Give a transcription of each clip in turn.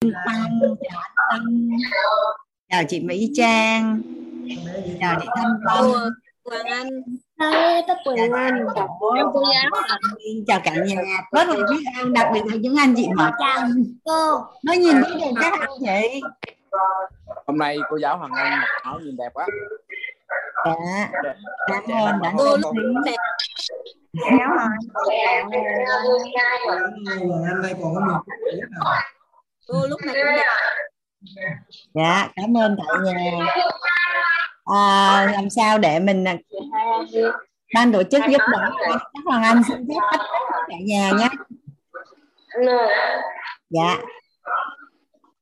Tăng chào anh Tâm chào chị Mỹ Trang. Chào chị Thanh Tâm Hoàng Anh. Tất Quỳnh Anh. chào cô. Giáo. Chào cả nhà. Rất là biết ơn đặc biệt là những anh chị mở trang cô. Nó nhìn thấy được các anh chị. Hôm nay cô giáo Hoàng Anh mặc áo nhìn đẹp quá. Dạ. Cảm ơn đã cô lúc đẹp kéo rồi anh đây còn có nhiều cô lúc này cũng đẹp. Dạ cảm ơn cả nhà. À, làm sao để mình à, ban tổ chức giúp đỡ các hoàng anh xin phép tắt cả nhà nhé. Dạ.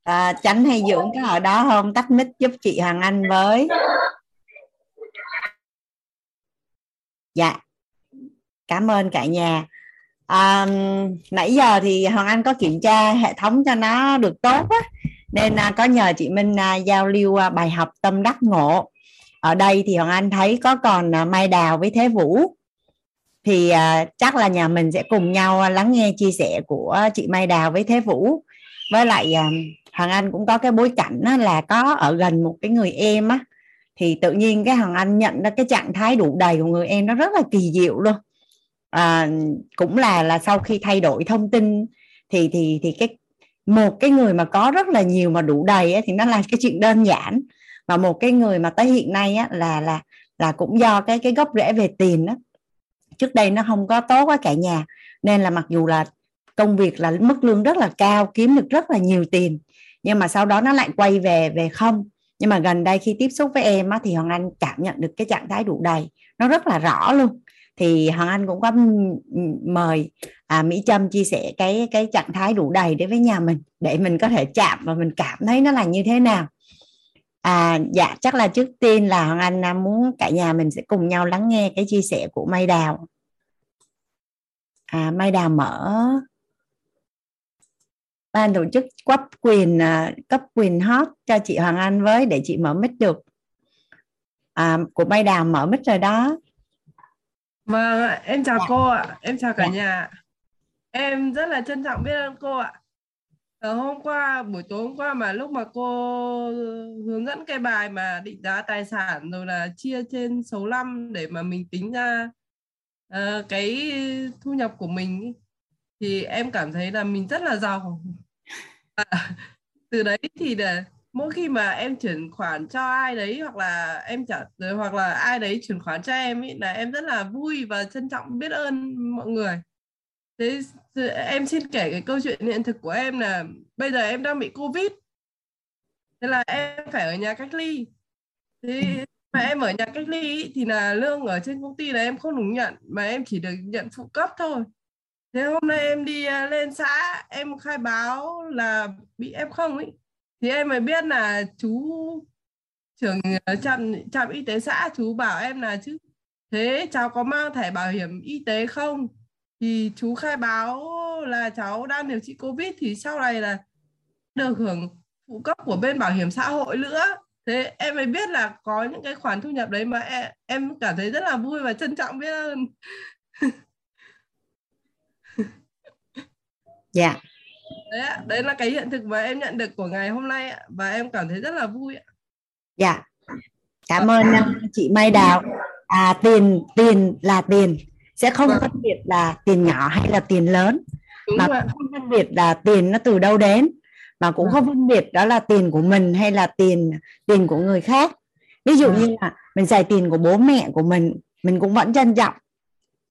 À, tránh hay dưỡng có ở đó không? Tắt mic giúp chị hoàng anh với. Dạ. Cảm ơn cả nhà à, nãy giờ thì hoàng anh có kiểm tra hệ thống cho nó được tốt á. Nên à, có nhờ chị Minh à, giao lưu à, bài học tâm đắc ngộ. Ở đây thì hoàng anh thấy có còn à, mai đào với thế vũ. Thì à, chắc là nhà mình sẽ cùng nhau à, lắng nghe chia sẻ của chị mai đào với thế vũ. Với lại à, hoàng anh cũng có cái bối cảnh á, là có ở gần một cái người em á. Thì tự nhiên cái hoàng anh nhận ra cái trạng thái đủ đầy của người em nó rất là kỳ diệu luôn à, cũng là là sau khi thay đổi thông tin thì thì thì cái một cái người mà có rất là nhiều mà đủ đầy ấy, thì nó là cái chuyện đơn giản. Và một cái người mà tới hiện nay á, là là là cũng do cái cái gốc rễ về tiền đó trước đây nó không có tốt quá cả nhà. Nên là mặc dù là công việc là mức lương rất là cao kiếm được rất là nhiều tiền nhưng mà sau đó nó lại quay về về không. Nhưng mà gần đây khi tiếp xúc với em á, thì hoàng anh cảm nhận được cái trạng thái đủ đầy. Nó rất là rõ luôn thì hoàng anh cũng có mời à, mỹ trâm chia sẻ cái cái trạng thái đủ đầy đến với nhà mình để mình có thể chạm và mình cảm thấy nó là như thế nào. À dạ chắc là trước tiên là hoàng anh à, muốn cả nhà mình sẽ cùng nhau lắng nghe cái chia sẻ của mai đào. À, mai đào mở ban tổ chức cấp quyền à, cấp quyền hot cho chị Hoàng Anh với để chị mở mic được. À, của Mai Đào mở mic rồi đó. Vâng, ạ, em chào Dạ. cô ạ, em chào cả Dạ. nhà. Em rất là trân trọng biết ơn cô ạ. Ở hôm qua, buổi tối hôm qua mà lúc mà cô hướng dẫn cái bài mà định giá tài sản rồi là chia trên số năm để mà mình tính ra ờ, cái thu nhập của mình thì em cảm thấy là mình rất là giàu. À, từ đấy thì là mỗi khi mà em chuyển khoản cho ai đấy hoặc là em trả ờ, hoặc là ai đấy chuyển khoản cho em ý, là em rất là vui và trân trọng biết ơn mọi người. Thế em xin kể cái câu chuyện hiện thực của em là bây giờ em đang bị covid. Thế là em phải ở nhà cách ly. Thế mà em ở nhà cách ly ý, thì là lương ở trên công ty là em không đủ nhận mà em chỉ được nhận phụ cấp thôi. Thế hôm nay em đi ờ, lên xã em khai báo là bị f không ấy thì em mới biết là chú trưởng ờ, trạm trạm y tế xã chú bảo em là chứ thế cháu có mang thẻ bảo hiểm y tế không? Thì chú khai báo là cháu đang điều trị covid thì sau này là được hưởng phụ cấp của bên bảo hiểm xã hội nữa. Thế em mới biết là có những cái khoản thu nhập đấy mà em, em cảm thấy rất là vui và trân trọng biết ơn. Dạ đấy, ạ, đấy là cái hiện thực mà em nhận được của ngày hôm nay ạ, và em cảm thấy rất là vui ạ. dạ cảm ơn uh, chị Mai Đào à tiền tiền là tiền sẽ không Vâng. phân biệt là tiền nhỏ hay là tiền lớn đúng mà cũng không phân biệt là tiền nó từ đâu đến mà cũng Vâng. không phân biệt đó là tiền của mình hay là tiền tiền của người khác ví dụ Vâng. như là mình xài tiền của bố mẹ của mình mình cũng vẫn trân trọng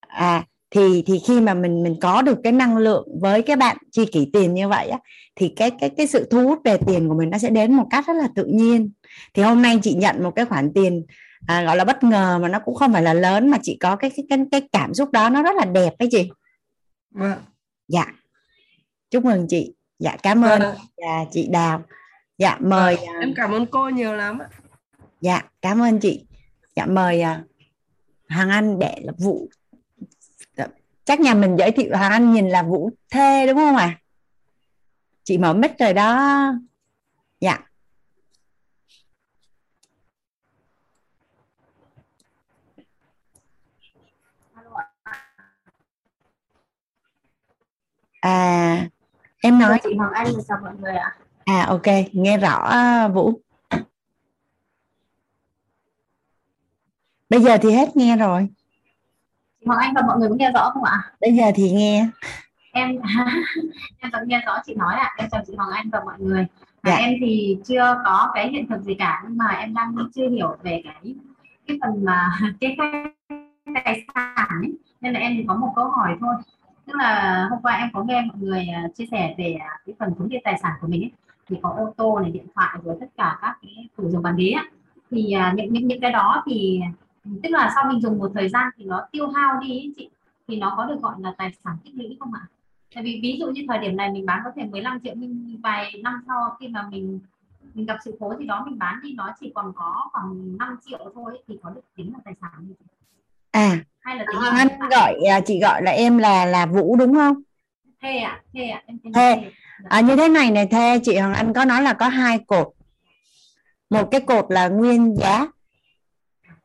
à thì thì khi mà mình mình có được cái năng lượng với cái bạn chi kỷ tiền như vậy á thì cái cái cái sự thu hút về tiền của mình nó sẽ đến một cách rất là tự nhiên. Thì hôm nay chị nhận một cái khoản tiền à, gọi là bất ngờ mà nó cũng không phải là lớn mà chị có cái cái cái, cái cảm xúc đó nó rất là đẹp đấy chị. Vâng dạ. Chúc mừng chị. Dạ cảm ơn Vâng. dạ, chị Đào. Dạ mời à, em cảm ơn cô nhiều lắm dạ cảm ơn chị. Dạ mời à, Hoàng Anh để là vụ chắc nhà mình giới thiệu Hoàng Anh nhìn là Vũ Thê đúng không ạ? Chị mở mic rồi đó. Dạ. À em nói. Chị Hoàng Anh chào mọi người ạ. À ok nghe rõ à, Vũ. Bây giờ thì hết nghe rồi Hoàng Anh và mọi người có nghe rõ không ạ? bây giờ thì nghe Em em vẫn nghe rõ chị nói ạ. Em chào chị Hoàng Anh và mọi người. À, Dạ. Em thì chưa có cái hiện thực gì cả nhưng mà em đang chưa hiểu về cái cái phần mà cái tài sản ấy. Nên là em chỉ có một câu hỏi thôi. Tức là hôm qua em có nghe mọi người à, chia sẻ về à, cái phần thống kê tài sản của mình ấy. Thì có ô tô này, điện thoại rồi tất cả các cái tủ giường bàn ghế á. Thì à, những những những cái đó thì tức là sau mình dùng một thời gian thì nó tiêu hao đi ấy, chị thì nó có được gọi là tài sản tích lũy không ạ? Tại vì ví dụ như thời điểm này mình bán có thể 15 triệu nhưng vài năm sau khi mà mình mình gặp sự cố gì đó mình bán đi nó chỉ còn có khoảng 5 triệu thôi thì có được tính là tài sản không? à Hay là tính Hoàng là Anh gọi à, chị gọi là em là là Vũ đúng không Thê ạ, thê ạ, em tên Thê. Thê. Dạ. à, như thế này này thê chị Hoàng Anh có nói là có hai cột một cái cột là nguyên giá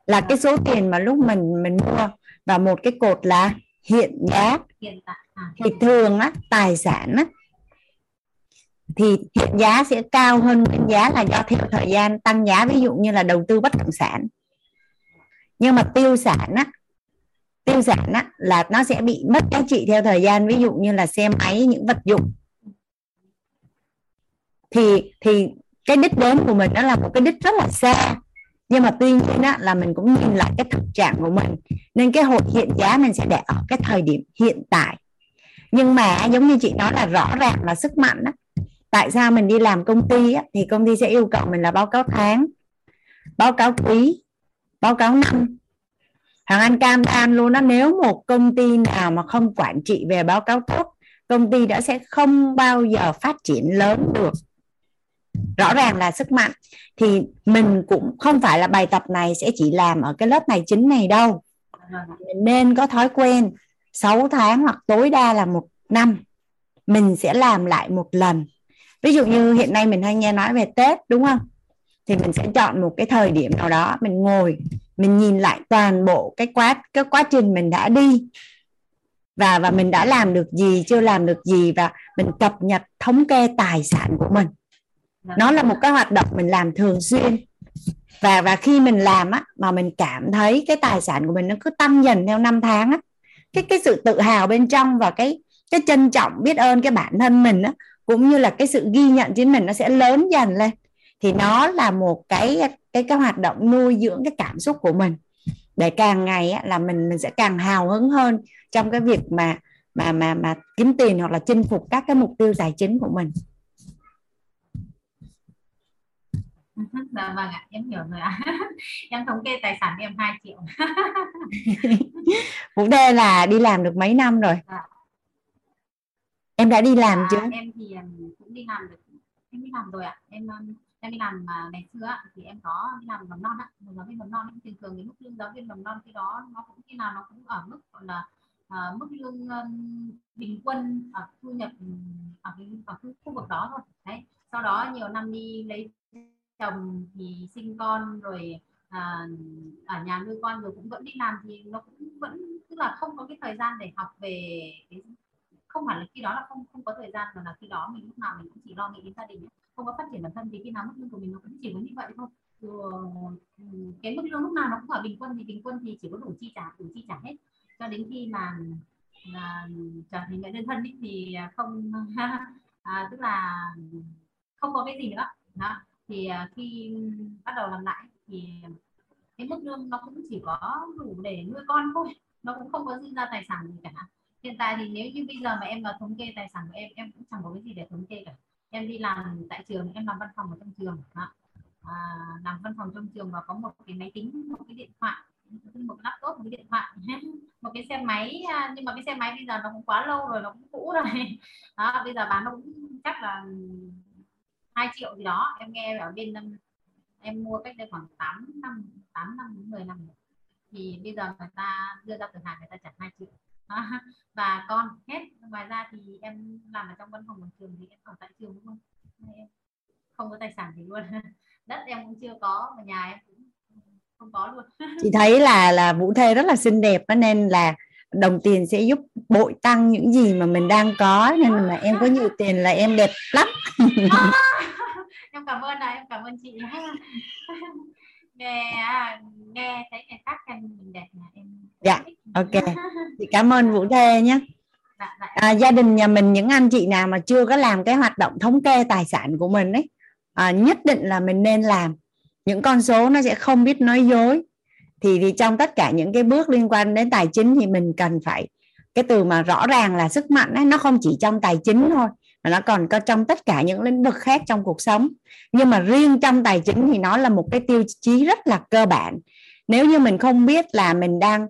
là cái số tiền mà lúc mình mình mua và một cái cột là hiện giá à, thì thường á tài sản á thì hiện giá sẽ cao hơn nguyên giá là do theo thời gian tăng giá. Ví dụ như là đầu tư bất động sản. Nhưng mà tiêu sản á tiêu sản á là nó sẽ bị mất giá trị theo thời gian. Ví dụ như là xe máy những vật dụng. Thì thì cái đích đến của mình nó là một cái đích rất là xa nhưng mà tuy nhiên đó là mình cũng nhìn lại cái thực trạng của mình. Nên cái hội hiện giá mình sẽ để ở cái thời điểm hiện tại. Nhưng mà giống như chị nói là rõ ràng là sức mạnh đó tại sao mình đi làm công ty á, thì công ty sẽ yêu cầu mình là báo cáo tháng báo cáo quý báo cáo năm. Hàng Anh cam đoan luôn đó nếu một công ty nào mà không quản trị về báo cáo tốt công ty đã sẽ không bao giờ phát triển lớn được rõ ràng. là sức mạnh. Thì mình cũng không phải là bài tập này sẽ chỉ làm ở cái lớp này chính này đâu. Mình nên có thói quen 6 tháng hoặc tối đa là một năm mình sẽ làm lại một lần. Ví dụ như hiện nay mình hay nghe nói về Tết đúng không? Thì mình sẽ chọn một cái thời điểm nào đó mình ngồi mình nhìn lại toàn bộ cái quá cái quá trình mình đã đi. Và và mình đã làm được gì chưa làm được gì và mình cập nhật thống kê tài sản của mình. Vâng. nó là một cái hoạt động mình làm thường xuyên. Và và khi mình làm á mà mình cảm thấy cái tài sản của mình nó cứ tăng dần theo năm tháng á cái cái sự tự hào bên trong và cái cái trân trọng biết ơn cái bản thân mình á cũng như là cái sự ghi nhận chính mình nó sẽ lớn dần lên. Thì nó là một cái cái cái hoạt động nuôi dưỡng cái cảm xúc của mình. Để càng ngày á, là mình mình sẽ càng hào hứng hơn trong cái việc mà mà mà mà kiếm tiền hoặc là chinh phục các cái mục tiêu tài chính của mình. Dạ vâng ạ, em hiểu rồi ạ. em thống kê tài sản em 2 triệu. Vũ Đê là đi làm được mấy năm rồi Dạ. em đã đi làm À, chưa em thì cũng đi làm được em đi làm rồi ạ em em đi làm mà ngày xưa thì em có đi làm mầm non ạ giáo viên mầm non thì thường thường cái mức lương giáo viên mầm non khi đó nó cũng khi nào nó cũng ở mức gọi là à, mức lương um, bình quân ở thu nhập um, ở cái, ở cái khu vực đó thôi đấy sau đó nhiều năm đi lấy chồng thì sinh con rồi à, ở nhà nuôi con rồi cũng vẫn đi làm thì nó cũng vẫn tức là không có cái thời gian để học về cái không hẳn là khi đó là không không có thời gian mà là khi đó mình lúc nào mình cũng chỉ lo nghĩ đến gia đình không có phát triển bản thân thì khi nào mức lương của mình nó cũng chỉ có như vậy thôi. Rồi, ừ, cái mức lương lúc nào nó cũng ở bình quân thì bình quân thì chỉ có đủ chi trả đủ chi trả hết. Cho đến khi mà là trở thành người đơn thân ý, thì không à, tức là không có cái gì nữa. Đó thì à, khi bắt đầu làm lại thì cái mức lương nó cũng chỉ có đủ để nuôi con thôi nó cũng không có dư ra tài sản gì cả. Hiện tại thì nếu như bây giờ mà em vào thống kê tài sản của em em cũng chẳng có cái gì để thống kê cả. Em đi làm tại trường em làm văn phòng ở trong trường đó. À, làm văn phòng trong trường và có một cái máy tính một cái điện thoại một cái laptop một cái điện thoại một cái xe máy à, nhưng mà cái xe máy bây giờ nó cũng quá lâu rồi nó cũng cũ rồi. Đó, bây giờ bán nó cũng chắc là 2 triệu gì đó em nghe ở bên um, em mua cách đây khoảng 8 năm 8 năm đến 10 năm thì bây giờ người ta đưa ra cửa hàng người ta trả 2 triệu. Đó. và con hết. Ngoài ra thì em làm ở trong văn phòng của trường thì em còn tại trường đúng không? Em không có tài sản gì luôn. Đất em cũng chưa có mà nhà em cũng không có luôn. Chị thấy là là Vũ Thê rất là xinh đẹp nên là đồng tiền sẽ giúp bội tăng những gì mà mình đang có nên là em có nhiều tiền là em đẹp lắm. Cảm ơn này em cảm ơn chị nghe à, nghe thấy người khác khen mình đẹp là em Dạ, ok. chị cảm ơn Vũ Thê nhé dạ, dạ. à, gia đình nhà mình những anh chị nào mà chưa có làm cái hoạt động thống kê tài sản của mình ấy à, nhất định là mình nên làm. Những con số nó sẽ không biết nói dối thì thì trong tất cả những cái bước liên quan đến tài chính thì mình cần phải cái từ mà rõ ràng là sức mạnh ấy, nó không chỉ trong tài chính thôi mà nó còn có trong tất cả những lĩnh vực khác trong cuộc sống. Nhưng mà riêng trong tài chính thì nó là một cái tiêu chí rất là cơ bản. Nếu như mình không biết là mình đang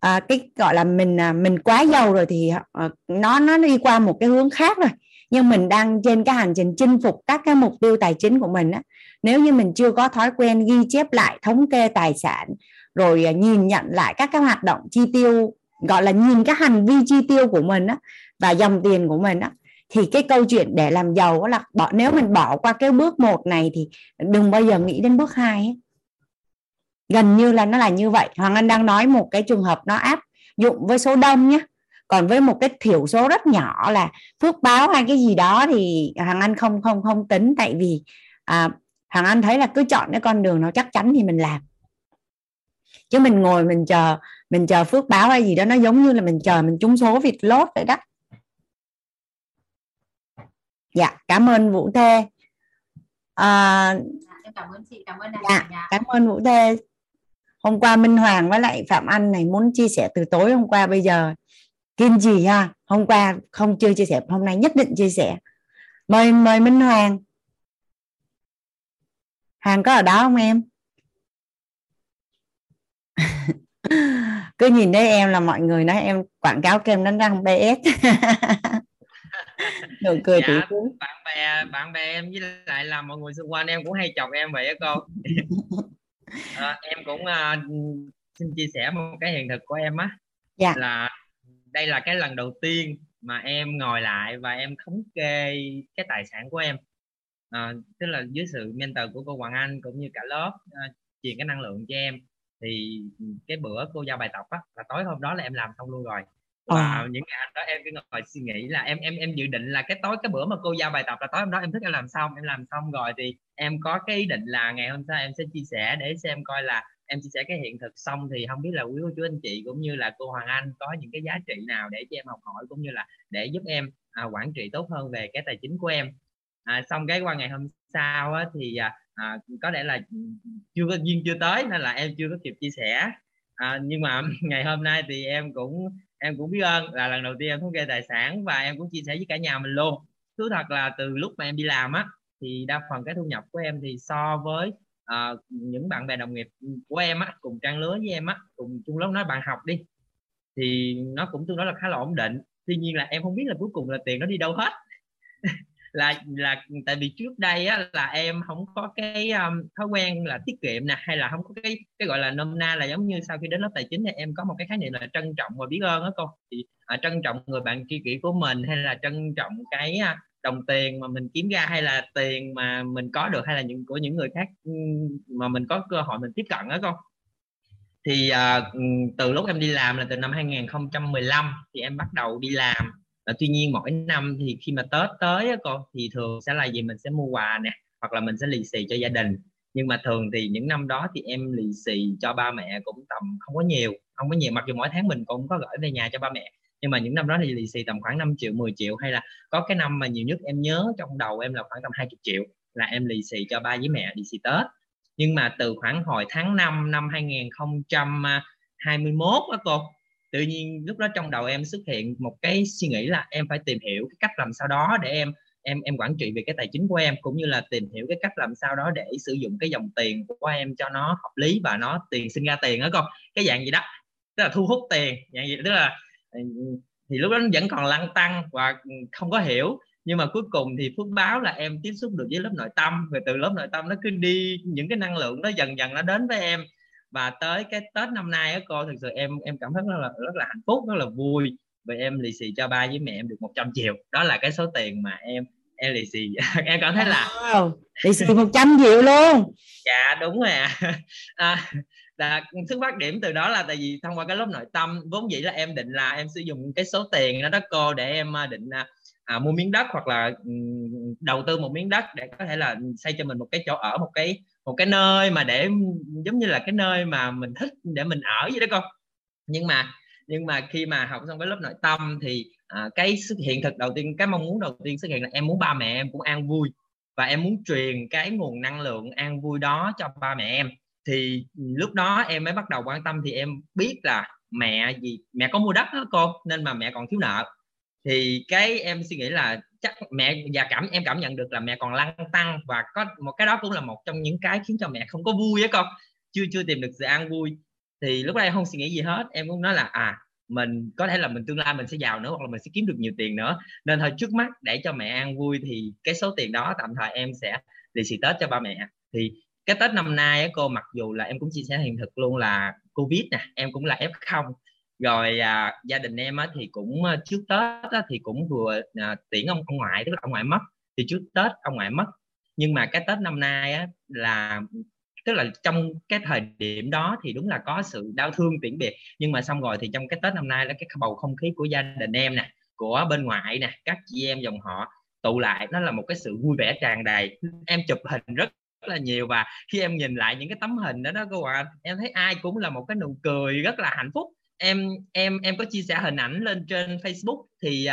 à, cái gọi là mình à, mình quá giàu rồi thì à, nó nó đi qua một cái hướng khác rồi. Nhưng mình đang trên cái hành trình chinh phục các cái mục tiêu tài chính của mình á nếu như mình chưa có thói quen ghi chép lại thống kê tài sản rồi à, nhìn nhận lại các cái hoạt động chi tiêu gọi là nhìn các hành vi chi tiêu của mình á và dòng tiền của mình á thì cái câu chuyện để làm giàu là bỏ nếu mình bỏ qua cái bước một này thì đừng bao giờ nghĩ đến bước hai ấy. gần như là nó là như vậy. Hoàng anh đang nói một cái trường hợp nó áp dụng với số đông nhé còn với một cái thiểu số rất nhỏ là phước báo hay cái gì đó thì hoàng anh không không không tính. Tại vì à, hoàng anh thấy là cứ chọn cái con đường nó chắc chắn thì mình làm chứ mình ngồi mình chờ mình chờ phước báo hay gì đó nó giống như là mình chờ mình trúng số vịt lốt vậy đó. Dạ cảm ơn vũ thê à, cảm ơn chị cảm ơn anh dạ nhà cảm ơn vũ thê hôm qua minh hoàng với lại phạm anh này muốn chia sẻ từ tối hôm qua bây giờ. Kiên trì ha hôm qua không chưa chia sẻ hôm nay nhất định chia sẻ. Mời mời minh hoàng. Hoàng có ở đó không em? cứ nhìn thấy em là mọi người nói em quảng cáo kem đánh răng BS nụ cười Dạ. tủi bạn bè bạn bè em với lại là mọi người xung quanh em cũng hay chọc em vậy á cô. Ờ, em cũng à, xin chia sẻ một cái hiện thực của em á. Dạ. là đây là cái lần đầu tiên mà em ngồi lại và em thống kê cái tài sản của em. À, tức là dưới sự mentor của cô Hoàng Anh cũng như cả lớp à, truyền cái năng lượng cho em thì cái bữa cô giao bài tập á là tối hôm đó là em làm xong luôn rồi và Ờ. những ngày đó em cứ ngồi suy nghĩ là em em em dự định là cái tối cái bữa mà cô giao bài tập là tối hôm đó em thức em làm xong em làm xong rồi thì em có cái ý định là ngày hôm sau em sẽ chia sẻ để xem coi là em chia sẻ cái hiện thực xong thì không biết là quý cô chú anh chị cũng như là cô Hoàng Anh có những cái giá trị nào để cho em học hỏi cũng như là để giúp em à, quản trị tốt hơn về cái tài chính của em à, xong cái qua ngày hôm sau á, thì à, à, có lẽ là chưa có duyên chưa tới nên là em chưa có kịp chia sẻ. À, nhưng mà ngày hôm nay thì em cũng em cũng biết ơn là lần đầu tiên em thống kê tài sản và em cũng chia sẻ với cả nhà mình luôn. Thú thật là từ lúc mà em đi làm á thì đa phần cái thu nhập của em thì so với à, những bạn bè đồng nghiệp của em á cùng trang lứa với em á cùng chung lớp nói bạn học đi thì nó cũng tương đối là khá là ổn định. Tuy nhiên là em không biết là cuối cùng là tiền nó đi đâu hết là là tại vì trước đây á là em không có cái um, thói quen là tiết kiệm nè hay là không có cái cái gọi là nôm na là giống như sau khi đến lớp tài chính thì em có một cái khái niệm là trân trọng và biết ơn á cô. Thì à, trân trọng người bạn tri kỷ của mình hay là trân trọng cái à, đồng tiền mà mình kiếm ra hay là tiền mà mình có được hay là những của những người khác mà mình có cơ hội mình tiếp cận đó con thì à, từ lúc em đi làm là từ năm 2015 thì em bắt đầu đi làm à, tuy nhiên mỗi năm thì khi mà tết tới á con thì thường sẽ là gì? Mình sẽ mua quà nè hoặc là mình sẽ lì xì cho gia đình. Nhưng mà thường thì những năm đó thì em lì xì cho ba mẹ cũng tầm không có nhiều không có nhiều. Mặc dù mỗi tháng mình cũng có gửi về nhà cho ba mẹ nhưng mà những năm đó thì lì xì tầm khoảng 5 triệu 10 triệu hay là có cái năm mà nhiều nhất em nhớ trong đầu em là khoảng tầm 20 triệu là em lì xì cho ba với mẹ đi xì Tết. Nhưng mà từ khoảng hồi tháng 5 năm 2021 á cô tự nhiên lúc đó trong đầu em xuất hiện một cái suy nghĩ là em phải tìm hiểu cái cách làm sao đó để em em em quản trị về cái tài chính của em, cũng như là tìm hiểu cái cách làm sao đó để sử dụng cái dòng tiền của em cho nó hợp lý và nó tiền sinh ra tiền đó con. Cái dạng gì đó, tức là thu hút tiền, dạng gì, tức là ừ, thì lúc đó vẫn còn lăn tăng và không có hiểu. Nhưng mà cuối cùng thì phước báo là em tiếp xúc được với lớp nội tâm, rồi từ lớp nội tâm nó cứ đi, những cái năng lượng nó dần dần nó đến với em và tới cái tết năm nay á cô thực sự em em cảm thấy rất là rất là hạnh phúc rất là vui. Vì em lì xì cho ba với mẹ em được 100 triệu. Đó là cái số tiền mà em em lì xì. Em cảm thấy là wow. lì xì 100 triệu luôn. Dạ đúng rồi à, là xuất phát điểm từ đó là tại vì thông qua cái lớp nội tâm vốn dĩ là em định là em sử dụng cái số tiền đó đó cô để em à, định à, à, mua miếng đất hoặc là đầu tư một miếng đất để có thể là xây cho mình một cái chỗ ở một cái một cái nơi mà để giống như là cái nơi mà mình thích để mình ở vậy đó con. Nhưng mà nhưng mà khi mà học xong cái lớp nội tâm thì à, cái xuất hiện thực đầu tiên cái mong muốn đầu tiên xuất hiện là em muốn ba mẹ em cũng an vui. Và em muốn truyền cái nguồn năng lượng an vui đó cho ba mẹ em. Thì lúc đó em mới bắt đầu quan tâm thì em biết là mẹ gì mẹ có mua đất đó cô nên mà mẹ còn thiếu nợ thì cái em suy nghĩ là chắc mẹ và cảm em cảm nhận được là mẹ còn lăn tăng và có một cái đó cũng là một trong những cái khiến cho mẹ không có vui á con. Chưa chưa tìm được sự an vui. Thì lúc đó em không suy nghĩ gì hết. Em cũng nói là à mình có thể là mình tương lai mình sẽ giàu nữa hoặc là mình sẽ kiếm được nhiều tiền nữa. Nên thôi trước mắt để cho mẹ an vui thì cái số tiền đó tạm thời em sẽ lì xì tết cho ba mẹ. Thì cái tết năm nay á, cô mặc dù là em cũng chia sẻ hiện thực luôn là covid nè em cũng là f0 rồi à, gia đình em á, thì cũng ờ, trước tết á, thì cũng vừa à, tiễn ông ông ngoại tức là ông ngoại mất. Thì trước tết ông ngoại mất. Nhưng mà cái tết năm nay á, là tức là trong cái thời điểm đó thì đúng là có sự đau thương tiễn biệt. Nhưng mà xong rồi thì trong cái tết năm nay là cái bầu không khí của gia đình em nè của bên ngoại nè các chị em dòng họ tụ lại nó là một cái sự vui vẻ tràn đầy. Em chụp hình rất là nhiều và khi em nhìn lại những cái tấm hình đó đó cô ạ em thấy ai cũng là một cái nụ cười rất là hạnh phúc em em em có chia sẻ hình ảnh lên trên Facebook thì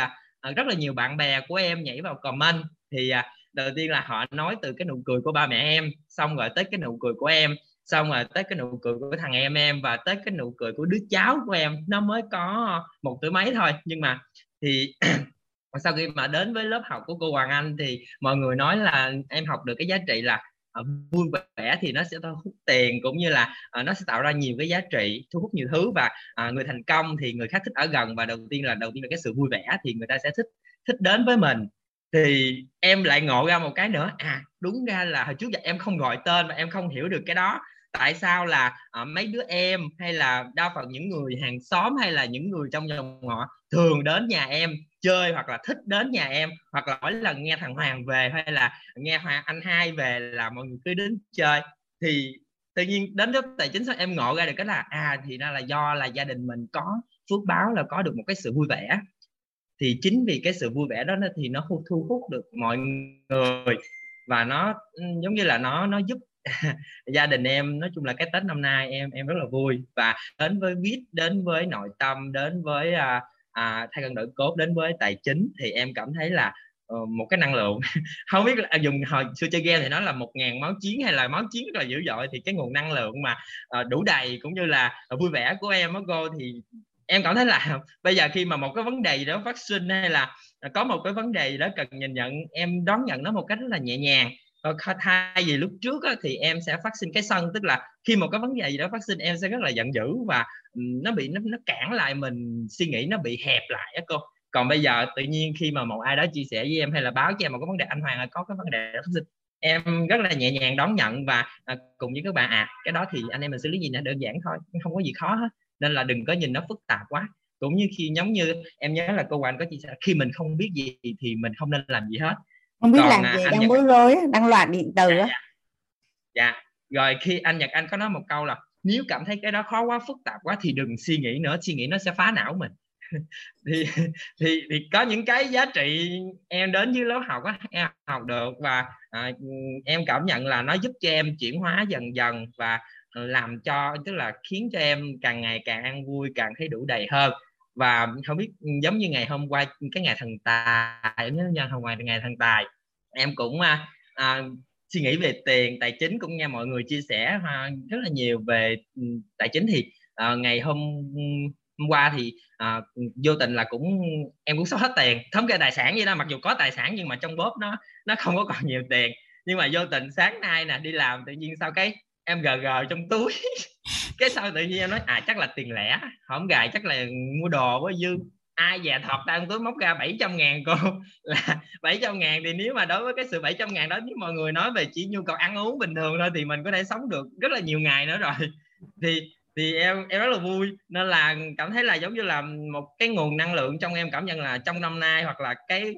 uh, rất là nhiều bạn bè của em nhảy vào comment thì uh, đầu tiên là họ nói từ cái nụ cười của ba mẹ em xong rồi tới cái nụ cười của em xong rồi tới cái nụ cười của thằng em em và tới cái nụ cười của đứa cháu của em. Nó mới có một tuổi mấy thôi nhưng mà thì sau khi mà đến với lớp học của cô Hoàng Anh thì mọi người nói là em học được cái giá trị là uh, vui vẻ thì nó sẽ thu hút tiền cũng như là uh, nó sẽ tạo ra nhiều cái giá trị thu hút nhiều thứ và uh, người thành công thì người khác thích ở gần và đầu tiên là đầu tiên là cái sự vui vẻ thì người ta sẽ thích thích đến với mình. Thì em lại ngộ ra một cái nữa à đúng ra là hồi trước giờ em không gọi tên và em không hiểu được cái đó. Tại sao là uh, mấy đứa em hay là đa phần những người hàng xóm hay là những người trong dòng họ thường đến nhà em chơi hoặc là thích đến nhà em hoặc là mỗi lần nghe thằng Hoàng về hay là nghe Hoàng anh hai về là mọi người cứ đến chơi. Thì tự nhiên đến lúc tài chính sao em ngộ ra được cái là à thì ra là do là gia đình mình có phước báo là có được một cái sự vui vẻ. Thì chính vì cái sự vui vẻ đó thì nó thu hút được mọi người và nó ừ, giống như là nó nó giúp gia đình em nói chung là cái tết năm nay em em rất là vui. Và đến với biết đến với nội tâm đến với uh, à, thay cân đổi cốt đến với tài chính thì em cảm thấy là uh, một cái năng lượng. Không biết là à, dùng hồi xưa chơi game thì nó là một ngàn máu chiến hay là máu chiến rất là dữ dội thì cái nguồn năng lượng mà uh, đủ đầy cũng như là uh, vui vẻ của em á cô thì em cảm thấy là bây giờ khi mà một cái vấn đề gì đó phát sinh hay là à, có một cái vấn đề gì đó cần nhìn nhận em đón nhận nó một cách rất là nhẹ nhàng. Ờ, thay vì lúc trước á, thì em sẽ phát sinh cái sân tức là khi một cái vấn đề gì đó phát sinh em sẽ rất là giận dữ và nó bị nó, nó cản lại mình suy nghĩ nó bị hẹp lại á cô. Còn bây giờ tự nhiên khi mà một ai đó chia sẻ với em hay là báo cho em một cái vấn đề anh Hoàng có cái vấn đề đó phát sinh em rất là nhẹ nhàng đón nhận và à, cùng với các bạn à cái đó thì anh em mình xử lý gì nó đơn giản thôi không có gì khó hết nên là đừng có nhìn nó phức tạp quá. Cũng như khi giống như em nhớ là cô Hoàng có chia sẻ khi mình không biết gì thì mình không nên làm gì hết không biết Còn, làm à, gì đang bối rối đang loạn điện từ dạ, dạ. dạ. Rồi khi anh Nhật Anh có nói một câu là nếu cảm thấy cái đó khó quá phức tạp quá thì đừng suy nghĩ nữa suy nghĩ nó sẽ phá não mình. Thì thì thì có những cái giá trị em đến với lớp học á em học được và à, em cảm nhận là nó giúp cho em chuyển hóa dần dần và làm cho tức là khiến cho em càng ngày càng ăn vui càng thấy đủ đầy hơn và không biết giống như ngày hôm qua cái ngày thần tài em nhớ nha hôm qua ngày thần tài em cũng à, à, suy nghĩ về tiền tài chính cũng nghe mọi người chia sẻ à, rất là nhiều về ừ, tài chính thì à, ngày hôm hôm qua thì à, vô tình là cũng em cũng sắp hết tiền thống kê tài sản vậy đó mặc dù có tài sản nhưng mà trong bóp nó nó không có còn nhiều tiền. Nhưng mà vô tình sáng nay nè đi làm tự nhiên sau cái em gờ gờ trong túi. Cái sau tự nhiên em nói à chắc là tiền lẻ không gài, chắc là mua đồ với dư. Ai già thọt ra túi móc ra 700 ngàn cô. Là 700 ngàn thì nếu mà đối với cái sự 700 ngàn đó, nếu mọi người nói về chỉ nhu cầu ăn uống bình thường thôi thì mình có thể sống được rất là nhiều ngày nữa rồi. Thì thì em em rất là vui. Nên là cảm thấy là giống như là một cái nguồn năng lượng trong em, cảm nhận là trong năm nay hoặc là cái,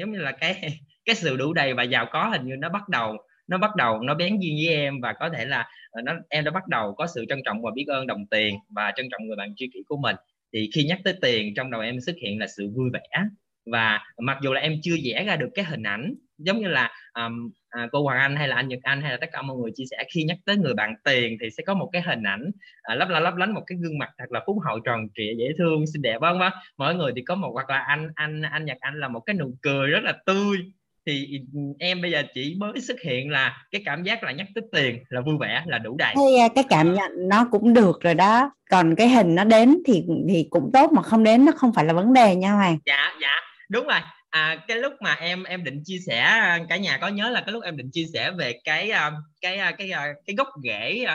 giống như là cái cái sự đủ đầy và giàu có hình như nó bắt đầu nó bắt đầu nó bén duyên với em và có thể là ờ, nó em đã bắt đầu có sự trân trọng và biết ơn đồng tiền và trân trọng người bạn tri kỷ của mình. Thì khi nhắc tới tiền trong đầu em xuất hiện là sự vui vẻ. Và mặc dù là em chưa vẽ ra được cái hình ảnh giống như là um, à, cô Hoàng Anh hay là anh Nhật Anh hay là tất cả mọi người chia sẻ khi nhắc tới người bạn tiền thì sẽ có một cái hình ảnh à, lấp la lấp lánh một cái gương mặt thật là phúc hậu tròn trịa dễ thương xinh đẹp vâng vâng mọi người thì có một hoặc là anh anh anh Nhật Anh là một cái nụ cười rất là tươi thì em bây giờ chỉ mới xuất hiện là cái cảm giác là nhắc tới tiền là vui vẻ là đủ đầy. Thế, à, cái cảm nhận nó cũng được rồi đó. Còn cái hình nó đến thì thì cũng tốt mà không đến nó không phải là vấn đề nha Hoàng. Dạ dạ. Đúng rồi. À, cái lúc mà em em định chia sẻ cả nhà có nhớ là cái lúc em định chia sẻ về cái à, cái à, cái cái, cái gốc rễ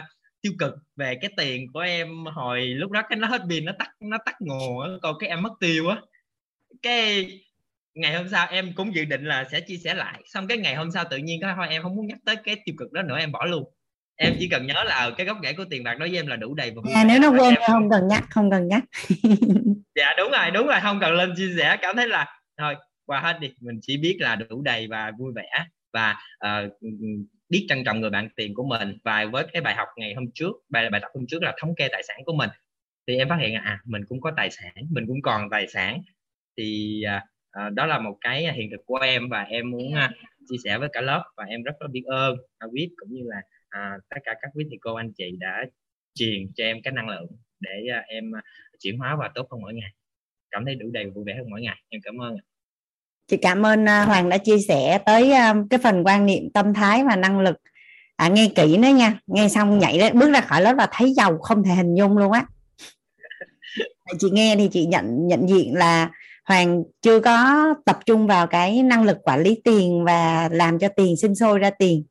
tiêu cực về cái tiền của em hồi lúc đó cái nó hết pin nó tắt nó tắt nguồn còn cái em mất tiêu á. Cái ngày hôm sau em cũng dự định là sẽ chia sẻ lại. Xong cái ngày hôm sau tự nhiên cái thôi em không muốn nhắc tới cái tiêu cực đó nữa em bỏ luôn. Em chỉ cần nhớ là cái gốc rễ của tiền bạc đối với em là đủ đầy và à, nếu nó quên em... không cần nhắc không cần nhắc. Dạ đúng rồi đúng rồi không cần lên chia sẻ. Cảm thấy là thôi qua hết đi. Mình chỉ biết là đủ đầy và vui vẻ và uh, biết trân trọng người bạn tiền của mình. Và với cái bài học ngày hôm trước bài bài tập hôm trước là thống kê tài sản của mình thì em phát hiện là à mình cũng có tài sản mình cũng còn tài sản. Thì uh, à, đó là một cái hiện thực của em và em muốn à, chia sẻ với cả lớp và em rất là biết ơn. À, viết cũng như là à, tất cả các quý thầy cô anh chị đã truyền cho em cái năng lượng để à, em à, chuyển hóa và tốt hơn mỗi ngày. Cảm thấy đủ đầy và vui vẻ hơn mỗi ngày. Em cảm ơn chị cảm ơn uh, Hoàng đã chia sẻ tới cái phần quan niệm tâm thái và năng lực. À, nghe kỹ nữa nha. Nghe xong nhảy lên bước ra khỏi lớp là thấy giàu không thể hình dung luôn á. Chị nghe thì chị nhận nhận diện là Hoàng chưa có tập trung vào cái năng lực quản lý tiền và làm cho tiền sinh sôi ra tiền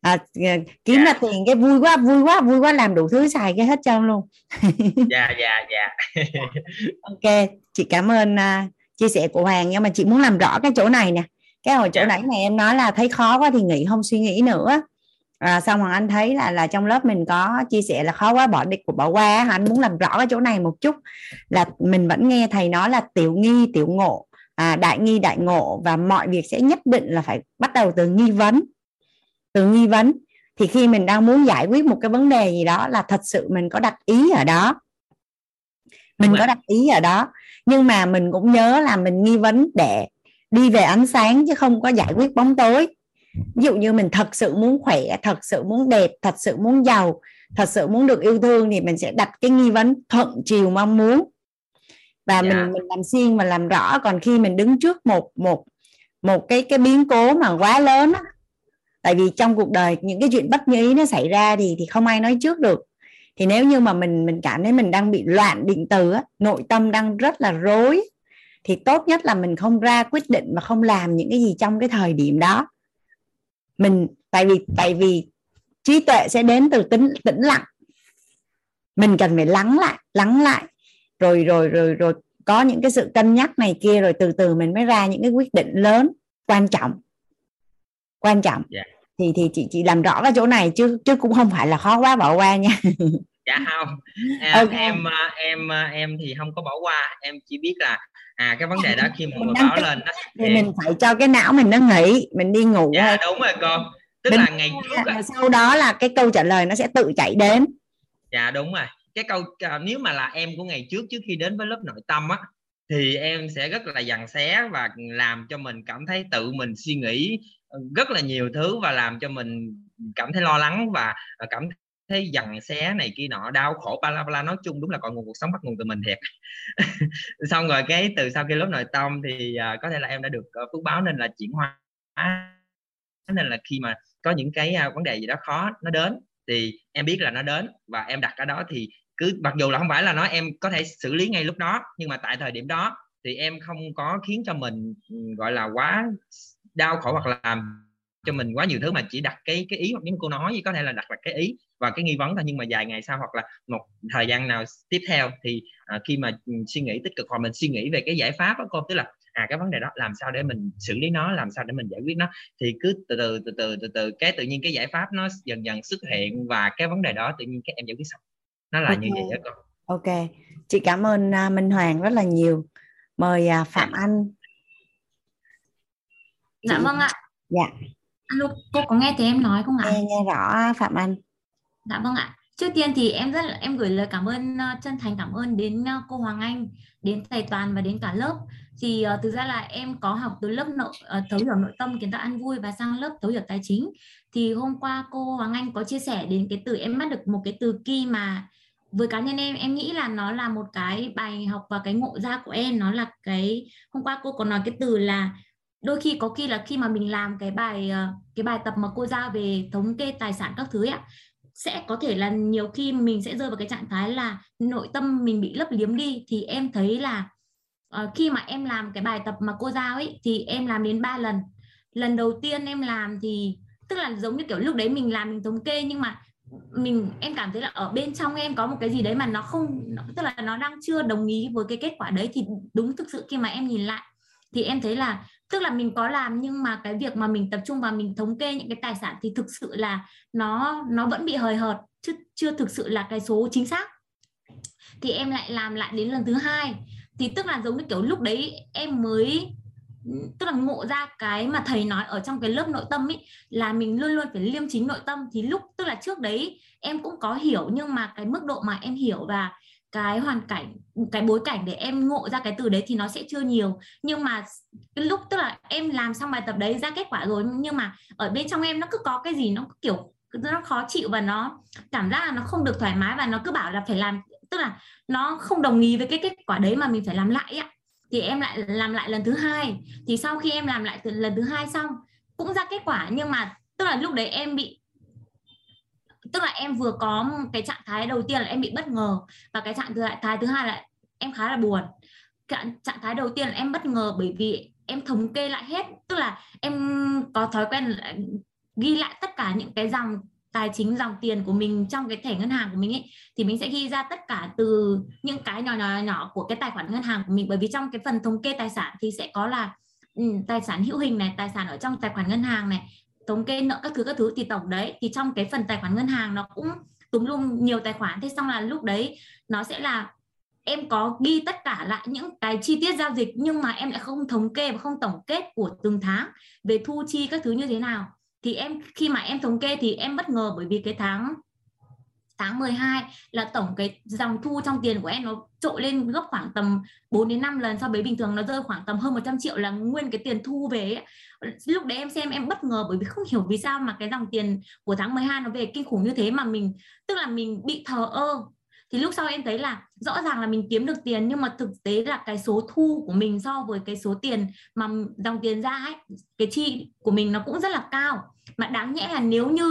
à, ờ, kiếm yeah. ra dạ. tiền cái vui quá vui quá vui quá làm đủ thứ xài cái hết trơn luôn dạ dạ dạ ok chị cảm ơn uh, chia sẻ của Hoàng nhưng mà chị muốn làm rõ cái chỗ này nè cái hồi chỗ yeah. Dạ. nãy này em nói là thấy khó quá thì nghỉ không suy nghĩ nữa à, xong hoàng anh thấy là là trong lớp mình có chia sẻ là khó quá bỏ đi của bỏ qua anh muốn làm rõ cái chỗ này một chút. Là mình vẫn nghe thầy nói là tiểu nghi tiểu ngộ. À, đại nghi đại ngộ. Và mọi việc sẽ nhất định là phải bắt đầu từ nghi vấn. Từ nghi vấn. Thì khi mình đang muốn giải quyết một cái vấn đề gì đó là thật sự mình có đặt ý ở đó. Mình có đặt ý ở đó. Nhưng mà mình cũng nhớ là mình nghi vấn để đi về ánh sáng chứ không có giải quyết bóng tối ví dụ như mình thật sự muốn khỏe thật sự muốn đẹp thật sự muốn giàu thật sự muốn được yêu thương thì mình sẽ đặt cái nghi vấn thuận chiều mong muốn và yeah. mình dạ. mình làm xuyên và làm rõ còn khi mình đứng trước một một một cái cái biến cố mà quá lớn á tại vì trong cuộc đời những cái chuyện bất như ý nó xảy ra thì thì không ai nói trước được thì nếu như mà mình mình cảm thấy mình đang bị loạn định từ á, nội tâm đang rất là rối thì tốt nhất là mình không ra quyết định và không làm những cái gì trong cái thời điểm đó mình tại vì tại vì trí tuệ sẽ đến từ tính tĩnh lặng mình cần phải lắng lại lắng lại rồi rồi rồi rồi có những cái sự cân nhắc này kia rồi từ từ mình mới ra những cái quyết định lớn quan trọng quan trọng yeah. Dạ. thì thì chị chị làm rõ cái chỗ này chứ chứ cũng không phải là khó quá bỏ qua nha dạ không à, okay. em à, em à, em thì không có bỏ qua em chỉ biết là à cái vấn đề đó khi mọi người báo lên đó thì mình phải cho cái não mình nó nghỉ mình đi ngủ dạ, đúng rồi con tức Đến là ngày trước à. sau đó là cái câu trả lời nó sẽ tự chạy đến. Dạ đúng rồi. Cái câu à, nếu mà là em của ngày trước trước khi đến với lớp nội tâm á thì em sẽ rất là dằn xé và làm cho mình cảm thấy tự mình suy nghĩ ờ, rất là nhiều thứ và làm cho mình cảm thấy lo lắng và cảm thế dằn xé này kia nọ đau khổ ba la ba la nói chung đúng là còn nguồn cuộc sống bắt nguồn từ mình thiệt. Xong rồi cái từ sau khi lớp nội tâm thì uh, có thể là em đã được uh, phước báo nên là chuyển hóa nên là khi mà có những cái uh, vấn đề gì đó khó nó đến thì em biết là nó đến và em đặt ở đó thì cứ mặc dù là không phải là nói em có thể xử lý ngay lúc đó nhưng mà tại thời điểm đó thì em không có khiến cho mình ừ, gọi là quá đau khổ hoặc là làm cho mình quá nhiều thứ mà chỉ đặt cái cái ý hoặc những cô nói gì có thể là đặt là cái ý và cái nghi vấn thôi. Nhưng mà vài ngày sau hoặc là một thời gian nào tiếp theo thì à, khi mà ừ, suy nghĩ tích cực hoặc mình suy nghĩ về cái giải pháp đó cô tức là à cái vấn đề đó làm sao để mình xử lý nó làm sao để mình giải quyết nó thì cứ từ từ từ từ từ từ cái tự nhiên cái giải pháp nó dần dần xuất hiện và cái vấn đề đó tự nhiên các em giải quyết xong. Nó là okay. như vậy đó con ok. Chị cảm ơn uh, Minh Hoàng rất là nhiều. Mời uh, Phạm Anh. Dạ vâng ạ. Dạ alo cô có nghe thấy em nói không ạ nghe nghe rõ Phạm Anh Dạ vâng ạ. Trước tiên thì em rất là em gửi lời cảm ơn uh, chân thành cảm ơn đến uh, cô Hoàng Anh, đến thầy Toàn và đến cả lớp. thì uh, thực ra là em có học từ lớp nội uh, thấu hiểu nội tâm kiến tạo ăn vui và sang lớp thấu hiểu tài chính thì hôm qua cô Hoàng Anh có chia sẻ đến cái từ em bắt được một cái từ key mà với cá nhân em em nghĩ là nó là một cái bài học và cái ngộ ra của em nó là cái hôm qua cô có nói cái từ là đôi khi có khi là khi mà mình làm cái bài ờ, cái bài tập mà cô giao về thống kê tài sản các thứ ấy sẽ có thể là nhiều khi mình sẽ rơi vào cái trạng thái là nội tâm mình bị lấp liếm đi thì em thấy là uh, khi mà em làm cái bài tập mà cô giao ấy thì em làm đến 3 lần. Lần đầu tiên em làm thì tức là giống như kiểu lúc đấy mình làm mình thống kê nhưng mà mình em cảm thấy là ở bên trong em có một cái gì đấy mà nó không tức là nó đang chưa đồng ý với cái kết quả đấy thì đúng thực sự khi mà em nhìn lại thì em thấy là tức là mình có làm, nhưng mà cái việc mà mình tập trung vào mình thống kê những cái tài sản thì thực sự là nó nó vẫn bị hời hợt, chứ chưa thực sự là cái số chính xác. Thì em lại làm lại đến lần thứ hai. Thì tức là giống như kiểu lúc đấy em mới, tức là ngộ ra cái mà thầy nói ở trong cái lớp nội tâm ấy là mình luôn luôn phải liêm chính nội tâm. Thì lúc, tức là trước đấy em cũng có hiểu, nhưng mà cái mức độ mà em hiểu và cái hoàn cảnh, cái bối cảnh để em ngộ ra cái từ đấy thì nó sẽ chưa nhiều. Nhưng mà cái lúc tức là em làm xong bài tập đấy ra kết quả rồi, nhưng mà ở bên trong em nó cứ có cái gì nó kiểu, nó khó chịu và nó cảm giác là nó không được thoải mái và nó cứ bảo là phải làm, tức là nó không đồng ý với cái kết quả đấy mà mình phải làm lại ạ thì em lại làm lại lần thứ hai. Thì sau khi em làm lại lần thứ hai xong, cũng ra kết quả, nhưng mà tức là lúc đấy em bị tức là em vừa có cái trạng thái đầu tiên là em bị bất ngờ và cái trạng thái thứ hai là em khá là buồn. Trạng trạng thái đầu tiên là em bất ngờ bởi vì em thống kê lại hết tức là em có thói quen ghi lại tất cả những cái dòng tài chính dòng tiền của mình trong cái thẻ ngân hàng của mình ấy thì mình sẽ ghi ra tất cả từ những cái nhỏ nhỏ nhỏ của cái tài khoản ngân hàng của mình. Bởi vì trong cái phần thống kê tài sản thì sẽ có là ừ, tài sản hữu hình này tài sản ở trong tài khoản ngân hàng này thống kê nợ các thứ các thứ thì tổng đấy, thì trong cái phần tài khoản ngân hàng nó cũng túm lung nhiều tài khoản thế xong là lúc đấy nó sẽ là em có ghi tất cả lại những cái chi tiết giao dịch, nhưng mà em lại không thống kê và không tổng kết của từng tháng về thu chi các thứ như thế nào thì em, khi mà em thống kê thì em bất ngờ bởi vì cái tháng tháng 12 là tổng cái dòng thu trong tiền của em nó trội lên gấp khoảng tầm 4 đến 5 lần so với bình thường, nó rơi khoảng tầm hơn 100 triệu là nguyên cái tiền thu về ấy lúc đấy em xem em bất ngờ bởi vì không hiểu vì sao mà cái dòng tiền của tháng 12 nó về kinh khủng như thế mà mình tức là mình bị thờ ơ. Thì lúc sau em thấy là rõ ràng là mình kiếm được tiền nhưng mà thực tế là cái số thu của mình so với cái số tiền mà dòng tiền ra ấy cái chi của mình nó cũng rất là cao. Mà đáng nhẽ là nếu như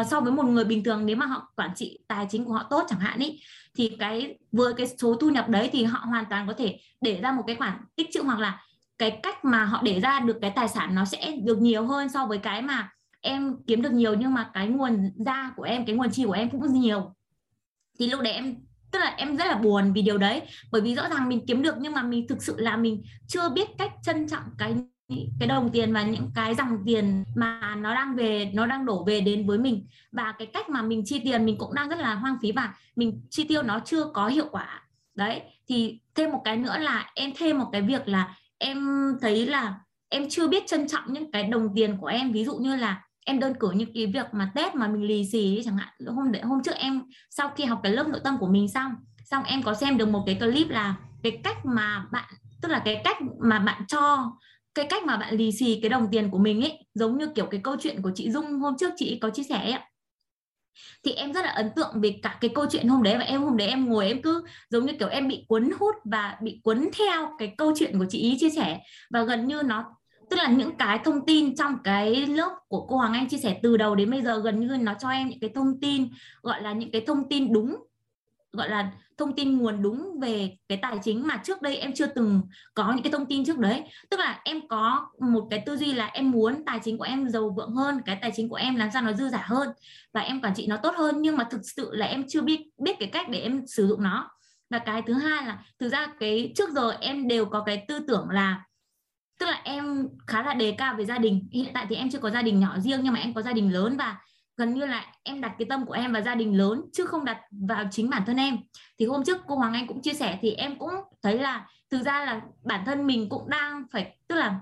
uh, so với một người bình thường nếu mà họ quản trị tài chính của họ tốt chẳng hạn ý thì cái với cái số thu nhập đấy thì họ hoàn toàn có thể để ra một cái khoản tích trữ hoặc là cái cách mà họ để ra được cái tài sản nó sẽ được nhiều hơn so với cái mà em kiếm được nhiều, nhưng mà cái nguồn ra của em, cái nguồn chi của em cũng nhiều. Thì lúc đấy em, tức là em rất là buồn vì điều đấy. Bởi vì rõ ràng mình kiếm được, nhưng mà mình thực sự là mình chưa biết cách trân trọng cái cái đồng tiền và những cái dòng tiền mà nó đang về, nó đang đổ về đến với mình. Và cái cách mà mình chi tiền mình cũng đang rất là hoang phí và mình chi tiêu nó chưa có hiệu quả. Đấy, thì thêm một cái nữa là em thêm một cái việc là em thấy là em chưa biết trân trọng những cái đồng tiền của em. Ví dụ như là em đơn cử những cái việc mà tết mà mình lì xì chẳng hạn. Hôm để hôm trước em, sau khi học cái lớp nội tâm của mình xong xong em có xem được một cái clip là cái cách mà bạn, tức là cái cách mà bạn cho, cái cách mà bạn lì xì cái đồng tiền của mình ấy. Giống như kiểu cái câu chuyện của chị Dung hôm trước chị có chia sẻ ấy thì em rất là ấn tượng về cả cái câu chuyện hôm đấy và em hôm đấy em ngồi em cứ giống như kiểu em bị cuốn hút và bị cuốn theo cái câu chuyện của chị ý chia sẻ. Và gần như nó, tức là những cái thông tin trong cái lớp của cô Hoàng Anh chia sẻ từ đầu đến bây giờ gần như nó cho em những cái thông tin, gọi là những cái thông tin đúng, gọi là thông tin nguồn đúng về cái tài chính mà trước đây em chưa từng có những cái thông tin trước đấy. Tức là em có một cái tư duy là em muốn tài chính của em giàu vượng hơn, cái tài chính của em làm sao nó dư giả hơn và em quản trị nó tốt hơn, nhưng mà thực sự là em chưa biết biết cái cách để em sử dụng nó. Và cái thứ hai là, thực ra cái trước giờ em đều có cái tư tưởng là, tức là em khá là đề cao về gia đình. Hiện tại thì em chưa có gia đình nhỏ riêng, nhưng mà em có gia đình lớn và gần như là em đặt cái tâm của em vào gia đình lớn, chứ không đặt vào chính bản thân em. Thì hôm trước cô Hoàng Anh cũng chia sẻ thì em cũng thấy là thực ra là bản thân mình cũng đang phải, tức là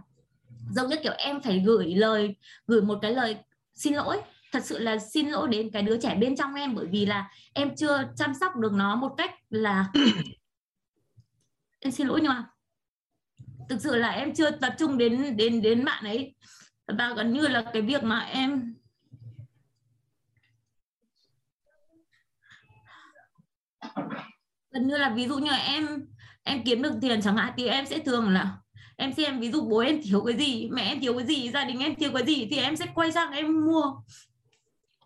giống như kiểu em phải gửi lời, gửi một cái lời xin lỗi. Thật sự là xin lỗi đến cái đứa trẻ bên trong em, bởi vì là em chưa chăm sóc được nó một cách là em xin lỗi nhưng mà thực sự là em chưa tập trung đến đến đến bạn ấy. Và gần như là cái việc mà em gần như là ví dụ như là em em kiếm được tiền chẳng hạn thì em sẽ thường là em xem ví dụ bố em thiếu cái gì, mẹ em thiếu cái gì, gia đình em thiếu cái gì thì em sẽ quay sang em mua.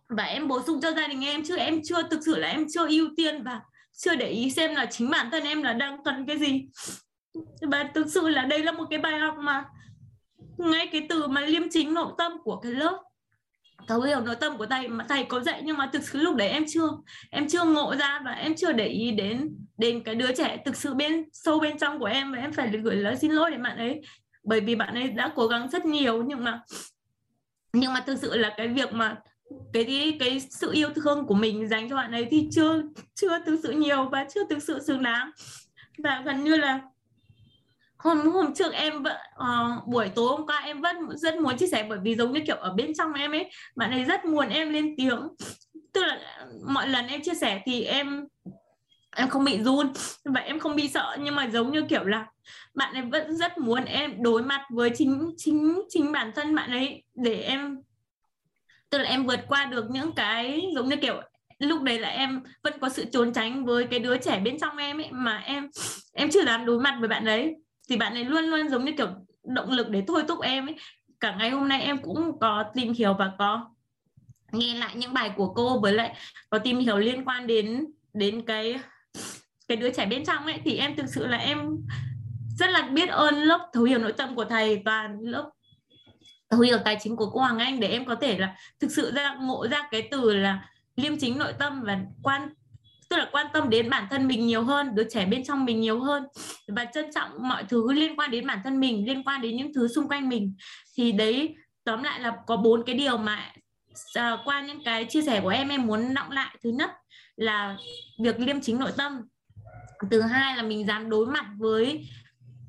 Và em bổ sung cho gia đình em chứ em chưa, thực sự là em chưa ưu tiên và chưa để ý xem là chính bản thân em là đang cần cái gì. Và thực sự là đây là một cái bài học mà ngay cái từ mà liêm chính nội tâm của cái lớp thấu hiểu nội tâm của thầy mà thầy có dạy nhưng mà thực sự lúc đấy em chưa em chưa ngộ ra và em chưa để ý đến đến cái đứa trẻ thực sự bên sâu bên trong của em. Và em phải gửi lời xin lỗi đến bạn ấy. Bởi vì bạn ấy đã cố gắng rất nhiều nhưng mà nhưng mà thực sự là cái việc mà cái cái, cái sự yêu thương của mình dành cho bạn ấy thì chưa chưa thực sự nhiều và chưa thực sự xứng đáng. Và gần như là hôm hôm trước em vẫn uh, buổi tối hôm qua em vẫn rất muốn chia sẻ bởi vì giống như kiểu ở bên trong em ấy bạn ấy rất muốn em lên tiếng. Tức là ờ, mọi lần em chia sẻ thì em em không bị run và em không bị sợ. Nhưng mà giống như kiểu là bạn ấy vẫn rất muốn em đối mặt với chính chính chính bản thân bạn ấy để em tức là em vượt qua được những cái giống như kiểu lúc đấy là em vẫn có sự trốn tránh với cái đứa trẻ bên trong em ấy mà em em chưa dám đối mặt với bạn ấy thì bạn ấy luôn luôn giống như kiểu động lực để thôi thúc em ấy. Cả ngày hôm nay em cũng có tìm hiểu và có nghe lại những bài của cô với lại có tìm hiểu liên quan đến đến cái cái đứa trẻ bên trong ấy. Thì em thực sự là em rất là biết ơn lớp thấu hiểu nội tâm của thầy và lớp thấu hiểu tài chính của cô Hoàng Anh để em có thể là thực sự ra ngộ ra cái từ là liêm chính nội tâm và quan tức là quan tâm đến bản thân mình nhiều hơn đứa trẻ bên trong mình nhiều hơn và trân trọng mọi thứ liên quan đến bản thân mình liên quan đến những thứ xung quanh mình. Thì đấy tóm lại là có bốn cái điều mà uh, qua những cái chia sẻ của em em muốn nọng lại. Thứ nhất là việc liêm chính nội tâm. Thứ hai là mình dám đối mặt với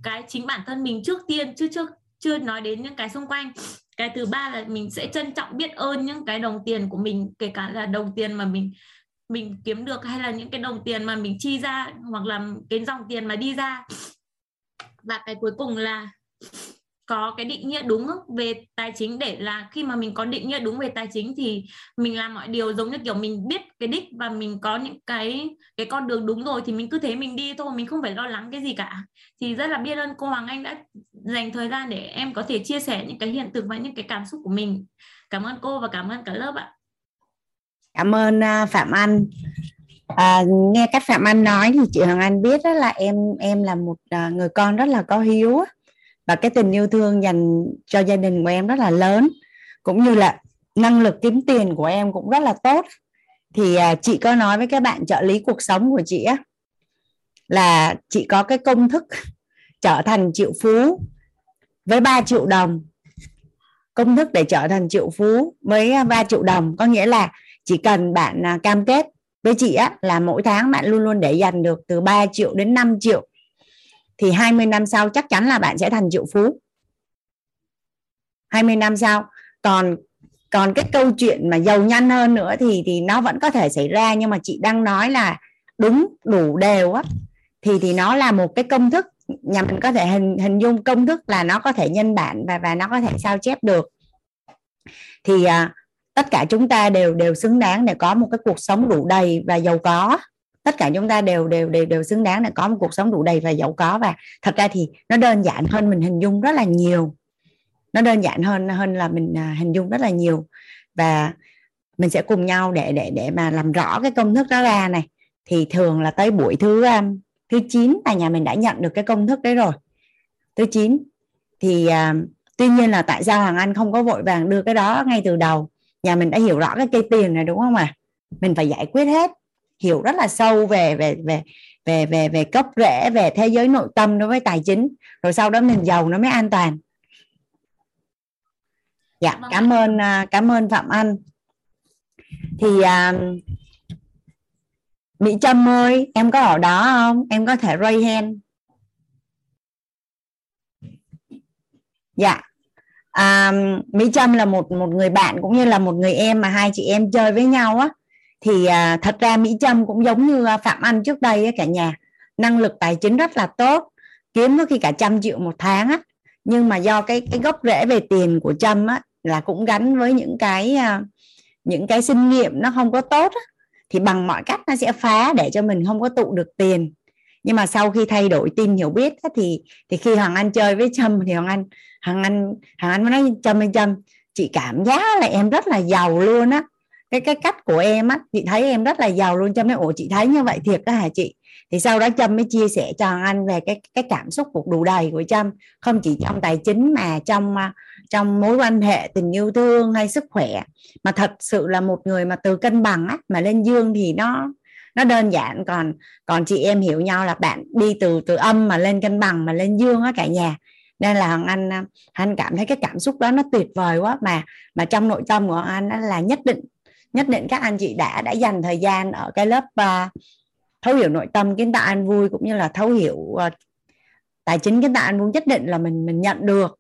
cái chính bản thân mình trước tiên chứ chưa chưa nói đến những cái xung quanh. Cái thứ ba là mình sẽ trân trọng biết ơn những cái đồng tiền của mình kể cả là đồng tiền mà mình mình kiếm được hay là những cái đồng tiền mà mình chi ra, hoặc là cái dòng tiền mà đi ra. Và cái cuối cùng là có cái định nghĩa đúng về tài chính để là khi mà mình có định nghĩa đúng về tài chính thì mình làm mọi điều giống như kiểu mình biết cái đích và mình có những cái cái con đường đúng rồi thì mình cứ thế mình đi thôi, mình không phải lo lắng cái gì cả. Thì rất là biết ơn cô Hoàng Anh đã dành thời gian để em có thể chia sẻ những cái hiện thực và những cái cảm xúc của mình. Cảm ơn cô và cảm ơn cả lớp ạ cảm ơn à, Phạm Anh. À, nghe cách Phạm Anh nói thì chị Hoàng Anh biết đó là em em là một à, người con rất là có hiếu và cái tình yêu thương dành cho gia đình của em rất là lớn. Cũng như là năng lực kiếm tiền của em cũng rất là tốt. Thì à, chị có nói với các bạn trợ lý cuộc sống của chị á là chị có cái công thức trở thành triệu phú với 3 triệu đồng. Công thức để trở thành triệu phú với à, 3 triệu đồng có nghĩa là chỉ cần bạn à, cam kết với chị á là mỗi tháng bạn luôn luôn để dành được từ 3 triệu đến 5 triệu. Thì 20 năm sau chắc chắn là bạn sẽ thành triệu phú. 20 năm sau còn còn cái câu chuyện mà giàu nhanh hơn nữa thì thì nó vẫn có thể xảy ra. Nhưng mà chị đang nói là đúng đủ đều á thì thì nó là một cái công thức. Nhà mình có thể hình hình dung công thức là nó có thể nhân bản và và nó có thể sao chép được. Thì à, tất cả chúng ta đều đều xứng đáng để có một cái cuộc sống đủ đầy và giàu có. Tất cả chúng ta đều đều đều đều xứng đáng để có một cuộc sống đủ đầy và giàu có. Và thật ra thì nó đơn giản hơn mình hình dung rất là nhiều. Nó đơn giản hơn hơn là mình à, hình dung rất là nhiều. Và mình sẽ cùng nhau để để để mà làm rõ cái công thức đó ra này. Thì thường là tới buổi thứ à, thứ 9 là nhà mình đã nhận được cái công thức đấy rồi. Thứ 9 thì uh, tuy nhiên là tại sao Hoàng Anh không có vội vàng đưa cái đó ngay từ đầu? Nhà mình đã hiểu rõ cái cây tiền này đúng không ạ? À? mình phải giải quyết hết. Hiểu rất là sâu về về về về về về gốc rễ về thế giới nội tâm đối với tài chính. Rồi sau đó mình giàu nó mới an toàn. Dạ vâng cảm ơn à, cảm ơn phạm anh. Thì uh, mỹ trâm ơi em có ở đó không? Em có thể raise hand. Dạ à, mỹ trâm là một một người bạn cũng như là một người em mà hai chị em chơi với nhau á. Thì à, thật ra mỹ trâm cũng giống như à, phạm anh trước đây á cả nhà. Năng lực tài chính rất là tốt kiếm có khi cả trăm triệu một tháng á. Nhưng mà do cái cái gốc rễ về tiền của Trâm á là cũng gắn với những cái à, những cái sinh nghiệm nó không có tốt á, thì bằng mọi cách nó sẽ phá để cho mình không có tụ được tiền nhưng mà sau khi thay đổi tin hiểu biết á, thì thì khi Hoàng Anh chơi với Trâm thì Hoàng Anh Hoàng Anh Hoàng Anh mới nói Trâm ơi Trâm chị cảm giác là em rất là giàu luôn á. Cái cái cách của em á chị thấy em rất là giàu luôn. Trâm nói ủa chị thấy như vậy thiệt đó hả chị? Thì sau đó Trâm mới chia sẻ cho Hoàng Anh về cái cái cảm xúc cuộc đủ đầy của Trâm. Không chỉ trong tài chính mà trong à, trong mối quan hệ tình yêu thương hay sức khỏe mà thật sự là một người mà từ cân bằng á mà lên dương thì nó nó đơn giản còn còn chị em hiểu nhau là bạn đi từ từ âm mà lên cân bằng mà lên dương á cả nhà. Nên là Hoàng Anh à, anh cảm thấy cái cảm xúc đó nó tuyệt vời quá mà mà trong nội tâm của Anh là nhất định nhất định các anh chị đã đã dành thời gian ở cái lớp uh, thấu hiểu nội tâm kiến tạo an vui cũng như là thấu hiểu uh, tài chính kiến tạo an vui nhất định là mình mình nhận được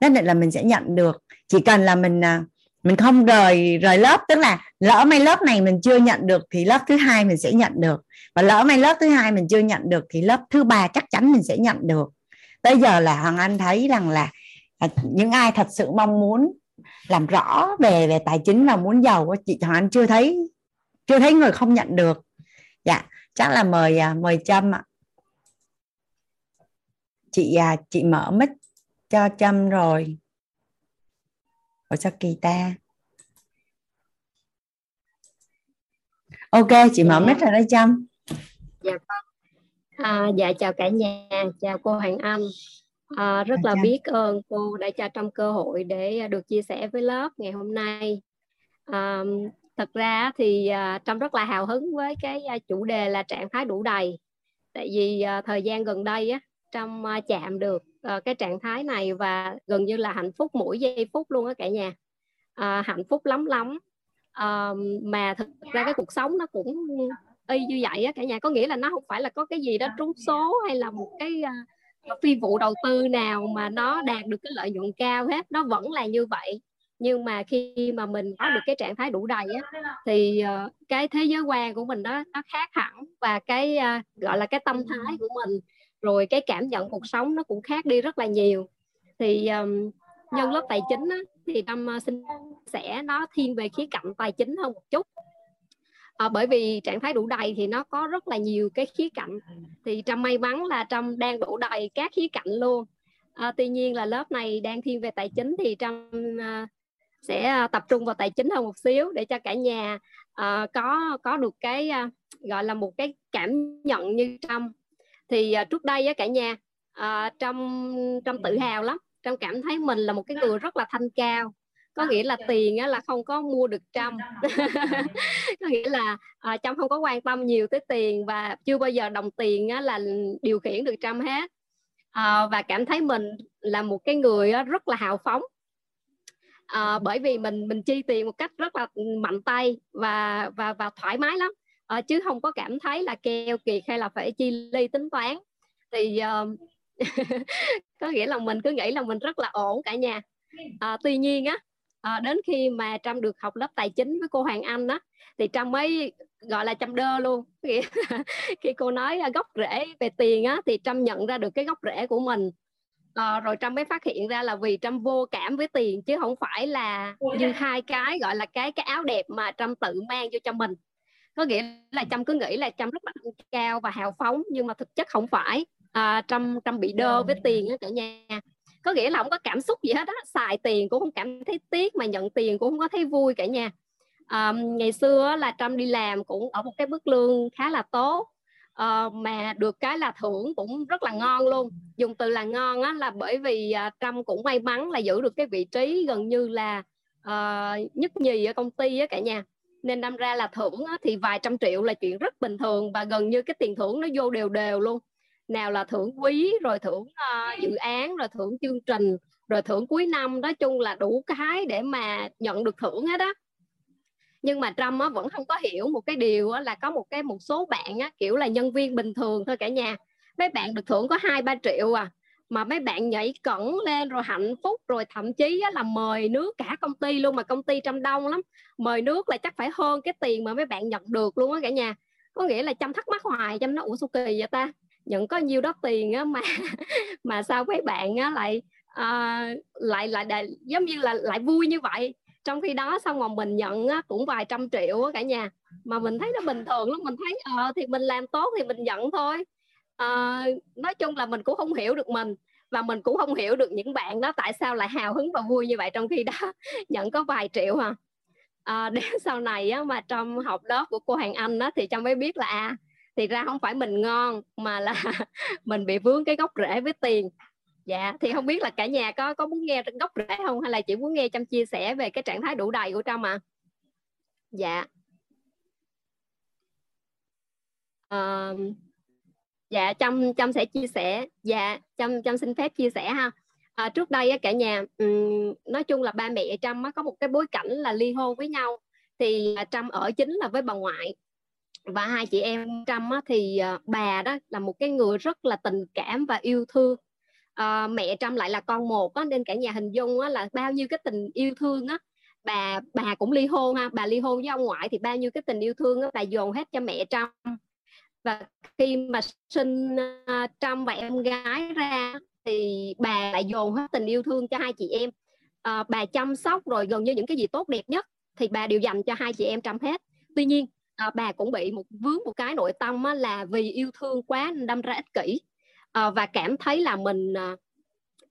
nhất định là mình sẽ nhận được. Chỉ cần là mình uh, mình không rời rời lớp, tức là lỡ may lớp này mình chưa nhận được thì lớp thứ hai mình sẽ nhận được. Và lỡ may lớp thứ hai mình chưa nhận được thì lớp thứ ba chắc chắn mình sẽ nhận được. Tới giờ là hoàng anh thấy rằng là à, những ai thật sự mong muốn làm rõ về về tài chính và muốn giàu chị hoàng anh chưa thấy chưa thấy người không nhận được. Dạ chắc là mời à, mời trâm ạ. Chị à, chị mở mic cho trâm rồi. Ủa sao kỳ ta? Ok chị mở mic rồi đấy trâm. Dạ vâng. À, dạ chào cả nhà. Chào cô Hoàng Anh à, rất là biết ơn cô đã cho trong cơ hội để được chia sẻ với lớp ngày hôm nay. À, thật ra thì à, trâm rất là hào hứng với cái à, chủ đề là trạng thái đủ đầy. Tại vì à, thời gian gần đây á trâm à, chạm được uh, cái trạng thái này và gần như là hạnh phúc mỗi giây phút luôn á cả nhà. Uh, hạnh phúc lắm lắm uh, mà thực ra cái cuộc sống nó cũng y như vậy á cả nhà. Có nghĩa là nó không phải là có cái gì đó trúng số hay là một cái uh, phi vụ đầu tư nào mà nó đạt được cái lợi nhuận cao hết. Nó vẫn là như vậy. Nhưng mà khi mà mình có được cái trạng thái đủ đầy á thì uh, cái thế giới quan của mình đó nó khác hẳn. Và cái uh, gọi là cái tâm thái của mình rồi cái cảm nhận cuộc sống nó cũng khác đi rất là nhiều. Thì um, nhân lớp tài chính á, thì tâm xin ờ, sẽ nó thiên về khía cạnh tài chính hơn một chút. À, bởi vì trạng thái đủ đầy thì nó có rất là nhiều cái khía cạnh. Thì trâm may mắn là trâm đang đủ đầy các khía cạnh luôn. À, tuy nhiên là lớp này đang thiên về tài chính thì trâm à, sẽ tập trung vào tài chính hơn một xíu để cho cả nhà à, có có được cái à, gọi là một cái cảm nhận như trâm thì à, trước đây á cả nhà à, trong trong tự hào lắm. Trong cảm thấy mình là một cái người rất là thanh cao. Có nghĩa là tiền á, là không có mua được trăm có nghĩa là à, trâm không có quan tâm nhiều tới tiền và chưa bao giờ đồng tiền á, là điều khiển được trăm hết. À, và cảm thấy mình là một cái người á, rất là hào phóng. À, bởi vì mình mình chi tiền một cách rất là mạnh tay và và và thoải mái lắm à, chứ không có cảm thấy là keo kiệt hay là phải chi ly tính toán. Thì uh, có nghĩa là mình cứ nghĩ là mình rất là ổn cả nhà. À, tuy nhiên á à, đến khi mà trâm được học lớp tài chính với cô hoàng anh á thì trâm mới gọi là trâm đơ luôn. Khi cô nói gốc rễ về tiền á thì trâm nhận ra được cái gốc rễ của mình. À, rồi trâm mới phát hiện ra là vì trâm vô cảm với tiền chứ không phải là như hai cái gọi là cái cái áo đẹp mà trâm tự mang cho cho mình có nghĩa là trâm cứ nghĩ là trâm rất là cao và hào phóng nhưng mà thực chất không phải. À, trâm trâm bị đơ với tiền á cả nhà. Có nghĩa là không có cảm xúc gì hết á xài tiền cũng không cảm thấy tiếc mà nhận tiền cũng không có thấy vui cả nhà. À, ngày xưa là trâm đi làm cũng ở một cái mức lương khá là tốt. À, mà được cái là thưởng cũng rất là ngon luôn. Dùng từ là ngon á là bởi vì à, trâm cũng may mắn là giữ được cái vị trí gần như là à, nhất nhì ở công ty á cả nhà nên đâm ra là thưởng thì vài trăm triệu là chuyện rất bình thường và gần như cái tiền thưởng nó vô đều đều luôn. Nào là thưởng quý rồi thưởng uh, dự án rồi thưởng chương trình rồi thưởng cuối năm nói chung là đủ cái để mà nhận được thưởng hết á. Nhưng mà Trâm á, vẫn không có hiểu một cái điều á, là có một cái một số bạn á, kiểu là nhân viên bình thường thôi cả nhà. Mấy bạn được thưởng có hai ba triệu à mà mấy bạn nhảy cẩn lên rồi hạnh phúc rồi thậm chí á, là mời nước cả công ty luôn mà công ty trăm đông lắm. Mời nước là chắc phải hơn cái tiền mà mấy bạn nhận được luôn á cả nhà. Có nghĩa là chăm thắc mắc hoài chăm nó ủa sao kỳ vậy ta? Nhận có nhiêu đó tiền á mà mà sao mấy bạn á lại à, lại lại lại giống như là lại vui như vậy. Trong khi đó xong mà mình nhận á, cũng vài trăm triệu á cả nhà. Mà mình thấy nó bình thường lắm mình thấy ờ thì mình làm tốt thì mình nhận thôi à, nói chung là mình cũng không hiểu được mình và mình cũng không hiểu được những bạn đó tại sao lại hào hứng và vui như vậy trong khi đó nhận có vài triệu à, à, đến sau này á, mà trong học lớp của cô Hàng Anh á, thì trong mới biết là à, thì ra không phải mình ngon mà là mình bị vướng cái gốc rễ với tiền. Dạ thì không biết là cả nhà có có muốn nghe gốc rễ không hay là chỉ muốn nghe trong chia sẻ về cái trạng thái đủ đầy của trâm ạ? À? dạ ờ, dạ trong trong sẽ chia sẻ. Dạ trong trong xin phép chia sẻ ha. À, trước đây á, cả nhà um, nói chung là ba mẹ trâm có một cái bối cảnh là ly hôn với nhau. Thì à, trâm ở chính là với bà ngoại. Và hai chị em trâm á, thì uh, bà đó là một cái người rất là tình cảm và yêu thương. À, mẹ trâm lại là con một á, nên cả nhà hình dung á, là bao nhiêu cái tình yêu thương á. Bà bà cũng ly hôn ha. Bà ly hôn với ông ngoại thì bao nhiêu cái tình yêu thương á, bà dồn hết cho mẹ trâm và khi mà sinh à, uh, trâm và em gái ra thì bà lại dồn hết tình yêu thương cho hai chị em. À, bà chăm sóc rồi gần như những cái gì tốt đẹp nhất thì bà đều dành cho hai chị em trâm hết. Tuy nhiên à, bà cũng bị một vướng một cái nội tâm á, là vì yêu thương quá đâm ra ích kỷ. À, và cảm thấy là mình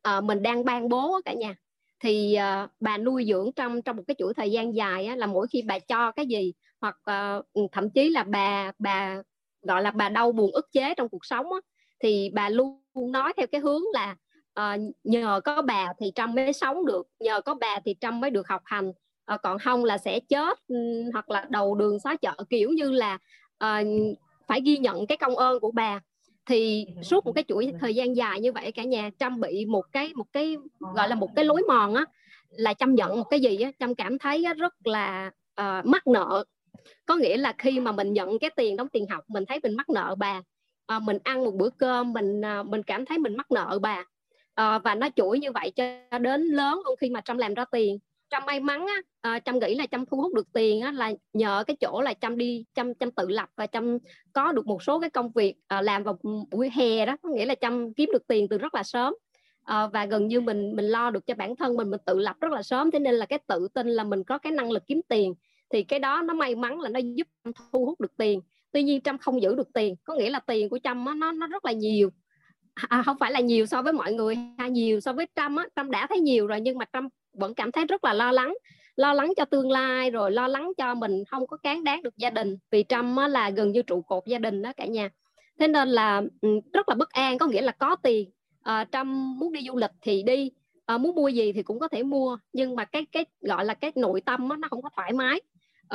à, mình đang ban bố cả nhà. Thì à, bà nuôi dưỡng trong trong một cái chuỗi thời gian dài á, là mỗi khi bà cho cái gì hoặc à, thậm chí là bà bà gọi là bà đau buồn ức chế trong cuộc sống á, thì bà luôn nói theo cái hướng là uh, nhờ có bà thì trâm mới sống được nhờ có bà thì trâm mới được học hành. Uh, còn không là sẽ chết um, hoặc là đầu đường xó chợ kiểu như là uh, phải ghi nhận cái công ơn của bà. Thì suốt một cái chuỗi thời gian dài như vậy cả nhà trâm bị một cái một cái gọi là một cái lối mòn á là trâm giận một cái gì á trâm cảm thấy rất là uh, mắc nợ có nghĩa là khi mà mình nhận cái tiền đóng tiền học mình thấy mình mắc nợ bà à, mình ăn một bữa cơm mình à, mình cảm thấy mình mắc nợ bà. À, và nó chuỗi như vậy cho đến lớn luôn khi mà trâm làm ra tiền. Trâm may mắn á à, trâm nghĩ là trâm thu hút được tiền á là nhờ cái chỗ là trâm đi trâm trâm tự lập và trâm có được một số cái công việc à, làm vào buổi hè đó. Có nghĩa là trâm kiếm được tiền từ rất là sớm. À, và gần như mình mình lo được cho bản thân mình mình tự lập rất là sớm. Thế nên là cái tự tin là mình có cái năng lực kiếm tiền thì cái đó nó may mắn là nó giúp thu hút được tiền. Tuy nhiên trâm không giữ được tiền. Có nghĩa là tiền của trâm nó nó rất là nhiều. À, không phải là nhiều so với mọi người hay nhiều so với trâm á. Trâm đã thấy nhiều rồi nhưng mà trâm vẫn cảm thấy rất là lo lắng. Lo lắng cho tương lai rồi lo lắng cho mình không có cán đáng được gia đình. Vì trâm á, là gần như trụ cột gia đình đó cả nhà. Thế nên là ừ, rất là bất an. Có nghĩa là có tiền ờ, à, trâm muốn đi du lịch thì đi. À, muốn mua gì thì cũng có thể mua. Nhưng mà cái cái gọi là cái nội tâm á, nó không có thoải mái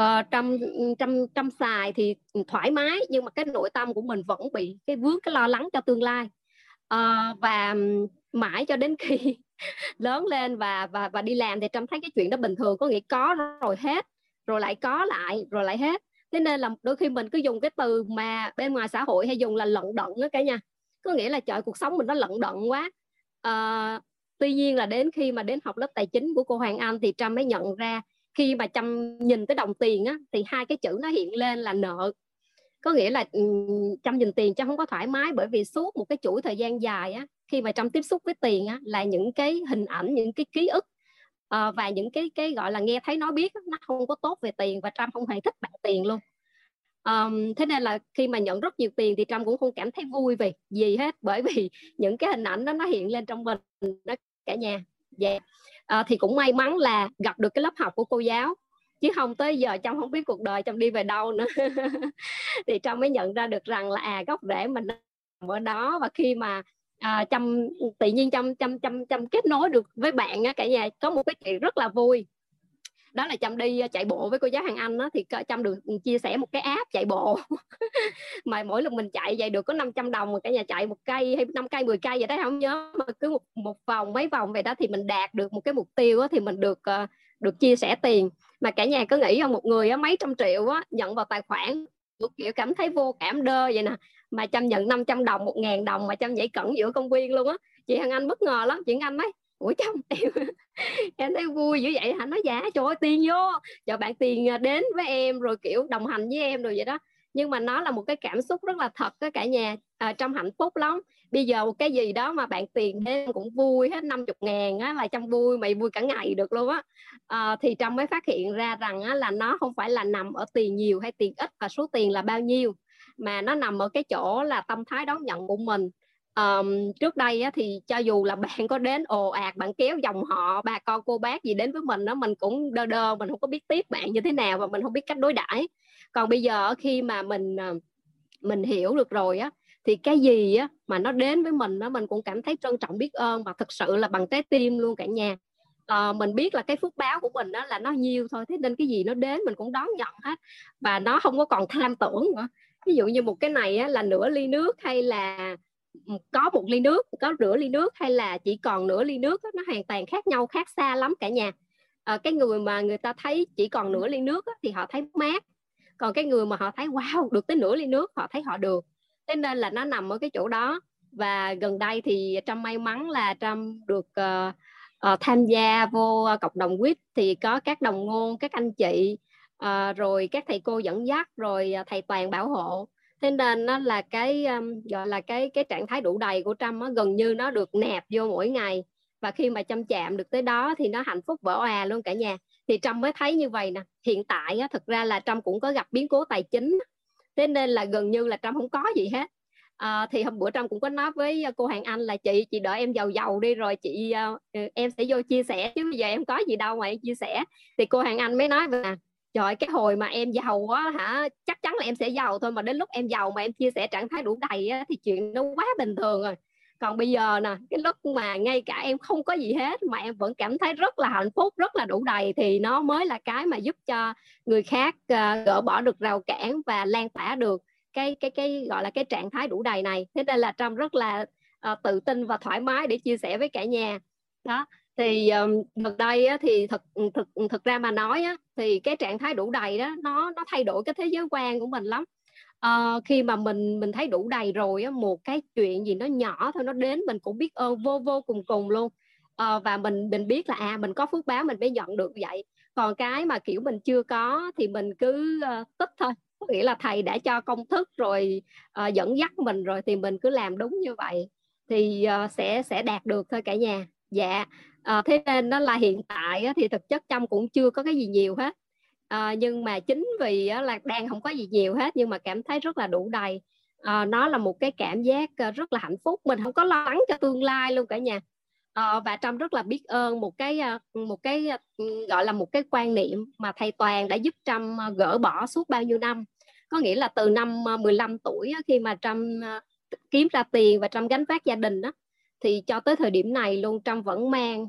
uh, trong trong trong xài thì thoải mái nhưng mà cái nội tâm của mình vẫn bị cái vướng cái lo lắng cho tương lai. Uh, và mãi cho đến khi lớn lên và và và đi làm thì trâm thấy cái chuyện đó bình thường có nghĩa có rồi hết rồi lại có lại rồi lại hết. Thế nên là đôi khi mình cứ dùng cái từ mà bên ngoài xã hội hay dùng là lận đận đó cả nhà. Có nghĩa là trời cuộc sống mình nó lận đận quá. À, tuy nhiên là đến khi mà đến học lớp tài chính của cô Hoàng Anh thì Trâm mới nhận ra khi mà chăm nhìn tới đồng tiền á thì hai cái chữ nó hiện lên là nợ. Có nghĩa là ừ, chăm nhìn tiền chăm không có thoải mái bởi vì suốt một cái chuỗi thời gian dài á khi mà chăm tiếp xúc với tiền á là những cái hình ảnh những cái ký ức uh, và những cái cái gọi là nghe thấy nói biết nó không có tốt về tiền và trâm không hề thích bạn tiền luôn. Um, thế nên là khi mà nhận rất nhiều tiền thì trâm cũng không cảm thấy vui vì gì hết bởi vì những cái hình ảnh đó nó hiện lên trong mình đó cả nhà. Dạ. yeah à, thì cũng may mắn là gặp được cái lớp học của cô giáo. Chứ không tới giờ trong không biết cuộc đời trong đi về đâu nữa. Thì trong mới nhận ra được rằng là à gốc rễ mình ở đó. Và khi mà à, chăm tự nhiên chăm chăm chăm chăm kết nối được với bạn á cả nhà có một cái chuyện rất là vui đó là chăm đi ờ, chạy bộ với cô giáo hàng anh đó, thì chăm được ừ, chia sẻ một cái app chạy bộ. Mà mỗi lần mình chạy vậy được có 500 đồng mà cả nhà chạy một cây hay năm cây 10 cây vậy đó không nhớ. Mà cứ một, một vòng mấy vòng vậy đó thì mình đạt được một cái mục tiêu đó, thì mình được ờ, được chia sẻ tiền. Mà cả nhà cứ nghĩ không một người mấy trăm triệu đó, nhận vào tài khoản kiểu cảm thấy vô cảm đơ vậy nè. Mà chăm nhận 500 đồng một ngàn đồng mà chăm nhảy cẩn giữa công viên luôn á. Chị Hằng Anh bất ngờ lắm chị Anh ấy ủa chồng em em thấy vui dữ vậy. Hả nói dạ trời ơi tiền vô. Cho bạn tiền à, đến với em rồi kiểu đồng hành với em rồi vậy đó. Nhưng mà nó là một cái cảm xúc rất là thật đó cả nhà à, trong hạnh phúc lắm. Bây giờ một cái gì đó mà bạn tiền thêm cũng vui hết 50 ngàn á là trong vui mày vui cả ngày được luôn á. À, thì trong mới phát hiện ra rằng á, là nó không phải là nằm ở tiền nhiều hay tiền ít và số tiền là bao nhiêu. Mà nó nằm ở cái chỗ là tâm thái đón nhận của mình um, trước đây á, thì cho dù là bạn có đến ồ ạt bạn kéo dòng họ bà con cô bác gì đến với mình đó mình cũng đơ đơ mình không có biết tiếp bạn như thế nào và mình không biết cách đối đãi. Còn bây giờ khi mà mình ờ, mình hiểu được rồi á thì cái gì á mà nó đến với mình đó mình cũng cảm thấy trân trọng biết ơn và thực sự là bằng trái tim luôn cả nhà. À, mình biết là cái phước báo của mình đó là nó nhiều thôi thế nên cái gì nó đến mình cũng đón nhận hết và nó không có còn tham tưởng nữa. Ví dụ như một cái này á, là nửa ly nước hay là có một ly nước có nửa ly nước hay là chỉ còn nửa ly nước nó hoàn toàn khác nhau khác xa lắm cả nhà. À, cái người mà người ta thấy chỉ còn nửa ly nước thì họ thấy mát. Còn cái người mà họ thấy wow được tới nửa ly nước họ thấy họ được. Thế nên là nó nằm ở cái chỗ đó. Và gần đây thì trâm may mắn là trâm được uh, uh, tham gia vô cộng đồng quýt thì có các đồng ngôn các anh chị uh, rồi các thầy cô dẫn dắt rồi thầy toàn bảo hộ thế nên nó là cái um, gọi là cái cái trạng thái đủ đầy của trâm nó gần như nó được nạp vô mỗi ngày. Và khi mà chăm chạm được tới đó thì nó hạnh phúc vỡ òa luôn cả nhà. Thì trâm mới thấy như vậy nè. Hiện tại á, thực ra là trâm cũng có gặp biến cố tài chính. Thế nên là gần như là trâm không có gì hết. À, thì hôm bữa trâm cũng có nói với ờ, cô hàng anh là chị chị đợi em giàu giàu đi rồi chị uh, em sẽ vô chia sẻ chứ bây giờ em có gì đâu mà em chia sẻ. Thì cô hàng anh mới nói là trời cái hồi mà em giàu quá hả chắc chắn là em sẽ giàu thôi mà đến lúc em giàu mà em chia sẻ trạng thái đủ đầy á, thì chuyện nó quá bình thường rồi. Còn bây giờ nè cái lúc mà ngay cả em không có gì hết mà em vẫn cảm thấy rất là hạnh phúc rất là đủ đầy thì nó mới là cái mà giúp cho người khác uh, gỡ bỏ được rào cản và lan tỏa được cái cái cái gọi là cái trạng thái đủ đầy này. Thế nên là trâm rất là uh, tự tin và thoải mái để chia sẻ với cả nhà. Đó thì um, gần đây á, thì ừ, thực thực thực ra mà nói á, thì cái trạng thái đủ đầy đó nó nó thay đổi cái thế giới quan của mình lắm. À, khi mà mình mình thấy đủ đầy rồi á, một cái chuyện gì nó nhỏ thôi nó đến mình cũng biết ơn vô vô cùng cùng luôn. À, và mình mình biết là à mình có phước báo mình mới nhận được vậy. Còn cái mà kiểu mình chưa có thì mình cứ uh, tích thôi. Có nghĩa là thầy đã cho công thức rồi uh, dẫn dắt mình rồi thì mình cứ làm đúng như vậy. Thì uh, sẽ sẽ đạt được thôi cả nhà. Dạ à, thế nên đó là hiện tại á, thì thực chất trong cũng chưa có cái gì nhiều hết. À, nhưng mà chính vì á, là đang không có gì nhiều hết nhưng mà cảm thấy rất là đủ đầy. À, nó là một cái cảm giác rất là hạnh phúc. Mình không có lo lắng cho tương lai luôn cả nhà. À, và trâm rất là biết ơn một cái một cái gọi là một cái quan niệm mà thầy toàn đã giúp trâm gỡ bỏ suốt bao nhiêu năm. Có nghĩa là từ năm 15 tuổi khi mà trâm kiếm ra tiền và trâm gánh vác gia đình đó thì cho tới thời điểm này luôn trâm vẫn mang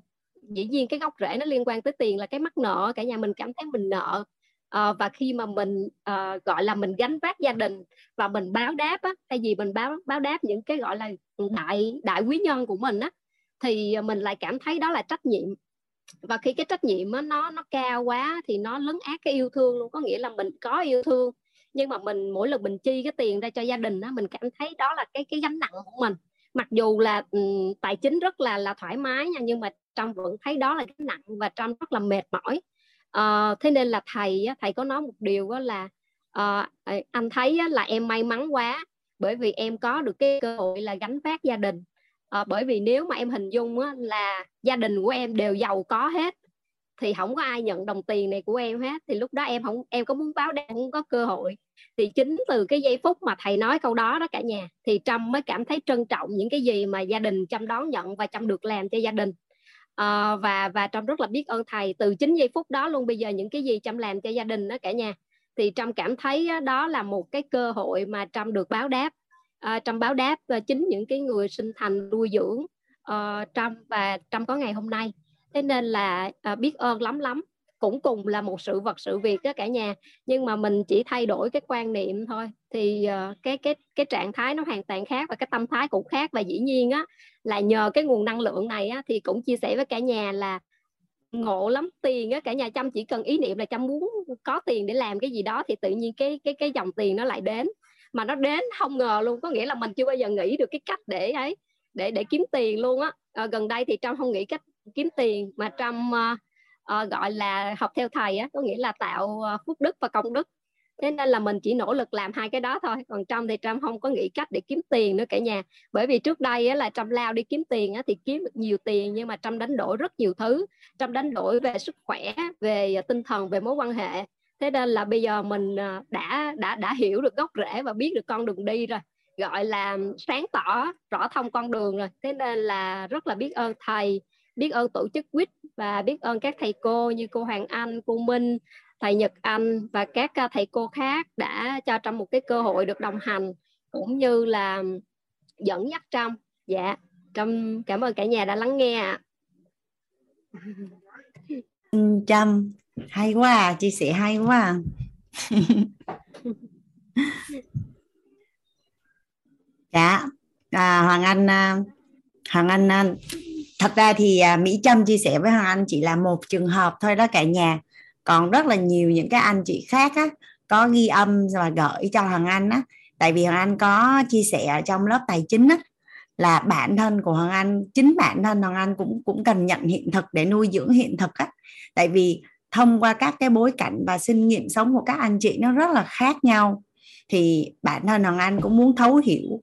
dĩ nhiên cái gốc rễ nó liên quan tới tiền là cái mắc nợ cả nhà mình cảm thấy mình nợ. À, và khi mà mình à, gọi là mình gánh vác gia đình và mình báo đáp á, thay vì mình báo báo đáp những cái gọi là đại đại quý nhân của mình á thì mình lại cảm thấy đó là trách nhiệm. Và khi cái trách nhiệm á, nó nó cao quá thì nó lấn át cái yêu thương luôn. Có nghĩa là mình có yêu thương nhưng mà mình mỗi lần mình chi cái tiền ra cho gia đình á mình cảm thấy đó là cái cái gánh nặng của mình mặc dù là um, tài chính rất là là thoải mái nha nhưng mà trong vẫn thấy đó là cái nặng và trong rất là mệt mỏi. À, thế nên là thầy thầy có nói một điều đó là à, anh thấy là em may mắn quá bởi vì em có được cái cơ hội là gánh vác gia đình. À, bởi vì nếu mà em hình dung á, là gia đình của em đều giàu có hết thì không có ai nhận đồng tiền này của em hết. Thì lúc đó em không em có muốn báo đáp không có cơ hội. Thì chính từ cái giây phút mà thầy nói câu đó đó cả nhà thì trâm mới cảm thấy trân trọng những cái gì mà gia đình trâm đón nhận và trâm được làm cho gia đình. À, và và trâm rất là biết ơn thầy. Từ chính giây phút đó luôn bây giờ những cái gì trâm làm cho gia đình đó cả nhà thì trâm cảm thấy đó là một cái cơ hội mà trâm được báo đáp. À, trâm báo đáp ờ, chính những cái người sinh thành nuôi dưỡng uh, trâm và trâm có ngày hôm nay thế nên là à, biết ơn lắm lắm. Cũng cùng là một sự vật sự việc đó cả nhà. Nhưng mà mình chỉ thay đổi cái quan niệm thôi. Thì uh, cái cái cái trạng thái nó hoàn toàn khác và cái tâm thái cũng khác. Và dĩ nhiên á là nhờ cái nguồn năng lượng này á thì cũng chia sẻ với cả nhà là ngộ lắm tiền á cả nhà. Chăm chỉ cần ý niệm là chăm muốn có tiền để làm cái gì đó thì tự nhiên cái cái cái dòng tiền nó lại đến. Mà nó đến không ngờ luôn có nghĩa là mình chưa bao giờ nghĩ được cái cách để ấy để để kiếm tiền luôn á. À, gần đây thì trâm không nghĩ cách kiếm tiền mà trong uh, uh, gọi là học theo thầy á có nghĩa là tạo uh, đức và công đức. Thế nên là mình chỉ nỗ lực làm hai cái đó thôi còn trâm thì trâm không có nghĩ cách để kiếm tiền nữa cả nhà. Bởi vì trước đây á, là trâm lao đi kiếm tiền á, thì kiếm được nhiều tiền nhưng mà trâm đánh đổi rất nhiều thứ. Trâm đánh đổi về sức khỏe về tinh thần về mối quan hệ. Thế nên là bây giờ mình đã đã đã hiểu được gốc rễ và biết được con đường đi rồi. Gọi là sáng tỏ rõ thông con đường rồi. Thế nên là rất là biết ơn thầy biết ơn tổ chức quýt và biết ơn các thầy cô như cô Hoàng Anh, cô Minh, thầy Nhật Anh và các à, thầy cô khác đã cho trong một cái cơ hội được đồng hành cũng như là dẫn dắt Trâm. dạ Trâm cảm ơn cả nhà đã lắng nghe ạ Trâm hay quá à, chia sẻ hay quá à. dạ à, Hoàng Anh à, Hoàng Anh à, thật ra thì à, Mỹ Trâm chia sẻ với Hoàng Anh chỉ là một trường hợp thôi đó cả nhà. Còn rất là nhiều những cái anh chị khác á, có ghi âm và gửi cho Hoàng Anh á. Tại vì Hoàng Anh có chia sẻ ở trong lớp tài chính á, là bản thân của Hoàng Anh, chính bản thân Hoàng Anh cũng cũng cần nhận hiện thực để nuôi dưỡng hiện thực á. Tại vì thông qua các cái bối cảnh và kinh nghiệm sống của các anh chị nó rất là khác nhau, thì bản thân Hoàng Anh cũng muốn thấu hiểu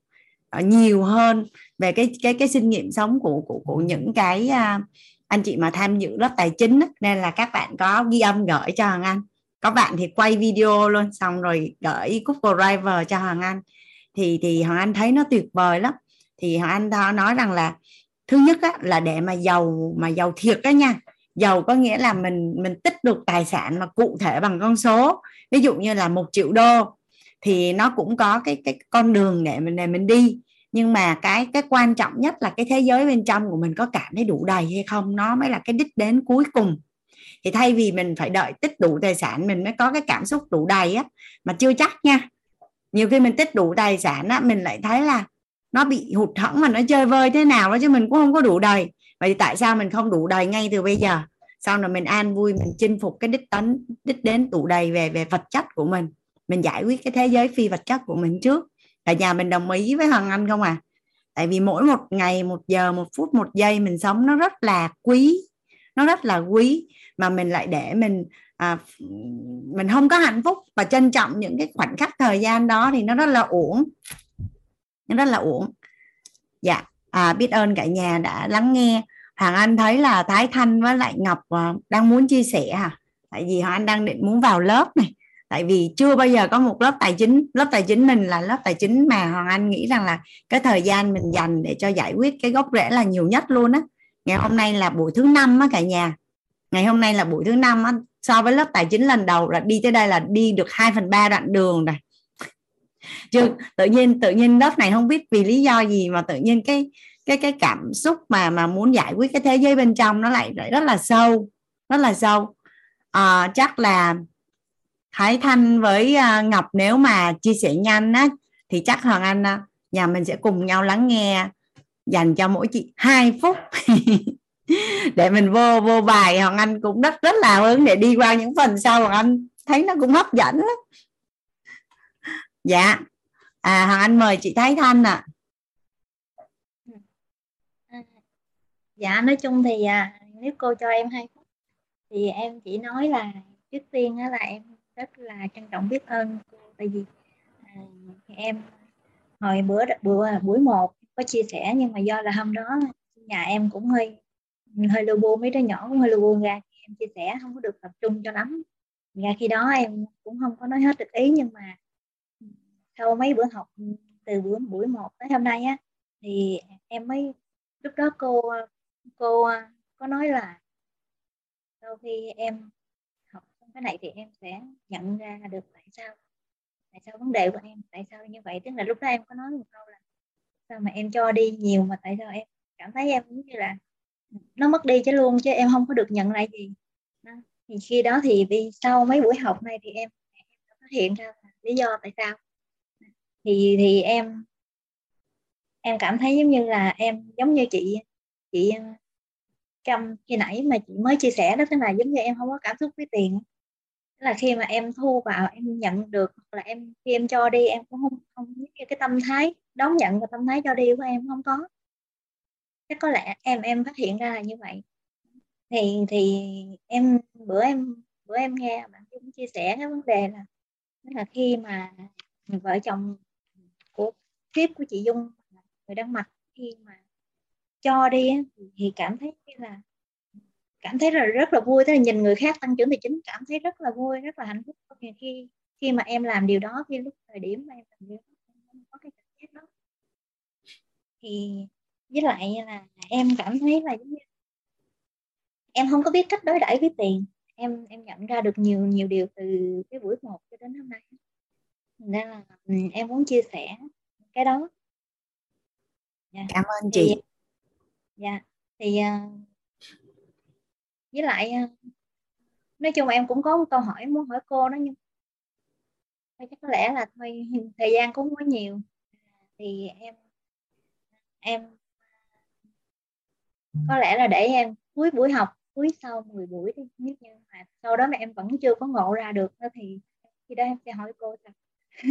ờ, nhiều hơn về cái cái cái kinh nghiệm sống của của của những cái uh, anh chị mà tham dự lớp tài chính á, nên là các bạn có ghi âm gửi cho Hoàng Anh. Có bạn thì quay video luôn xong rồi gửi Google Drive cho Hoàng Anh. Thì thì Hoàng Anh thấy nó tuyệt vời lắm. Thì Hoàng Anh đó nói rằng là thứ nhất á, là để mà giàu mà giàu thiệt đó nha. Giàu có nghĩa là mình mình tích được tài sản mà cụ thể bằng con số. Ví dụ như là một triệu đô thì nó cũng có cái cái con đường để mình để mình đi nhưng mà cái cái quan trọng nhất là cái thế giới bên trong của mình có cảm thấy đủ đầy hay không, nó mới là cái đích đến cuối cùng. Thì thay vì mình phải đợi tích đủ tài sản, mình mới có cái cảm xúc đủ đầy á, mà chưa chắc nha. Nhiều khi mình tích đủ tài sản á, mình lại thấy là nó bị hụt hẫng mà nó chơi vơi thế nào đó chứ mình cũng không có đủ đầy. Vậy tại sao mình không đủ đầy ngay từ bây giờ? Sau rồi mình an vui, mình chinh phục cái đích tấn, đích đến đủ đầy về về vật chất của mình. Mình giải quyết cái thế giới phi vật chất của mình trước cả nhà mình đồng ý với hoàng anh không à? Tại vì mỗi một ngày một giờ một phút một giây mình sống nó rất là quý nó rất là quý mà mình lại để mình à, mình không có hạnh phúc và trân trọng những cái khoảnh khắc thời gian đó thì nó rất là uổng. Nó rất là uổng. Dạ à, biết ơn cả nhà đã lắng nghe. Hoàng Anh thấy là Thái Thanh với lại Ngọc à, đang muốn chia sẻ à? Tại vì Hoàng Anh đang định muốn vào lớp này tại vì chưa bao giờ có một lớp tài chính lớp tài chính mình là lớp tài chính mà Hoàng Anh nghĩ rằng là cái thời gian mình dành để cho giải quyết cái gốc rễ là nhiều nhất luôn á. Ngày hôm nay là buổi thứ năm á cả nhà. Ngày hôm nay là buổi thứ năm á so với lớp tài chính lần đầu là đi tới đây là đi được 2 phần ba đoạn đường rồi. Chứ tự nhiên tự nhiên lớp này không biết vì lý do gì mà tự nhiên cái cái cái cảm xúc mà mà muốn giải quyết cái thế giới bên trong nó lại, lại rất là sâu rất là sâu. À, chắc là Thái Thanh với à, Ngọc nếu mà chia sẻ nhanh á thì chắc Hoàng Anh à, nhà mình sẽ cùng nhau lắng nghe dành cho mỗi chị hai phút. Để mình vô vô bài Hoàng Anh cũng rất rất là hứng để đi qua những phần sau. Hoàng Anh thấy nó cũng hấp dẫn lắm. Dạ. À Hoàng Anh mời chị Thái Thanh ạ. À. dạ nói chung thì à, nếu cô cho em hai phút thì em chỉ nói là trước tiên là em rất là trân trọng biết ơn cô. Tại vì à, em hồi bữa bữa buổi một có chia sẻ nhưng mà do là hôm đó nhà em cũng hơi hơi lưu bu mấy đứa nhỏ cũng hơi lưu bu ra. Em chia sẻ không có được tập trung cho lắm. Ra khi đó em cũng không có nói hết được ý nhưng mà sau mấy bữa học từ bữa buổi một tới hôm nay á thì em mới lúc đó cô cô có nói là sau khi em cái này thì em sẽ nhận ra được tại sao tại sao vấn đề của em tại sao như vậy. Tức là lúc đó em có nói một câu là sao mà em cho đi nhiều mà tại sao em cảm thấy em giống như là nó mất đi chứ luôn chứ em không có được nhận lại gì. Đó. thì khi đó thì vì sau mấy buổi học này thì em, em phát hiện ra lý do tại sao. Thì thì em em cảm thấy giống như là em giống như chị chị ờ, trong khi nãy mà chị mới chia sẻ đó tức là giống như em không có cảm xúc với tiền là khi mà em thu vào em nhận được hoặc là em khi em cho đi, em cũng không không như cái tâm thái, đón nhận và tâm thái cho đi của em không có. Chắc có lẽ em em phát hiện ra là như vậy. Thì thì em, bữa em bữa em nghe bạn cũng chia sẻ cái vấn đề là tức là khi mà vợ chồng của tiếp của chị Dung người đang mặc khi mà cho đi thì cảm thấy như là cảm thấy là rất là vui tức là nhìn người khác tăng trưởng tài chính cảm thấy rất là vui rất là hạnh phúc. Khi khi mà em làm điều đó khi lúc thời điểm mà em làm điều đó em có cái cảm giác đó. Thì với lại là em cảm thấy là giống như em không có biết cách đối đãi với tiền. Em em nhận ra được nhiều nhiều điều từ cái buổi một cho đến hôm nay. Nên là ừ, em muốn chia sẻ cái đó. Dạ. cảm ơn chị. dạ thì uh, với lại uh, nói chung em cũng có một câu hỏi muốn hỏi cô đó nhưng chắc có lẽ là thôi thời gian cũng không có nhiều. Thì em em có lẽ là để em cuối buổi học cuối sau 10 buổi đi. Nếu như mà sau đó mà em vẫn chưa có ngộ ra được thì khi đó em sẽ hỏi cô sao?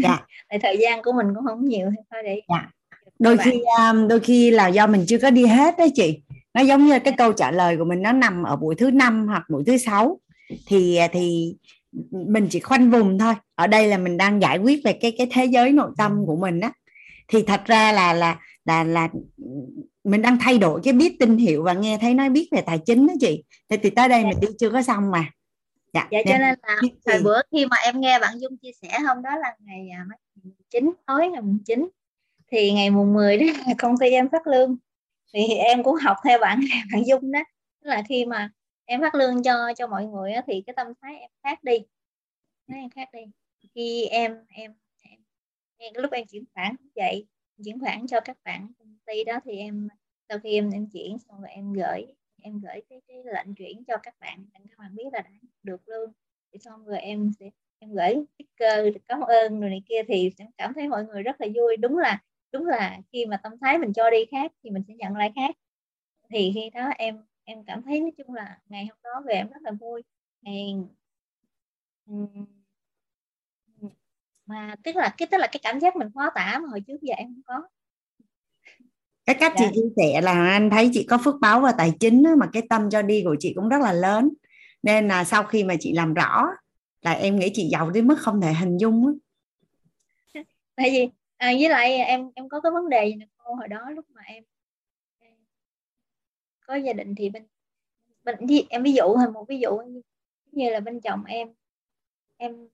Dạ. Tại thời gian của mình cũng không nhiều thôi để dạ. đôi khi um, đôi khi là do mình chưa có đi hết đấy chị nó giống như cái câu trả lời của mình nó nằm ở buổi thứ năm hoặc buổi thứ sáu. Thì thì mình chỉ khoanh vùng thôi. Ở đây là mình đang giải quyết về cái cái thế giới nội tâm của mình á. Thì thật ra là là là là mình đang thay đổi cái biết tin hiệu và nghe thấy nói biết về tài chính đó chị. Thì, thì tới đây dạ. mình đi chưa có xong mà. Dạ, dạ cho nên là thời bữa khi mà em nghe bạn Dung chia sẻ hôm đó là ngày à, chín tối ngày mùng chín thì ngày mùng 10 đó là công ty em phát lương thì em cũng học theo bạn bạn Dung đó. Tức là khi mà em phát lương cho cho mọi người á, thì cái tâm thái em khác đi. Nó em khác đi. Khi em em em, em lúc em chuyển khoản vậy. Chuyển khoản cho các bạn công ty đó thì em sau khi em em chuyển xong rồi em gửi em gửi cái, cái lệnh chuyển cho các bạn. Để các bạn biết là đã được lương. Thì xong rồi em sẽ em gửi sticker cảm ơn rồi này kia thì em cảm thấy mọi người rất là vui. Đúng là đúng là khi mà tâm thái mình cho đi khác thì mình sẽ nhận lại khác. Thì khi đó em em cảm thấy nói chung là ngày hôm đó về em rất là vui. Ngày mà tức là cái tức là cái cảm giác mình khó tả mà hồi trước giờ em không có. Cái cách dạ. chị chia sẻ là anh thấy chị có phước báo và tài chính mà cái tâm cho đi của chị cũng rất là lớn. Nên là sau khi mà chị làm rõ là em nghĩ chị giàu đến mức không thể hình dung tại vì à, với lại em em có cái vấn đề gì nè cô hồi đó lúc mà em có gia đình thì bên bên em ví dụ thôi một ví dụ như là bên chồng em em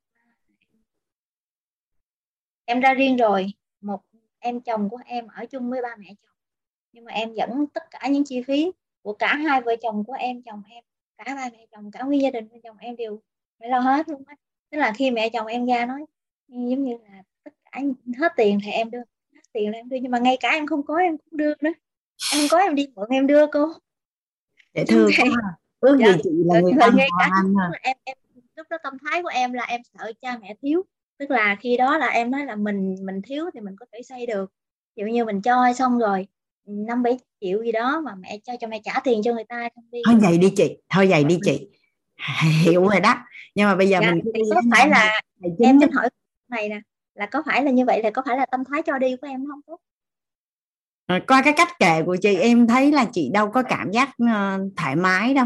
em ra riêng rồi một em chồng của em ở chung với ba mẹ chồng nhưng mà em dẫn tất cả những chi phí của cả hai vợ chồng của em chồng em cả ba mẹ chồng cả nguyên gia đình bên chồng em đều phải lo hết luôn á. Tức là khi mẹ chồng em ra nói giống như là cả hết tiền thì em đưa hết tiền là em đưa. Nhưng mà ngay cả em không có em cũng đưa nữa. Em không có em đi mượn em đưa cô. Để thương quá ước dạ, gì chị là người anh ngay cả anh em, em lúc đó tâm thái của em là em sợ cha mẹ thiếu. Tức là khi đó là em nói là mình mình thiếu thì mình có thể xây được. Ví dụ như mình cho xong rồi năm bảy triệu gì đó mà mẹ cho cho mẹ trả tiền cho người ta không đi. Thôi vậy đi chị thôi vậy đi chị. Hiểu rồi đó. Nhưng mà bây giờ dạ, mình có phải là em xin hỏi này nè là có phải là như vậy là có phải là tâm thái cho đi của em không tốt qua à, cái cách kể của chị em thấy là chị đâu có cảm giác ờ, thoải mái đâu.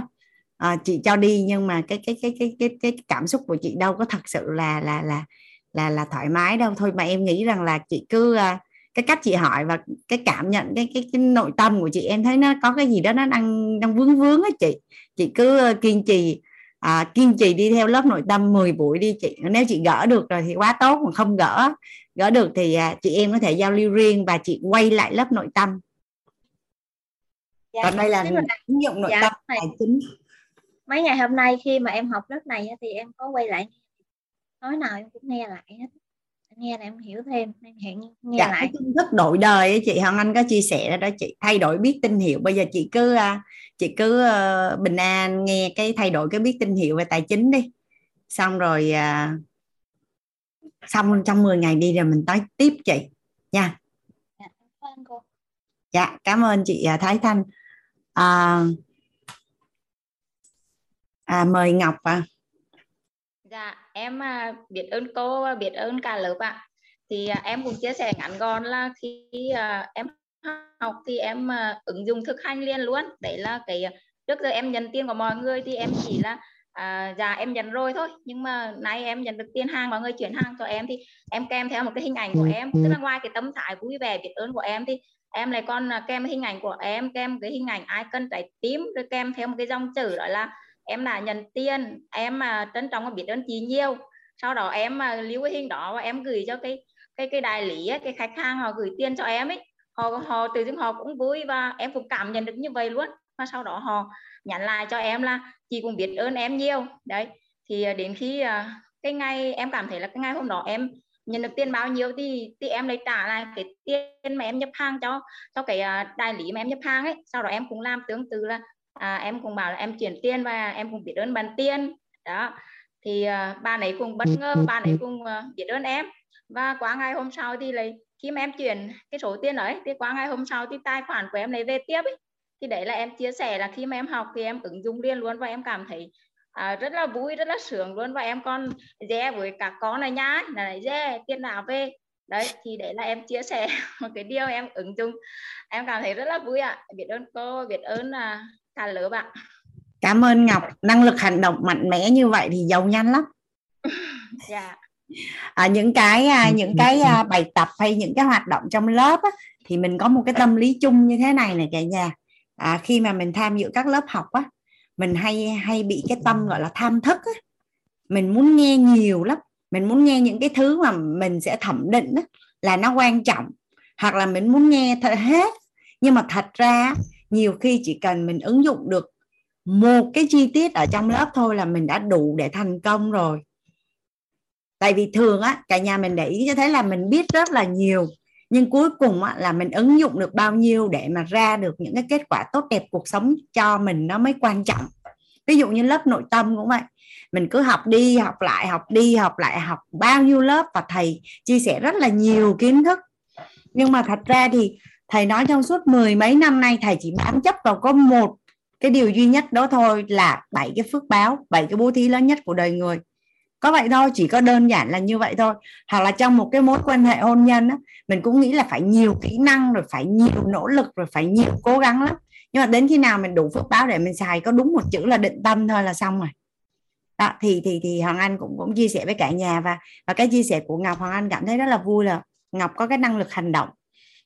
À, chị cho đi nhưng mà cái cái cái cái cái cái cảm xúc của chị đâu có thật sự là là là là là thoải mái đâu. Thôi mà em nghĩ rằng là chị cứ ờ, cái cách chị hỏi và cái cảm nhận cái cái, cái nội tâm của chị em thấy nó có cái gì đó nó đang đang vướng vướng á chị. Chị cứ kiên trì à, kiên trì đi theo lớp nội tâm 10 buổi đi chị. Nếu chị gỡ được rồi thì quá tốt mà không gỡ gỡ được thì à, chị em có thể giao lưu riêng và chị quay lại lớp nội tâm. Dạ, còn đây là ứng dụng nội dạ, tâm tài chính. Mấy ngày hôm nay khi mà em học lớp này thì em có quay lại nói nào em cũng nghe lại hết nghe là em hiểu thêm em hiện nghe dạ, lại. cái kiến thức đổi đời ấy, chị Hằng Anh có chia sẻ đó, đó chị. Thay đổi biết tin hiệu. Bây giờ chị cứ à, chị cứ uh, bình an nghe cái thay đổi cái biết tin hiệu về tài chính đi. Xong rồi uh, xong trong 10 ngày đi rồi mình tới tiếp chị. Nha. Dạ, cảm ơn cô. Dạ cảm ơn chị Thái Thanh. À, à, mời Ngọc à. dạ em à, biết ơn cô biết ơn cả lớp ạ. À. thì em cũng chia sẻ ngắn gọn là khi à, em học thì em à, ứng dụng thực hành liền luôn. Đấy là cái trước giờ em nhận tiền của mọi người thì em chỉ là à, dạ em nhận rồi thôi. Nhưng mà nay em nhận được tiền hàng mọi người chuyển hàng cho em thì em kèm theo một cái hình ảnh của em. Tức là ngoài cái tâm thái vui vẻ biết ơn của em thì em lại còn kèm hình ảnh của em kèm cái hình ảnh icon trái tím rồi kèm theo một cái dòng chữ đó là em đã nhận tiền em mà trân trọng và biết ơn chị nhiều. Sau đó em mà lưu cái hình đó và em gửi cho cái cái cái đại lý ấy, cái khách hàng họ gửi tiền cho em ấy. Họ họ tự dưng họ cũng vui và em cũng cảm nhận được như vậy luôn. Và sau đó họ nhắn lại cho em là chị cũng biết ơn em nhiều. Đấy. Thì à, đến khi à, cái ngày em cảm thấy là cái ngày hôm đó em nhận được tiền bao nhiêu thì thì em lấy trả lại cái tiền mà em nhập hàng cho cho cái à, đại lý mà em nhập hàng ấy. Sau đó em cũng làm tương tự là à, em cũng bảo là em chuyển tiền và em cũng biết ơn bạn tiền đó. Thì uh, bạn ấy cũng bất ngờ bạn ấy cũng uh, biết ơn em. Và qua ngày hôm sau thì lại khi mà em chuyển cái số tiền đấy thì qua ngày hôm sau thì tài khoản của em lấy về tiếp ấy. thì đấy là em chia sẻ là khi mà em học thì em ứng dụng liền luôn và em cảm thấy à, rất là vui rất là sướng luôn. Và em còn dè với cả con này nhá là này dè tiền nào về. Đấy thì đấy là em chia sẻ một cái điều em ứng dụng. Em cảm thấy rất là vui ạ. À. biết ơn cô biết ơn là cả lớp bạn. Cảm ơn Ngọc. Năng lực hành động mạnh mẽ như vậy thì giàu nhanh lắm. Yeah. à, những cái à, những cái à, bài tập hay những cái hoạt động trong lớp á, thì mình có một cái tâm lý chung như thế này này cả nhà. À, khi mà mình tham dự các lớp học á mình hay hay bị cái tâm gọi là tham thức á. mình muốn nghe nhiều lắm. Mình muốn nghe những cái thứ mà mình sẽ thẩm định á, là nó quan trọng. Hoặc là mình muốn nghe hết. Nhưng mà thật ra nhiều khi chỉ cần mình ứng dụng được một cái chi tiết ở trong lớp thôi là mình đã đủ để thành công rồi. Tại vì thường á cả nhà mình để ý cho thấy là mình biết rất là nhiều nhưng cuối cùng á, là mình ứng dụng được bao nhiêu để mà ra được những cái kết quả tốt đẹp cuộc sống cho mình nó mới quan trọng. Ví dụ như lớp nội tâm cũng vậy. Mình cứ học đi học lại học đi học lại học bao nhiêu lớp và thầy chia sẻ rất là nhiều kiến thức. Nhưng mà thật ra thì thầy nói trong suốt mười mấy năm nay thầy chỉ bám chấp vào có một cái điều duy nhất đó thôi là bảy cái phước báo bảy cái bố thí lớn nhất của đời người. Có vậy thôi chỉ có đơn giản là như vậy thôi. Hoặc là trong một cái mối quan hệ hôn nhân á, mình cũng nghĩ là phải nhiều kỹ năng rồi phải nhiều nỗ lực rồi phải nhiều cố gắng lắm. Nhưng mà đến khi nào mình đủ phước báo để mình xài có đúng một chữ là định tâm thôi là xong rồi. Đó thì thì thì hoàng anh cũng cũng chia sẻ với cả nhà và và cái chia sẻ của ngọc hoàng anh cảm thấy rất là vui là ngọc có cái năng lực hành động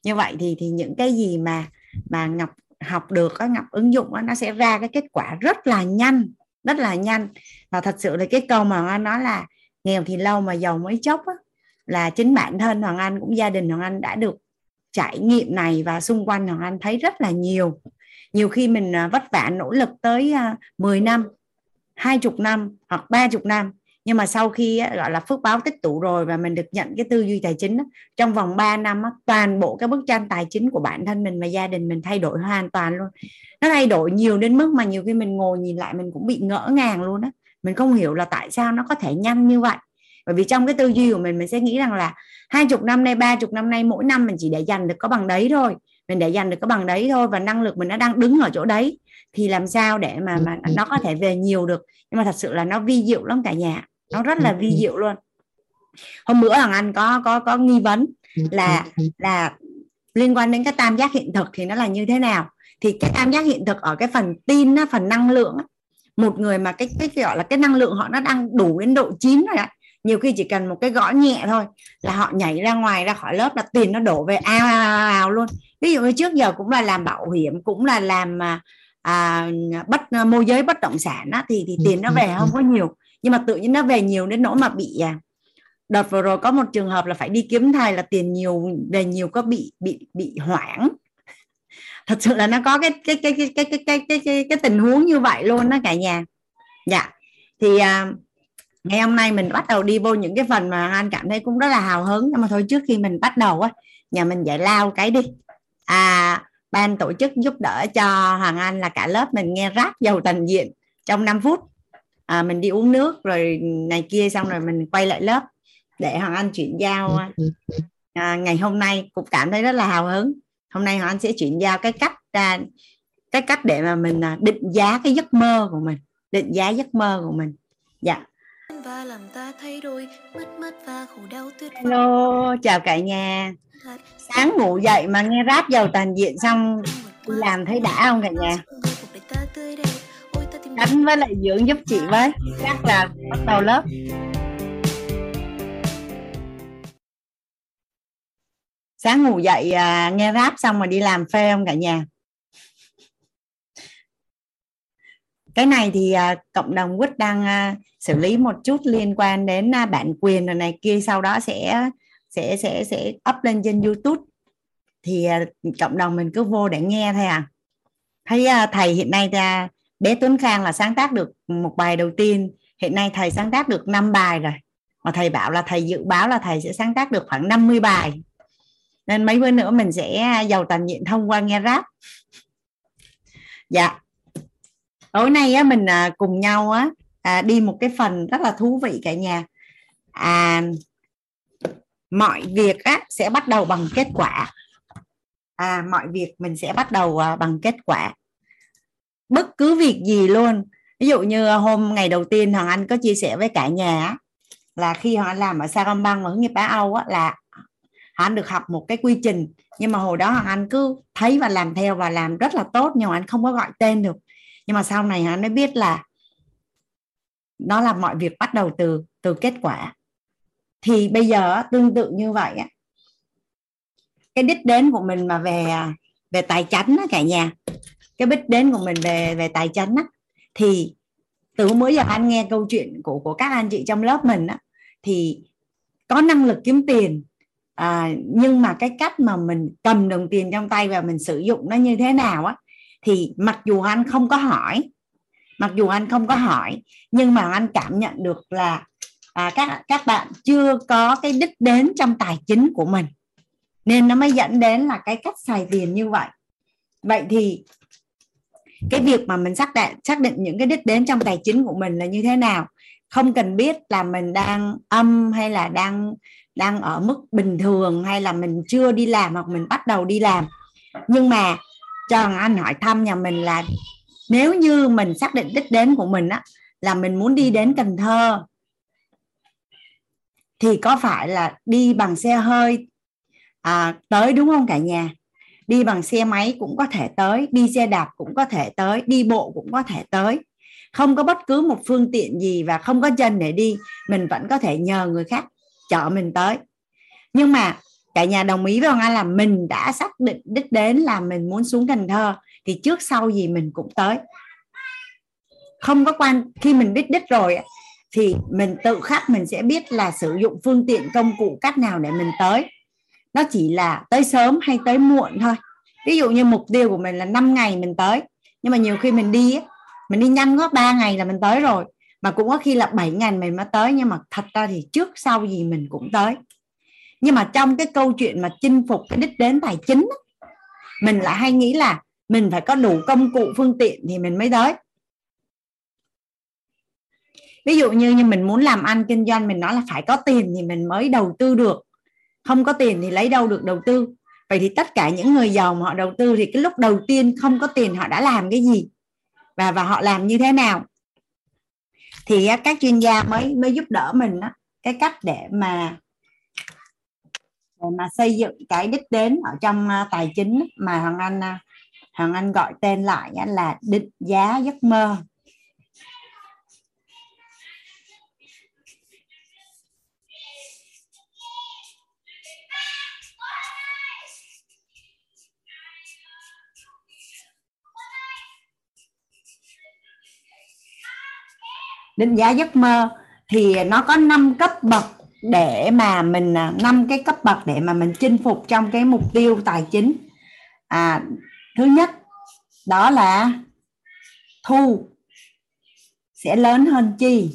như vậy thì thì những cái gì mà mà ngọc học được á ngọc ứng dụng á nó sẽ ra cái kết quả rất là nhanh rất là nhanh. Và thật sự là cái câu mà hoàng anh nói là nghèo thì lâu mà giàu mới chốc á, là chính bản thân hoàng anh cũng gia đình hoàng anh đã được trải nghiệm này và xung quanh hoàng anh thấy rất là nhiều. Nhiều khi mình à, vất vả nỗ lực tới à, 10 năm hai chục năm hoặc ba chục năm nhưng mà sau khi gọi là phước báo tích tụ rồi và mình được nhận cái tư duy tài chính trong vòng 3 năm toàn bộ cái bức tranh tài chính của bản thân mình và gia đình mình thay đổi hoàn toàn luôn. Nó thay đổi nhiều đến mức mà nhiều khi mình ngồi nhìn lại mình cũng bị ngỡ ngàng luôn á. Mình không hiểu là tại sao nó có thể nhanh như vậy. Bởi vì trong cái tư duy của mình mình sẽ nghĩ rằng là hai chục năm nay ba chục năm nay mỗi năm mình chỉ để dành được có bằng đấy thôi. Mình để dành được có bằng đấy thôi và năng lực mình nó đang đứng ở chỗ đấy. Thì làm sao để mà mà nó có thể về nhiều được. Nhưng mà thật sự là nó vi diệu lắm cả nhà nó rất là vi diệu luôn. Hôm bữa thằng anh có có có nghi vấn là là liên quan đến cái tam giác hiện thực thì nó là như thế nào? Thì cái tam giác hiện thực ở cái phần tin á, phần năng lượng á, một người mà cái cái gọi là cái năng lượng họ nó đang đủ đến độ chín rồi ạ nhiều khi chỉ cần một cái gõ nhẹ thôi là họ nhảy ra ngoài ra khỏi lớp là tiền nó đổ về ao ao, ao luôn. Ví dụ như trước giờ cũng là làm bảo hiểm cũng là làm à, à bất môi giới bất động sản á, thì thì tiền nó về không có nhiều nhưng mà tự nhiên nó về nhiều đến nỗi mà bị à, đợt vừa rồi có một trường hợp là phải đi kiếm thầy là tiền nhiều về nhiều có bị bị bị hoảng. Thật sự là nó có cái cái cái cái cái cái cái cái, cái, cái tình huống như vậy luôn đó cả nhà. Dạ. Thì à, ngày hôm nay mình bắt đầu đi vô những cái phần mà anh cảm thấy cũng rất là hào hứng. Nhưng mà thôi trước khi mình bắt đầu á nhà mình giải lao cái đi. À ban tổ chức giúp đỡ cho hoàng anh là cả lớp mình nghe rap giàu tần diện trong 5 phút à, mình đi uống nước rồi này kia xong rồi mình quay lại lớp để hoàng anh chuyển giao. À, ngày hôm nay cũng cảm thấy rất là hào hứng. Hôm nay hoàng anh sẽ chuyển giao cái cách ra cái cách để mà mình à, định giá cái giấc mơ của mình định giá giấc mơ của mình. Dạ. Và làm ta thay đổi mất mất và khổ đau tuyệt vời hello chào cả nhà. Sáng ngủ dậy mà nghe rap giàu tàn diện xong làm thấy đã không cả nhà Khánh với lại Dưỡng giúp chị với. Chắc là bắt đầu lớp. Sáng ngủ dậy à, nghe rap xong rồi đi làm phê không cả nhà? Cái này thì à, cộng đồng quýt đang à, xử lý một chút liên quan đến à, bản quyền rồi này kia sau đó sẽ sẽ sẽ sẽ up lên trên YouTube. Thì à, cộng đồng mình cứ vô để nghe thôi à. Thấy à, thầy hiện nay à, bé Tuấn Khang là sáng tác được một bài đầu tiên. Hiện nay thầy sáng tác được 5 bài rồi. Mà thầy bảo là thầy dự báo là thầy sẽ sáng tác được khoảng 50 bài. Nên mấy bữa nữa mình sẽ giàu tầm diện thông qua nghe rap. Dạ. Tối nay á mình à, cùng nhau á à, đi một cái phần rất là thú vị cả nhà. À, mọi việc á sẽ bắt đầu bằng kết quả. À mọi việc mình sẽ bắt đầu à, bằng kết quả bất cứ việc gì luôn. Ví dụ như ờ, hôm ngày đầu tiên hoàng anh có chia sẻ với cả nhà á, là khi họ anh làm ở Sacombank và hướng nghiệp Á Âu á, là anh được học một cái quy trình. Nhưng mà hồi đó hoàng anh cứ thấy và làm theo và làm rất là tốt nhưng mà anh không có gọi tên được. Nhưng mà sau này anh mới biết là nó là mọi việc bắt đầu từ từ kết quả. Thì bây giờ tương tự như vậy á cái đích đến của mình mà về về tài chính cả nhà cái đích đến của mình về về tài chính á thì từ mới giờ anh nghe câu chuyện của của các anh chị trong lớp mình á thì có năng lực kiếm tiền à, nhưng mà cái cách mà mình cầm đồng tiền trong tay và mình sử dụng nó như thế nào á thì mặc dù anh không có hỏi mặc dù anh không có hỏi nhưng mà anh cảm nhận được là à, các các bạn chưa có cái đích đến trong tài chính của mình nên nó mới dẫn đến là cái cách xài tiền như vậy. Vậy thì cái việc mà mình xác định xác định những cái đích đến trong tài chính của mình là như thế nào? Không cần biết là mình đang âm hay là đang đang ở mức bình thường hay là mình chưa đi làm hoặc mình bắt đầu đi làm. Nhưng mà cho anh hỏi thăm nhà mình là nếu như mình xác định đích đến của mình á là mình muốn đi đến Cần Thơ thì có phải là đi bằng xe hơi à, tới đúng không cả nhà? Đi bằng xe máy cũng có thể tới, đi xe đạp cũng có thể tới, đi bộ cũng có thể tới. Không có bất cứ một phương tiện gì và không có chân để đi, mình vẫn có thể nhờ người khác chở mình tới. Nhưng mà cả nhà đồng ý với ông anh là mình đã xác định đích đến là mình muốn xuống Cần Thơ thì trước sau gì mình cũng tới. Không có quan, khi mình biết đích rồi thì mình tự khắc mình sẽ biết là sử dụng phương tiện, công cụ, cách nào để mình tới nó chỉ là tới sớm hay tới muộn thôi. Ví dụ như mục tiêu của mình là 5 ngày mình tới. Nhưng mà nhiều khi mình đi mình đi nhanh quá 3 ngày là mình tới rồi. Mà cũng có khi là 7 ngày mình mới tới, nhưng mà thật ra thì trước sau gì mình cũng tới. Nhưng mà trong cái câu chuyện mà chinh phục cái đích đến tài chính mình lại hay nghĩ là mình phải có đủ công cụ, phương tiện thì mình mới tới. Ví dụ như như mình muốn làm ăn kinh doanh, mình nói là phải có tiền thì mình mới đầu tư được không có tiền thì lấy đâu được đầu tư. Vậy thì tất cả những người giàu mà họ đầu tư thì cái lúc đầu tiên không có tiền họ đã làm cái gì? Và và họ làm như thế nào? Thì các chuyên gia mới mới giúp đỡ mình đó, cái cách để mà để mà xây dựng cái đích đến ở trong à, tài chính mà hoàng anh à, hoàng anh gọi tên lại là định giá giấc mơ. Định giá giấc mơ thì nó có 5 cấp bậc để mà mình à, năm cái cấp bậc để mà mình chinh phục trong cái mục tiêu tài chính. À thứ nhất đó là thu sẽ lớn hơn chi.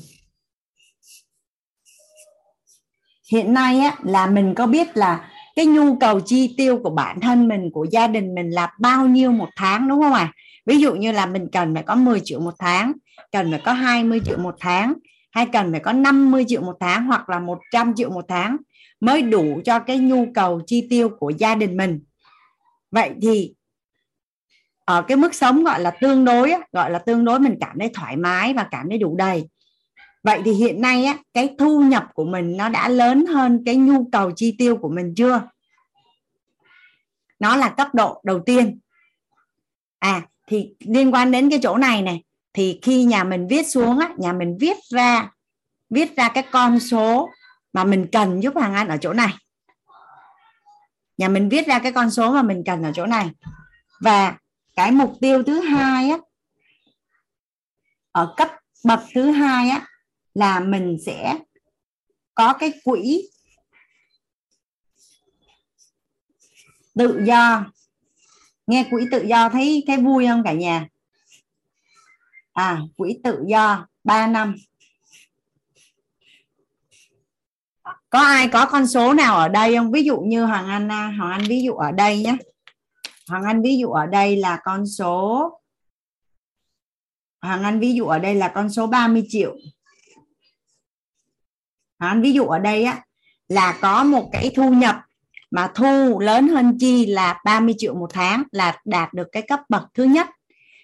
Hiện nay á, là mình có biết là cái nhu cầu chi tiêu của bản thân mình của gia đình mình là bao nhiêu một tháng đúng không ạ? À? ví dụ như là mình cần phải có 10 triệu một tháng cần phải có 20 triệu một tháng hay cần phải có 50 triệu một tháng hoặc là 100 triệu một tháng mới đủ cho cái nhu cầu chi tiêu của gia đình mình. Vậy thì ở cái mức sống gọi là tương đối gọi là tương đối mình cảm thấy thoải mái và cảm thấy đủ đầy. Vậy thì hiện nay á, cái thu nhập của mình nó đã lớn hơn cái nhu cầu chi tiêu của mình chưa? Nó là cấp độ đầu tiên. À thì liên quan đến cái chỗ này này thì khi nhà mình viết xuống á, nhà mình viết ra viết ra cái con số mà mình cần, giúp hàng ăn ở chỗ này. Nhà mình viết ra cái con số mà mình cần ở chỗ này. Và cái mục tiêu thứ hai á, ở cấp bậc thứ hai á, là mình sẽ có cái quỹ tự do. Nghe quỹ tự do thấy thấy vui không cả nhà? À quỹ tự do 3 năm. Có ai có con số nào ở đây không? Ví dụ như hoàng anh à, hoàng anh ví dụ ở đây nhé. Hoàng anh ví dụ ở đây là con số, hoàng anh ví dụ ở đây là con số 30 triệu. Hoàng anh ví dụ ở đây á, là có một cái thu nhập mà thu lớn hơn chi là 30 triệu một tháng là đạt được cái cấp bậc thứ nhất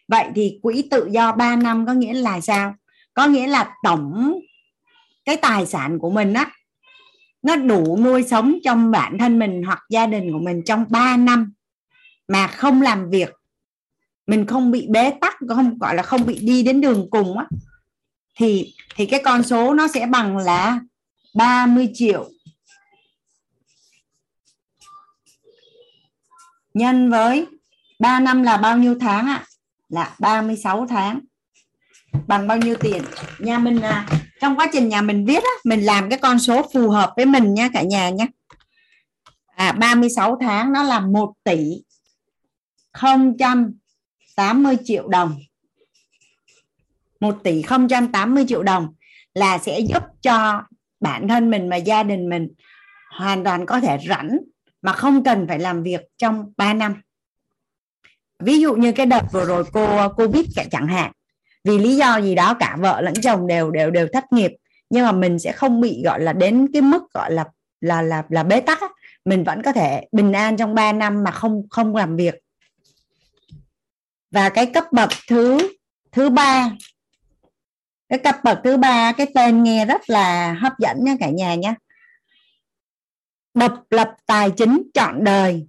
vậy thì quỹ tự do 3 năm có nghĩa là sao có nghĩa là tổng cái tài sản của mình á, nó đủ nuôi sống trong bản thân mình hoặc gia đình của mình trong 3 năm mà không làm việc mình không bị bế tắc, không gọi là không bị đi đến đường cùng á, thì thì cái con số nó sẽ bằng là 30 triệu nhân với 3 năm là bao nhiêu tháng ạ? À? Là 36 tháng. Bằng bao nhiêu tiền? Nhà mình à, trong quá trình nhà mình viết á, mình làm cái con số phù hợp với mình nha cả nhà nhé. À 36 tháng nó là 1 tỷ 080 triệu đồng. 1 tỷ 080 triệu đồng là sẽ giúp cho bản thân mình và gia đình mình hoàn toàn có thể rảnh mà không cần phải làm việc trong 3 năm ví dụ như cái đợt vừa rồi cô, covid chẳng hạn, vì lý do gì đó cả vợ lẫn chồng đều đều đều thất nghiệp, nhưng mà mình sẽ không bị gọi là đến cái mức gọi là là là là bế tắc mình vẫn có thể bình an trong 3 năm mà không không làm việc. Và cái cấp bậc thứ thứ ba, cái cấp bậc thứ ba, cái tên nghe rất là hấp dẫn nha cả nhà nhé độc lập tài chính trọn đời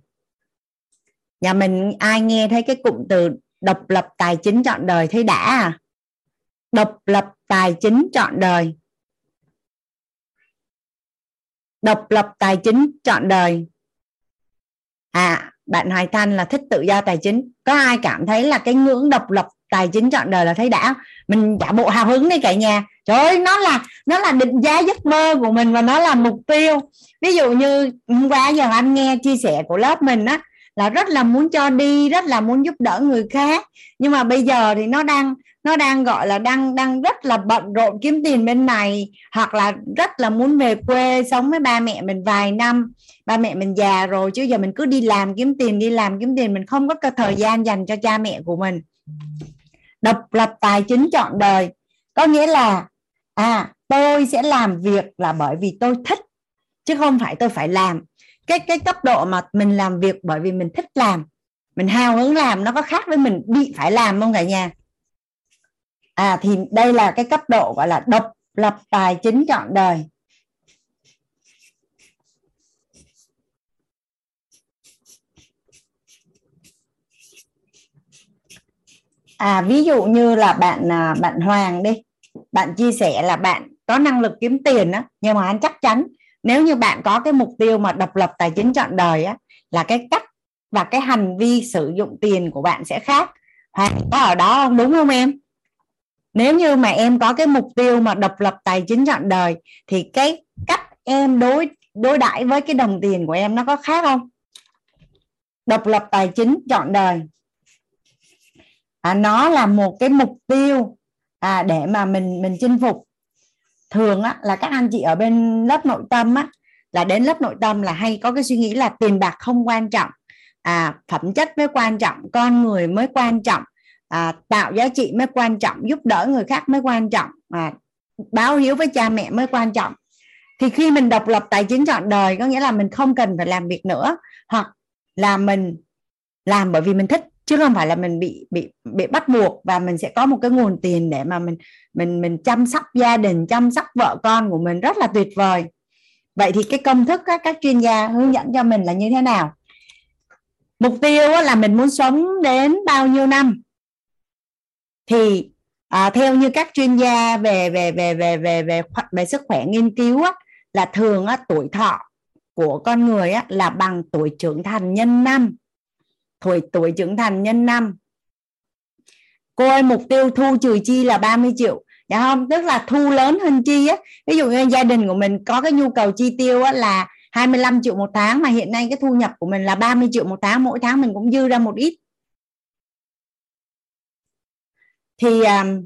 nhà mình ai nghe thấy cái cụm từ độc lập tài chính chọn đời thấy đã à? Độc lập tài chính chọn đời. Độc lập tài chính chọn đời. À bạn Hoài Thanh là thích tự do tài chính. Có ai cảm thấy là cái ngưỡng độc lập tài chính chọn đời là thấy đã mình giả bộ hào hứng đi cả nhà. Trời ơi, nó là nó là định giá giấc mơ của mình và nó là mục tiêu. Ví dụ như hôm qua giờ anh nghe chia sẻ của lớp mình á là rất là muốn cho đi, rất là muốn giúp đỡ người khác. Nhưng mà bây giờ thì nó đang nó đang gọi là đang đang rất là bận rộn kiếm tiền bên này, hoặc là rất là muốn về quê sống với ba mẹ mình vài năm. Ba mẹ mình già rồi, chứ giờ mình cứ đi làm kiếm tiền, đi làm kiếm tiền, mình không có thời gian dành cho cha mẹ của mình. Độc lập tài chính trọn đời. Có nghĩa là à tôi sẽ làm việc là bởi vì tôi thích, chứ không phải tôi phải làm cái cái cấp độ mà mình làm việc bởi vì mình thích làm, mình hào hứng làm nó có khác với mình bị phải làm không cả nhà? À thì đây là cái cấp độ gọi là độc lập tài chính trọn đời. À ví dụ như là bạn à, bạn Hoàng đi, bạn chia sẻ là bạn có năng lực kiếm tiền á, nhưng mà anh chắc chắn nếu như bạn có cái mục tiêu mà độc lập tài chính trọn đời á là cái cách và cái hành vi sử dụng tiền của bạn sẽ khác. Hoặc có ở đó không? Đúng không em? Nếu như mà em có cái mục tiêu mà độc lập tài chính trọn đời thì cái cách em đối đối đãi với cái đồng tiền của em nó có khác không? Độc lập tài chính trọn đời. À, nó là một cái mục tiêu à, để mà mình mình chinh phục thường á, là các anh chị ở bên lớp nội tâm á, là đến lớp nội tâm là hay có cái suy nghĩ là tiền bạc không quan trọng. À, phẩm chất mới quan trọng con người mới quan trọng. À, tạo giá trị mới quan trọng giúp đỡ người khác mới quan trọng. À, báo hiếu với cha mẹ mới quan trọng. Thì khi mình độc lập tài chính chọn đời có nghĩa là mình không cần phải làm việc nữa hoặc là mình làm bởi vì mình thích chứ không phải là mình bị bị bị bắt buộc và mình sẽ có một cái nguồn tiền để mà mình mình mình chăm sóc gia đình chăm sóc vợ con của mình rất là tuyệt vời. Vậy thì cái công thức các các chuyên gia hướng dẫn cho mình là như thế nào? Mục tiêu là mình muốn sống đến bao nhiêu năm? Thì à, theo như các chuyên gia về về về về về về về, về sức khỏe nghiên cứu á, là thường á, tuổi thọ của con người á, là bằng tuổi trưởng thành nhân năm tuổi tuổi trưởng thành nhân năm. Cô ơi mục tiêu thu trừ chi là 30 triệu. Dạ không? Tức là thu lớn hơn chi á. Ví dụ như gia đình của mình có cái nhu cầu chi tiêu á, là 25 triệu một tháng mà hiện nay cái thu nhập của mình là 30 triệu một tháng mỗi tháng mình cũng dư ra một ít. Thì um,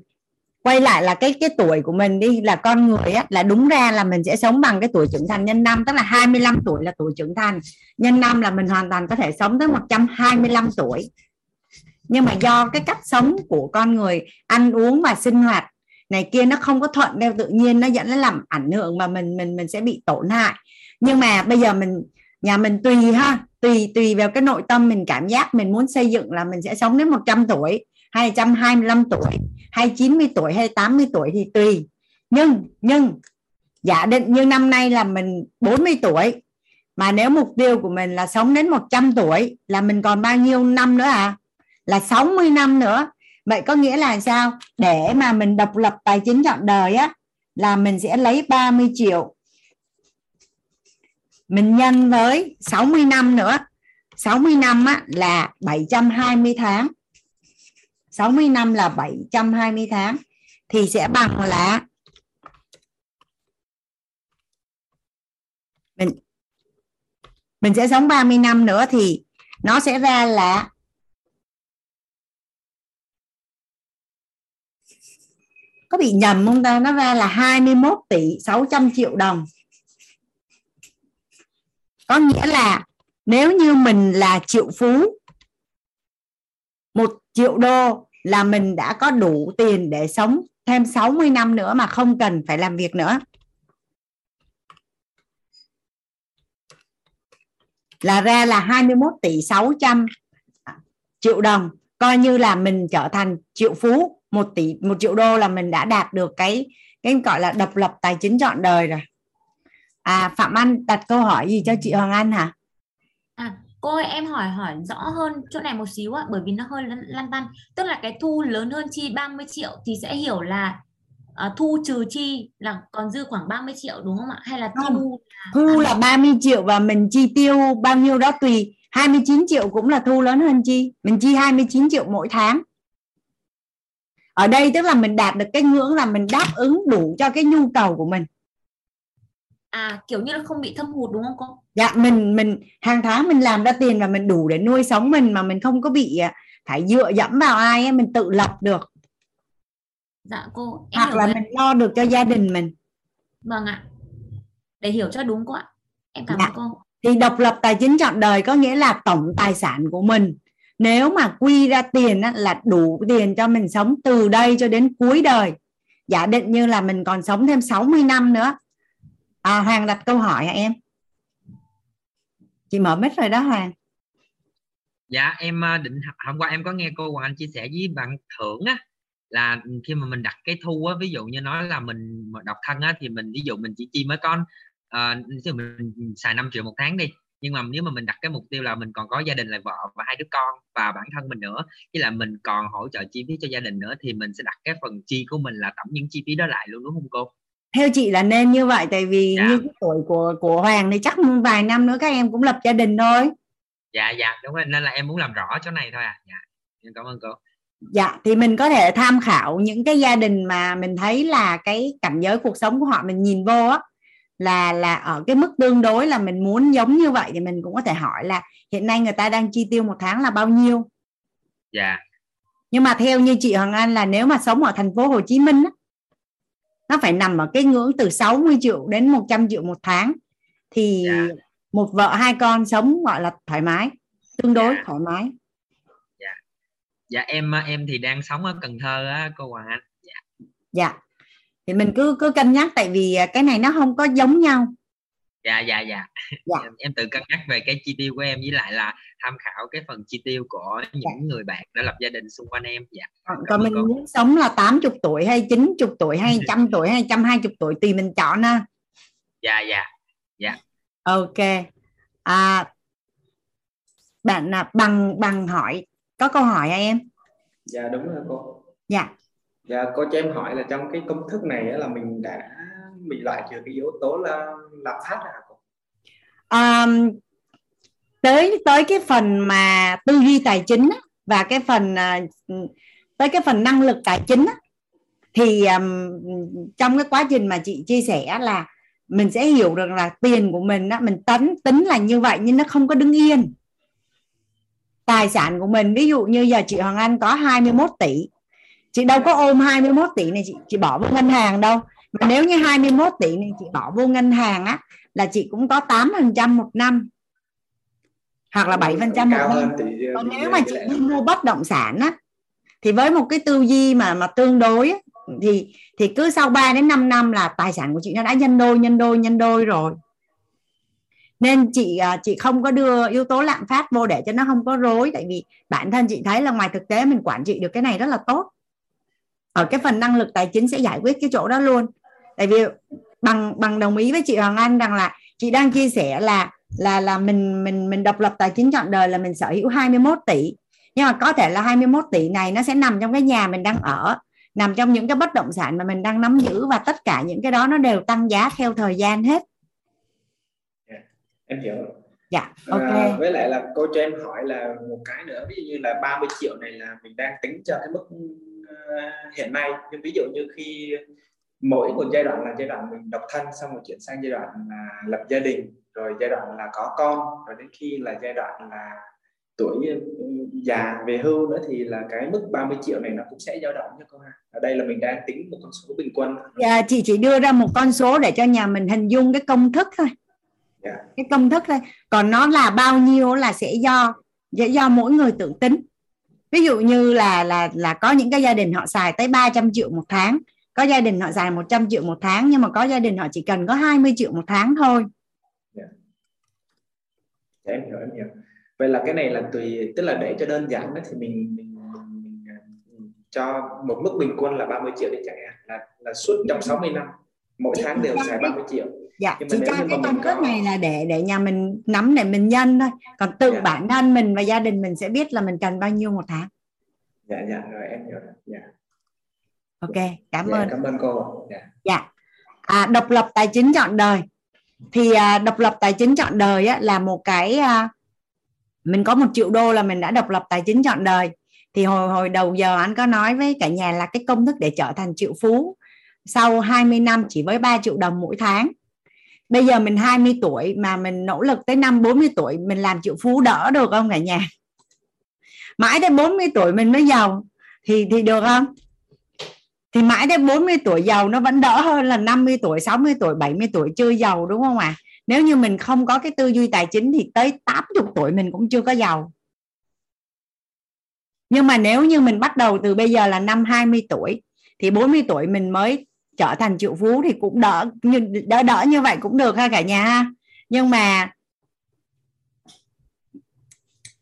quay lại là cái cái tuổi của mình đi là con người á, là đúng ra là mình sẽ sống bằng cái tuổi trưởng thành nhân năm tức là 25 tuổi là tuổi trưởng thành. Nhân năm là mình hoàn toàn có thể sống tới 125 tuổi. Nhưng mà do cái cách sống của con người ăn uống và sinh hoạt này kia nó không có thuận theo tự nhiên nó dẫn đến làm ảnh hưởng mà mình mình mình sẽ bị tổn hại. Nhưng mà bây giờ mình nhà mình tùy ha tùy tùy vào cái nội tâm mình cảm giác mình muốn xây dựng là mình sẽ sống đến 100 tuổi. 225 tuổi hay 90 tuổi hay 80 tuổi thì tùy. Nhưng nhưng giả định như năm nay là mình 40 tuổi mà nếu mục tiêu của mình là sống đến 100 tuổi là mình còn bao nhiêu năm nữa à là 60 năm nữa. Vậy có nghĩa là sao? Để mà mình độc lập tài chính trọn đời á là mình sẽ lấy 30 triệu. Mình nhân với 60 năm nữa. 60 năm á, là 720 tháng. 60 năm là 720 tháng, thì sẽ bằng là mình mình sẽ sống 30 năm nữa thì nó sẽ ra là có bị nhầm không ta? Nó ra là 21 tỷ 600 triệu đồng. Có nghĩa là nếu như mình là triệu phú, một triệu đô là mình đã có đủ tiền để sống thêm 60 năm nữa mà không cần phải làm việc nữa. Là ra là 21 tỷ 600 triệu đồng coi như là mình trở thành triệu phú một tỷ một triệu đô là mình đã đạt được cái cái gọi là độc lập tài chính trọn đời rồi. À phạm anh đặt câu hỏi gì cho chị hoàng anh hả? À, cô ơi em hỏi hỏi rõ hơn chỗ này một xíu ạ bởi vì nó hơi lăn, tăn. Tức là cái thu lớn hơn chi 30 triệu thì sẽ hiểu là à, thu trừ chi là còn dư khoảng 30 triệu đúng không ạ? Hay là Không, thu thu là 30 triệu và mình chi tiêu bao nhiêu đó tùy. 29 triệu cũng là thu lớn hơn chi. Mình chi 29 triệu mỗi tháng. Ở đây tức là mình đạt được cái ngưỡng là mình đáp ứng đủ cho cái nhu cầu của mình à kiểu như là không bị thâm hụt đúng không cô? Dạ mình mình hàng tháng mình làm ra tiền và mình đủ để nuôi sống mình mà mình không có bị à, phải dựa dẫm vào ai ấy, mình tự lập được. Dạ cô em hoặc là rồi. mình lo được cho gia đình mình. Vâng ạ. Để hiểu cho đúng cô ạ. Em cảm Dạ. ơn cô. Thì độc lập tài chính trọn đời có nghĩa là tổng tài sản của mình. Nếu mà quy ra tiền á, là đủ tiền cho mình sống từ đây cho đến cuối đời. Giả định như là mình còn sống thêm 60 năm nữa à, Hoàng đặt câu hỏi hả em? Chị mở mic rồi đó Hoàng. Dạ em à, định hôm qua em có nghe cô Hoàng Anh chia sẻ với bạn thưởng á là khi mà mình đặt cái thu á ví dụ như nói là mình mà độc thân á thì mình ví dụ mình chỉ chi mới con à, uh, mình xài 5 triệu một tháng đi nhưng mà nếu mà mình đặt cái mục tiêu là mình còn có gia đình là vợ và hai đứa con và bản thân mình nữa chứ là mình còn hỗ trợ chi phí cho gia đình nữa thì mình sẽ đặt cái phần chi của mình là tổng những chi phí đó lại luôn đúng không cô? Theo chị là nên như vậy tại vì Dạ. như cái tuổi của của Hoàng thì chắc vài năm nữa các em cũng lập gia đình thôi. Dạ dạ đúng rồi nên là em muốn làm rõ chỗ này thôi à. Dạ em cảm ơn cô. Dạ thì mình có thể tham khảo những cái gia đình mà mình thấy là cái cảnh giới cuộc sống của họ mình nhìn vô á là là ở cái mức tương đối là mình muốn giống như vậy thì mình cũng có thể hỏi là hiện nay người ta đang chi tiêu một tháng là bao nhiêu? Dạ. Nhưng mà theo như chị Hoàng Anh là nếu mà sống ở thành phố Hồ Chí Minh á, nó phải nằm ở cái ngưỡng từ 60 triệu đến 100 triệu một tháng. Thì một vợ hai con sống gọi là thoải mái tương đối thoải mái. Dạ. Em em thì đang sống ở Cần Thơ á cô Hoàng Anh. Dạ dạ. Thì mình cứ cứ cân nhắc tại vì à, cái này nó không có giống nhau dạ dạ dạ, Dạ. Em, em tự cân nhắc về cái chi tiêu của em với lại là tham khảo cái phần chi tiêu của những người bạn đã lập gia đình xung quanh em. Dạ. Còn, Cảm còn ơn mình cô. muốn sống là 80 tuổi hay 90 tuổi hay trăm tuổi hay 120 tuổi tùy mình chọn ha. Dạ dạ. Dạ. Ok. À, bạn à, bằng bằng hỏi có câu hỏi hả em? Dạ đúng rồi cô. Dạ. Dạ, cô cho em hỏi là trong cái công thức này á, là mình đã mình loại trừ cái yếu tố là lạm phát hả cô? um, tới tới cái phần mà tư duy tài chính và cái phần à, tới cái phần năng lực tài chính thì um, trong cái quá trình mà chị chia sẻ là mình sẽ hiểu được là tiền của mình á, mình tính tính là như vậy nhưng nó không có đứng yên tài sản của mình ví dụ như giờ chị Hoàng Anh có 21 tỷ chị đâu có ôm 21 tỷ này chị chị bỏ vào ngân hàng đâu mà nếu như 21 tỷ này chị bỏ vô ngân hàng á là chị cũng có 8% một năm. Hoặc là 7% một năm. còn nếu mà chị đi mua bất động sản á thì với một cái tư duy mà mà tương đối á, thì thì cứ sau 3 đến 5 năm là tài sản của chị nó đã nhân đôi nhân đôi nhân đôi rồi. Nên chị à, chị không có đưa yếu tố lạm phát vô để cho nó không có rối tại vì bản thân chị thấy là ngoài thực tế mình quản trị được cái này rất là tốt. Ở cái phần năng lực tài chính sẽ giải quyết cái chỗ đó luôn tại vì bằng bằng đồng ý với chị Hoàng Anh rằng là chị đang chia sẻ là là là mình mình mình độc lập tài chính trọn đời là mình sở hữu 21 tỷ. Nhưng mà có thể là 21 tỷ này nó sẽ nằm trong cái nhà mình đang ở nằm trong những cái bất động sản mà mình đang nắm giữ và tất cả những cái đó nó đều tăng giá theo thời gian hết. Em hiểu dạ ok. à, với lại là cô cho em hỏi là một cái nữa ví dụ như là 30 triệu này là mình đang tính cho cái mức uh, hiện nay. Nhưng ví dụ như khi mỗi một giai đoạn là giai đoạn mình độc thân xong rồi chuyển sang giai đoạn là lập gia đình rồi giai đoạn là có con rồi đến khi là giai đoạn là tuổi ừ, già về hưu nữa thì là cái mức 30 triệu này nó cũng sẽ dao động cho cô ha ở đây là mình đang tính một con số bình quân. Dạ, chị chỉ đưa ra một con số để cho nhà mình hình dung cái công thức thôi. Dạ. cái công thức thôi. Còn nó là bao nhiêu là sẽ do sẽ do mỗi người tự tính. Ví dụ như là là là có những cái gia đình họ xài tới 300 triệu một tháng có gia đình họ xài 100 triệu một tháng nhưng mà có gia đình họ chỉ cần có 20 triệu một tháng thôi. Dạ, em hiểu em hiểu. Vậy là cái này là tùy tức là để cho đơn giản đó thì mình mình, mình, mình cho một mức bình quân là 30 triệu đi chẳng hạn là là suốt trong 60 năm mỗi tháng đều xài 30 triệu. Dạ Nhưng chỉ cho cái công thức có- này là để để nhà mình nắm để mình nhân thôi. Còn tự Dạ. bản thân mình và gia đình mình sẽ biết là mình cần bao nhiêu một tháng. Dạ dạ rồi em hiểu rồi. Dạ, ok cảm dạ ơn. cảm ơn cô. Dạ. Dạ. À, độc lập tài chính chọn đời. Thì à, độc lập tài chính chọn đời á, là một cái à, mình có một triệu đô là mình đã độc lập tài chính chọn đời. Thì hồi hồi đầu giờ anh có nói với cả nhà là cái công thức để trở thành triệu phú sau 20 năm chỉ với 3 triệu đồng mỗi tháng. Bây giờ mình 20 tuổi mà mình nỗ lực tới năm 40 tuổi mình làm triệu phú đỡ được không cả nhà? Mãi tới 40 tuổi mình mới giàu. Thì thì được không thì mãi đến 40 tuổi giàu nó vẫn đỡ hơn là 50 tuổi 60 tuổi 70 tuổi chưa giàu, đúng không ạ? À? nếu như mình không có cái tư duy tài chính thì tới 80 tuổi mình cũng chưa có giàu. Nhưng mà nếu như mình bắt đầu từ bây giờ là năm 20 tuổi, thì 40 tuổi mình mới trở thành triệu phú thì cũng đỡ như đỡ đỡ như vậy cũng được ha cả nhà ha. Nhưng mà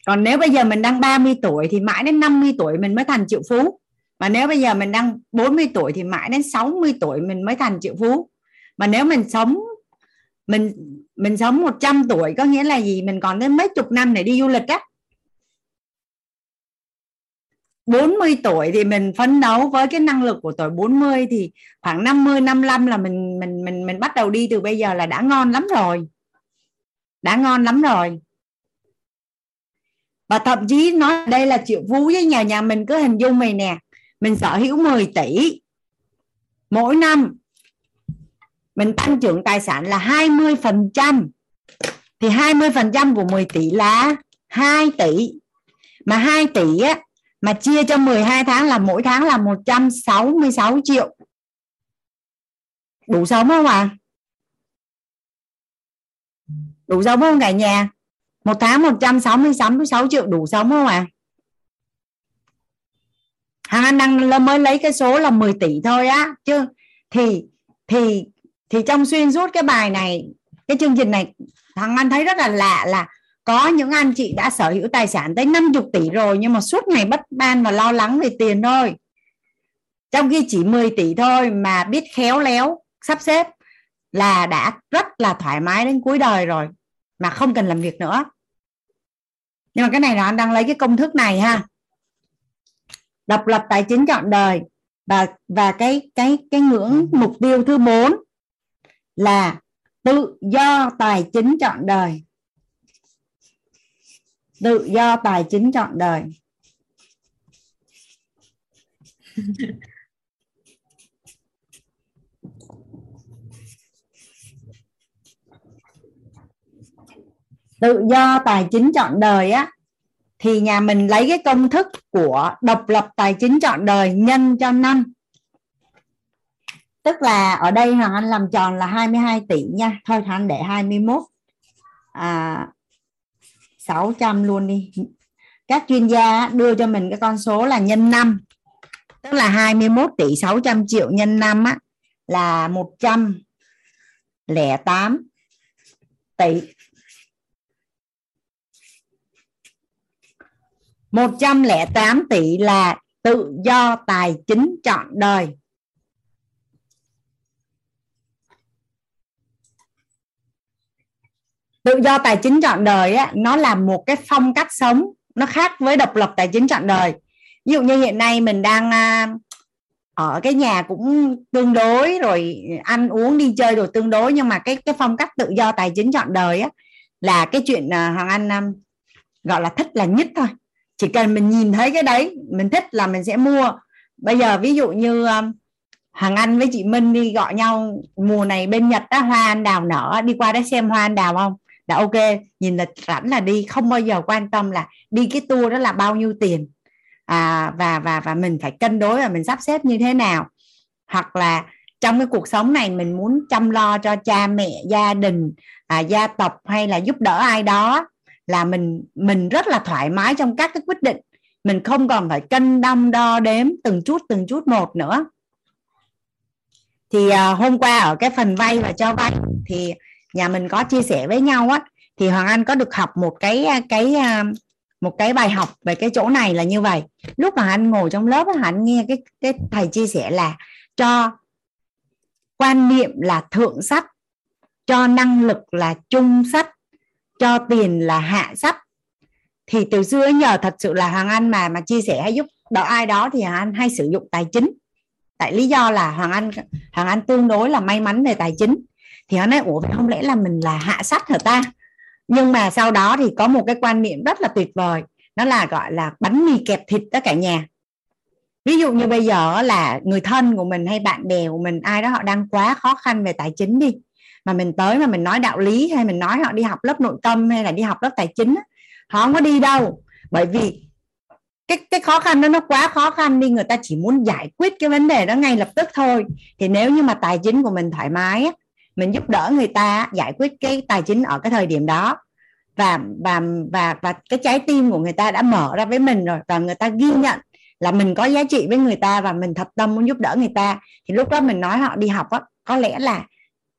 còn nếu bây giờ mình đang 30 tuổi thì mãi đến 50 tuổi mình mới thành triệu phú mà nếu bây giờ mình đang 40 tuổi thì mãi đến 60 tuổi mình mới thành triệu phú mà nếu mình sống mình mình sống 100 tuổi có nghĩa là gì mình còn đến mấy chục năm để đi du lịch á 40 tuổi thì mình phấn đấu với cái năng lực của tuổi 40 thì khoảng 50 55 là mình mình mình mình bắt đầu đi từ bây giờ là đã ngon lắm rồi. Đã ngon lắm rồi. Và thậm chí nói đây là triệu phú với nhà nhà mình cứ hình dung mày nè, mình sở hữu 10 tỷ. Mỗi năm, mình tăng trưởng tài sản là 20 phần trăm. Thì 20 phần trăm của 10 tỷ là 2 tỷ. Mà 2 tỷ á, mà chia cho 12 tháng là mỗi tháng là 166 triệu. Đủ sống không ạ? À? đủ sống không cả nhà? Một tháng 166 triệu đủ sống không ạ? à? Hàng Anh đang mới lấy cái số là 10 tỷ thôi á, chứ thì thì thì trong xuyên suốt cái bài này, cái chương trình này, thằng Anh thấy rất là lạ là có những anh chị đã sở hữu tài sản tới 50 tỷ rồi, nhưng mà suốt ngày bất ban và lo lắng về tiền thôi. Trong khi chỉ 10 tỷ thôi mà biết khéo léo, sắp xếp là đã rất là thoải mái đến cuối đời rồi, mà không cần làm việc nữa. Nhưng mà cái này là anh đang lấy cái công thức này ha độc lập tài chính chọn đời. Và và cái cái cái ngưỡng mục tiêu thứ bốn là tự do tài chính trọn đời. Tự do tài chính trọn đời. Tự do tài chính trọn đời á thì nhà mình lấy cái công thức của độc lập tài chính trọn đời nhân cho năm. Tức là ở đây Hoàng Anh làm tròn là 22 tỷ nha. Thôi Hoàng Anh để 21 à, 600 luôn đi. Các chuyên gia đưa cho mình cái con số là nhân 5 tức là 21 tỷ 600 triệu nhân 5 á, là 108 tỷ. 108 tỷ là tự do tài chính trọn đời. Tự do tài chính trọn đời á, nó là một cái phong cách sống nó khác với độc lập tài chính trọn đời. Ví dụ như hiện nay mình đang à, ở cái nhà cũng tương đối rồi ăn uống đi chơi rồi tương đối nhưng mà cái cái phong cách tự do tài chính trọn đời á là cái chuyện à, hoàng anh à, gọi là thích là nhất thôi chỉ cần mình nhìn thấy cái đấy mình thích là mình sẽ mua. Bây giờ ví dụ như um, hàng Anh với chị Minh đi gọi nhau mùa này bên Nhật á hoa anh đào nở đi qua đó xem hoa anh đào không? Là ok nhìn là rảnh là đi không bao giờ quan tâm là đi cái tour đó là bao nhiêu tiền. À, và và và mình phải cân đối và mình sắp xếp như thế nào. Hoặc là trong cái cuộc sống này mình muốn chăm lo cho cha mẹ gia đình à, gia tộc hay là giúp đỡ ai đó là mình mình rất là thoải mái trong các cái quyết định. Mình không còn phải cân đong đo đếm từng chút từng chút một nữa. Thì à, hôm qua ở cái phần vay và cho vay thì nhà mình có chia sẻ với nhau á, thì hoàng anh có được học một cái à, cái à, một cái bài học về cái chỗ này là như vậy. Lúc mà anh ngồi trong lớp anh nghe cái cái thầy chia sẻ là cho quan niệm là thượng sách, cho năng lực là trung sách cho tiền là hạ sắp thì từ xưa nhờ thật sự là hoàng anh mà mà chia sẻ hay giúp đỡ ai đó thì hoàng anh hay sử dụng tài chính. Tại lý do là hoàng anh hoàng anh tương đối là may mắn về tài chính. Thì họ nói, ủa không lẽ là mình là hạ sách hả ta? Nhưng mà sau đó thì có một cái quan niệm rất là tuyệt vời, nó là gọi là bánh mì kẹp thịt đó cả nhà. Ví dụ như bây giờ là người thân của mình hay bạn bè của mình, ai đó họ đang quá khó khăn về tài chính đi mà mình tới mà mình nói đạo lý hay mình nói họ đi học lớp nội tâm hay là đi học lớp tài chính họ không có đi đâu. Bởi vì cái cái khó khăn đó nó quá khó khăn đi, người ta chỉ muốn giải quyết cái vấn đề đó ngay lập tức thôi. Thì nếu như mà tài chính của mình thoải mái mình giúp đỡ người ta giải quyết cái tài chính ở cái thời điểm đó, và và và và cái trái tim của người ta đã mở ra với mình rồi, và người ta ghi nhận là mình có giá trị với người ta và mình thật tâm muốn giúp đỡ người ta, thì lúc đó mình nói họ đi học á, có lẽ là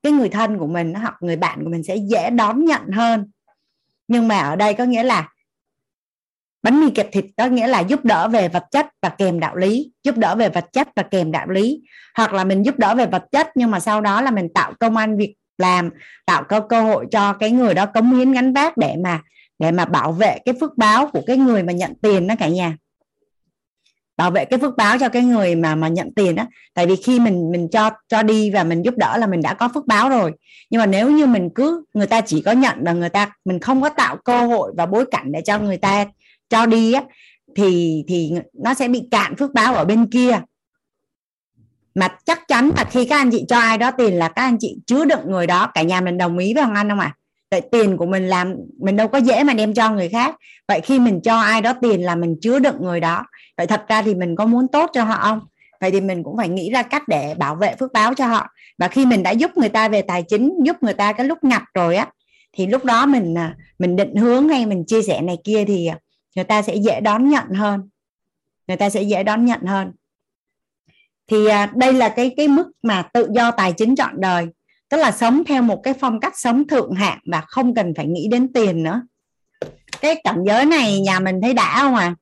cái người thân của mình hoặc người bạn của mình sẽ dễ đón nhận hơn. Nhưng mà ở đây có nghĩa là bánh mì kẹp thịt có nghĩa là giúp đỡ về vật chất và kèm đạo lý, giúp đỡ về vật chất và kèm đạo lý. Hoặc là mình giúp đỡ về vật chất nhưng mà sau đó là mình tạo công an việc làm, tạo cơ cơ hội cho cái người đó cống hiến gánh vác để mà để mà bảo vệ cái phước báo của cái người mà nhận tiền đó cả nhà bảo vệ cái phước báo cho cái người mà mà nhận tiền đó tại vì khi mình mình cho cho đi và mình giúp đỡ là mình đã có phước báo rồi. Nhưng mà nếu như mình cứ, người ta chỉ có nhận và người ta, mình không có tạo cơ hội và bối cảnh để cho người ta cho đi á, thì thì nó sẽ bị cạn phước báo ở bên kia. Mà chắc chắn là khi các anh chị cho ai đó tiền là các anh chị chứa đựng người đó. Cả nhà mình đồng ý với ông anh không ạ? À? tại tiền của mình làm, mình đâu có dễ mà đem cho người khác. Vậy khi mình cho ai đó tiền là mình chứa đựng người đó vậy thật ra thì mình có muốn tốt cho họ không? Vậy thì mình cũng phải nghĩ ra cách để bảo vệ phước báo cho họ. Và khi mình đã giúp người ta về tài chính, giúp người ta cái lúc ngặt rồi á, thì lúc đó mình à, mình định hướng hay mình chia sẻ này kia thì à, người ta sẽ dễ đón nhận hơn. Người ta sẽ dễ đón nhận hơn. Thì à, đây là cái cái mức mà tự do tài chính trọn đời. Tức là sống theo một cái phong cách sống thượng hạng và không cần phải nghĩ đến tiền nữa. Cái cảnh giới này nhà mình thấy đã không à?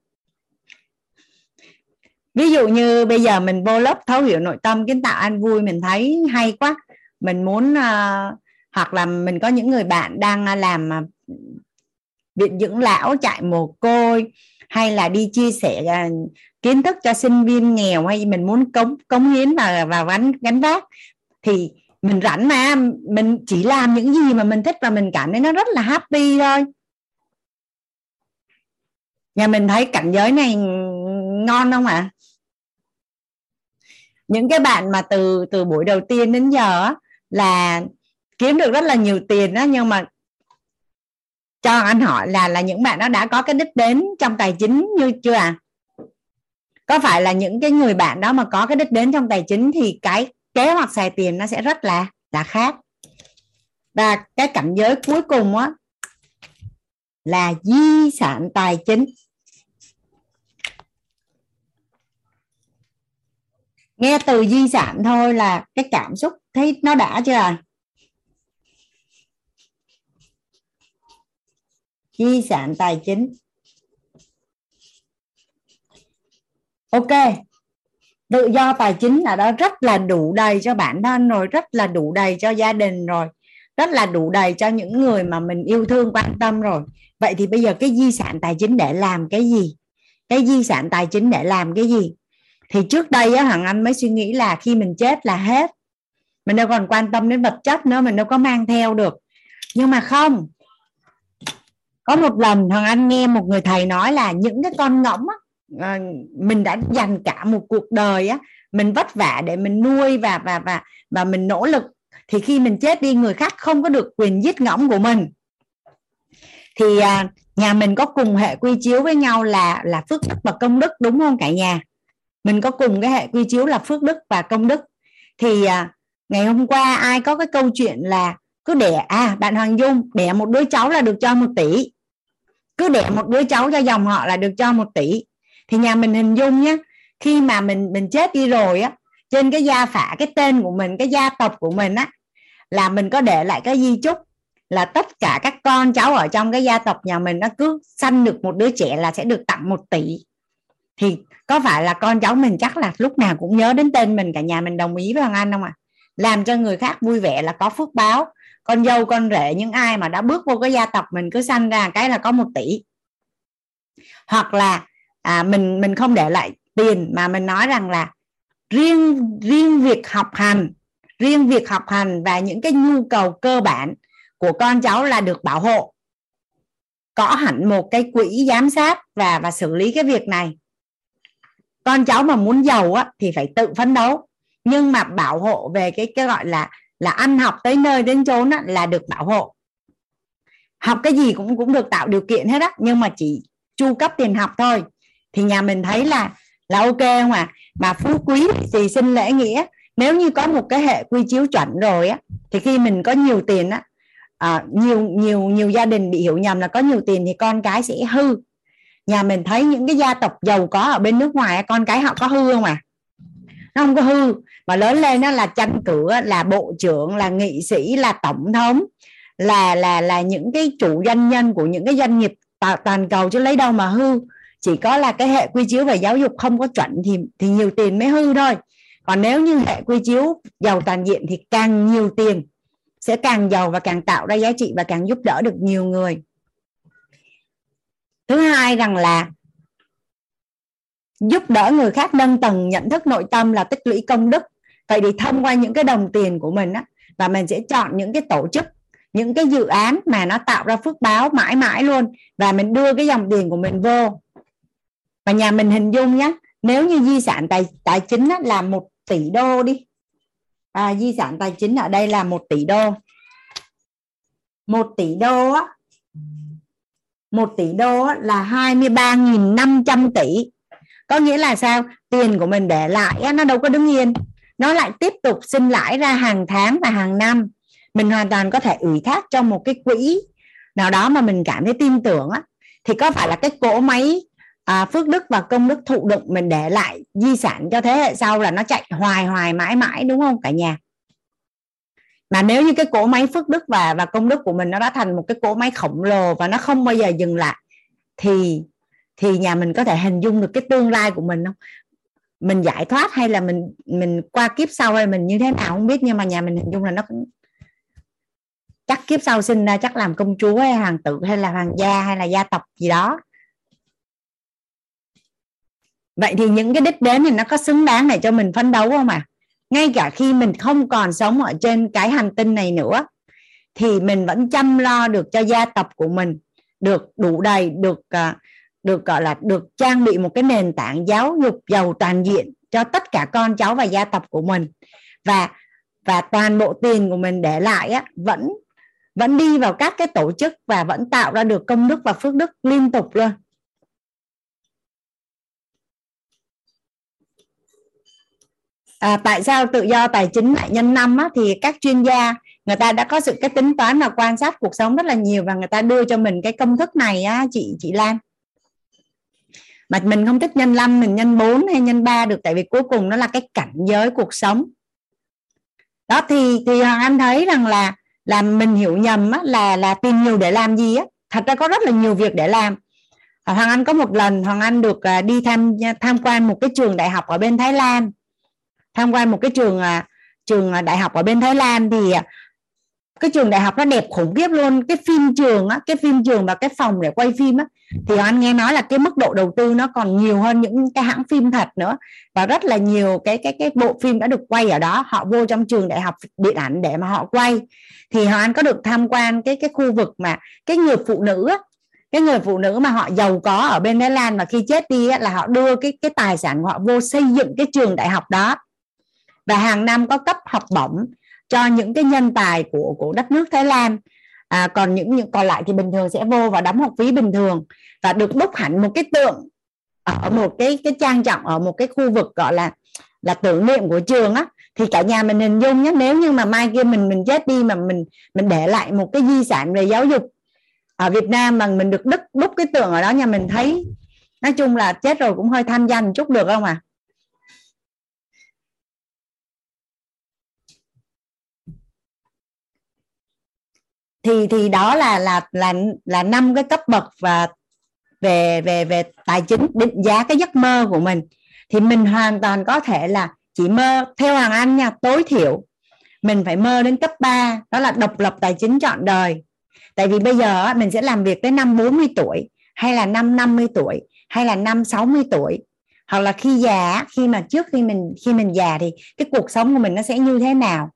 Ví dụ như bây giờ mình vô lớp thấu hiểu nội tâm kiến tạo an vui mình thấy hay quá mình muốn uh, hoặc là mình có những người bạn đang à, làm à, viện dưỡng lão chạy mồ côi hay là đi chia sẻ uh, kiến thức cho sinh viên nghèo hay mình muốn cống cống hiến và và gánh gánh vác thì mình rảnh mà mình chỉ làm những gì mà mình thích và mình cảm thấy nó rất là happy thôi nhà mình thấy cảnh giới này ngon không ạ à? Những cái bạn mà từ từ buổi đầu tiên đến giờ là kiếm được rất là nhiều tiền đó nhưng mà cho anh hỏi là là những bạn đó đã có cái đích đến trong tài chính như chưa à có phải là những cái người bạn đó mà có cái đích đến trong tài chính thì cái kế hoạch xài tiền nó sẽ rất là là khác? Và cái cảnh giới cuối cùng á, là di sản tài chính. Nghe từ di sản thôi là cái cảm xúc thấy nó đã chưa à di sản tài chính. Ok. Tự do tài chính là đó, rất là đủ đầy cho bản thân rồi, rất là đủ đầy cho gia đình rồi, rất là đủ đầy cho những người mà mình yêu thương, quan tâm rồi. Vậy thì bây giờ cái di sản tài chính để làm cái gì? Cái di sản tài chính để làm cái gì? Thì trước đây á hằng anh mới suy nghĩ là khi mình chết là hết. Mình đâu còn quan tâm đến vật chất nữa mình đâu có mang theo được. Nhưng mà không. Có một lần thằng anh nghe một người thầy nói là những cái con ngỗng á, ờ, mình đã dành cả một cuộc đời á mình vất vả để mình nuôi và và và và mình nỗ lực. Thì khi mình chết đi người khác không có được quyền giết ngỗng của mình. Thì ờ, nhà mình có cùng hệ quy chiếu với nhau là là phước đức và công đức đúng không cả nhà? Mình có cùng cái hệ quy chiếu là phước đức và công đức. Thì à, ngày hôm qua ai có cái câu chuyện là cứ đẻ à bạn Hoàng Dung đẻ một đứa cháu là được cho một tỷ. Cứ đẻ một đứa cháu cho dòng họ là được cho một tỷ. Thì nhà mình hình dung nhé khi mà mình mình chết đi rồi á trên cái gia phả cái tên của mình cái gia tộc của mình á là mình có để lại cái di chúc là tất cả các con cháu ở trong cái gia tộc nhà mình nó cứ sanh được một đứa trẻ là sẽ được tặng một tỷ thì có phải là con cháu mình chắc là lúc nào cũng nhớ đến tên mình cả nhà mình đồng ý với hoàng anh không ạ? À? làm cho người khác vui vẻ là có phước báo. Con dâu con rể những ai mà đã bước vô cái gia tộc mình cứ sanh ra cái là có một tỷ. Hoặc là à, mình mình không để lại tiền mà mình nói rằng là riêng riêng việc học hành riêng việc học hành và những cái nhu cầu cơ bản của con cháu là được bảo hộ. Có hẳn một cái quỹ giám sát và và xử lý cái việc này con cháu mà muốn giàu á, thì phải tự phấn đấu. Nhưng mà bảo hộ về cái cái gọi là là ăn học tới nơi đến chốn á, là được bảo hộ. Học cái gì cũng cũng được tạo điều kiện hết á nhưng mà chỉ chu cấp tiền học thôi. Thì nhà mình thấy là là ok không à mà phú quý thì xin lễ nghĩa. Nếu như có một cái hệ quy chiếu chuẩn rồi á thì khi mình có nhiều tiền á à, nhiều nhiều nhiều gia đình bị hiểu nhầm là có nhiều tiền thì con cái sẽ hư nhà mình thấy những cái gia tộc giàu có ở bên nước ngoài con cái họ có hư không à? Nó không có hư. Mà lớn lên nó là tranh cửa là bộ trưởng, là nghị sĩ, là tổng thống, là là là những cái chủ doanh nhân của những cái doanh nghiệp toàn cầu chứ lấy đâu mà hư. Chỉ có là cái hệ quy chiếu về giáo dục không có chuẩn thì thì nhiều tiền mới hư thôi. Còn nếu như hệ quy chiếu giàu toàn diện thì càng nhiều tiền sẽ càng giàu và càng tạo ra giá trị và càng giúp đỡ được nhiều người thứ hai rằng là giúp đỡ người khác nâng tầng nhận thức nội tâm là tích lũy công đức. Vậy thì thông qua những cái đồng tiền của mình á và mình sẽ chọn những cái tổ chức những cái dự án mà nó tạo ra phước báo mãi mãi luôn và mình đưa cái dòng tiền của mình vô. Và nhà mình hình dung nhé nếu như di sản tài tài chính á, là một tỷ đô đi. À, di sản tài chính ở đây là một tỷ đô. Một tỷ đô á một tỷ đô là 23.500 tỷ. Có nghĩa là sao? Tiền của mình để lại nó đâu có đứng yên. Nó lại tiếp tục sinh lãi ra hàng tháng và hàng năm. Mình hoàn toàn có thể ủy thác cho một cái quỹ nào đó mà mình cảm thấy tin tưởng á. Thì có phải là cái cỗ máy à, phước đức và công đức thụ động mình để lại di sản cho thế hệ sau là nó chạy hoài hoài mãi mãi đúng không cả nhà? Mà nếu như cái cỗ máy phước đức và và công đức của mình nó đã thành một cái cỗ máy khổng lồ và nó không bao giờ dừng lại, thì thì nhà mình có thể hình dung được cái tương lai của mình không mình giải thoát hay là mình mình qua kiếp sau hay mình như thế nào không biết, nhưng mà nhà mình hình dung là nó cũng chắc kiếp sau sinh ra chắc làm công chúa hay hoàng tử hay là hoàng gia hay là gia tộc gì đó vậy thì những cái đích đến thì nó có xứng đáng để cho mình phấn đấu không ạ à? Ngay cả khi mình không còn sống ở trên cái hành tinh này nữa thì mình vẫn chăm lo được cho gia tộc của mình được đủ đầy được à, được gọi là được trang bị một cái nền tảng giáo dục giàu toàn diện cho tất cả con cháu và gia tộc của mình. Và và toàn bộ tiền của mình để lại á, vẫn vẫn đi vào các cái tổ chức và vẫn tạo ra được công đức và phước đức liên tục luôn. À, tại sao tự do tài chính lại nhân năm á, thì các chuyên gia người ta đã có sự cái tính toán và quan sát cuộc sống rất là nhiều và người ta đưa cho mình cái công thức này á, chị chị Lan. Mà mình không thích nhân 5 mình nhân 4 hay nhân 3 được tại vì cuối cùng nó là cái cảnh giới cuộc sống. Đó thì thì hoàng anh thấy rằng là là mình hiểu nhầm á, là là tìm nhiều để làm gì á? Thật ra có rất là nhiều việc để làm. À, hoàng anh có một lần hoàng anh được à, đi tham tham quan một cái trường đại học ở bên thái lan tham quan một cái trường à, trường à, đại học ở bên thái lan thì à, cái trường đại học nó đẹp khủng khiếp luôn. Cái phim trường á cái phim trường và cái phòng để quay phim á thì anh nghe nói là cái mức độ đầu tư nó còn nhiều hơn những cái hãng phim thật nữa. Và rất là nhiều cái cái cái bộ phim đã được quay ở đó họ vô trong trường đại học điện ảnh để mà họ quay. Thì họ anh có được tham quan cái cái khu vực mà cái người phụ nữ á, cái người phụ nữ mà họ giàu có ở bên Thái Lan mà khi chết đi á, là họ đưa cái cái tài sản của họ vô xây dựng cái trường đại học đó và hàng năm có cấp học bổng cho những cái nhân tài của của đất nước Thái Lan. À, còn những những còn lại thì bình thường sẽ vô và đóng học phí bình thường và được đúc hẳn một cái tượng ở một cái cái trang trọng ở một cái khu vực gọi là là tưởng niệm của trường á. Thì cả nhà mình hình dung nhé nếu như mà mai kia mình mình chết đi mà mình mình để lại một cái di sản về giáo dục ở Việt Nam mà mình được đúc đúc cái tượng ở đó nhà mình thấy nói chung là chết rồi cũng hơi tham danh chút được không à thì thì đó là là là là năm cái cấp bậc và về về về tài chính, định giá cái giấc mơ của mình. Thì mình hoàn toàn có thể là chỉ mơ, theo Hoàng Anh nha, tối thiểu mình phải mơ đến cấp 3 đó là độc lập tài chính trọn đời. Tại vì bây giờ mình sẽ làm việc tới năm 40 tuổi, hay là năm 50 tuổi, hay là năm 60 tuổi. Hoặc là khi già khi mà trước khi mình khi mình già thì cái cuộc sống của mình nó sẽ như thế nào?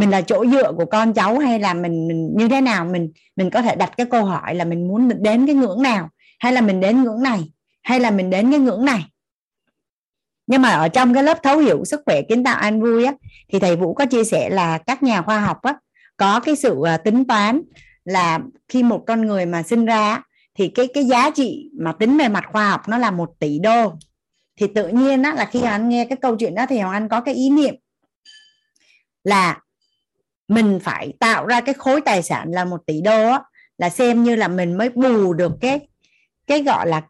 Mình là chỗ dựa của con cháu hay là mình mình như thế nào, mình mình có thể đặt cái câu hỏi là mình muốn đến cái ngưỡng nào? Hay là mình đến ngưỡng này? Hay là mình đến cái ngưỡng này? Nhưng mà ở trong cái lớp thấu hiểu sức khỏe kiến tạo an vui á, thì thầy Vũ có chia sẻ là các nhà khoa học á, có cái sự à, tính toán là khi một con người mà sinh ra thì cái cái giá trị mà tính về mặt khoa học nó là một tỷ đô. Thì tự nhiên á là khi anh nghe cái câu chuyện đó thì hoàng anh có cái ý niệm là mình phải tạo ra cái khối tài sản là một tỷ đô á, là xem như là mình mới bù được cái cái gọi là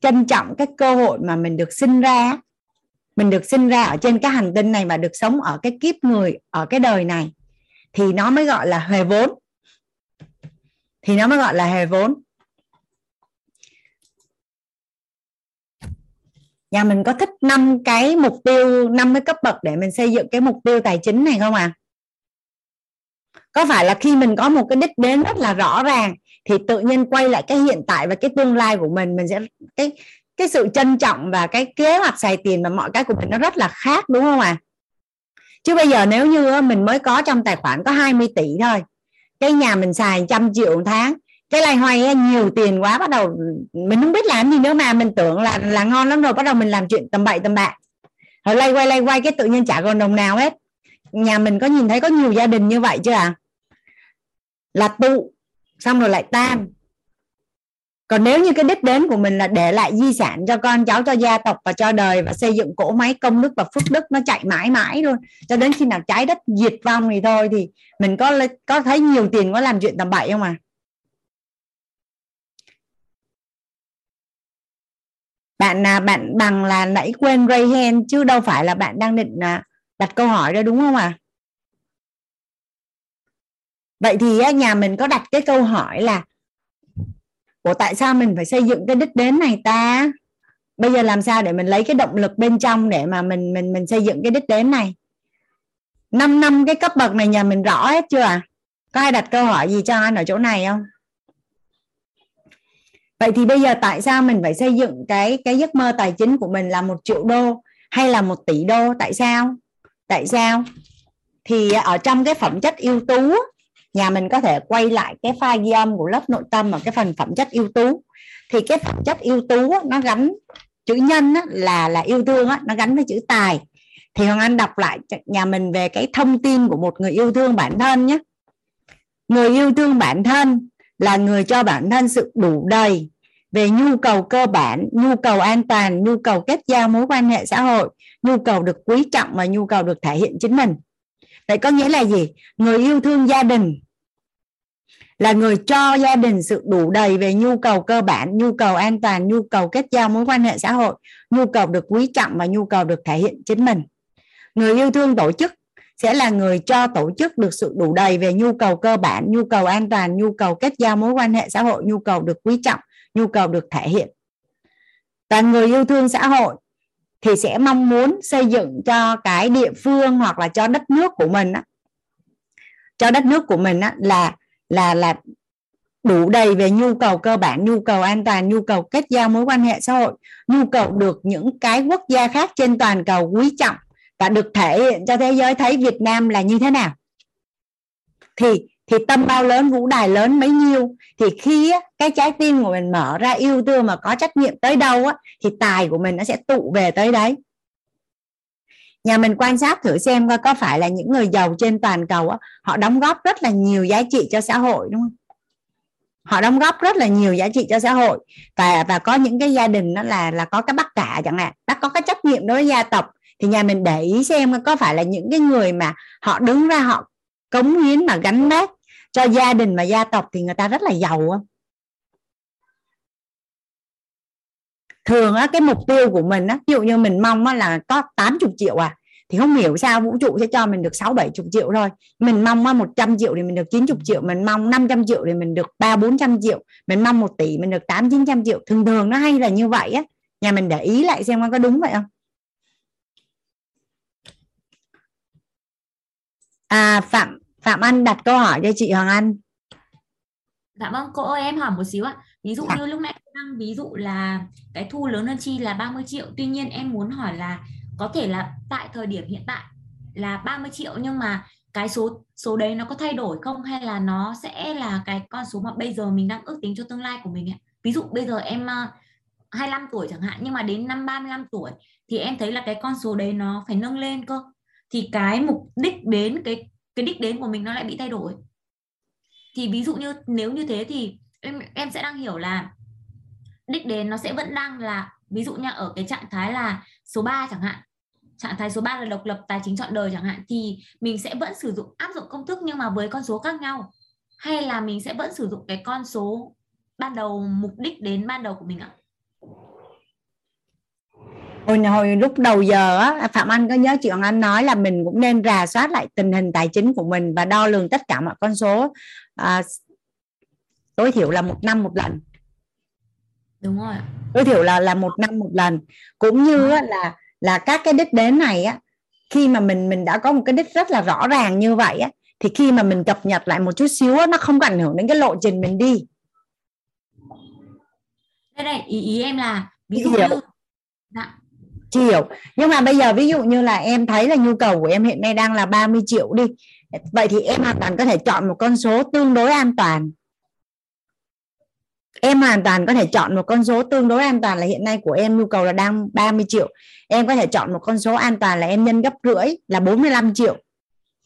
trân trọng cái cơ hội mà mình được sinh ra mình được sinh ra ở trên cái hành tinh này và được sống ở cái kiếp người ở cái đời này thì nó mới gọi là hề vốn. Thì nó mới gọi là hề vốn. Nhà mình có thích năm cái mục tiêu năm cái cấp bậc để mình xây dựng cái mục tiêu tài chính này không à có phải là khi mình có một cái đích đến rất là rõ ràng, thì tự nhiên quay lại cái hiện tại và cái tương lai của mình mình sẽ, cái cái sự trân trọng và cái kế hoạch xài tiền và mọi cái của mình nó rất là khác, đúng không à chứ bây giờ nếu như mình mới có trong tài khoản có 20 tỷ thôi, cái nhà mình xài trăm triệu một tháng, cái này hoài nhiều tiền quá bắt đầu, mình không biết làm gì nữa mà mình tưởng là là ngon lắm rồi, bắt đầu mình làm chuyện tầm bậy tầm bạ. Rồi lay quay lay quay cái tự nhiên chả còn đồng nào hết. Nhà mình có nhìn thấy có nhiều gia đình như vậy chưa à là tụ xong rồi lại tan. Còn nếu như cái đích đến của mình là để lại di sản cho con cháu, cho gia tộc và cho đời và xây dựng cỗ máy công đức và phước đức nó chạy mãi mãi luôn, cho đến khi nào trái đất diệt vong thì thôi thì mình có có thấy nhiều tiền có làm chuyện tầm bậy không à bạn là bạn bằng là nãy quên ray hand chứ đâu phải là bạn đang định à, đặt câu hỏi đó đúng không à vậy thì nhà mình có đặt cái câu hỏi là của tại sao mình phải xây dựng cái đích đến này ta? Bây giờ làm sao để mình lấy cái động lực bên trong để mà mình mình mình xây dựng cái đích đến này? 5 năm cái cấp bậc này nhà mình rõ hết chưa à? Có ai đặt câu hỏi gì cho anh ở chỗ này không? Vậy thì bây giờ tại sao mình phải xây dựng cái cái giấc mơ tài chính của mình là một triệu đô hay là một tỷ đô? Tại sao? Tại sao? Thì ở trong cái phẩm chất ưu tú nhà mình có thể quay lại cái file ghi âm của lớp nội tâm ở cái phần phẩm chất ưu tú. Thì cái phẩm chất ưu tú nó gắn, chữ nhân là là yêu thương nó gắn với chữ tài. Thì hoàng anh đọc lại nhà mình về cái thông tin của một người yêu thương bản thân nhé. Người yêu thương bản thân là người cho bản thân sự đủ đầy về nhu cầu cơ bản, nhu cầu an toàn, nhu cầu kết giao mối quan hệ xã hội, nhu cầu được quý trọng và nhu cầu được thể hiện chính mình. Vậy có nghĩa là gì? Người yêu thương gia đình là người cho gia đình sự đủ đầy về nhu cầu cơ bản nhu cầu an toàn nhu cầu kết giao mối quan hệ xã hội nhu cầu được quý trọng và nhu cầu được thể hiện chính mình người yêu thương tổ chức sẽ là người cho tổ chức được sự đủ đầy về nhu cầu cơ bản nhu cầu an toàn nhu cầu kết giao mối quan hệ xã hội nhu cầu được quý trọng nhu cầu được thể hiện và người yêu thương xã hội thì sẽ mong muốn xây dựng cho cái địa phương hoặc là cho đất nước của mình á, cho đất nước của mình á, là là là đủ đầy về nhu cầu cơ bản nhu cầu an toàn nhu cầu kết giao mối quan hệ xã hội nhu cầu được những cái quốc gia khác trên toàn cầu quý trọng và được thể hiện cho thế giới thấy Việt Nam là như thế nào. Thì thì tâm bao lớn vũ đài lớn mấy nhiêu thì khi á, cái trái tim của mình mở ra yêu thương mà có trách nhiệm tới đâu á, thì tài của mình nó sẽ tụ về tới đấy nhà mình quan sát thử xem coi có phải là những người giàu trên toàn cầu á, họ đóng góp rất là nhiều giá trị cho xã hội đúng không? Họ đóng góp rất là nhiều giá trị cho xã hội. Và và có những cái gia đình đó là là có cái bắt cả chẳng hạn đã có cái trách nhiệm đối với gia tộc. Thì nhà mình để ý xem có phải là những cái người mà họ đứng ra họ cống hiến mà gánh vác cho gia đình và gia tộc thì người ta rất là giàu không thường á, cái mục tiêu của mình á, ví dụ như mình mong á, là có 80 triệu à thì không hiểu sao vũ trụ sẽ cho mình được 6 70 triệu thôi. Mình mong á, 100 triệu thì mình được 90 triệu mình mong 500 triệu thì mình được 3 400 triệu mình mong 1 tỷ mình được 8 900 triệu. Thường thường nó hay là như vậy á. Nhà mình để ý lại xem có đúng vậy không? À phạm phạm anh đặt câu hỏi cho chị hoàng anh. Dạ vâng cô ơi em hỏi một xíu ạ. Ví dụ như lúc nãy em ví dụ là cái thu lớn hơn chi là 30 triệu. Tuy nhiên em muốn hỏi là có thể là tại thời điểm hiện tại là 30 triệu nhưng mà cái số số đấy nó có thay đổi không? Hay là nó sẽ là cái con số mà bây giờ mình đang ước tính cho tương lai của mình ạ? Ví dụ bây giờ em ờ, 25 tuổi chẳng hạn, nhưng mà đến năm 35 tuổi thì em thấy là cái con số đấy nó phải nâng lên cơ. Thì cái mục đích đến, cái cái đích đến của mình nó lại bị thay đổi. Thì ví dụ như, nếu như thế thì em em sẽ đang hiểu là đích đến nó sẽ vẫn đang là ví dụ như ở cái trạng thái là số 3 chẳng hạn trạng thái số 3 là độc lập tài chính chọn đời chẳng hạn thì mình sẽ vẫn sử dụng áp dụng công thức nhưng mà với con số khác nhau. Hay là mình sẽ vẫn sử dụng cái con số ban đầu mục đích đến ban đầu của mình ạ? Hồi hồi lúc đầu giờ á à, phạm anh có nhớ chị hoàng anh nói là mình cũng nên rà soát lại tình hình tài chính của mình và đo lường tất cả mọi con số. À, tối thiểu là một năm một lần đúng rồi. Tối thiểu là là một năm một lần. Cũng như á, là là các cái đích đến này á khi mà mình mình đã có một cái đích rất là rõ ràng như vậy á thì khi mà mình cập nhật lại một chút xíu á, nó không ảnh hưởng đến cái lộ trình mình đi. Đây đây ý ý em là ví dụ hiểu. như dạ. Chị hiểu. Nhưng mà bây giờ ví dụ như là em thấy là nhu cầu của em hiện nay đang là 30 triệu đi. Vậy thì em hoàn toàn có thể chọn một con số tương đối an toàn em hoàn toàn có thể chọn một con số tương đối an toàn là hiện nay của em, nhu cầu là đang 30 triệu. Em có thể chọn một con số an toàn là em nhân gấp rưỡi là 45 triệu.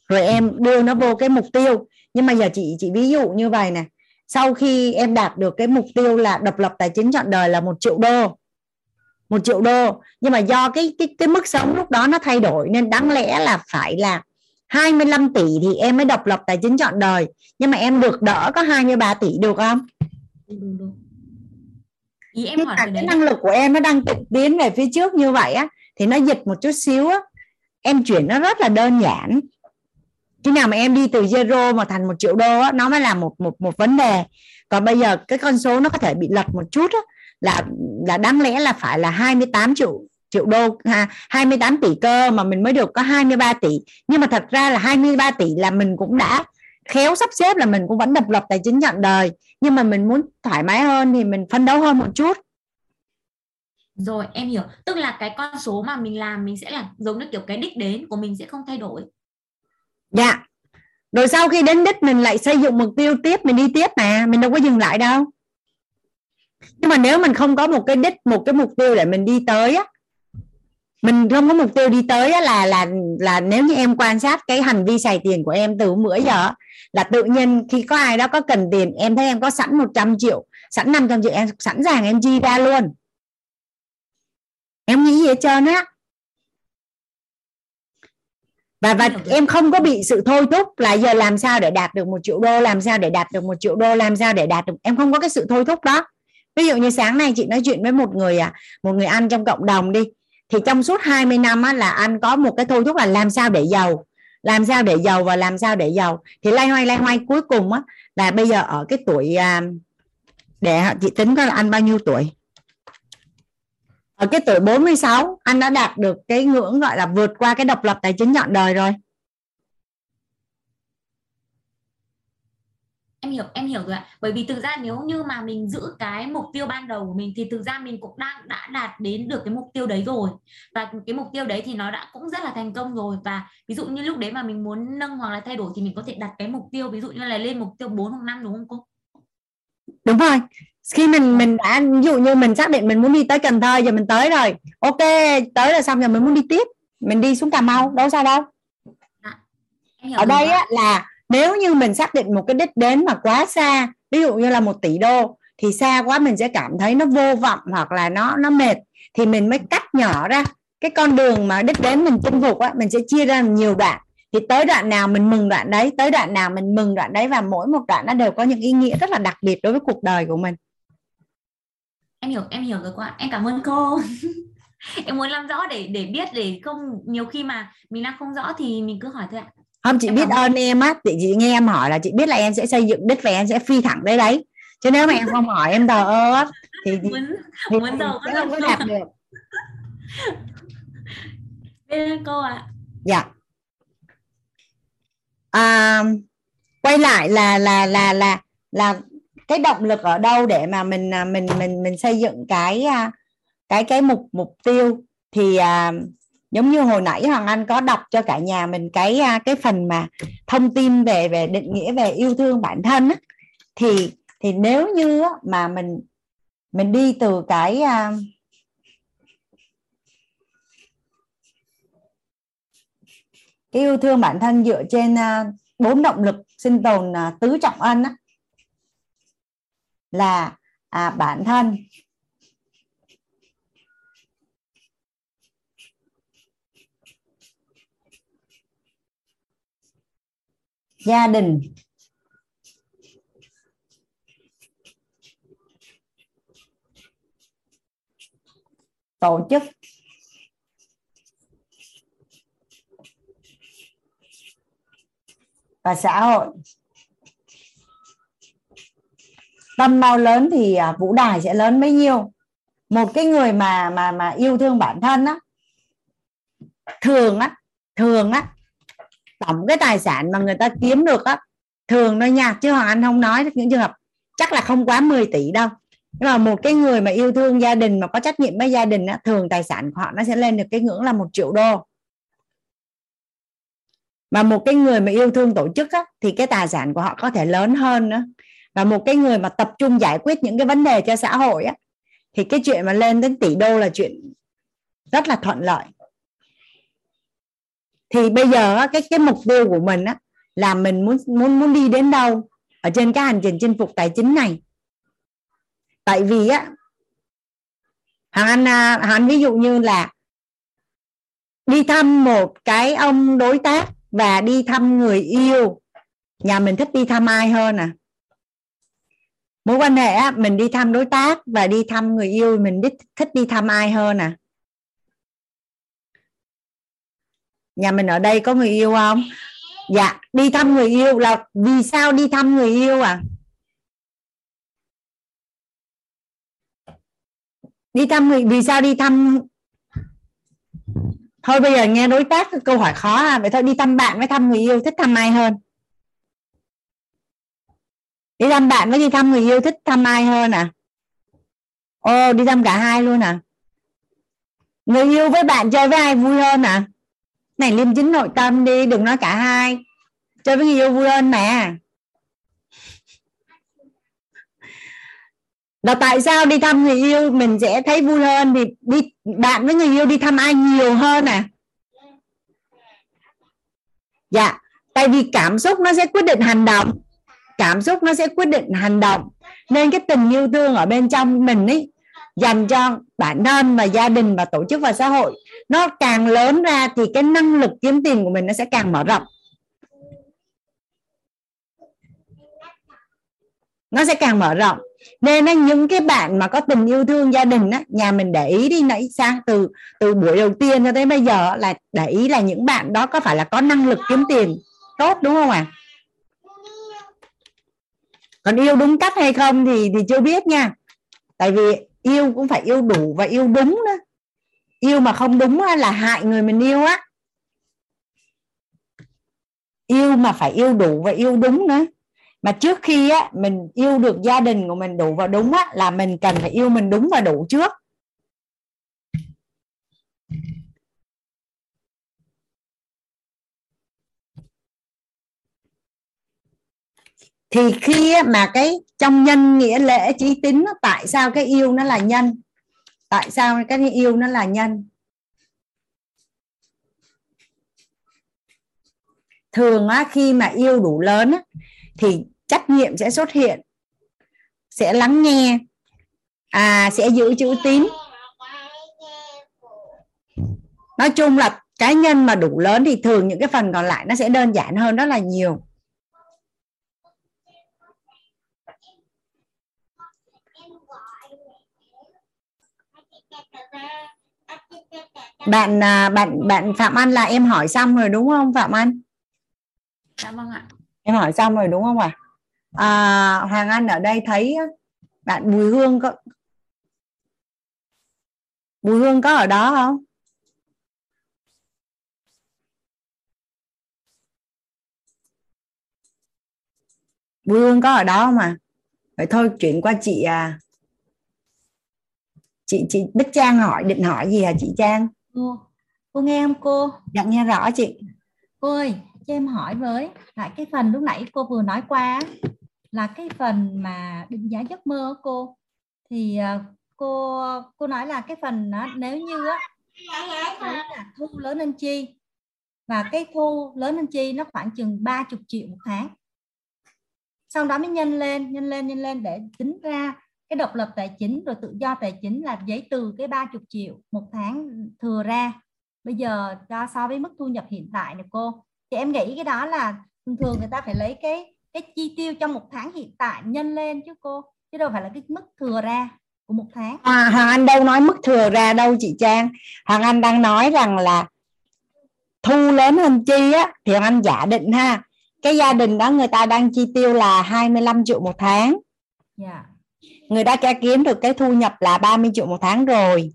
Rồi em đưa nó vô cái mục tiêu. Nhưng mà giờ chị chị ví dụ như vậy này sau khi em đạt được cái mục tiêu là độc lập tài chính chọn đời là một triệu đô, một triệu đô. Nhưng mà do cái cái cái mức sống lúc đó nó thay đổi nên đáng lẽ là phải là 25 tỷ thì em mới độc lập tài chính chọn đời. Nhưng mà em được đỡ có 23 tỷ, được không? Đúng, đúng. ý em Khi hỏi cái cái năng lực của em nó đang tiến về phía trước như vậy á thì nó dịch một chút xíu á. Em chuyển nó rất là đơn giản. Khi nào mà em đi từ zero mà thành một triệu đô á nó mới là một một một vấn đề. Còn bây giờ cái con số nó có thể bị lật một chút á là là đáng lẽ là phải là 28 triệu triệu đô ha, 28 tỷ cơ mà mình mới được có 23 tỷ. Nhưng mà thật ra là 23 tỷ là mình cũng đã khéo sắp xếp là mình cũng vẫn độc lập tài chính chọn đời nhưng mà mình muốn thoải mái hơn thì mình phấn đấu hơn một chút. Rồi em hiểu. Tức là cái con số mà mình làm mình sẽ là giống như kiểu cái đích đến của mình sẽ không thay đổi. Dạ. Rồi sau khi đến đích mình lại xây dựng mục tiêu tiếp mình đi tiếp mà. Mình đâu có dừng lại đâu. Nhưng mà nếu mình không có một cái đích một cái mục tiêu để mình đi tới á mình không có mục tiêu đi tới á, là là là nếu như em quan sát cái hành vi xài tiền của em từ bữa giờ là tự nhiên khi có ai đó có cần tiền em thấy em có sẵn 100 triệu sẵn 500 triệu em sẵn sàng em chi ra luôn. Em nghĩ gì hết trơn á. Và và em không có bị sự thôi thúc là giờ làm sao để đạt được một triệu đô làm sao để đạt được một triệu đô làm sao để đạt được em không có cái sự thôi thúc đó. Ví dụ như sáng nay chị nói chuyện với một người à một người ăn trong cộng đồng đi thì trong suốt 20 năm á, là anh có một cái thôi thúc là làm sao để giàu làm sao để giàu và làm sao để giàu. Thì lay hoay lay hoay cuối cùng á, là bây giờ ở cái tuổi à, để chị tính coi là anh bao nhiêu tuổi? Ở cái tuổi 46 anh đã đạt được cái ngưỡng gọi là vượt qua cái độc lập tài chính chọn đời rồi. Em hiểu em hiểu rồi ạ. Bởi vì thực ra nếu như mà mình giữ cái mục tiêu ban đầu của mình thì thực ra mình cũng đang đã đạt đến được cái mục tiêu đấy rồi. Và cái mục tiêu đấy thì nó đã cũng rất là thành công rồi. Và ví dụ như lúc đấy mà mình muốn nâng hoặc là thay đổi thì mình có thể đặt cái mục tiêu ví dụ như là lên mục tiêu 4 hoặc 5 đúng không cô? Đúng rồi. Khi mình mình đã ví dụ như mình xác định mình muốn đi tới Cần Thơ giờ mình tới rồi. Ok tới rồi xong rồi mình muốn đi tiếp. Mình đi xuống Cà Mau đâu sao đâu. Ở đây á, là nếu như mình xác định một cái đích đến mà quá xa, ví dụ như là một tỷ đô, thì xa quá mình sẽ cảm thấy nó vô vọng hoặc là nó nó mệt, thì mình mới cắt nhỏ ra. Cái con đường mà đích đến mình chinh phục á, mình sẽ chia ra nhiều đoạn. Thì tới đoạn nào mình mừng đoạn đấy, tới đoạn nào mình mừng đoạn đấy và mỗi một đoạn nó đều có những ý nghĩa rất là đặc biệt đối với cuộc đời của mình. Em hiểu em hiểu rồi cô ạ. Em cảm ơn cô. Em muốn làm rõ để để biết, để không, nhiều khi mà mình đang không rõ thì mình cứ hỏi thôi ạ không chị biết ơn em á chị, chị nghe em hỏi là chị biết là em sẽ xây dựng đích và em sẽ phi thẳng tới đấy. Chứ nếu mà em không hỏi em thờ ơ á thì muốn thì muốn giàu sẽ không có đạt được. Cô ạ. Dạ. À, quay lại là là là là là cái động lực ở đâu để mà mình à, mình mình mình xây dựng cái à, cái cái mục mục tiêu? Thì à, giống như hồi nãy hoàng anh có đọc cho cả nhà mình cái à, cái phần mà thông tin về về định nghĩa về yêu thương bản thân á, thì thì nếu như mà mình mình đi từ cái à, cái yêu thương bản thân dựa trên à, bốn động lực sinh tồn tứ trọng ân á, là à, bản thân gia đình. Tổ chức. Và xã hội. Tâm bao lớn thì à, vũ đài sẽ lớn bấy nhiêu. Một cái người mà mà mà yêu thương bản thân á, thường á thường á tổng cái tài sản mà người ta kiếm được á thường thôi nha chứ hoàng anh không nói những trường hợp chắc là không quá 10 tỷ đâu. Nhưng mà một cái người mà yêu thương gia đình mà có trách nhiệm với gia đình á, thường tài sản của họ nó sẽ lên được cái ngưỡng là một triệu đô. Mà một cái người mà yêu thương tổ chức á, thì cái tài sản của họ có thể lớn hơn nữa. Và một cái người mà tập trung giải quyết những cái vấn đề cho xã hội á, thì cái chuyện mà lên đến tỷ đô là chuyện rất là thuận lợi thì bây giờ cái cái mục tiêu của mình á, là mình muốn muốn muốn đi đến đâu ở trên cái hành trình chinh phục tài chính này. Tại vì á hàng anh à, hàng anh ví dụ như là đi thăm một cái ông đối tác và đi thăm người yêu. Nhà mình thích đi thăm ai hơn à? Mối quan hệ á, mình đi thăm đối tác và đi thăm người yêu mình thích thích đi thăm ai hơn à? Nhà mình ở đây có người yêu không? Dạ đi thăm người yêu là vì sao đi thăm người yêu à? Đi thăm người, vì sao đi thăm? Thôi bây giờ nghe đối tác câu hỏi khó à vậy thôi đi thăm bạn với thăm người yêu, thích thăm ai hơn? Đi thăm bạn với đi thăm người yêu, thích thăm ai hơn à? Ô, đi thăm cả hai luôn à? Người yêu với bạn chơi với ai vui hơn à? Này, liêm chính nội tâm đi, đừng nói cả hai. Chơi với người yêu vui hơn mà. Là tại sao đi thăm người yêu mình sẽ thấy vui hơn thì đi, bạn với người yêu đi thăm ai nhiều hơn à? Dạ tại vì cảm xúc nó sẽ quyết định hành động. Cảm xúc nó sẽ quyết định hành động. Nên cái tình yêu thương ở bên trong mình ấy, dành cho bản thân và gia đình và tổ chức và xã hội nó càng lớn ra thì cái năng lực kiếm tiền của mình nó sẽ càng mở rộng. Nó sẽ càng mở rộng. Nên là những cái bạn mà có tình yêu thương gia đình á, nhà mình để ý đi nãy, sang, từ từ buổi đầu tiên cho tới bây giờ là để ý là những bạn đó có phải là có năng lực kiếm tiền tốt, đúng không ạ? À? còn yêu đúng cách hay không thì thì chưa biết nha. Tại vì yêu cũng phải yêu đủ và yêu đúng đó yêu mà không đúng là hại người mình yêu á. Yêu mà phải yêu đủ và yêu đúng nữa. Mà trước khi á, mình yêu được gia đình của mình đủ và đúng á, là mình cần phải yêu mình đúng và đủ trước. Thì khi mà cái trong nhân nghĩa lễ trí tính tại sao cái yêu nó là nhân? Tại sao cái yêu nó là nhân? Thường á, khi mà yêu đủ lớn á, thì trách nhiệm sẽ xuất hiện sẽ lắng nghe à sẽ giữ chữ tín. Nói chung là cá nhân mà đủ lớn thì thường những cái phần còn lại nó sẽ đơn giản hơn rất là nhiều. Bạn à, bạn bạn Phạm Anh là em hỏi xong rồi đúng không Phạm Anh? Dạ vâng ạ. Em hỏi xong rồi đúng không ạ? À? à, Hoàng Anh ở đây thấy bạn Bùi Hương có Bùi Hương có ở đó không? Bùi Hương có ở đó không à? Vậy thôi chuyển qua chị à chị chị Bích Trang hỏi định hỏi gì hả chị Trang? Cô, cô nghe không cô? Dạ nghe rõ chị. Cô ơi, cho em hỏi với lại cái phần lúc nãy cô vừa nói qua là cái phần mà định giá giấc mơ của cô thì à, cô cô nói là cái phần đó, nếu như á là thu lớn hơn chi và cái thu lớn hơn chi nó khoảng chừng 30 triệu một tháng sau đó mới nhân lên nhân lên nhân lên để tính ra cái độc lập tài chính rồi tự do tài chính là giấy từ cái 30 triệu một tháng thừa ra. Bây giờ cho so với mức thu nhập hiện tại này cô. Thì em nghĩ cái đó là thường thường người ta phải lấy cái cái chi tiêu trong một tháng hiện tại nhân lên chứ cô chứ đâu phải là cái mức thừa ra của một tháng. À, Hoàng Anh đâu nói mức thừa ra đâu chị Trang. Hoàng Anh đang nói rằng là thu lớn hơn chi á thì Hoàng Anh giả định ha. Cái gia đình đó người ta đang chi tiêu là 25 triệu một tháng. Yeah. Người ta đã kiếm được cái thu nhập là 30 triệu một tháng rồi.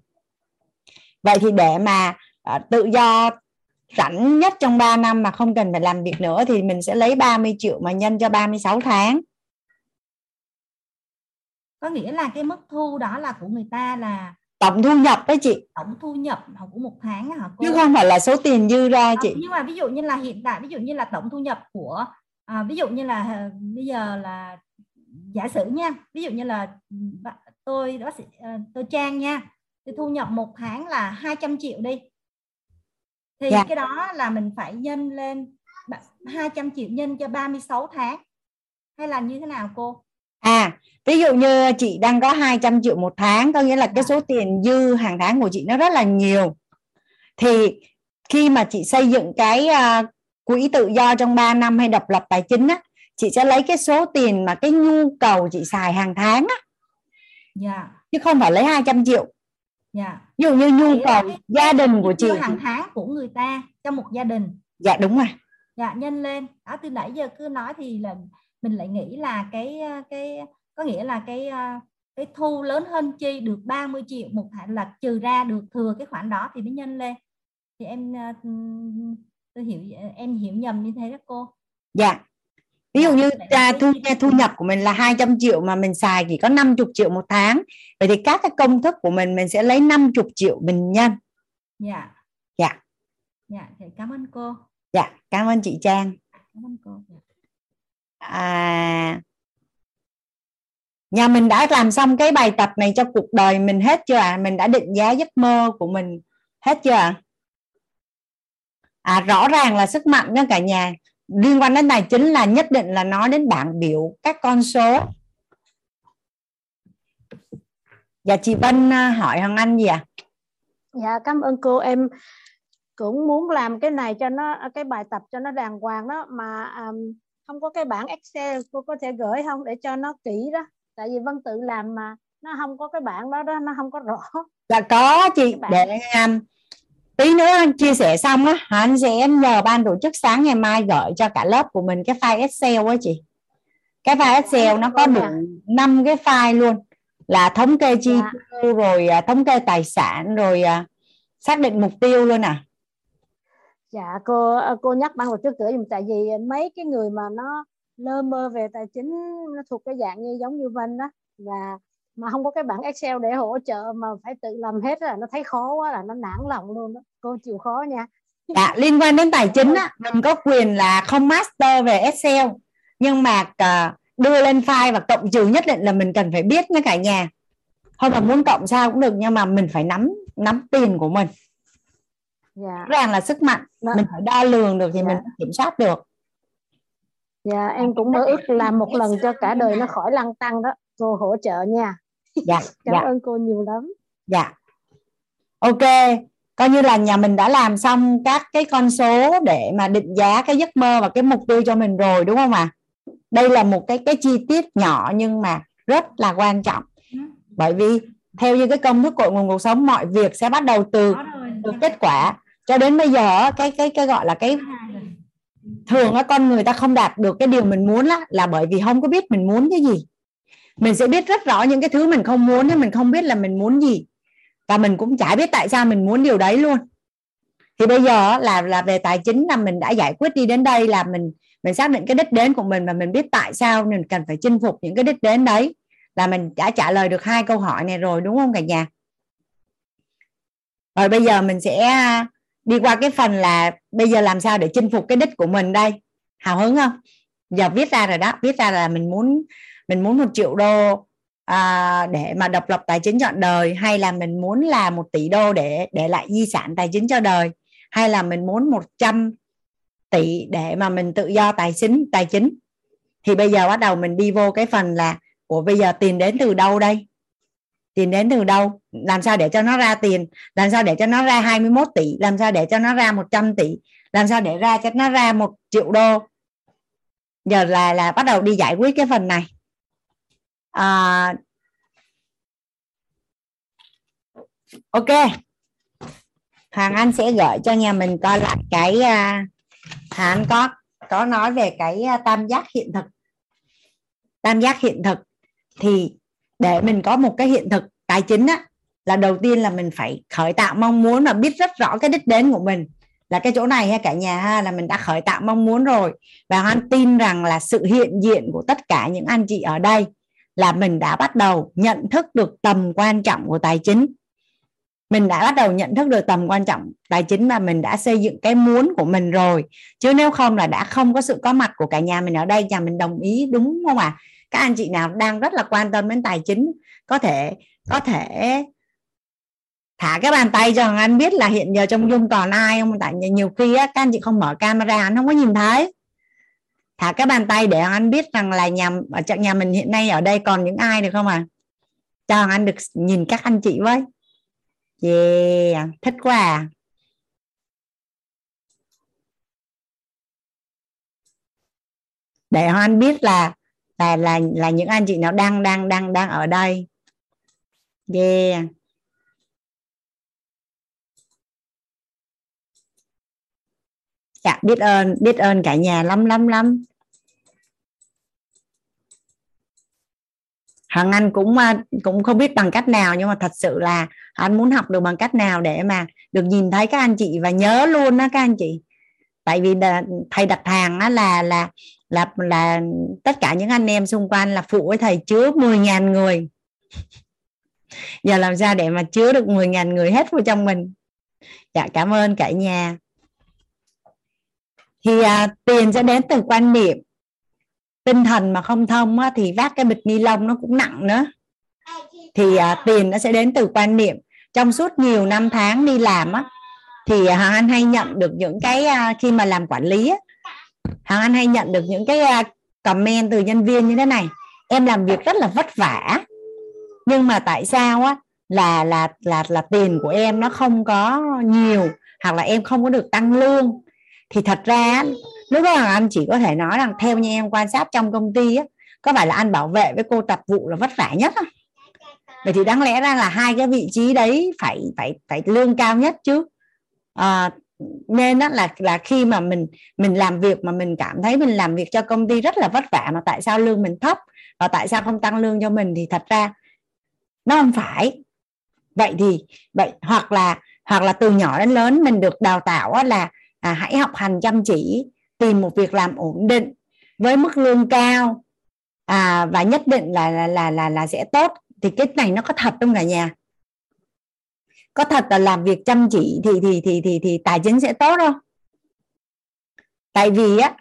Vậy thì để mà uh, tự do rảnh nhất trong 3 năm mà không cần phải làm việc nữa thì mình sẽ lấy 30 triệu mà nhân cho 36 tháng. Có nghĩa là cái mức thu đó là của người ta là tổng thu nhập đấy chị. Tổng thu nhập của một tháng hả cô? chứ không phải là số tiền dư ra ờ, chị. à, nhưng mà ví dụ như là hiện tại ví dụ như là tổng thu nhập của à, ví dụ như là à, bây giờ là giả sử nha ví dụ như là tôi đó à, tôi trang nha thì thu nhập một tháng là 200 triệu đi. Thì dạ. cái đó là mình phải nhân lên 200 triệu nhân cho 36 tháng. Hay là như thế nào cô? À ví dụ như chị đang có 200 triệu một tháng có nghĩa là cái số tiền dư hàng tháng của chị nó rất là nhiều. Thì khi mà chị xây dựng cái uh, quỹ tự do trong 3 năm hay độc lập tài chính á chị sẽ lấy cái số tiền mà cái nhu cầu chị xài hàng tháng á. Yeah. chứ không phải lấy 200 triệu. Dạ. Ví dụ như nhu cầu gia đình của chị hàng tháng của người ta trong một gia đình. Dạ đúng rồi. Dạ nhân lên. Đó từ nãy giờ cứ nói thì là mình lại nghĩ là cái cái có nghĩa là cái cái thu lớn hơn chi được 30 triệu một tháng là trừ ra được thừa cái khoản đó thì mới nhân lên. Thì em tôi hiểu em hiểu nhầm như thế đó cô. Dạ ví dụ như à, thu thu nhập của mình là 200 triệu mà mình xài chỉ có 50 triệu một tháng. Vậy thì các cái công thức của mình mình sẽ lấy 50 triệu mình nhân. Dạ. Dạ. Dạ thì cảm ơn cô. Dạ cảm ơn chị Trang. Cảm ơn cô dạ. à nhà mình đã làm xong cái bài tập này cho cuộc đời mình hết chưa ạ? À? mình đã định giá giấc mơ của mình hết chưa ạ? À? à rõ ràng là sức mạnh nha cả nhà liên quan đến tài chính là nhất định là nói đến bảng biểu các con số. Dạ chị Vân à, hỏi Hằng Anh gì ạ? À? dạ cảm ơn cô. Em cũng muốn làm cái này cho nó cái bài tập cho nó đàng hoàng đó mà um, không có cái bảng Excel cô có thể gửi không để cho nó kỹ đó? Tại vì Vân tự làm mà nó không có cái bảng đó đó nó không có rõ. Dạ có chị để um, tí nữa anh chia sẻ xong á anh sẽ nhờ ban tổ chức sáng ngày mai gửi cho cả lớp của mình cái file Excel á chị cái file Excel nó có đủ năm cái file luôn là thống kê chi dạ. tiêu rồi à, thống kê tài sản rồi à, xác định mục tiêu luôn à dạ cô à, cô nhắc ban tổ chức gửi dùm tại vì mấy cái người mà nó lơ mơ về tài chính nó thuộc cái dạng như giống như Vân đó và mà không có cái bảng Excel để hỗ trợ mà phải tự làm hết là nó thấy khó quá là nó nản lòng luôn đó cô chịu khó nha dạ liên quan đến tài chính á mình có quyền là không master về Excel nhưng mà uh, đưa lên file và cộng trừ nhất định là mình cần phải biết với cả nhà không là muốn cộng sao cũng được nhưng mà mình phải nắm nắm tiền của mình dạ. ràng là sức mạnh đó. mình phải đo lường được thì dạ. mình kiểm soát được dạ em cũng mơ ước làm một lần cho cả đời nó khỏi lăng tăng đó cô hỗ trợ nha dạ cảm dạ. ơn cô nhiều lắm. Dạ. Ok coi như là nhà mình đã làm xong các cái con số để mà định giá cái giấc mơ và cái mục tiêu cho mình rồi đúng không ạ? À? đây là một cái cái chi tiết nhỏ nhưng mà rất là quan trọng. Bởi vì theo như cái công thức cội nguồn cuộc sống mọi việc sẽ bắt đầu từ từ kết quả. Cho đến bây giờ cái cái cái gọi là cái thường á con người ta không đạt được cái điều mình muốn là, là bởi vì không có biết mình muốn cái gì mình sẽ biết rất rõ những cái thứ mình không muốn nhưng mình không biết là mình muốn gì. Và mình cũng chả biết tại sao mình muốn điều đấy luôn. Thì bây giờ là là về tài chính là mình đã giải quyết đi đến đây, là mình mình xác định cái đích đến của mình và mình biết tại sao mình cần phải chinh phục những cái đích đến đấy. Là mình đã trả lời được hai câu hỏi này rồi, đúng không cả nhà? Rồi bây giờ mình sẽ à, đi qua cái phần là bây giờ làm sao để chinh phục cái đích của mình đây. Hào hứng không? Giờ viết ra rồi đó, viết ra là mình muốn mình muốn một triệu đô à, để mà độc lập tài chính chọn đời hay là mình muốn là một tỷ đô để để lại di sản tài chính cho đời hay là mình muốn 100 tỷ để mà mình tự do tài chính tài chính? Thì bây giờ bắt đầu mình đi vô cái phần là của bây giờ tiền đến từ đâu đây? Tiền đến từ đâu? Làm sao để cho nó ra tiền? Làm sao để cho nó ra 21 tỷ? Làm sao để cho nó ra 100 tỷ? Làm sao để ra cho nó ra một triệu đô? Giờ là là bắt đầu đi giải quyết cái phần này à, ok. Hoàng Anh sẽ gửi cho nhà mình coi lại cái à, Hoàng có có nói về cái à, tam giác hiện thực. Tam giác hiện thực thì để mình có một cái hiện thực tài chính á là đầu tiên là mình phải khởi tạo mong muốn và biết rất rõ cái đích đến của mình. Là cái chỗ này ha cả nhà ha là mình đã khởi tạo mong muốn rồi. Và anh tin rằng là sự hiện diện của tất cả những anh chị ở đây là mình đã bắt đầu nhận thức được tầm quan trọng của tài chính. Mình đã bắt đầu nhận thức được tầm quan trọng tài chính và mình đã xây dựng cái muốn của mình rồi. Chứ nếu không là đã không có sự có mặt của cả nhà mình ở đây nhà mình đồng ý đúng không ạ? À? các anh chị nào đang rất là quan tâm đến tài chính có thể có thể thả cái bàn tay cho anh biết là hiện giờ trong dung còn ai không? Tại nhiều khi á, các anh chị không mở camera anh không có nhìn thấy thả cái bàn tay để anh biết rằng là nhà ở trong nhà mình hiện nay ở đây còn những ai được không à cho anh được nhìn các anh chị với. Yeah, thích quá à. để anh biết là là là là những anh chị nào đang đang đang đang ở đây. Yeah. Dạ biết ơn biết ơn cả nhà lắm lắm lắm. Hằng Anh cũng à, cũng không biết bằng cách nào nhưng mà thật sự là anh muốn học được bằng cách nào để mà được nhìn thấy các anh chị và nhớ luôn đó các anh chị. Tại vì thầy đặt hàng á, là là là là tất cả những anh em xung quanh là phụ với thầy chứa 10.000 người. Giờ làm sao để mà chứa được 10.000 người hết vào trong mình? Dạ cảm ơn cả nhà thì à, tiền sẽ đến từ quan niệm. Tinh thần mà không thông á, thì vác cái bịch ni lông nó cũng nặng nữa. Thì à, tiền nó sẽ đến từ quan niệm. Trong suốt nhiều năm tháng đi làm á thì hoàng anh hay nhận được những cái à, khi mà làm quản lý á, hoàng anh hay nhận được những cái à, comment từ nhân viên như thế này. Em làm việc rất là vất vả nhưng mà tại sao á là là là là tiền của em nó không có nhiều hoặc là em không có được tăng lương thì thật ra lúc đó là anh chỉ có thể nói rằng theo như em quan sát trong công ty á có phải là anh bảo vệ với cô tập vụ là vất vả nhất không? Vậy thì đáng lẽ ra là hai cái vị trí đấy phải phải phải lương cao nhất chứ. À, nên đó là là khi mà mình mình làm việc mà mình cảm thấy mình làm việc cho công ty rất là vất vả mà tại sao lương mình thấp và tại sao không tăng lương cho mình thì thật ra nó không phải. Vậy thì vậy hoặc là hoặc là từ nhỏ đến lớn mình được đào tạo là à, hãy học hành chăm chỉ tìm một việc làm ổn định với mức lương cao. À, và nhất định là là là là, là sẽ tốt. Thì cái này nó có thật không cả nhà? Có thật là làm việc chăm chỉ thì thì thì thì thì tài chính sẽ tốt không? Tại vì á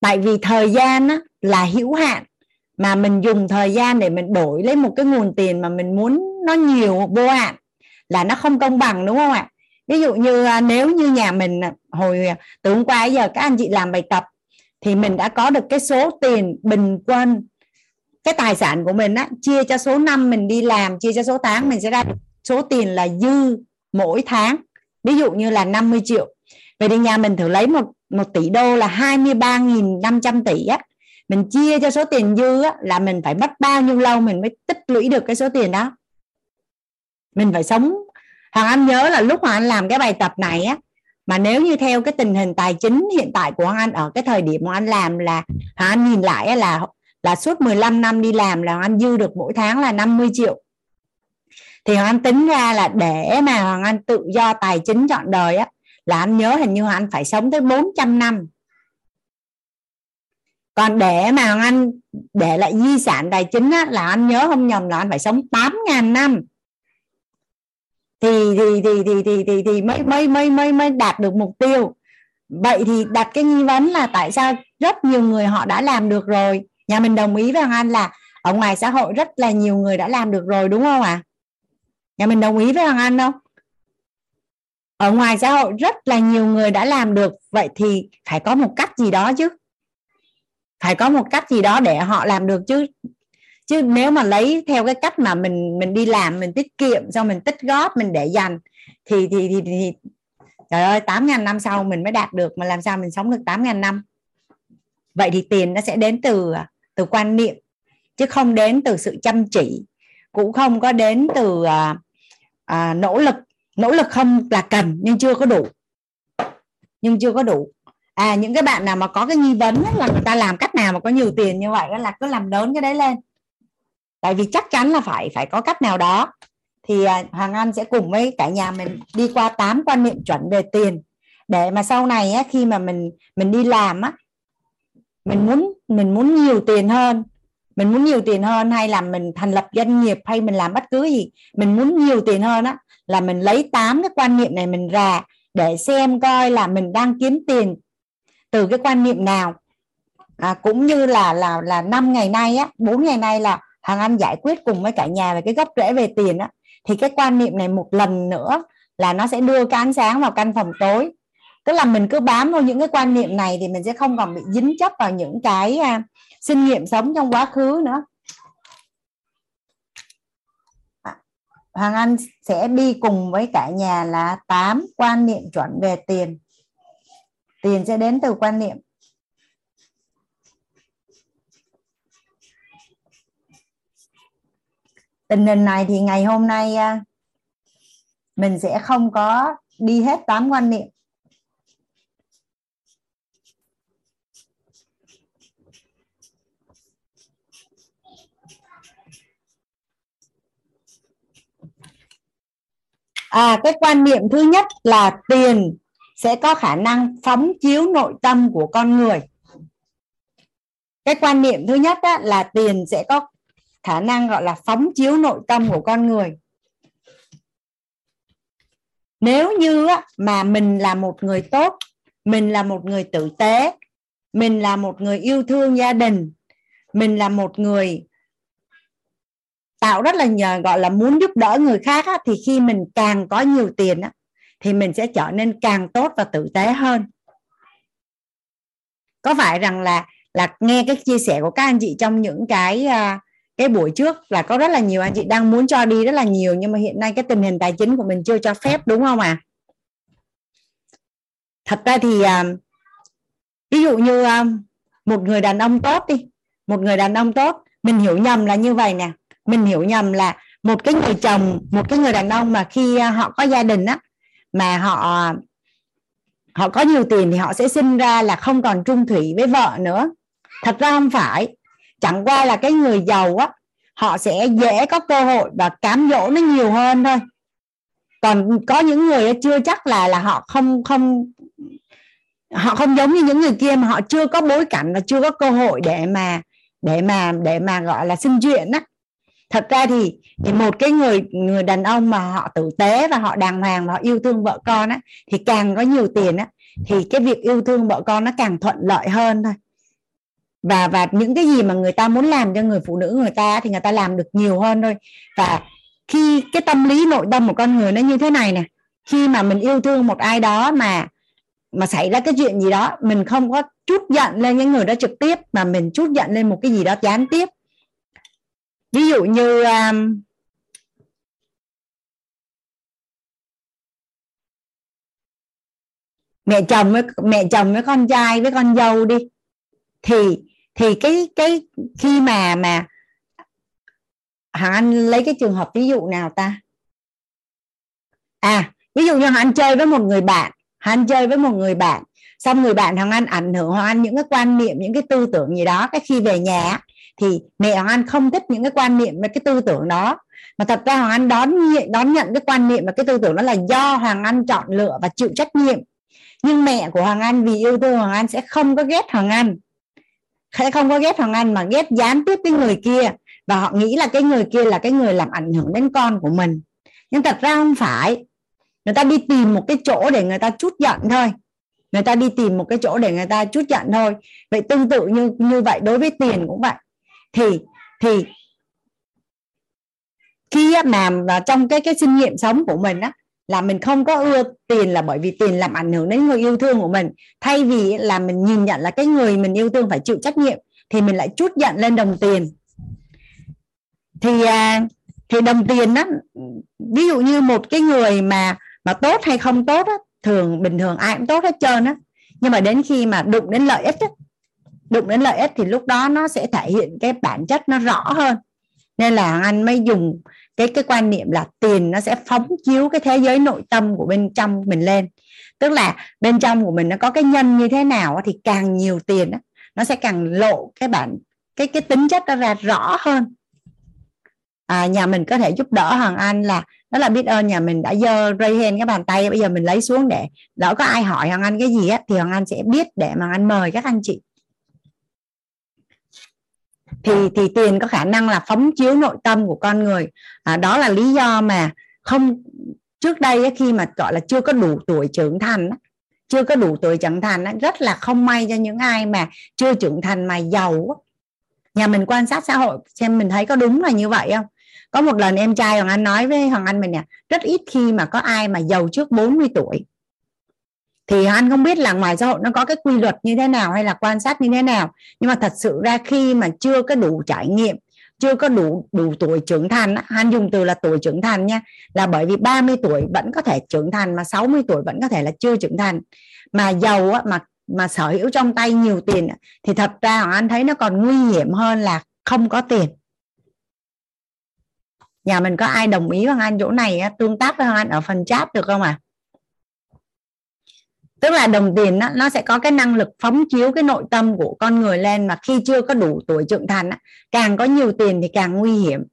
tại vì thời gian á, là hữu hạn mà mình dùng thời gian để mình đổi lấy một cái nguồn tiền mà mình muốn nó nhiều vô hạn là nó không công bằng đúng không ạ? Ví dụ như à, nếu như nhà mình à, hồi à, từ hôm qua giờ các anh chị làm bài tập thì mình đã có được cái số tiền bình quân cái tài sản của mình á chia cho số năm mình đi làm chia cho số tháng mình sẽ ra số tiền là dư mỗi tháng. Ví dụ như là 50 triệu. Vậy thì nhà mình thử lấy một một tỷ đô là 23.500 tỷ á. Mình chia cho số tiền dư á, là mình phải mất bao nhiêu lâu mình mới tích lũy được cái số tiền đó? Mình phải sống hoàng anh nhớ là lúc hoàng anh làm cái bài tập này á mà nếu như theo cái tình hình tài chính hiện tại của hoàng anh ở cái thời điểm mà anh làm là hoàng anh nhìn lại là là suốt 15 năm đi làm là hoàng anh dư được mỗi tháng là 50 triệu. Thì hoàng anh tính ra là để mà hoàng anh tự do tài chính chọn đời á là anh nhớ hình như hoàng anh phải sống tới 400 năm. Còn để mà hoàng anh để lại di sản tài chính á, là anh nhớ không nhầm là anh phải sống 8.000 năm thì thì thì thì thì thì, thì mới mới mới mới mới đạt được mục tiêu. Vậy thì đặt cái nghi vấn là tại sao rất nhiều người họ đã làm được rồi? Nhà mình đồng ý với hoàng anh là ở ngoài xã hội rất là nhiều người đã làm được rồi đúng không ạ? À? nhà mình đồng ý với hoàng anh không? Ở ngoài xã hội rất là nhiều người đã làm được. Vậy thì phải có một cách gì đó chứ. Phải có một cách gì đó để họ làm được chứ chứ nếu mà lấy theo cái cách mà mình mình đi làm mình tiết kiệm xong mình tích góp mình để dành thì thì thì, thì trời ơi tám ngàn năm sau mình mới đạt được mà làm sao mình sống được tám ngàn năm? Vậy thì tiền nó sẽ đến từ à, từ quan niệm chứ không đến từ sự chăm chỉ cũng không có đến từ à, à, nỗ lực. Nỗ lực không là cần nhưng chưa có đủ. Nhưng chưa có đủ. À những cái bạn nào mà có cái nghi vấn là người ta làm cách nào mà có nhiều tiền như vậy là cứ làm lớn cái đấy lên tại vì chắc chắn là phải phải có cách nào đó. Thì à, Hoàng Anh sẽ cùng với cả nhà mình đi qua tám quan niệm chuẩn về tiền. Để mà sau này á, khi mà mình mình đi làm á mình muốn mình muốn nhiều tiền hơn. Mình muốn nhiều tiền hơn hay là mình thành lập doanh nghiệp hay mình làm bất cứ gì mình muốn nhiều tiền hơn á là mình lấy tám cái quan niệm này mình ra để xem coi là mình đang kiếm tiền từ cái quan niệm nào. À, cũng như là là là năm ngày nay á bốn ngày nay là hàng anh giải quyết cùng với cả nhà về cái gốc rễ về tiền á thì cái quan niệm này một lần nữa là nó sẽ đưa cái ánh sáng vào căn phòng tối. Tức là mình cứ bám vào những cái quan niệm này thì mình sẽ không còn bị dính chấp vào những cái à, uh, kinh nghiệm sống trong quá khứ nữa. À, Hoàng Anh sẽ đi cùng với cả nhà là 8 quan niệm chuẩn về tiền. Tiền sẽ đến từ quan niệm tình hình này thì ngày hôm nay à, mình sẽ không có đi hết tám quan niệm. À cái quan niệm thứ nhất là tiền sẽ có khả năng phóng chiếu nội tâm của con người. Cái quan niệm thứ nhất á, là tiền sẽ có khả năng gọi là phóng chiếu nội tâm của con người. Nếu như mà mình là một người tốt mình là một người tử tế mình là một người yêu thương gia đình mình là một người tạo rất là nhờ gọi là muốn giúp đỡ người khác á, thì khi mình càng có nhiều tiền á, thì mình sẽ trở nên càng tốt và tử tế hơn. Có phải rằng là là nghe cái chia sẻ của các anh chị trong những cái uh, cái buổi trước là có rất là nhiều anh chị đang muốn cho đi rất là nhiều, nhưng mà hiện nay cái tình hình tài chính của mình chưa cho phép, đúng không à thật ra thì à, ví dụ như à, một người đàn ông tốt đi, một người đàn ông tốt, mình hiểu nhầm là như vậy nè. Mình hiểu nhầm là một cái người chồng, một cái người đàn ông mà khi à, họ có gia đình á, mà họ họ có nhiều tiền thì họ sẽ sinh ra là không còn trung thủy với vợ nữa. Thật ra không phải chẳng qua là cái người giàu á, họ sẽ dễ có cơ hội và cám dỗ nó nhiều hơn thôi. Còn có những người chưa chắc là là họ không không, họ không giống như những người kia mà họ chưa có bối cảnh và chưa có cơ hội để mà để mà để mà gọi là xin chuyện á. Thật ra thì thì một cái người người đàn ông mà họ tử tế và họ đàng hoàng và họ yêu thương vợ con á, thì càng có nhiều tiền á, thì cái việc yêu thương vợ con nó càng thuận lợi hơn thôi và và những cái gì mà người ta muốn làm cho người phụ nữ người ta thì người ta làm được nhiều hơn thôi. Và khi cái tâm lý nội tâm của con người nó như thế này nè khi mà mình yêu thương một ai đó mà mà xảy ra cái chuyện gì đó mình không có chút giận lên những người đó trực tiếp mà mình chút giận lên một cái gì đó gián tiếp. Ví dụ như um, mẹ chồng với mẹ chồng với con trai với con dâu đi thì thì cái cái khi mà mà hoàng Anh lấy cái trường hợp ví dụ nào ta à ví dụ như hoàng Anh chơi với một người bạn hoàng Anh chơi với một người bạn xong người bạn hoàng Anh ảnh hưởng hoàng Anh những cái quan niệm những cái tư tưởng gì đó cái khi về nhà thì mẹ hoàng Anh không thích những cái quan niệm và cái tư tưởng đó mà thật ra Hoàng Anh đón đón nhận cái quan niệm và cái tư tưởng đó là do Hoàng Anh chọn lựa và chịu trách nhiệm nhưng mẹ của Hoàng Anh vì yêu thương Hoàng Anh sẽ không có ghét Hoàng Anh sẽ không có ghét Hoàng Anh mà ghét gián tiếp cái người kia. Và họ nghĩ là cái người kia là cái người làm ảnh hưởng đến con của mình. Nhưng thật ra không phải. Người ta đi tìm một cái chỗ để người ta chút giận thôi. Người ta đi tìm một cái chỗ để người ta chút giận thôi. Vậy tương tự như như vậy đối với tiền cũng vậy. Thì thì khi mà, trong cái cái kinh nghiệm sống của mình á là mình không có ưa tiền là bởi vì tiền làm ảnh hưởng đến người yêu thương của mình. Thay vì là mình nhìn nhận là cái người mình yêu thương phải chịu trách nhiệm thì mình lại chút giận lên đồng tiền. Thì à, thì đồng tiền đó ví dụ như một cái người mà mà tốt hay không tốt đó, thường bình thường ai cũng tốt hết trơn á. Nhưng mà đến khi mà đụng đến lợi ích đó, đụng đến lợi ích thì lúc đó nó sẽ thể hiện cái bản chất nó rõ hơn. Nên là anh mới dùng cái cái quan niệm là tiền nó sẽ phóng chiếu cái thế giới nội tâm của bên trong mình lên. Tức là bên trong của mình nó có cái nhân như thế nào thì càng nhiều tiền nó sẽ càng lộ cái bản cái cái tính chất nó ra rõ hơn. À, nhà mình có thể giúp đỡ hoàng anh là đó là biết ơn nhà mình đã dơ ray hand cái bàn tay bây giờ mình lấy xuống để đỡ có ai hỏi hoàng anh cái gì á thì hoàng anh sẽ biết để mà anh mời các anh chị thì thì tiền có khả năng là phóng chiếu nội tâm của con người. À, đó là lý do mà không trước đây khi mà gọi là chưa có đủ tuổi trưởng thành chưa có đủ tuổi trưởng thành rất là không may cho những ai mà chưa trưởng thành mà giàu nhà mình quan sát xã hội xem mình thấy có đúng là như vậy không? Có một lần em trai hoàng anh nói với hoàng anh mình nè rất ít khi mà có ai mà giàu trước 40 tuổi thì anh không biết là ngoài xã hội nó có cái quy luật như thế nào hay là quan sát như thế nào. Nhưng mà thật sự ra khi mà chưa có đủ trải nghiệm chưa có đủ đủ tuổi trưởng thành anh dùng từ là tuổi trưởng thành nha là bởi vì 30 tuổi vẫn có thể trưởng thành mà 60 tuổi vẫn có thể là chưa trưởng thành. Mà giàu á, mà mà sở hữu trong tay nhiều tiền thì thật ra anh thấy nó còn nguy hiểm hơn là không có tiền. Nhà mình có ai đồng ý với anh chỗ này tương tác với anh ở phần chat được không ạ? à? Tức là đồng tiền đó, nó sẽ có cái năng lực phóng chiếu cái nội tâm của con người lên mà khi chưa có đủ tuổi trưởng thành càng có nhiều tiền thì càng nguy hiểm.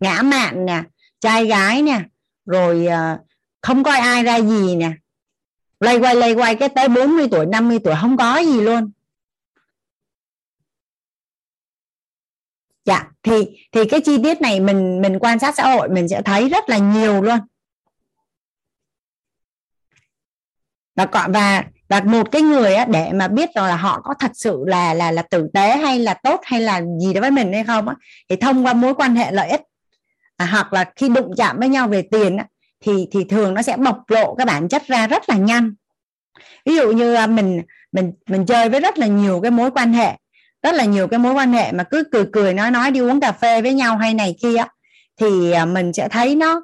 Ngã mạn nè trai gái nè rồi ờ, không coi ai ra gì nè. Lay quay lay quay cái tới 40 tuổi 50 tuổi không có gì luôn. Dạ thì thì cái chi tiết này mình mình quan sát xã hội mình sẽ thấy rất là nhiều luôn. Và và và một cái người á, để mà biết rồi là họ có thật sự là là là tử tế hay là tốt hay là gì đó với mình hay không á thì thông qua mối quan hệ lợi ích à, hoặc là khi đụng chạm với nhau về tiền á, thì thì thường nó sẽ bộc lộ cái bản chất ra rất là nhanh. Ví dụ như à, mình mình mình chơi với rất là nhiều cái mối quan hệ rất là nhiều cái mối quan hệ mà cứ cười cười nói nói đi uống cà phê với nhau hay này kia thì à, mình sẽ thấy nó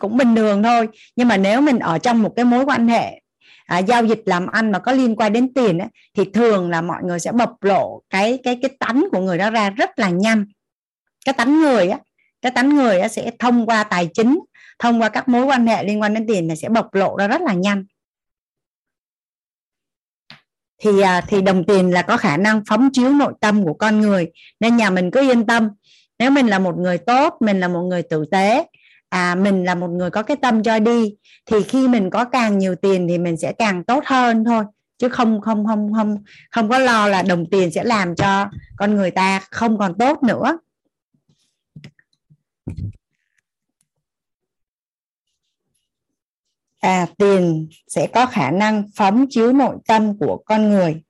cũng bình thường thôi. Nhưng mà nếu mình ở trong một cái mối quan hệ à, giao dịch làm ăn mà có liên quan đến tiền ấy, thì thường là mọi người sẽ bộc lộ cái cái cái tánh của người đó ra rất là nhanh. Cái tánh người á cái tánh người á, sẽ thông qua tài chính thông qua các mối quan hệ liên quan đến tiền này sẽ bộc lộ ra rất là nhanh. Thì à, thì đồng tiền là có khả năng phóng chiếu nội tâm của con người nên nhà mình cứ yên tâm. Nếu mình là một người tốt mình là một người tử tế à mình là một người có cái tâm cho đi, thì khi mình có càng nhiều tiền thì mình sẽ càng tốt hơn thôi. Chứ không không không không không có lo là đồng tiền sẽ làm cho con người ta không còn tốt nữa. À tiền sẽ có khả năng phóng chiếu nội tâm của con người.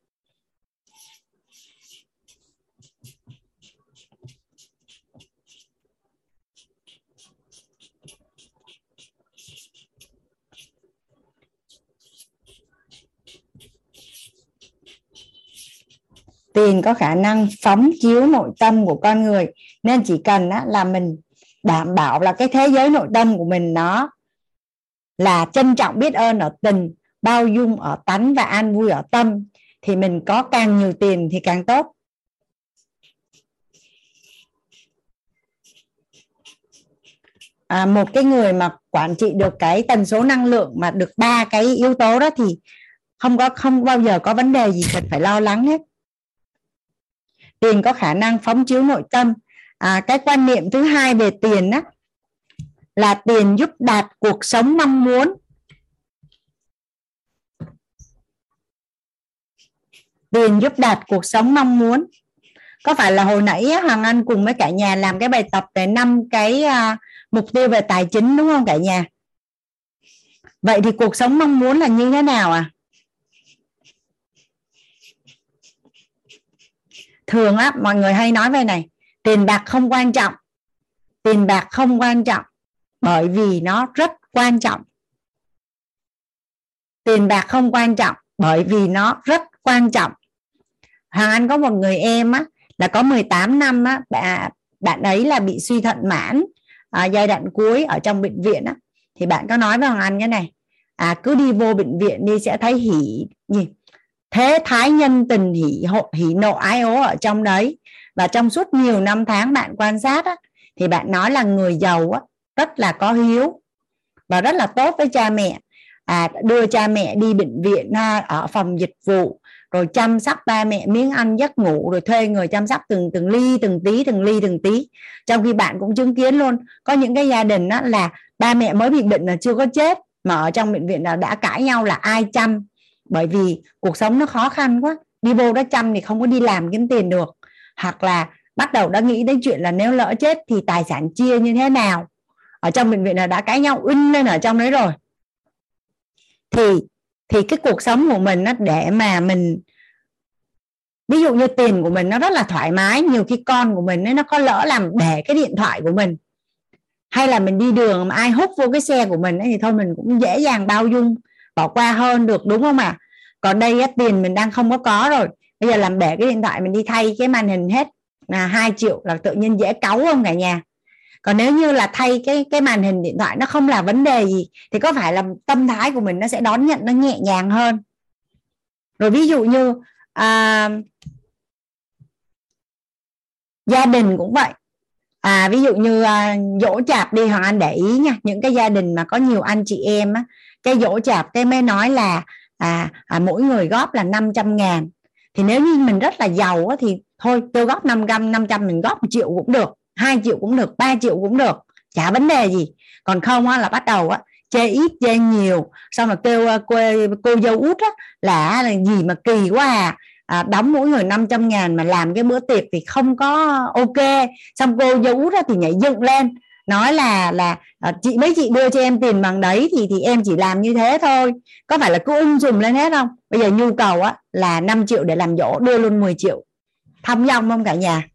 Tiền có khả năng phóng chiếu nội tâm của con người nên chỉ cần á, là mình đảm bảo là cái thế giới nội tâm của mình nó là trân trọng biết ơn ở tình bao dung ở tánh và an vui ở tâm thì mình có càng nhiều tiền thì càng tốt. À, một cái người mà quản trị được cái tần số năng lượng mà được ba cái yếu tố đó thì không có không bao giờ có vấn đề gì cần phải lo lắng hết tiền có khả năng phóng chiếu nội tâm. À, cái quan niệm thứ hai về tiền á là tiền giúp đạt cuộc sống mong muốn. Tiền giúp đạt cuộc sống mong muốn. Có phải là hồi nãy Hoàng Anh cùng với cả nhà làm cái bài tập về năm cái uh, mục tiêu về tài chính đúng không cả nhà? Vậy thì cuộc sống mong muốn là như thế nào à? Thường á mọi người hay nói về này tiền bạc không quan trọng. Tiền bạc không quan trọng bởi vì nó rất quan trọng. Tiền bạc không quan trọng bởi vì nó rất quan trọng. Hoàng Anh có một người em á là có 18 năm á bạn bạn ấy là bị suy thận mãn à, giai đoạn cuối ở trong bệnh viện á. Thì bạn có nói với Hoàng Anh cái này à cứ đi vô bệnh viện đi sẽ thấy hỉ gì thế thái nhân tình hỉ hộ hỉ nộ ái ố ở trong đấy. Và trong suốt nhiều năm tháng bạn quan sát á, thì bạn nói là người giàu á, rất là có hiếu và rất là tốt với cha mẹ. À, đưa cha mẹ đi bệnh viện ha, ở phòng dịch vụ rồi chăm sóc ba mẹ miếng ăn giấc ngủ rồi thuê người chăm sóc từng từng ly từng tí từng ly từng tí. Trong khi bạn cũng chứng kiến luôn có những cái gia đình đó là ba mẹ mới bị bệnh là chưa có chết mà ở trong bệnh viện là đã cãi nhau là ai chăm bởi vì cuộc sống nó khó khăn quá. Đi vô đó chăm thì không có đi làm kiếm tiền được. Hoặc là bắt đầu đã nghĩ đến chuyện là nếu lỡ chết thì tài sản chia như thế nào. Ở trong bệnh viện là đã cãi nhau in lên ở trong đấy rồi. Thì thì cái cuộc sống của mình nó để mà mình ví dụ như tiền của mình nó rất là thoải mái nhiều khi con của mình ấy, nó có lỡ làm để cái điện thoại của mình. Hay là mình đi đường mà ai hút vô cái xe của mình ấy, thì thôi mình cũng dễ dàng bao dung bỏ qua hơn được đúng không ạ? À? còn đây á, tiền mình đang không có có rồi. Bây giờ làm bể cái điện thoại mình đi thay cái màn hình hết. Là hai triệu là tự nhiên dễ cáu không cả nhà? Còn nếu như là thay cái cái màn hình điện thoại nó không là vấn đề gì thì có phải là tâm thái của mình nó sẽ đón nhận nó nhẹ nhàng hơn? Rồi ví dụ như à, gia đình cũng vậy à ví dụ như à, dỗ chạp đi hoàng anh để ý nha những cái gia đình mà có nhiều anh chị em á cái dỗ chạp cái mới nói là à, à mỗi người góp là 500 ngàn. Thì nếu như mình rất là giàu á, thì thôi tôi góp 500 500 mình góp một triệu cũng được 2 triệu cũng được 3 triệu cũng được chả vấn đề gì. Còn không á, là bắt đầu á, chê ít chê nhiều xong rồi kêu à, cô, cô dâu út á, là à, là gì mà kỳ quá à à, đóng mỗi người 500 ngàn mà làm cái bữa tiệc thì không có ok. Xong cô dâu ra thì nhảy dựng lên nói là là à, chị mấy chị đưa cho em tiền bằng đấy thì thì em chỉ làm như thế thôi. Có phải là cứ ung dùm lên hết không? Bây giờ nhu cầu á là 5 triệu để làm dỗ đưa luôn 10 triệu. Thăm dòng không cả nhà?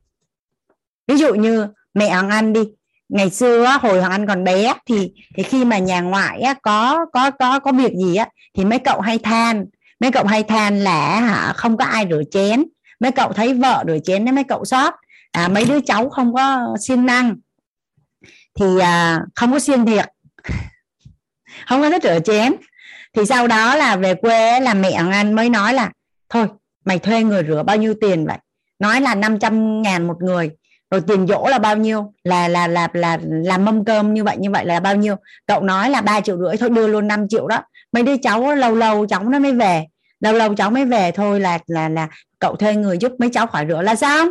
Ví dụ như mẹ Hoàng Anh đi. Ngày xưa á, hồi Hoàng Anh còn bé thì thì khi mà nhà ngoại á, có có có có việc gì á thì mấy cậu hay than mấy cậu hay than là hả không có ai rửa chén. Mấy cậu thấy vợ rửa chén đấy mấy cậu sót. À, mấy đứa cháu không có siêng năng. Thì à, không có siêng thiệt không có thích rửa chén. Thì sau đó là về quê là mẹ anh mới nói là thôi mày thuê người rửa bao nhiêu tiền vậy? Nói là 500 ngàn một người rồi tiền dỗ là bao nhiêu? Là là là là làm mâm cơm như vậy như vậy là bao nhiêu? Cậu nói là ba triệu rưỡi thôi, đưa luôn 5 triệu đó. Mấy đứa cháu lâu lâu cháu nó mới về. Lâu lâu cháu mới về thôi là là là cậu thuê người giúp mấy cháu khỏi rửa là sao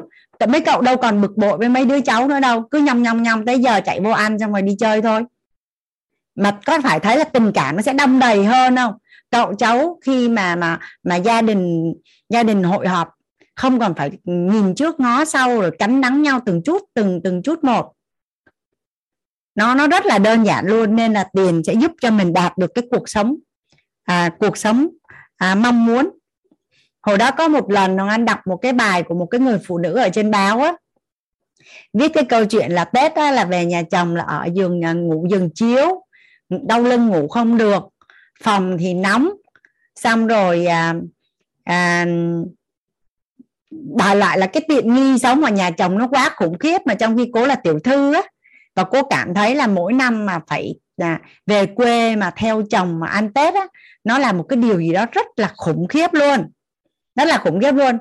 mấy cậu đâu còn bực bội với mấy đứa cháu nữa đâu. Cứ nhong nhong nhong tới giờ chạy vô ăn xong rồi đi chơi thôi. Mà có phải thấy là tình cảm nó sẽ đông đầy hơn không? Cậu cháu khi mà mà mà gia đình gia đình hội họp không còn phải nhìn trước ngó sau rồi cắn đắng nhau từng chút từng từng chút một. Nó nó rất là đơn giản luôn nên là tiền sẽ giúp cho mình đạt được cái cuộc sống à, cuộc sống à, mong muốn. Hồi đó có một lần nó anh đọc một cái bài của một cái người phụ nữ ở trên báo á. Viết cái câu chuyện là tết á, là về nhà chồng là ở giường à, ngủ giường chiếu đau lưng ngủ không được phòng thì nóng xong rồi à, à, đòi lại là cái tiện nghi sống ở nhà chồng nó quá khủng khiếp mà trong khi cố là tiểu thư á. Và cô cảm thấy là mỗi năm mà phải là về quê mà theo chồng mà ăn tết á, nó là một cái điều gì đó rất là khủng khiếp luôn. Rất là khủng khiếp luôn.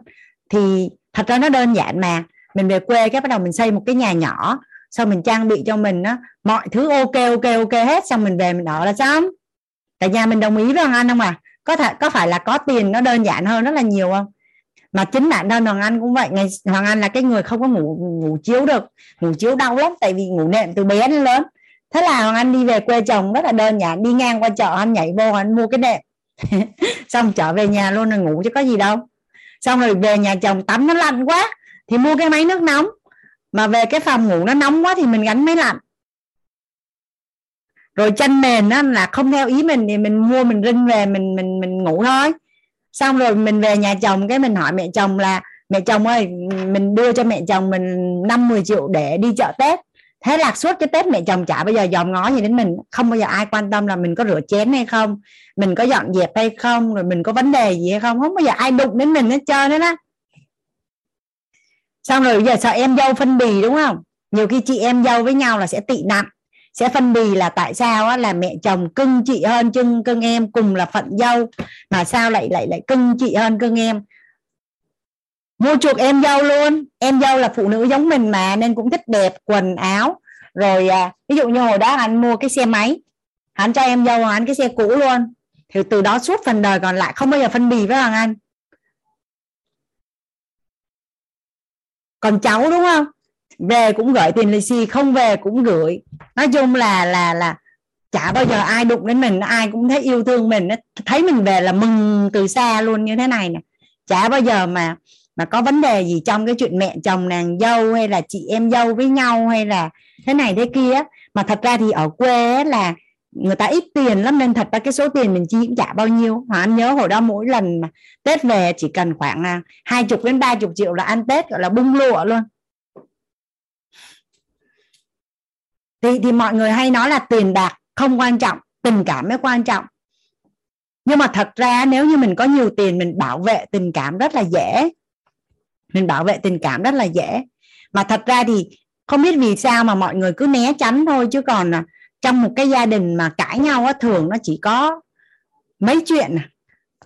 Thì thật ra nó đơn giản mà. Mình về quê cái bắt đầu mình xây một cái nhà nhỏ, xong mình trang bị cho mình á, mọi thứ ok ok ok hết, xong mình về mình ở là xong. Cả nhà mình đồng ý với hoàng anh không à? Có thể, có phải là có tiền nó đơn giản hơn rất là nhiều không? Mà chính bản thân hoàng anh cũng vậy. Ngày hoàng anh là cái người không có ngủ ngủ chiếu được, ngủ chiếu đau lắm, tại vì ngủ nệm từ bé đến lớn. Thế là hoàng anh đi về quê chồng, rất là đơn giản. Đi ngang qua chợ, anh nhảy vô, anh mua cái nệm. Xong trở về nhà luôn rồi ngủ chứ có gì đâu. Xong rồi về nhà chồng, tắm nó lạnh quá, thì mua cái máy nước nóng. Mà về cái phòng ngủ nó nóng quá thì mình gắn máy lạnh. Rồi chân mền á, là không theo ý mình thì mình mua, mình rinh về, mình mình mình ngủ thôi xong rồi mình về nhà chồng, cái mình hỏi mẹ chồng là, mẹ chồng ơi, mình đưa cho mẹ chồng mình năm 10 triệu để đi chợ Tết. Thế là suốt cái Tết mẹ chồng chả bao giờ dòm ngó gì đến mình, không bao giờ ai quan tâm là mình có rửa chén hay không, mình có dọn dẹp hay không, rồi mình có vấn đề gì hay không không bao giờ ai đụng đến mình hết trơn đấy á. Xong rồi bây giờ sợ em dâu phân bì, đúng không? Nhiều khi chị em dâu với nhau là sẽ tị nặng sẽ phân bì là tại sao á, là mẹ chồng cưng chị hơn cưng cưng em cùng là phận dâu mà sao lại lại lại cưng chị hơn cưng em? Mua chuộc em dâu luôn. Em dâu là phụ nữ giống mình mà nên cũng thích đẹp quần áo. Rồi à, ví dụ như hồi đó anh mua cái xe máy anh cho em dâu anh cái xe cũ luôn. Thì từ đó suốt phần đời còn lại không bao giờ phân bì với hoàng anh. Còn cháu đúng không? Về cũng gửi tiền lì xì, không về cũng gửi. Nói chung là là là chả bao giờ ai đụng đến mình, ai cũng thấy yêu thương mình. Thấy mình về là mừng từ xa luôn, như thế này nè. Chả bao giờ mà mà có vấn đề gì trong cái chuyện mẹ chồng nàng dâu, hay là chị em dâu với nhau, hay là thế này thế kia mà thật ra thì ở quê là người ta ít tiền lắm, nên thật ra cái số tiền mình chi cũng chả bao nhiêu. Mà anh nhớ hồi đó mỗi lần mà tết về chỉ cần khoảng à, hai chục đến ba chục triệu là ăn tết, gọi là bung lụa luôn. Thì thì mọi người hay nói là tiền bạc không quan trọng tình cảm mới quan trọng. Nhưng mà thật ra nếu như mình có nhiều tiền mình bảo vệ tình cảm rất là dễ. Mình bảo vệ tình cảm rất là dễ. Mà thật ra thì không biết vì sao mà mọi người cứ né tránh thôi chứ còn à, trong một cái gia đình mà cãi nhau á thường nó chỉ có mấy chuyện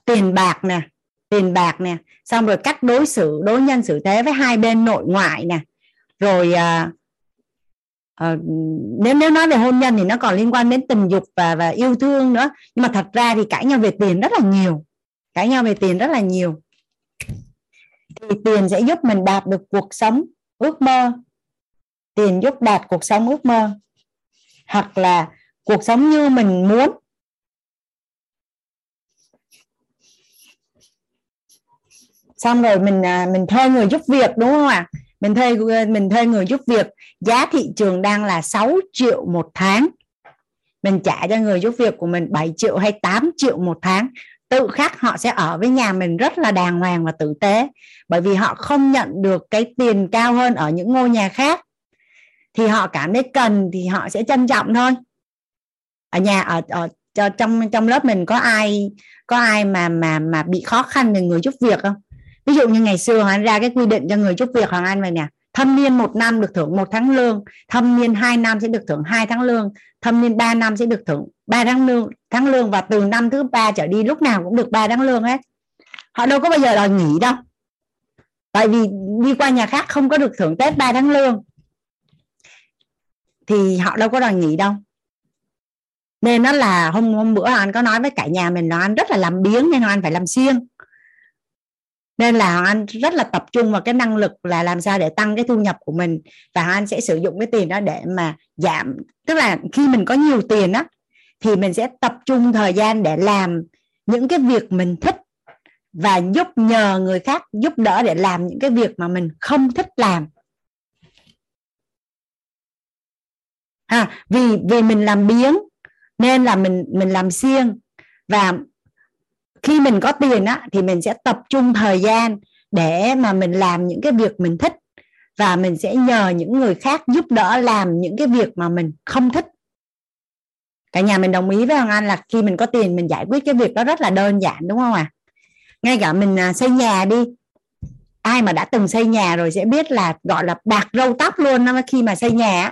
tiền bạc nè tiền bạc nè xong rồi cách đối xử đối nhân xử thế với hai bên nội ngoại nè rồi uh, à, nếu nếu nói về hôn nhân thì nó còn liên quan đến tình dục và và yêu thương nữa. Nhưng mà thật ra thì cãi nhau về tiền rất là nhiều. Cãi nhau về tiền rất là nhiều. Thì tiền sẽ giúp mình đạt được cuộc sống ước mơ. Tiền giúp đạt cuộc sống ước mơ. Hoặc là cuộc sống như mình muốn. Xong rồi mình à, mình thuê người giúp việc đúng không ạ? Mình thuê mình thuê người giúp việc. Giá thị trường đang là 6 triệu một tháng. Mình trả cho người giúp việc của mình 7 triệu hay 8 triệu một tháng. Tự khắc họ sẽ ở với nhà mình rất là đàng hoàng và tử tế. Bởi vì họ không nhận được cái tiền cao hơn ở những ngôi nhà khác. Thì họ cảm thấy cần thì họ sẽ trân trọng thôi. Ở nhà ở, ở trong trong lớp mình có ai có ai mà mà mà bị khó khăn về người giúp việc không? Ví dụ như ngày xưa hoàng anh ra cái quy định cho người giúp việc hoàng anh vậy nè, thâm niên một năm được thưởng một tháng lương, thâm niên hai năm sẽ được thưởng hai tháng lương, thâm niên 3 năm sẽ được thưởng ba tháng lương tháng lương và từ năm thứ ba trở đi lúc nào cũng được ba tháng lương hết. Họ đâu có bao giờ đòi nghỉ đâu. Tại vì đi qua nhà khác không có được thưởng tết 3 tháng lương. Thì họ đâu có đòi nghỉ đâu. Nên nó là hôm hôm bữa anh có nói với cả nhà mình là anh rất là làm biếng nên anh phải làm siêng nên là anh rất là tập trung vào cái năng lực là làm sao để tăng cái thu nhập của mình. Và anh sẽ sử dụng cái tiền đó để mà giảm tức là khi mình có nhiều tiền á thì mình sẽ tập trung thời gian để làm những cái việc mình thích và giúp nhờ người khác giúp đỡ để làm những cái việc mà mình không thích làm. À, vì vì mình làm biếng nên là mình mình làm siêng và khi mình có tiền á thì mình sẽ tập trung thời gian để mà mình làm những cái việc mình thích. Và mình sẽ nhờ những người khác giúp đỡ làm những cái việc mà mình không thích. Cả nhà mình đồng ý với hoàng anh là khi mình có tiền mình giải quyết cái việc đó rất là đơn giản đúng không ạ? À? ngay cả mình à, xây nhà đi. Ai mà đã từng xây nhà rồi sẽ biết là gọi là bạc râu tóc luôn khi mà xây nhà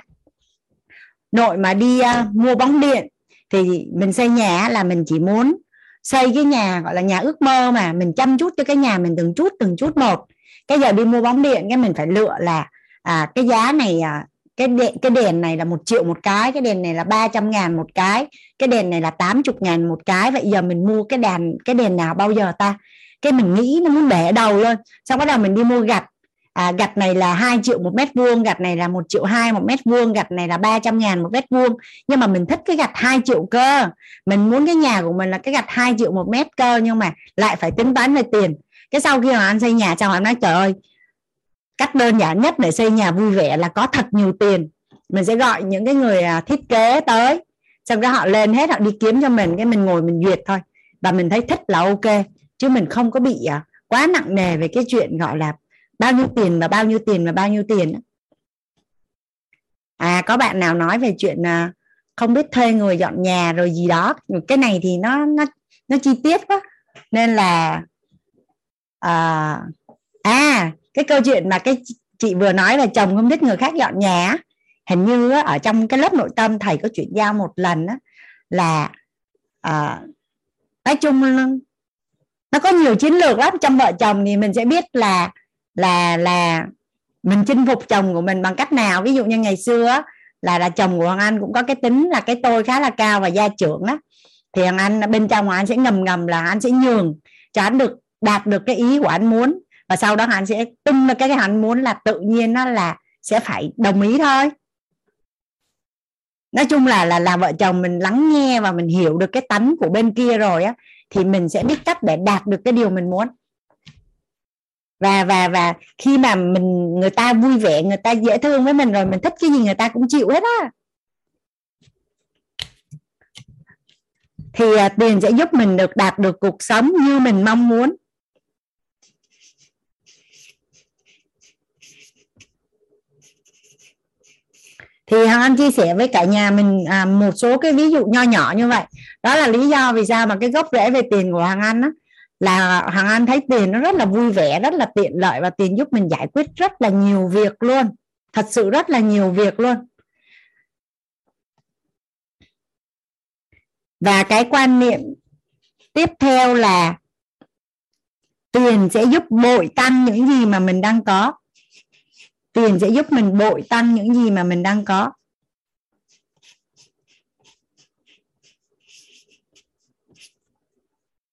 nội mà đi uh, mua bóng điện thì mình xây nhà là mình chỉ muốn xây cái nhà gọi là nhà ước mơ mà mình chăm chút cho cái nhà mình từng chút từng chút một. Cái giờ đi mua bóng điện cái mình phải lựa là à, cái giá này à, cái đèn, cái đèn này là một triệu một cái cái đèn này là 300 ngàn một cái cái đèn này là 80 ngàn một cái. Vậy giờ mình mua cái đèn cái đèn nào bao giờ ta? Cái mình nghĩ nó muốn để đầu luôn xong bắt đầu mình đi mua gạch à, gạch này là 2 triệu một mét vuông gạch này là một triệu hai một mét vuông gạch này là 300 ngàn một mét vuông. Nhưng mà mình thích cái gạch 2 triệu cơ. Mình muốn cái nhà của mình là cái gạch 2 triệu một mét cơ nhưng mà lại phải tính toán về tiền. Cái sau khi mà anh xây nhà xong anh nói trời ơi cách đơn giản nhất để xây nhà vui vẻ là có thật nhiều tiền. Mình sẽ gọi những cái người à, thiết kế tới. Xong cái họ lên hết họ đi kiếm cho mình cái mình ngồi mình duyệt thôi. Và mình thấy thích là ok chứ mình không có bị à, quá nặng nề về cái chuyện gọi là bao nhiêu tiền và bao nhiêu tiền và bao nhiêu tiền à có bạn nào nói về chuyện à, không biết thuê người dọn nhà rồi gì đó. Cái này thì nó nó nó chi tiết quá. Nên là à, à cái câu chuyện mà cái chị vừa nói là chồng không thích người khác dọn nhà hình như ở trong cái lớp nội tâm thầy có chuyện giao một lần là à, nói chung nó có nhiều chiến lược lắm. Trong vợ chồng thì mình sẽ biết là là là mình chinh phục chồng của mình bằng cách nào? Ví dụ như ngày xưa là là chồng của hoàng anh cũng có cái tính là cái tôi khá là cao và gia trưởng đó thì hoàng anh, bên trong hoàng anh sẽ ngầm ngầm là anh sẽ nhường cho anh được, đạt được cái ý của anh muốn. Và sau đó anh sẽ tung ra cái cái anh muốn là tự nhiên nó là sẽ phải đồng ý thôi. Nói chung là là là vợ chồng mình lắng nghe và mình hiểu được cái tánh của bên kia rồi á, thì mình sẽ biết cách để đạt được cái điều mình muốn và và và khi mà mình người ta vui vẻ người ta dễ thương với mình rồi mình thích cái gì người ta cũng chịu hết á. Thì à, tiền sẽ giúp mình được đạt được cuộc sống như mình mong muốn. Thì hoàng anh chia sẻ với cả nhà mình à, một số cái ví dụ nho nhỏ như vậy. Đó là lý do vì sao mà cái gốc rễ về tiền của hoàng anh á là hoàng anh thấy tiền nó rất là vui vẻ, rất là tiện lợi và tiền giúp mình giải quyết rất là nhiều việc luôn. Thật sự rất là nhiều việc luôn. Và cái quan niệm tiếp theo là tiền sẽ giúp bội tăng những gì mà mình đang có. Tiền sẽ giúp mình bội tăng những gì mà mình đang có.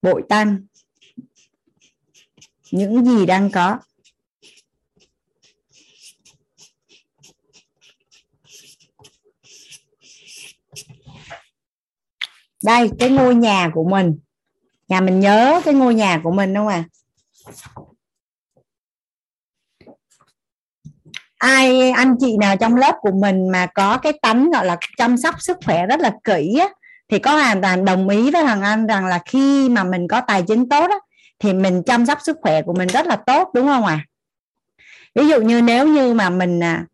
Bội tăng những gì đang có. Đây cái ngôi nhà của mình. Nhà mình nhớ cái ngôi nhà của mình không à ai anh chị nào trong lớp của mình mà có cái tánh gọi là chăm sóc sức khỏe rất là kỹ á, thì có hoàn toàn đồng ý với thằng anh rằng là khi mà mình có tài chính tốt á, thì mình chăm sóc sức khỏe của mình rất là tốt đúng không ạ à? ví dụ như nếu như mà mình à,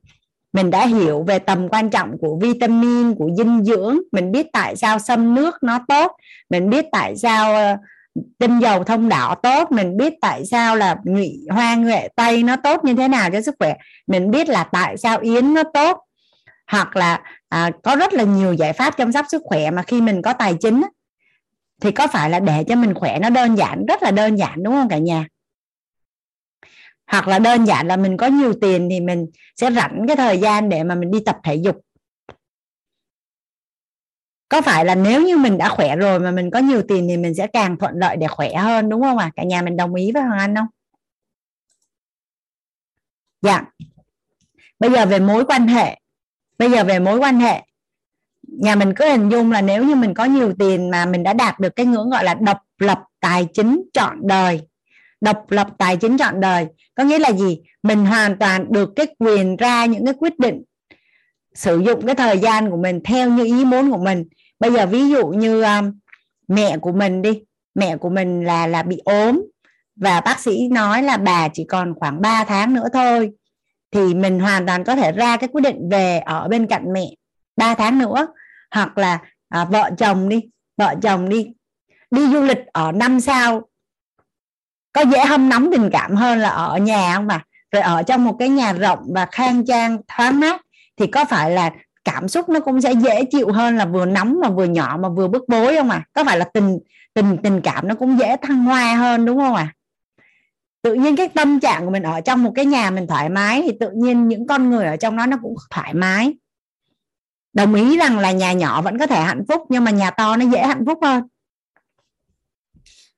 mình đã hiểu về tầm quan trọng của vitamin của dinh dưỡng mình biết tại sao xâm nước nó tốt mình biết tại sao ờ, tinh dầu thông đỏ tốt mình biết tại sao là nhụy hoa nghệ tây nó tốt như thế nào cho sức khỏe mình biết là tại sao yến nó tốt hoặc là à, có rất là nhiều giải pháp chăm sóc sức khỏe mà khi mình có tài chính thì có phải là để cho mình khỏe nó đơn giản, rất là đơn giản, đúng không cả nhà? Hoặc là đơn giản là mình có nhiều tiền thì mình sẽ rảnh cái thời gian để mà mình đi tập thể dục. Có phải là nếu như mình đã khỏe rồi mà mình có nhiều tiền thì mình sẽ càng thuận lợi để khỏe hơn, đúng không ạ? À? cả nhà mình đồng ý với hoàng anh không? Dạ. Bây giờ về mối quan hệ. Bây giờ về mối quan hệ nhà mình cứ hình dung là nếu như mình có nhiều tiền mà mình đã đạt được cái ngưỡng gọi là độc lập tài chính trọn đời. Độc lập tài chính trọn đời có nghĩa là gì? Mình hoàn toàn được cái quyền ra những cái quyết định sử dụng cái thời gian của mình theo như ý muốn của mình. Bây giờ ví dụ như um, mẹ của mình đi mẹ của mình là là bị ốm và bác sĩ nói là bà chỉ còn khoảng 3 tháng nữa thôi thì mình hoàn toàn có thể ra cái quyết định về ở bên cạnh mẹ 3 tháng nữa hoặc là à, vợ chồng đi vợ chồng đi đi du lịch ở năm sao. Có dễ hâm nóng tình cảm hơn là ở nhà không mà rồi ở trong một cái nhà rộng và khang trang thoáng mát thì có phải là cảm xúc nó cũng sẽ dễ chịu hơn là vừa nóng mà vừa nhỏ mà vừa bức bối không à? Có phải là tình tình tình cảm nó cũng dễ thăng hoa hơn đúng không à? Tự nhiên cái tâm trạng của mình ở trong một cái nhà mình thoải mái thì tự nhiên những con người ở trong đó nó cũng thoải mái đồng ý rằng là nhà nhỏ vẫn có thể hạnh phúc nhưng mà nhà to nó dễ hạnh phúc hơn.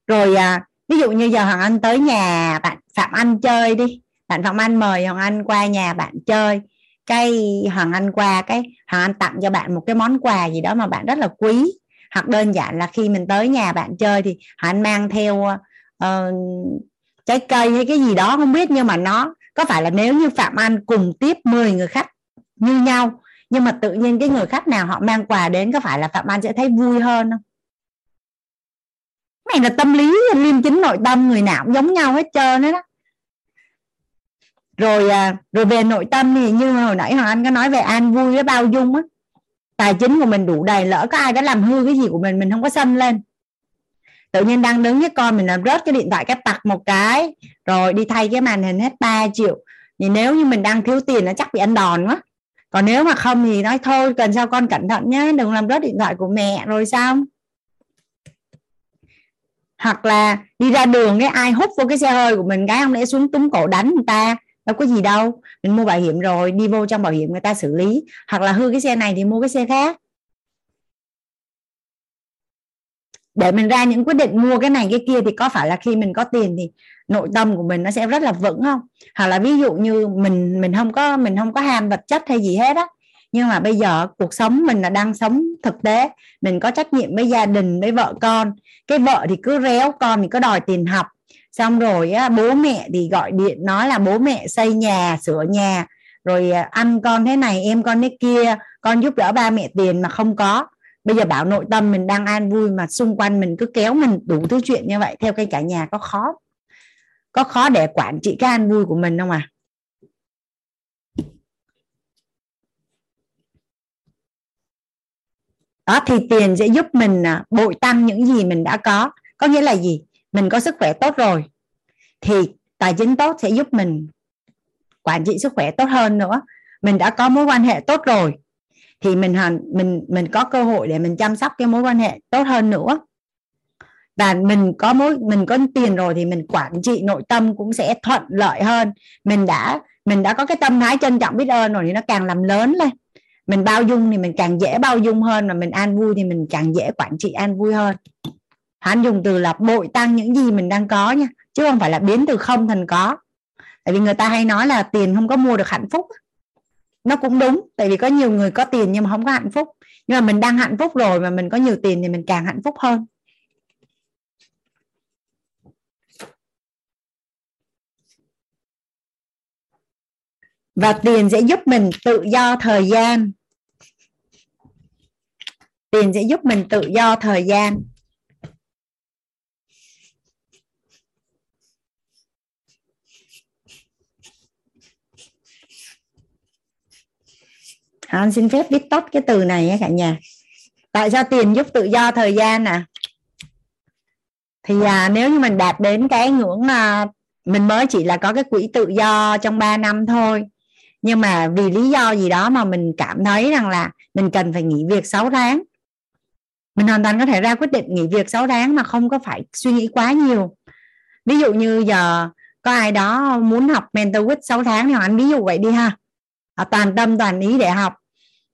Rồi à, ví dụ như giờ hoàng anh tới nhà bạn phạm anh chơi đi. Bạn phạm anh mời hoàng anh qua nhà bạn chơi. Cái hoàng anh qua cái hoàng anh tặng cho bạn một cái món quà gì đó mà bạn rất là quý. Hoặc đơn giản là khi mình tới nhà bạn chơi thì hoàng anh mang theo uh, trái cây hay cái gì đó không biết nhưng mà nó có phải là nếu như phạm anh cùng tiếp 10 người khách như nhau nhưng mà tự nhiên cái người khách nào họ mang quà đến có phải là phạm an sẽ thấy vui hơn không? Này là tâm lý liêm chính nội tâm người nào cũng giống nhau hết trơn đó, đó. Rồi à, rồi về nội tâm thì như hồi nãy hoàng anh có nói về an vui với bao dung á. Tài chính của mình đủ đầy lỡ có ai đã làm hư cái gì của mình mình không có xâm lên. Tự nhiên đang đứng với con mình làm rớt cái điện thoại cái tặc một cái rồi đi thay cái màn hình hết 3 triệu. Thì nếu như mình đang thiếu tiền nó chắc bị ăn đòn quá còn nếu mà không thì nói thôi, cần sao con cẩn thận nhé đừng làm rớt điện thoại của mẹ rồi sao? Hoặc là đi ra đường cái ai hút vô cái xe hơi của mình, cái ông lẽ xuống túm cổ đánh người ta, đâu có gì đâu. Mình mua bảo hiểm rồi, đi vô trong bảo hiểm người ta xử lý. Hoặc là hư cái xe này thì mua cái xe khác. Để mình ra những quyết định mua cái này cái kia thì có phải là khi mình có tiền thì nội tâm của mình nó sẽ rất là vững không? Hoặc là ví dụ như mình mình không có mình không có ham vật chất hay gì hết á. Nhưng mà bây giờ cuộc sống mình là đang sống thực tế. Mình có trách nhiệm với gia đình với vợ con. Cái vợ thì cứ réo con thì có đòi tiền học. Xong rồi á, bố mẹ thì gọi điện nói là bố mẹ xây nhà sửa nhà. Rồi à, ăn con thế này em con thế kia. Con giúp đỡ ba mẹ tiền mà không có. Bây giờ bảo nội tâm mình đang an vui mà xung quanh mình cứ kéo mình đủ thứ chuyện như vậy theo cái cả nhà có khó có khó để quản trị cái an vui của mình không à đó, thì tiền sẽ giúp mình à, bội tăng những gì mình đã có. Có nghĩa là gì? Mình có sức khỏe tốt rồi, thì tài chính tốt sẽ giúp mình quản trị sức khỏe tốt hơn nữa. Mình đã có mối quan hệ tốt rồi, thì mình mình mình có cơ hội để mình chăm sóc cái mối quan hệ tốt hơn nữa và mình có mối, mình có tiền rồi thì mình quản trị nội tâm cũng sẽ thuận lợi hơn. Mình đã mình đã có cái tâm thái trân trọng biết ơn rồi thì nó càng làm lớn lên. Mình bao dung thì mình càng dễ bao dung hơn mà mình an vui thì mình càng dễ quản trị an vui hơn. Hắn dùng từ là bội tăng những gì mình đang có nha, chứ không phải là biến từ không thành có. Tại vì người ta hay nói là tiền không có mua được hạnh phúc. Nó cũng đúng, tại vì có nhiều người có tiền nhưng mà không có hạnh phúc. Nhưng mà mình đang hạnh phúc rồi mà mình có nhiều tiền thì mình càng hạnh phúc hơn. Và tiền sẽ giúp mình tự do thời gian. Tiền sẽ giúp mình tự do thời gian. Anh xin phép viết tắt cái từ này nhé cả nhà. Tại sao tiền giúp tự do thời gian à thì à, nếu như mình đạt đến cái ngưỡng à, mình mới chỉ là có cái quỹ tự do trong 3 năm thôi nhưng mà vì lý do gì đó mà mình cảm thấy rằng là mình cần phải nghỉ việc 6 tháng. Mình hoàn toàn có thể ra quyết định nghỉ việc 6 tháng mà không có phải suy nghĩ quá nhiều. Ví dụ như giờ có ai đó muốn học mentor with 6 tháng thì anh ví dụ vậy đi ha. À, toàn tâm toàn ý để học.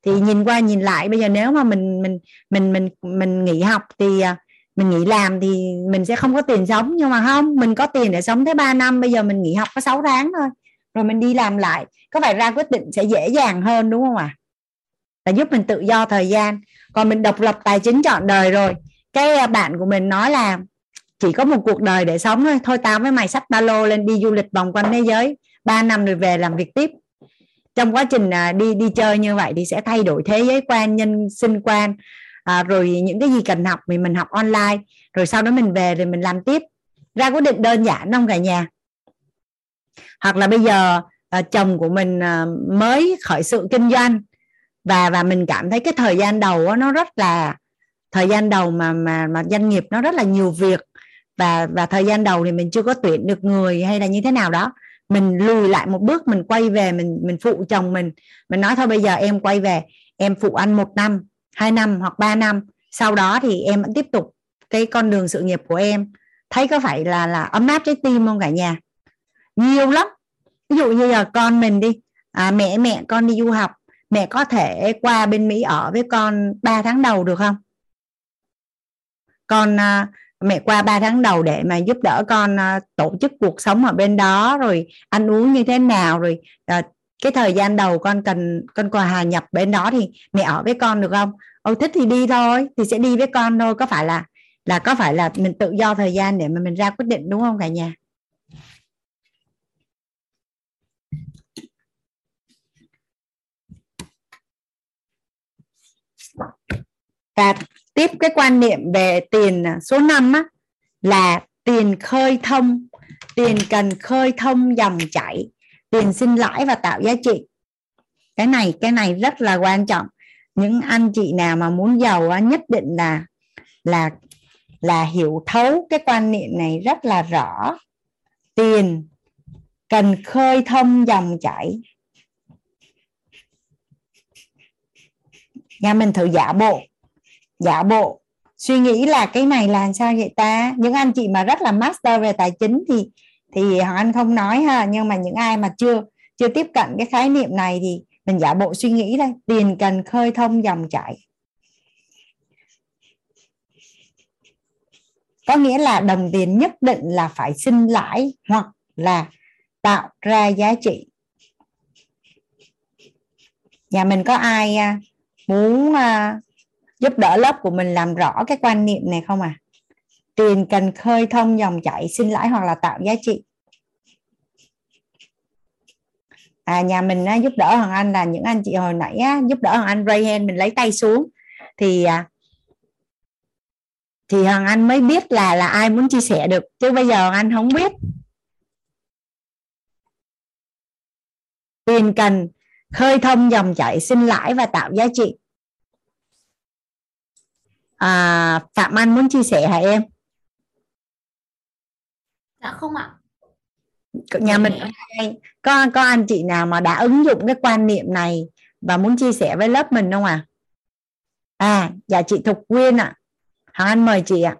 Thì nhìn qua nhìn lại bây giờ nếu mà mình mình mình mình mình nghỉ học thì à, mình nghỉ làm thì mình sẽ không có tiền sống. Nhưng mà không mình có tiền để sống tới 3 năm bây giờ mình nghỉ học có 6 tháng thôi rồi mình đi làm lại. Có phải ra quyết định sẽ dễ dàng hơn đúng không ạ? À? là giúp mình tự do thời gian. Còn mình độc lập tài chính chọn đời rồi. Cái à, bạn của mình nói là chỉ có một cuộc đời để sống thôi. Thôi tao với mày sắp ba lô lên đi du lịch vòng quanh thế giới. 3 năm rồi về làm việc tiếp. Trong quá trình à, đi đi chơi như vậy thì sẽ thay đổi thế giới quan nhân sinh quan. À, rồi những cái gì cần học thì mình học online. Rồi sau đó mình về rồi mình làm tiếp. Ra quyết định đơn giản không cả nhà? Hoặc là bây giờ à, chồng của mình à, mới khởi sự kinh doanh và và mình cảm thấy cái thời gian đầu đó, nó rất là thời gian đầu mà mà mà doanh nghiệp nó rất là nhiều việc và và thời gian đầu thì mình chưa có tuyển được người hay là như thế nào đó mình lùi lại một bước mình quay về mình mình phụ chồng mình mình nói thôi bây giờ em quay về em phụ anh một năm hai năm hoặc ba năm sau đó thì em vẫn tiếp tục cái con đường sự nghiệp của em. Thấy có phải là là ấm áp trái tim không cả nhà? Nhiều lắm. Ví dụ như là con mình đi. À, mẹ mẹ con đi du học mẹ có thể qua bên Mỹ ở với con 3 tháng đầu được không? Con à, mẹ qua 3 tháng đầu để mà giúp đỡ con à, tổ chức cuộc sống ở bên đó rồi ăn uống như thế nào rồi à, cái thời gian đầu con cần con còn hòa nhập bên đó thì mẹ ở với con được không? Ô thích thì đi thôi thì sẽ đi với con thôi. Có phải là là có phải là mình tự do thời gian để mà mình ra quyết định đúng không cả nhà? Và tiếp cái quan niệm về tiền à, số 5 á, là tiền khơi thông. Tiền cần khơi thông dòng chảy. Tiền sinh lãi và tạo giá trị. Cái này cái này rất là quan trọng. Những anh chị nào mà muốn giàu á, nhất định là là là hiểu thấu cái quan niệm này rất là rõ. Tiền cần khơi thông dòng chảy. Nhà mình thử giả bộ giả bộ. Suy nghĩ là cái này là sao vậy ta? Những anh chị mà rất là master về tài chính thì thì hoàng anh không nói ha. Nhưng mà những ai mà chưa chưa tiếp cận cái khái niệm này thì mình giả bộ suy nghĩ đây tiền cần khơi thông dòng chảy. Có nghĩa là đồng tiền nhất định là phải sinh lãi hoặc là tạo ra giá trị. Nhà mình có ai à, muốn à, giúp đỡ lớp của mình làm rõ cái quan niệm này không à tiền cần khơi thông dòng chảy sinh lãi hoặc là tạo giá trị. À nhà mình á, giúp đỡ hoàng anh là những anh chị hồi nãy á, giúp đỡ hoàng anh ray hand mình lấy tay xuống. Thì à, thì hoàng anh mới biết là là ai muốn chia sẻ được chứ bây giờ hoàng anh không biết. Tiền cần khơi thông dòng chảy sinh lãi và tạo giá trị à, phạm anh muốn chia sẻ hả em? Dạ không ạ. Nhà mình có có anh chị nào mà đã ứng dụng cái quan niệm này và muốn chia sẻ với lớp mình không à à dạ chị Thục Quyên ạ. À. Anh mời chị ạ.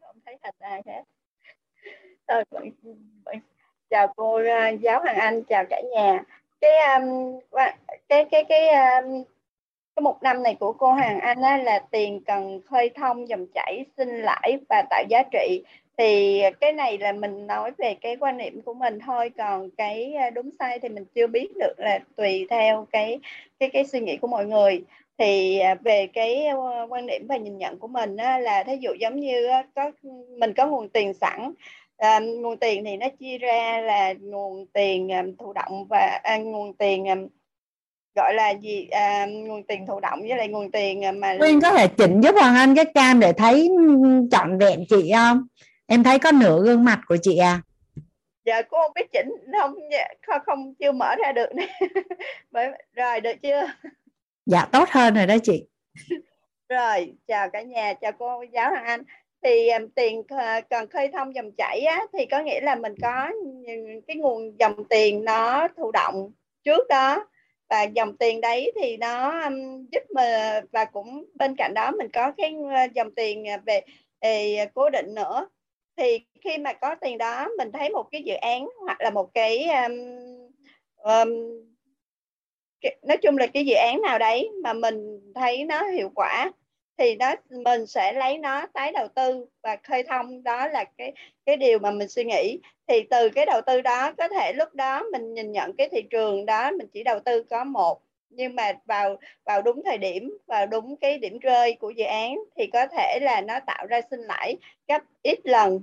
Không thấy hình ai hết. Rồi, chào cô à, giáo Hoàng Anh chào cả nhà. Cái um, cái cái cái um, cái một năm này của cô Hoàng Anh á, là tiền cần khơi thông dòng chảy sinh lãi và tạo giá trị. Thì cái này là mình nói về cái quan niệm của mình thôi còn cái à, đúng sai thì mình chưa biết được là tùy theo cái cái cái suy nghĩ của mọi người. Thì à, về cái à, quan điểm và nhìn nhận của mình á, là thí dụ giống như có mình có nguồn tiền sẵn à, nguồn tiền thì nó chia ra là nguồn tiền thụ động và à, nguồn tiền gọi là gì? À, nguồn tiền thụ động với lại nguồn tiền mà Quyên có thể chỉnh giúp Hoàng Anh cái cam để thấy trọn vẹn chị không? Em thấy có nửa gương mặt của chị à? Dạ cô không biết chỉnh không không, không chưa mở ra được. Rồi được chưa? Dạ tốt hơn rồi đó chị. Rồi chào cả nhà chào cô giáo Hoàng Anh. Thì um, tiền còn khơi thông dòng chảy á, thì có nghĩa là mình có cái nguồn dòng tiền nó thụ động trước đó và dòng tiền đấy thì nó giúp mà và cũng bên cạnh đó mình có cái ờ, dòng tiền ờ, về, về cố định nữa. Thì khi mà có tiền đó mình thấy một cái dự án hoặc là một cái um, um, nói chung là cái dự án nào đấy mà mình thấy nó hiệu quả thì đó, mình sẽ lấy nó tái đầu tư và khơi thông. Đó là cái cái điều mà mình suy nghĩ. Thì từ cái đầu tư đó, có thể lúc đó mình nhìn nhận cái thị trường đó, mình chỉ đầu tư có một. Nhưng mà vào vào đúng thời điểm, vào đúng cái điểm rơi của dự án thì có thể là nó tạo ra sinh lãi gấp ít lần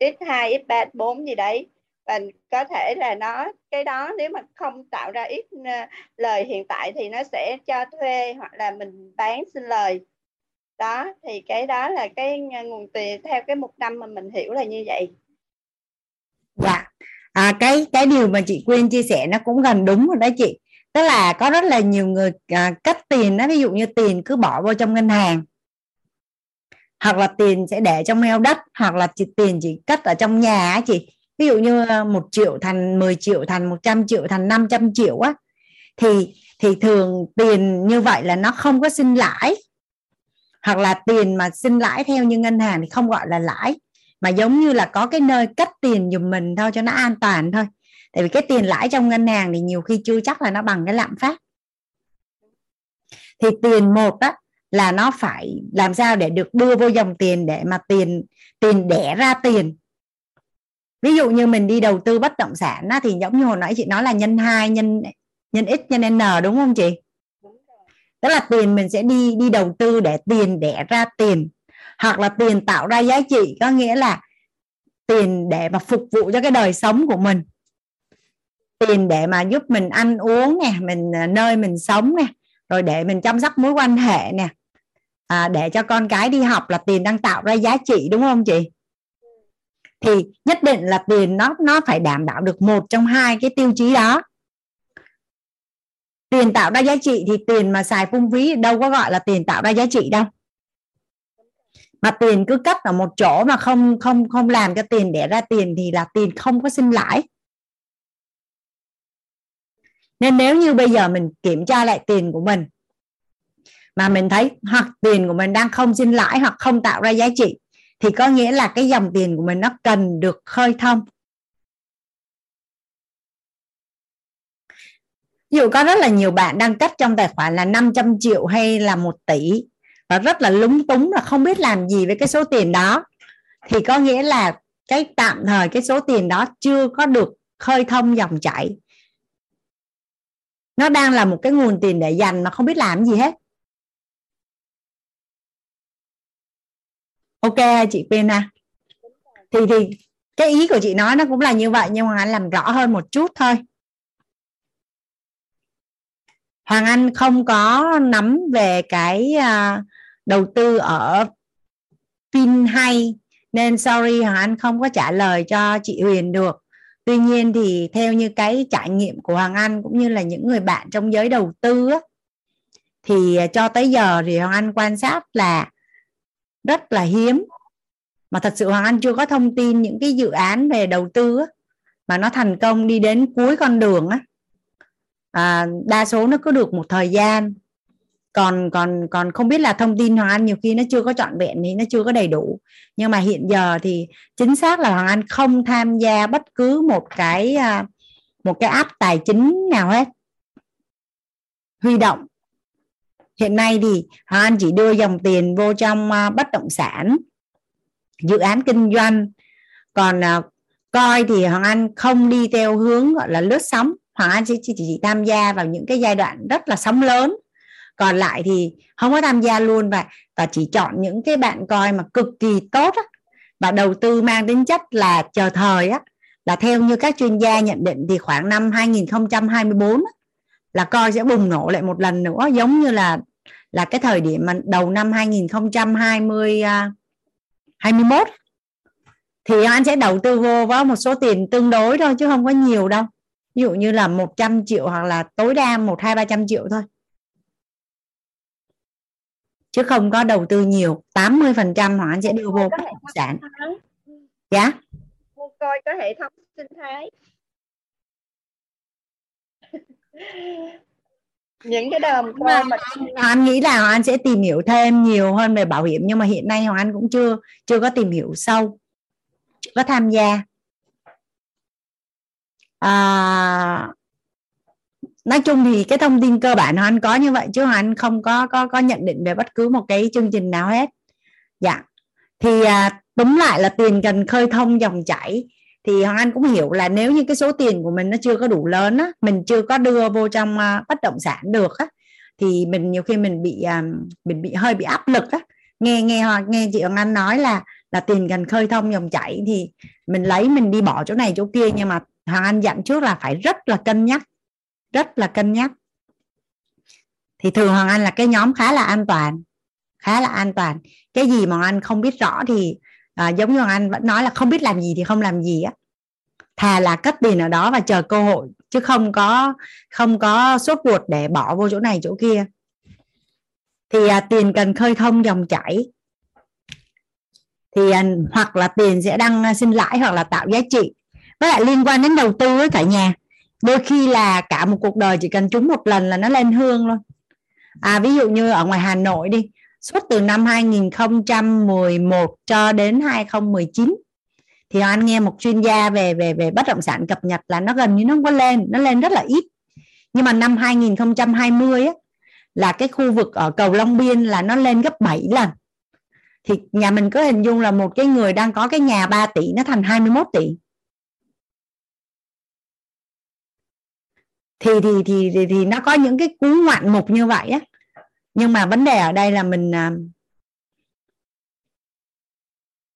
x2 x3 x4 gì đấy và có thể là nó cái đó nếu mà không tạo ra ít ờ, lời hiện tại thì nó sẽ cho thuê hoặc là mình bán xin lời. Đó thì cái đó là cái nguồn tiền theo cái một năm mà mình hiểu là như vậy. Dạ. À, cái cái điều mà chị Quyên chia sẻ nó cũng gần đúng rồi đó chị. Tức là có rất là nhiều người à, cất tiền đó ví dụ như tiền cứ bỏ vô trong ngân hàng. Hoặc là tiền sẽ để trong heo đất hoặc là chị tiền chỉ cất ở trong nhà á chị ví dụ như ờ, một triệu thành 10 triệu thành 100 triệu thành 500 triệu á, thì thì thường tiền như vậy là nó không có sinh lãi. Hoặc là tiền mà sinh lãi theo như ngân hàng thì không gọi là lãi, mà giống như là có cái nơi cất tiền dùm mình thôi cho nó an toàn thôi. Tại vì cái tiền lãi trong ngân hàng thì nhiều khi chưa chắc là nó bằng cái lạm phát. Thì tiền một á, là nó phải làm sao để được đưa vô dòng tiền để mà tiền tiền đẻ ra tiền ví dụ như mình đi đầu tư bất động sản á, thì giống như hồi nãy chị nói là nhân 2 nhân nhân x nhân n đúng không chị? Tức là tiền mình sẽ đi đi đầu tư để tiền đẻ ra tiền hoặc là tiền tạo ra giá trị có nghĩa là tiền để mà phục vụ cho cái đời sống của mình. Tiền để mà giúp mình ăn uống nè mình à, nơi mình sống nè rồi để mình chăm sóc mối quan hệ nè. À, để cho con cái đi học là tiền đang tạo ra giá trị đúng không chị thì nhất định là tiền nó nó phải đảm bảo được một trong hai cái tiêu chí đó. Tiền tạo ra giá trị thì tiền mà xài phung phí đâu có gọi là tiền tạo ra giá trị đâu. Mà tiền cứ cất ở một chỗ mà không không không làm cho tiền để ra tiền thì là tiền không có sinh lãi. Nên nếu như bây giờ mình kiểm tra lại tiền của mình, mà mình thấy hoặc tiền của mình đang không sinh lãi hoặc không tạo ra giá trị thì có nghĩa là cái dòng tiền của mình nó cần được khơi thông. Ví dụ có rất là nhiều bạn đang cất trong tài khoản là 500 triệu hay là một tỷ, và rất là lúng túng là không biết làm gì với cái số tiền đó, thì có nghĩa là cái tạm thời cái số tiền đó chưa có được khơi thông dòng chảy. Nó đang là một cái nguồn tiền để dành mà không biết làm gì hết. Ok chị Pena à. thì thì cái ý của chị nói nó cũng là như vậy nhưng mà anh làm rõ hơn một chút thôi Hoàng Anh không có nắm về cái uh, đầu tư ở pin hay nên sorry Hoàng Anh không có trả lời cho chị Huyền được. Tuy nhiên thì theo như cái trải nghiệm của Hoàng Anh cũng như là những người bạn trong giới đầu tư á, thì à, cho tới giờ thì Hoàng Anh quan sát là rất là hiếm. Mà thật sự Hoàng Anh chưa có thông tin những cái dự án về đầu tư á, mà nó thành công đi đến cuối con đường á. À, đa số nó cứ được một thời gian. Còn còn còn không biết là thông tin Hoàng Anh nhiều khi nó chưa có trọn vẹn thì nó chưa có đầy đủ. Nhưng mà hiện giờ thì chính xác là Hoàng Anh không tham gia bất cứ một cái à, một cái app tài chính nào hết. Huy động hiện nay thì Hoàng Anh chỉ đưa dòng tiền vô trong à, bất động sản dự án kinh doanh. Còn à, coi thì hoàng anh không đi theo hướng gọi là lướt sóng. Hoàng anh chỉ, chỉ, chỉ tham gia vào những cái giai đoạn rất là sóng lớn. Còn lại thì không có tham gia luôn và và chỉ chọn những cái bạn coi mà cực kỳ tốt á, và đầu tư mang tính chất là chờ thời á. Là theo như các chuyên gia nhận định thì khoảng năm 2024 á, là coi sẽ bùng nổ lại một lần nữa giống như là là cái thời điểm mà đầu năm 2020 21 thì anh sẽ đầu tư vô với một số tiền tương đối thôi chứ không có nhiều đâu. Ví dụ như là 100 triệu hoặc là tối đa một hai ba trăm triệu thôi. Chứ không có đầu tư nhiều 80 phần trăm họ anh sẽ đưa vô bất động sản. dạ? Coi có hệ thống sinh thái những cái đờm coi mà anh nghĩ là anh sẽ tìm hiểu thêm nhiều hơn về bảo hiểm nhưng mà hiện nay Hoàng Anh cũng chưa chưa có tìm hiểu sâu chưa có tham gia. À, nói chung thì cái thông tin cơ bản anh có như vậy chứ anh không có có có nhận định về bất cứ một cái chương trình nào hết. Dạ. Thì à, túm lại là tiền cần khơi thông dòng chảy thì hoàng anh cũng hiểu là nếu như cái số tiền của mình nó chưa có đủ lớn á mình chưa có đưa vô trong uh, bất động sản được á thì mình nhiều khi mình bị à, mình bị hơi bị áp lực á. Nghe nghe nghe chị hoàng anh nói là là tiền cần khơi thông dòng chảy thì mình lấy mình đi bỏ chỗ này chỗ kia nhưng mà hoàng anh dặn trước là phải rất là cân nhắc rất là cân nhắc. Thì thường hoàng anh là cái nhóm khá là an toàn khá là an toàn. Cái gì mà anh không biết rõ thì à, giống như anh vẫn nói là không biết làm gì thì không làm gì á. Thà là cất tiền ở đó và chờ cơ hội chứ không có không có sốt ruột để bỏ vô chỗ này chỗ kia. Thì à, tiền cần khơi thông dòng chảy. Thì à, hoặc là tiền sẽ đăng à, xin sinh lãi hoặc là tạo giá trị. Với lại liên quan đến đầu tư với cả nhà. Đôi khi là cả một cuộc đời chỉ cần trúng một lần là nó lên hương luôn. À ví dụ như ở ngoài Hà Nội đi suốt từ năm 2011 cho đến 2019 thì anh nghe một chuyên gia về về về bất động sản cập nhật là nó gần như nó không có lên nó lên rất là ít. Nhưng mà năm 2020 á, là cái khu vực ở cầu Long Biên là nó lên gấp 7 lần. Thì nhà mình có hình dung là một cái người đang có cái nhà 3 tỷ nó thành 21 tỷ. Thì thì thì thì, thì nó có những cái cú ngoạn mục như vậy á nhưng mà vấn đề ở đây là mình à,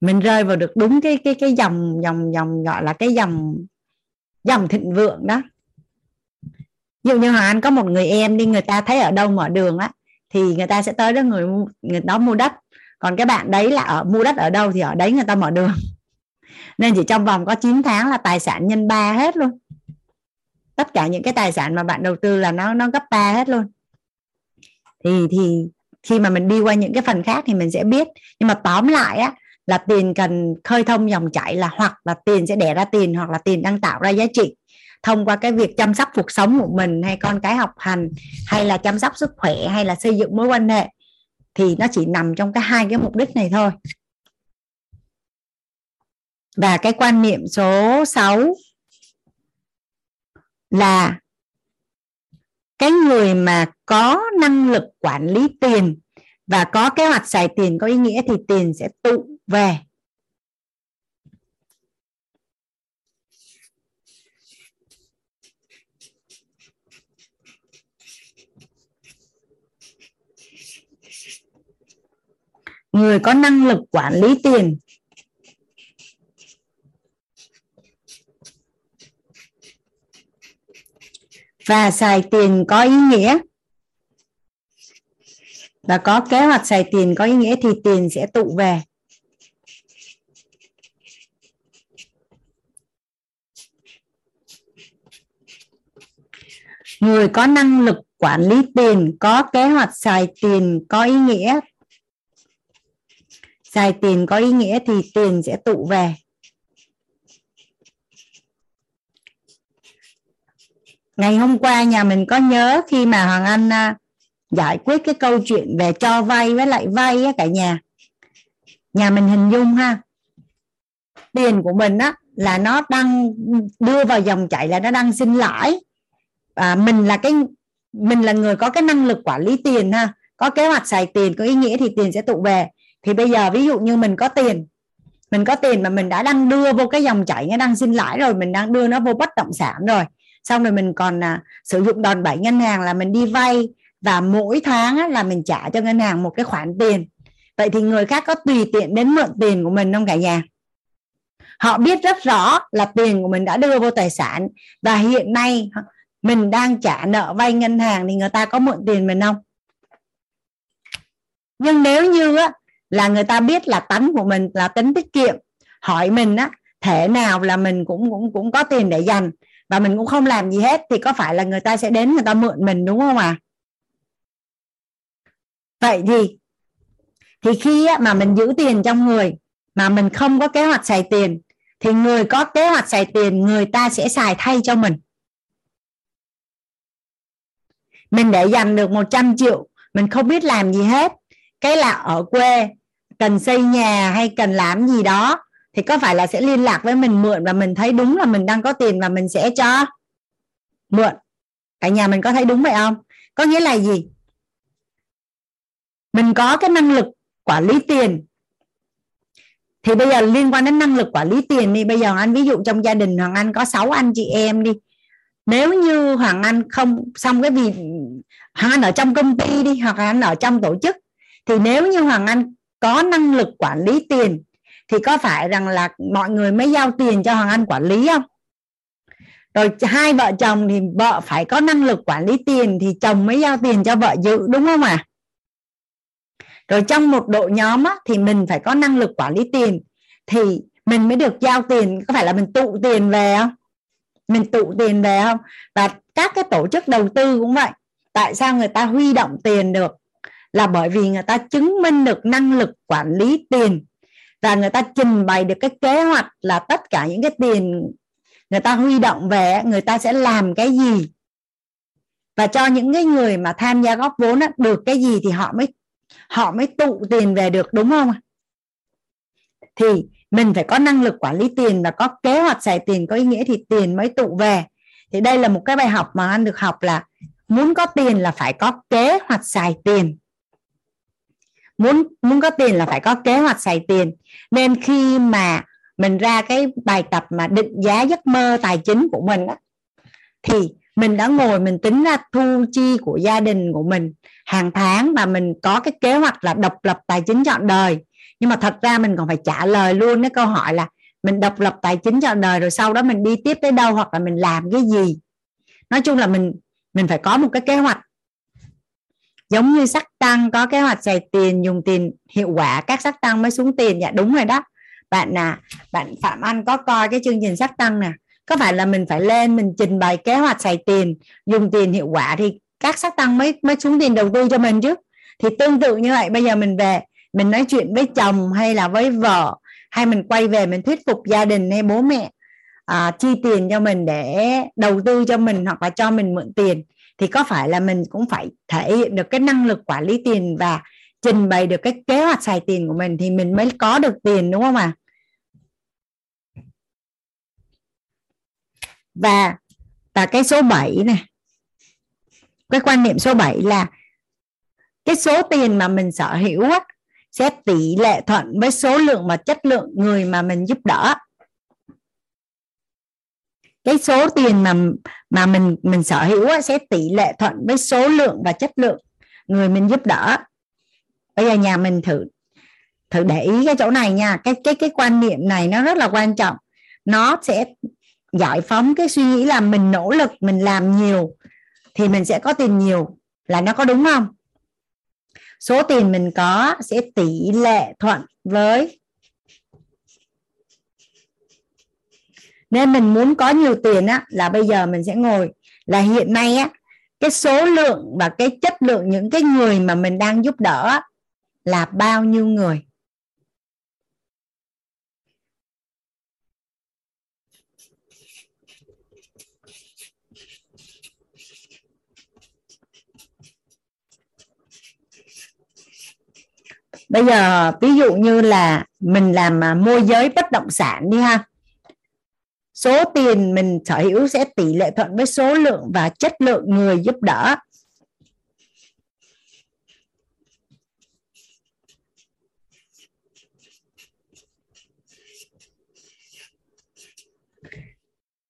mình rơi vào được đúng cái cái cái dòng dòng dòng, gọi là cái dòng dòng thịnh vượng đó. Ví dụ như hoàng anh có một người em đi, người ta thấy ở đâu mở đường á, thì người ta sẽ tới đó người người đó mua đất. Còn cái bạn đấy là ở, mua đất ở đâu thì ở đấy người ta mở đường. Nên chỉ trong vòng có 9 tháng là tài sản nhân ba hết luôn. Tất cả những cái tài sản mà bạn đầu tư là nó nó gấp ba hết luôn thì thì khi mà mình đi qua những cái phần khác thì mình sẽ biết. Nhưng mà tóm lại á, là tiền cần khơi thông dòng chảy là hoặc là tiền sẽ đẻ ra tiền hoặc là tiền đang tạo ra giá trị thông qua cái việc chăm sóc cuộc sống của mình hay con cái học hành hay là chăm sóc sức khỏe hay là xây dựng mối quan hệ thì nó chỉ nằm trong cái hai cái mục đích này thôi. Và cái quan niệm số 6 là cái người mà có năng lực quản lý tiền và có kế hoạch xài tiền có ý nghĩa thì tiền sẽ tụ về. Người có năng lực quản lý tiền và xài tiền có ý nghĩa. Và có kế hoạch xài tiền có ý nghĩa thì tiền sẽ tụ về. Người có năng lực quản lý tiền, có kế hoạch xài tiền có ý nghĩa. Xài tiền có ý nghĩa thì tiền sẽ tụ về. Ngày hôm qua nhà mình có nhớ khi mà hoàng anh à, giải quyết cái câu chuyện về cho vay với lại vay á cả nhà. Nhà mình hình dung ha tiền của mình á là nó đang đưa vào dòng chảy là nó đang sinh lãi. À, mình là cái mình là người có cái năng lực quản lý tiền ha có kế hoạch xài tiền có ý nghĩa thì tiền sẽ tụ về. Thì bây giờ ví dụ như mình có tiền mình có tiền mà mình đã đang đưa vô cái dòng chảy nó đang sinh lãi rồi mình đang đưa nó vô bất động sản rồi xong rồi mình còn à, sử dụng đòn bẩy ngân hàng là mình đi vay và mỗi tháng á, là mình trả cho ngân hàng một cái khoản tiền. Vậy thì người khác có tùy tiện đến mượn tiền của mình không cả nhà? Họ biết rất rõ là tiền của mình đã đưa vô tài sản và hiện nay mình đang trả nợ vay ngân hàng thì người ta có mượn tiền mình không? Nhưng nếu như á, là người ta biết là tánh của mình là tính tiết kiệm hỏi mình á thể nào là mình cũng cũng cũng có tiền để dành và mình cũng không làm gì hết, thì có phải là người ta sẽ đến người ta mượn mình, đúng không à vậy thì thì khi mà mình giữ tiền trong người, mà mình không có kế hoạch xài tiền, thì người có kế hoạch xài tiền, người ta sẽ xài thay cho mình. Mình để dành được 100 triệu, mình không biết làm gì hết. Cái là ở quê, cần xây nhà hay cần làm gì đó thì có phải là sẽ liên lạc với mình mượn và mình thấy đúng là mình đang có tiền và mình sẽ cho mượn? Cả nhà mình có thấy đúng vậy không? Có nghĩa là gì? Mình có cái năng lực quản lý tiền. Thì bây giờ liên quan đến năng lực quản lý tiền đi. Bây giờ anh, ví dụ trong gia đình hoàng anh có 6 anh chị em đi. Nếu như hoàng anh không xong cái việc hoàng anh ở trong công ty đi, hoặc anh ở trong tổ chức, thì nếu như hoàng anh có năng lực quản lý tiền thì có phải rằng là mọi người mới giao tiền cho hoàng anh quản lý không? Rồi hai vợ chồng thì vợ phải có năng lực quản lý tiền thì chồng mới giao tiền cho vợ giữ đúng không ạ? À? rồi trong một đội nhóm á, thì mình phải có năng lực quản lý tiền. Thì mình mới được giao tiền có phải là mình tụ tiền về không? Mình tụ tiền về không? Và các cái tổ chức đầu tư cũng vậy. Tại sao người ta huy động tiền được? Là bởi vì người ta chứng minh được năng lực quản lý tiền và người ta trình bày được cái kế hoạch là tất cả những cái tiền người ta huy động về người ta sẽ làm cái gì. Và cho những cái người mà tham gia góp vốn được cái gì thì họ mới họ mới tụ tiền về được, đúng không thì mình phải có năng lực quản lý tiền và có kế hoạch xài tiền có ý nghĩa thì tiền mới tụ về. Thì đây là một cái bài học mà anh được học là muốn có tiền là phải có kế hoạch xài tiền muốn muốn có tiền là phải có kế hoạch xài tiền. Nên khi mà mình ra cái bài tập mà định giá giấc mơ tài chính của mình đó, thì mình đã ngồi mình tính ra thu chi của gia đình của mình. Hàng tháng và mình có cái kế hoạch là độc lập tài chính trọn đời. Nhưng mà thật ra mình còn phải trả lời luôn cái câu hỏi là mình độc lập tài chính trọn đời rồi sau đó mình đi tiếp tới đâu hoặc là mình làm cái gì. Nói chung là mình mình phải có một cái kế hoạch giống như sắc tăng có kế hoạch xài tiền dùng tiền hiệu quả các sắc tăng mới xuống tiền. Dạ đúng rồi đó. Bạn à bạn phạm anh có coi cái chương trình sắc tăng nè. Có phải là mình phải lên mình trình bày kế hoạch xài tiền dùng tiền hiệu quả thì các sắc tăng mới mới xuống tiền đầu tư cho mình chứ? Thì tương tự như vậy bây giờ mình về mình nói chuyện với chồng hay là với vợ hay mình quay về mình thuyết phục gia đình hay bố mẹ à, chi tiền cho mình để đầu tư cho mình hoặc là cho mình mượn tiền thì có phải là mình cũng phải thể hiện được cái năng lực quản lý tiền và trình bày được cái kế hoạch xài tiền của mình thì mình mới có được tiền đúng không ạ à? và và cái số 7 này cái quan niệm số 7 là cái số tiền mà mình sở hữu á, sẽ tỷ lệ thuận với số lượng và chất lượng người mà mình giúp đỡ cái số tiền mà mà mình mình sở hữu á, sẽ tỷ lệ thuận với số lượng và chất lượng người mình giúp đỡ. Bây giờ nhà mình thử thử để ý cái chỗ này nha. Cái cái cái quan niệm này nó rất là quan trọng. Nó sẽ giải phóng cái suy nghĩ là mình nỗ lực mình làm nhiều thì mình sẽ có tiền nhiều. Là nó có đúng không? Số tiền mình có sẽ tỷ lệ thuận với nên mình muốn có nhiều tiền á, là bây giờ mình sẽ ngồi. Là hiện nay á, cái số lượng và cái chất lượng những cái người mà mình đang giúp đỡ là bao nhiêu người? Bây giờ ví dụ như là mình làm à, môi giới bất động sản đi ha số tiền mình sở hữu sẽ tỷ lệ thuận với số lượng và chất lượng người giúp đỡ.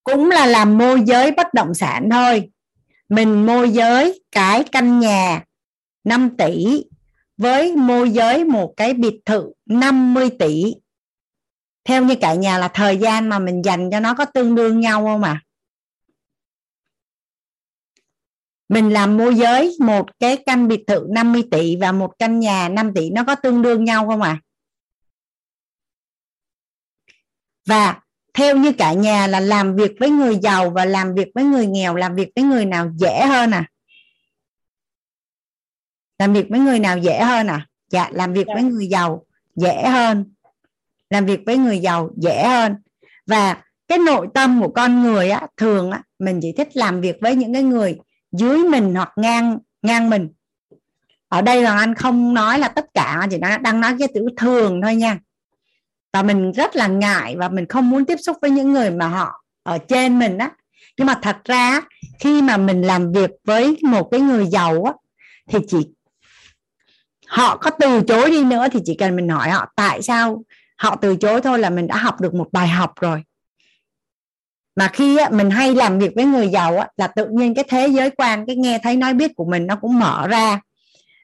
Cũng là làm môi giới bất động sản thôi. Mình môi giới cái căn nhà 5 tỷ với môi giới một cái biệt thự 50 tỷ theo như cả nhà là thời gian mà mình dành cho nó có tương đương nhau không ạ à? mình làm môi giới một cái căn biệt thự 50 tỷ và một căn nhà 5 tỷ nó có tương đương nhau không ạ à? và theo như cả nhà là làm việc với người giàu và làm việc với người nghèo làm việc với người nào dễ hơn à làm việc với người nào dễ hơn à dạ làm việc với người giàu dễ hơn làm việc với người giàu dễ hơn. Và cái nội tâm của con người á, thường á, mình chỉ thích làm việc với những cái người dưới mình hoặc ngang ngang mình. Ở đây là anh không nói là tất cả chỉ nói, đang nói cái chữ thường thôi nha. Và mình rất là ngại và mình không muốn tiếp xúc với những người mà họ ở trên mình á. Nhưng mà thật ra khi mà mình làm việc với một cái người giàu á, thì chỉ, họ có từ chối đi nữa thì chỉ cần mình hỏi họ, tại sao họ từ chối thôi là mình đã học được một bài học rồi. Mà khi mình hay làm việc với người giàu là tự nhiên cái thế giới quan cái nghe thấy nói biết của mình nó cũng mở ra.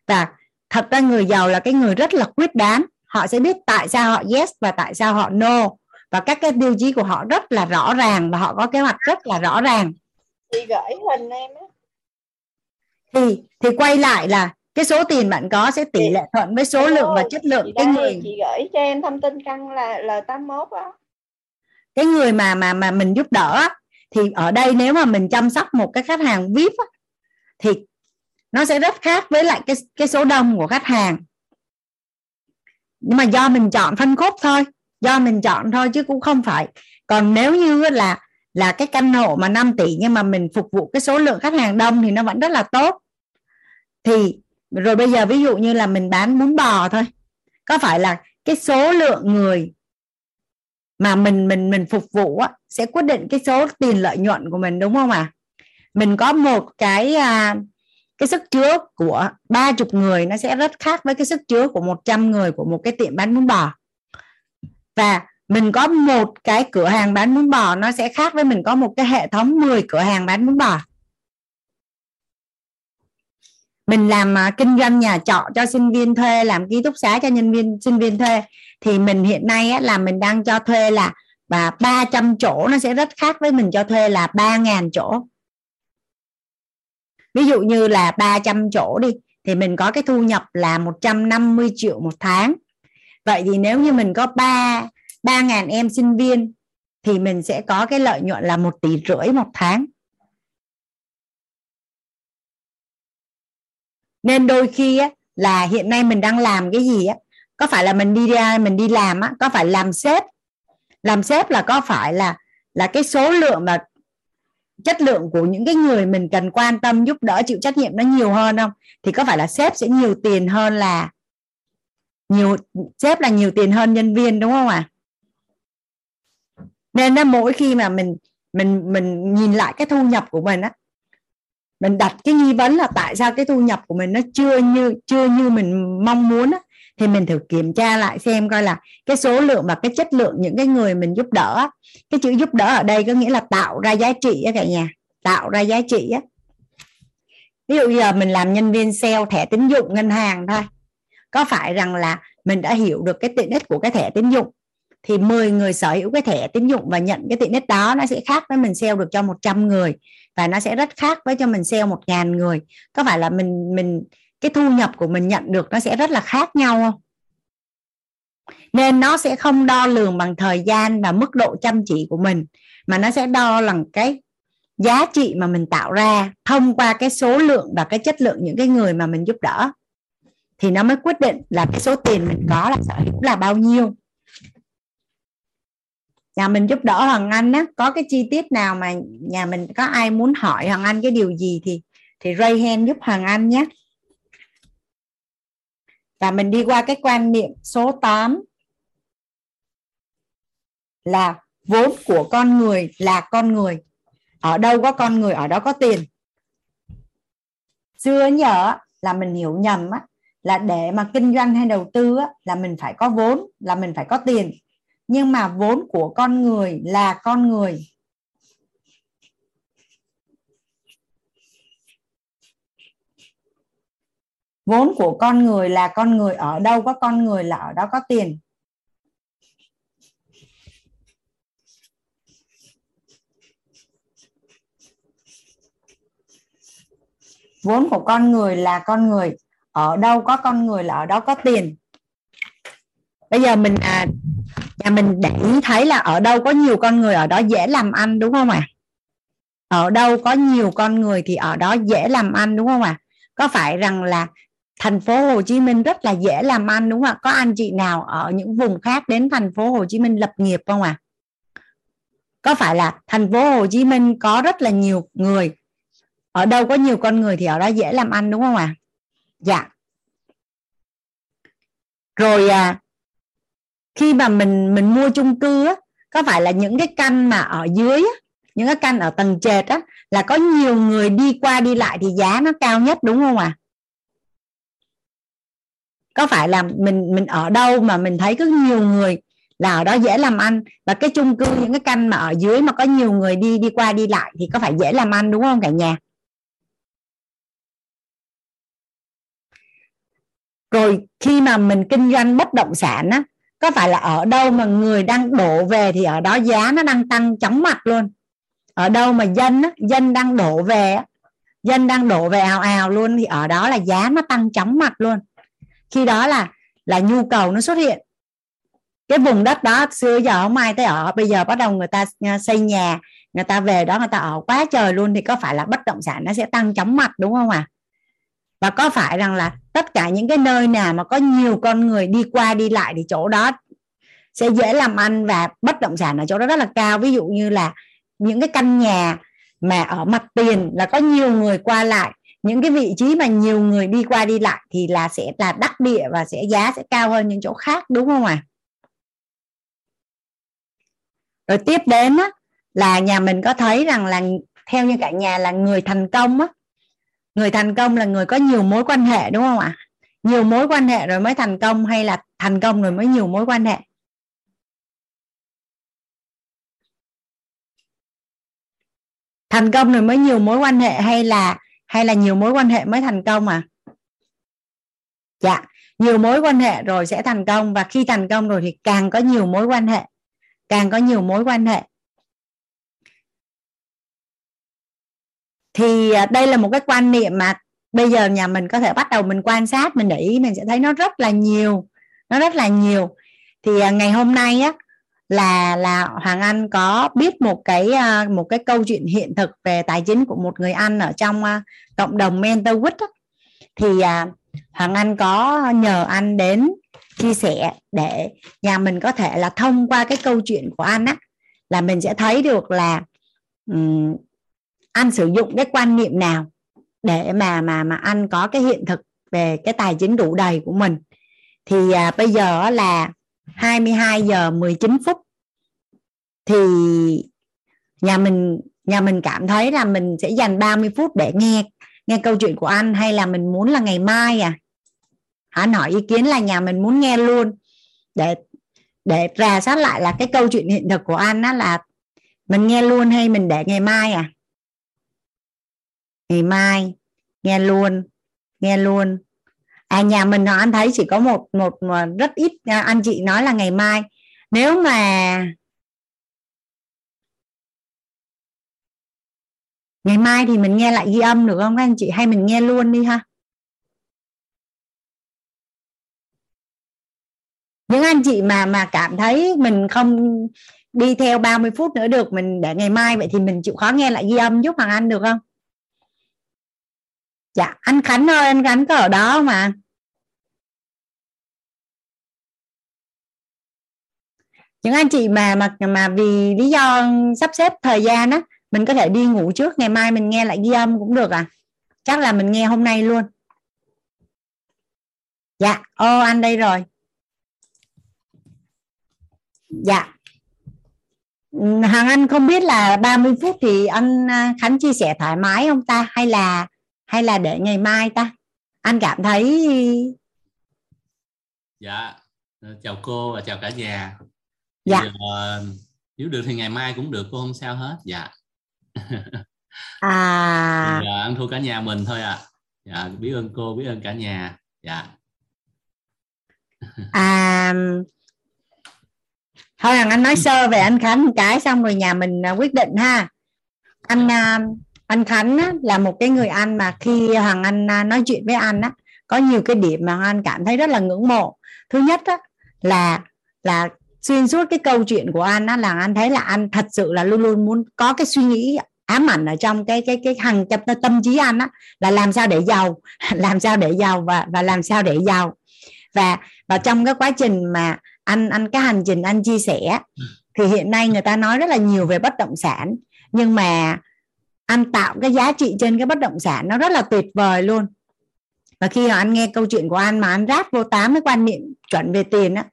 Và thật ra người giàu là cái người rất là quyết đoán. Họ sẽ biết tại sao họ yes và tại sao họ no. Và các cái tiêu chí của họ rất là rõ ràng và họ có kế hoạch rất là rõ ràng. Chị gửi hình em á. Thì thì quay lại là cái số tiền bạn có sẽ tỷ lệ thuận với số lượng và chất lượng cái người. chị gửi cho em thông tin căn là L81 á. Cái người mà mà mà mình giúp đỡ thì ở đây nếu mà mình chăm sóc một cái khách hàng vip thì nó sẽ rất khác với lại cái cái số đông của khách hàng. Nhưng mà do mình chọn phân khúc thôi do mình chọn thôi chứ cũng không phải. Còn nếu như là là cái căn hộ mà 5 tỷ nhưng mà mình phục vụ cái số lượng khách hàng đông thì nó vẫn rất là tốt. Thì rồi bây giờ ví dụ như là mình bán bún bò thôi có phải là cái số lượng người mà mình mình mình phục vụ á, sẽ quyết định cái số tiền lợi nhuận của mình đúng không ạ à? mình có một cái à, cái sức chứa của ba chục người nó sẽ rất khác với cái sức chứa của 100 người của một cái tiệm bán bún bò và mình có một cái cửa hàng bán bún bò nó sẽ khác với mình có một cái hệ thống 10 cửa hàng bán bún bò mình làm uh, kinh doanh nhà trọ cho sinh viên thuê làm ký túc xá cho nhân viên sinh viên thuê. Thì mình hiện nay á, là mình đang cho thuê là và 300 chỗ nó sẽ rất khác với mình cho thuê là 3.000 chỗ. Ví dụ như là 300 chỗ đi thì mình có cái thu nhập là 150 triệu một tháng. Vậy thì nếu như mình có 3 3.000 em sinh viên thì mình sẽ có cái lợi nhuận là một tỷ rưỡi một tháng. Nên đôi khi á, là hiện nay mình đang làm cái gì á có phải là mình đi ra mình đi làm á có phải làm sếp làm sếp là có phải là là cái số lượng và chất lượng của những cái người mình cần quan tâm giúp đỡ chịu trách nhiệm nó nhiều hơn không thì có phải là sếp sẽ nhiều tiền hơn là nhiều sếp là nhiều tiền hơn nhân viên đúng không ạ à? nên nó mỗi khi mà mình mình mình nhìn lại cái thu nhập của mình á mình đặt cái nghi vấn là tại sao cái thu nhập của mình nó chưa như chưa như mình mong muốn á, thì mình thử kiểm tra lại xem coi là cái số lượng và cái chất lượng những cái người mình giúp đỡ cái chữ giúp đỡ ở đây có nghĩa là tạo ra giá trị á cả nhà tạo ra giá trị á. Ví dụ giờ mình làm nhân viên sale thẻ tín dụng ngân hàng thôi có phải rằng là mình đã hiểu được cái tiện ích của cái thẻ tín dụng thì 10 người sở hữu cái thẻ tín dụng và nhận cái tiện ích đó nó sẽ khác với mình sale được cho 100 người và nó sẽ rất khác với cho mình sale một ngàn người. Có phải là mình mình, cái thu nhập của mình nhận được nó sẽ rất là khác nhau không? Nên nó sẽ không đo lường bằng thời gian và mức độ chăm chỉ của mình, mà nó sẽ đo bằng cái giá trị mà mình tạo ra thông qua cái số lượng và cái chất lượng những cái người mà mình giúp đỡ. Thì nó mới quyết định là cái số tiền mình có là sở hữu là bao nhiêu nhà mình giúp đỡ Hoàng Anh á có cái chi tiết nào mà nhà mình có ai muốn hỏi Hoàng Anh cái điều gì thì thì ray hand giúp Hoàng Anh nhé. Và mình đi qua cái quan niệm số 8 là vốn của con người là con người. Ở đâu có con người ở đó có tiền. Xưa nhớ là mình hiểu nhầm á, là để mà kinh doanh hay đầu tư á, là mình phải có vốn là mình phải có tiền nhưng mà vốn của con người là con người. Vốn của con người là con người ở đâu có con người là ở đó có tiền. Vốn của con người là con người ở đâu có con người là ở đó có tiền. Bây giờ mình à, nhà mình để ý thấy là ở đâu có nhiều con người ở đó dễ làm ăn đúng không ạ à? ở đâu có nhiều con người thì ở đó dễ làm ăn đúng không ạ à? có phải rằng là thành phố Hồ Chí Minh rất là dễ làm ăn đúng không ạ có anh chị nào ở những vùng khác đến thành phố Hồ Chí Minh lập nghiệp không ạ à? có phải là thành phố Hồ Chí Minh có rất là nhiều người ở đâu có nhiều con người thì ở đó dễ làm ăn đúng không ạ à? dạ rồi à, khi mà mình mình mua chung cư á, có phải là những cái căn mà ở dưới á, những cái căn ở tầng trệt á là có nhiều người đi qua đi lại thì giá nó cao nhất đúng không ạ à? có phải là mình mình ở đâu mà mình thấy có nhiều người là ở đó dễ làm ăn và cái chung cư những cái căn mà ở dưới mà có nhiều người đi đi qua đi lại thì có phải dễ làm ăn đúng không cả nhà rồi khi mà mình kinh doanh bất động sản á có phải là ở đâu mà người đang đổ về thì ở đó giá nó đang tăng chóng mặt luôn. Ở đâu mà dân á, dân đang đổ về dân đang đổ về ào ào luôn thì ở đó là giá nó tăng chóng mặt luôn. Khi đó là là nhu cầu nó xuất hiện. Cái vùng đất đó xưa giờ không ai tới ở bây giờ bắt đầu người ta à, xây nhà người ta về đó người ta ở quá trời luôn thì có phải là bất động sản nó sẽ tăng chóng mặt đúng không ạ? À? và có phải rằng là tất cả những cái nơi nào mà có nhiều con người đi qua đi lại thì chỗ đó sẽ dễ làm ăn và bất động sản ở chỗ đó rất là cao ví dụ như là những cái căn nhà mà ở mặt tiền là có nhiều người qua lại những cái vị trí mà nhiều người đi qua đi lại thì là sẽ là đắc địa và sẽ giá sẽ cao hơn những chỗ khác đúng không ạ à? rồi tiếp đến á, là nhà mình có thấy rằng là theo như cả nhà là người thành công á người thành công là người có nhiều mối quan hệ, đúng không ạ? Nhiều mối quan hệ rồi mới thành công hay là thành công rồi mới nhiều mối quan hệ? Thành công rồi mới nhiều mối quan hệ hay là hay là nhiều mối quan hệ mới thành công à? Dạ nhiều mối quan hệ rồi sẽ thành công và khi thành công rồi thì càng có nhiều mối quan hệ, càng có nhiều mối quan hệ. Thì à, đây là một cái quan niệm mà bây giờ nhà mình có thể bắt đầu mình quan sát mình để ý mình sẽ thấy nó rất là nhiều nó rất là nhiều thì à, ngày hôm nay á là là Hoàng Anh có biết một cái à, một cái câu chuyện hiện thực về tài chính của một người anh ở trong cộng đồng Mentor Week á. thì Hoàng Anh có nhờ anh đến chia sẻ để nhà mình có thể là thông qua cái câu chuyện của anh á là mình sẽ thấy được là um, anh sử dụng cái quan niệm nào để mà mà mà anh có cái hiện thực về cái tài chính đủ đầy của mình? Thì à, bây giờ là 22 giờ 19 phút. Thì nhà mình nhà mình cảm thấy là mình sẽ dành 30 phút để nghe nghe câu chuyện của anh hay là mình muốn là ngày mai à? Anh hỏi ý kiến là nhà mình muốn nghe luôn. Để để rà soát lại là cái câu chuyện hiện thực của anh á là mình nghe luôn hay mình để ngày mai à? Ngày mai, nghe luôn nghe luôn. À nhà mình anh thấy chỉ có một một rất ít. Anh chị nói là ngày mai. Nếu mà ngày mai thì mình nghe lại ghi âm được không các anh chị? Hay mình nghe luôn đi ha? Những anh chị mà mà cảm thấy mình không đi theo 30 phút nữa được, mình để ngày mai, vậy thì mình chịu khó nghe lại ghi âm giúp Hoàng Anh được không? Dạ anh Khánh ơi, anh Khánh có ở đó mà những anh chị mà mà mà vì lý do sắp xếp thời gian á, mình có thể đi ngủ trước, ngày mai mình nghe lại ghi âm cũng được à chắc là mình nghe hôm nay luôn. Dạ ô, anh đây rồi. Dạ. Hàng Anh không biết là 30 phút thì anh à, Khánh chia sẻ thoải mái không ta? Hay là hay là để ngày mai ta? Anh cảm thấy dạ. Chào cô và chào cả nhà. Dạ. uh, nếu được thì ngày mai cũng được cô không sao hết. Dạ. À. Uh, ăn thua cả nhà mình thôi à dạ biết ơn cô biết ơn cả nhà. Dạ. À thôi rằng anh nói sơ về anh Khánh một cái xong rồi nhà mình à, quyết định ha. Anh à, anh Khánh á, là một cái người anh mà khi Hoàng Anh à, nói chuyện với anh á có nhiều cái điểm mà anh cảm thấy rất là ngưỡng mộ. Thứ nhất á, là là xuyên suốt cái câu chuyện của anh á, là anh thấy là anh thật sự là luôn luôn muốn có cái suy nghĩ ám ảnh ở trong cái cái cái hàng chập tâm trí anh á là làm sao để giàu làm sao để giàu và và làm sao để giàu. Và và trong cái quá trình mà anh anh cái hành trình anh chia sẻ thì hiện nay người ta nói rất là nhiều về bất động sản nhưng mà anh tạo cái giá trị trên cái bất động sản nó rất là tuyệt vời luôn. Và khi mà anh nghe câu chuyện của anh mà anh ráp vô tám cái quan niệm chuẩn về tiền á,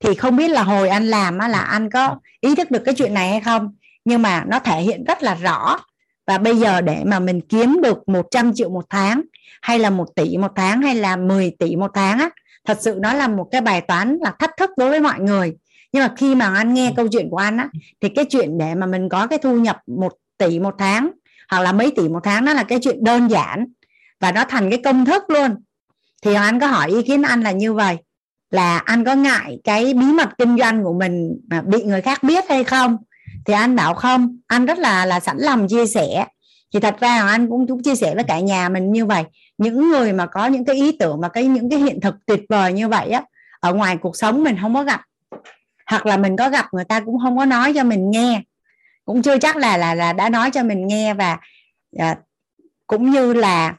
thì không biết là hồi anh làm á là anh có ý thức được cái chuyện này hay không. Nhưng mà nó thể hiện rất là rõ. Và bây giờ để mà mình kiếm được 100 triệu một tháng, hay là một tỷ một tháng, hay là 10 tỷ một tháng á, thật sự nó là một cái bài toán là thách thức đối với mọi người. Nhưng mà khi mà anh nghe câu chuyện của anh á, thì cái chuyện để mà mình có cái thu nhập một tỷ một tháng hoặc là mấy tỷ một tháng, nó là cái chuyện đơn giản và nó thành cái công thức luôn. Thì anh có hỏi ý kiến anh là như vậy, là anh có ngại cái bí mật kinh doanh của mình mà bị người khác biết hay không? Thì anh bảo không, anh rất là là sẵn lòng chia sẻ. Thì thật ra anh cũng cũng chia sẻ với cả nhà mình như vậy. Những người mà có những cái ý tưởng mà cái, những cái hiện thực tuyệt vời như vậy á, ở ngoài cuộc sống mình không có gặp. Hoặc là mình có gặp, người ta cũng không có nói cho mình nghe cũng chưa chắc là là là đã nói cho mình nghe và à, cũng như là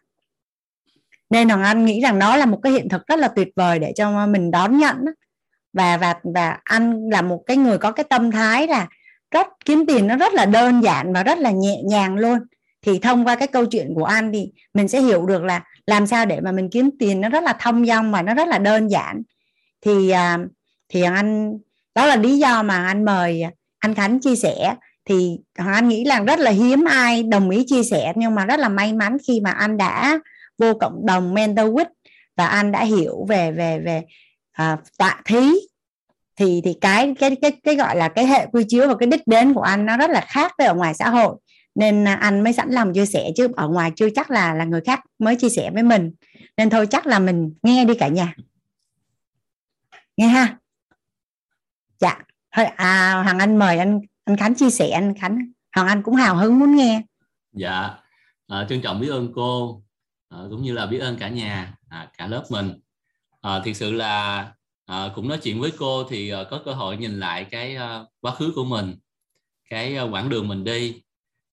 nên là anh nghĩ rằng nó là một cái hiện thực rất là tuyệt vời để cho mình đón nhận và và và anh là một cái người có cái tâm thái là rất kiếm tiền nó rất là đơn giản và rất là nhẹ nhàng luôn. Thì thông qua cái câu chuyện của anh thì mình sẽ hiểu được là làm sao để mà mình kiếm tiền nó rất là thông dong và nó rất là đơn giản. Thì à, thì anh đó là lý do mà anh mời anh Khánh chia sẻ thì anh nghĩ là rất là hiếm ai đồng ý chia sẻ nhưng mà rất là may mắn khi mà anh đã vô cộng đồng mentor with và anh đã hiểu về về về à, tọa thí. Thì thì cái cái cái cái gọi là cái hệ quy chiếu và cái đích đến của anh nó rất là khác với ở ngoài xã hội. Nên anh mới sẵn lòng chia sẻ chứ ở ngoài chưa chắc là là người khác mới chia sẻ với mình. Nên thôi chắc là mình nghe đi cả nhà. Nghe ha? Dạ. Thôi à, hoàng anh mời anh anh khánh chia sẻ anh khánh hoàng anh cũng hào hứng muốn nghe. Dạ. À, trân trọng biết ơn cô. À, cũng như là biết ơn cả nhà à, cả lớp mình. À, thực sự là à, cũng nói chuyện với cô thì à, có cơ hội nhìn lại cái à, quá khứ của mình cái à, quãng đường mình đi.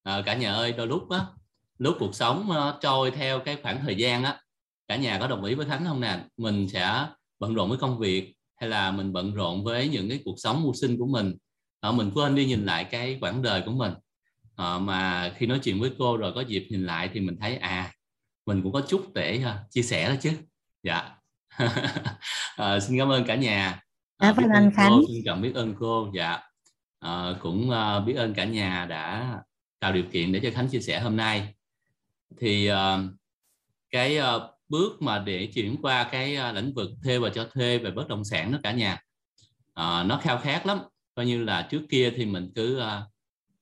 À, cả nhà ơi đôi lúc á lúc cuộc sống nó trôi theo cái khoảng thời gian á cả nhà có đồng ý với khánh không nè? Mình sẽ bận rộn với công việc hay là mình bận rộn với những cái cuộc sống mưu sinh của mình? À, mình quên đi nhìn lại cái quãng đời của mình. À, mà khi nói chuyện với cô rồi có dịp nhìn lại thì mình thấy à mình cũng có chút để uh, chia sẻ đó chứ. Dạ. À, xin cảm ơn cả nhà. À, biết ơn Khánh cô, xin cảm biết ơn cô. Dạ. À, cũng uh, biết ơn cả nhà đã tạo điều kiện để cho Khánh chia sẻ hôm nay. Thì uh, cái uh, bước mà để chuyển qua cái uh, lĩnh vực thuê và cho thuê về bất động sản đó cả nhà uh, nó khao khát lắm coi như là trước kia thì mình cứ uh,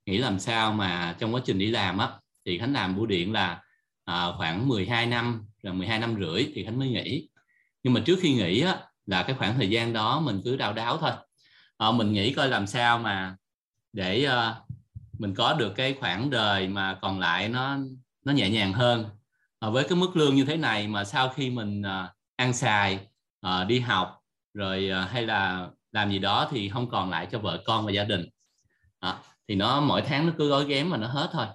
nghĩ làm sao mà trong quá trình đi làm á thì Khánh làm bưu điện là uh, khoảng 12 năm rồi 12 năm rưỡi thì Khánh mới nghỉ. Nhưng mà trước khi nghỉ á, là cái khoảng thời gian đó mình cứ đau đáo thôi. Uh, mình nghĩ coi làm sao mà để uh, mình có được cái khoảng đời mà còn lại nó nó nhẹ nhàng hơn. À, với cái mức lương như thế này mà sau khi mình à, ăn xài à, đi học rồi à, hay là làm gì đó thì không còn lại cho vợ con và gia đình. À, thì nó mỗi tháng nó cứ gói ghém mà nó hết thôi.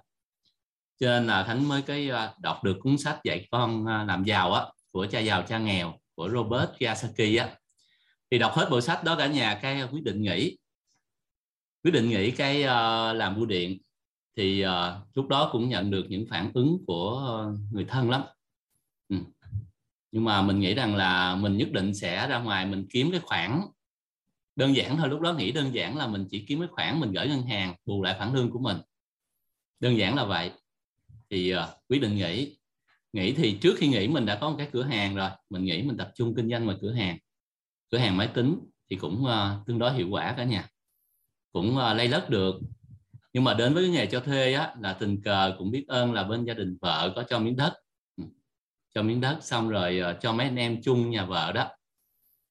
Cho nên là thánh mới cái à, đọc được cuốn sách dạy con à, làm giàu á của cha giàu cha nghèo của Robert Kiyosaki á. Thì đọc hết bộ sách đó cả nhà cái à, quyết định nghỉ. Quyết định nghỉ cái uh, làm bưu điện. Thì uh, lúc đó cũng nhận được những phản ứng của người thân lắm. Ừ. nhưng mà mình nghĩ rằng là mình nhất định sẽ ra ngoài mình kiếm cái khoản đơn giản thôi lúc đó nghĩ đơn giản là mình chỉ kiếm cái khoản mình gửi ngân hàng bù lại khoản lương của mình. Đơn giản là vậy. Thì uh, quyết định nghỉ. Nghỉ thì trước khi nghỉ mình đã có một cái cửa hàng rồi mình nghĩ mình tập trung kinh doanh vào cửa hàng. Cửa hàng máy tính thì cũng uh, tương đối hiệu quả cả nhà. Cũng ờ, uh, lay lất được. Nhưng mà đến với cái nghề cho thuê á là tình cờ cũng biết ơn là bên gia đình vợ có cho miếng đất. Cho miếng đất xong rồi uh, cho mấy anh em chung nhà vợ đó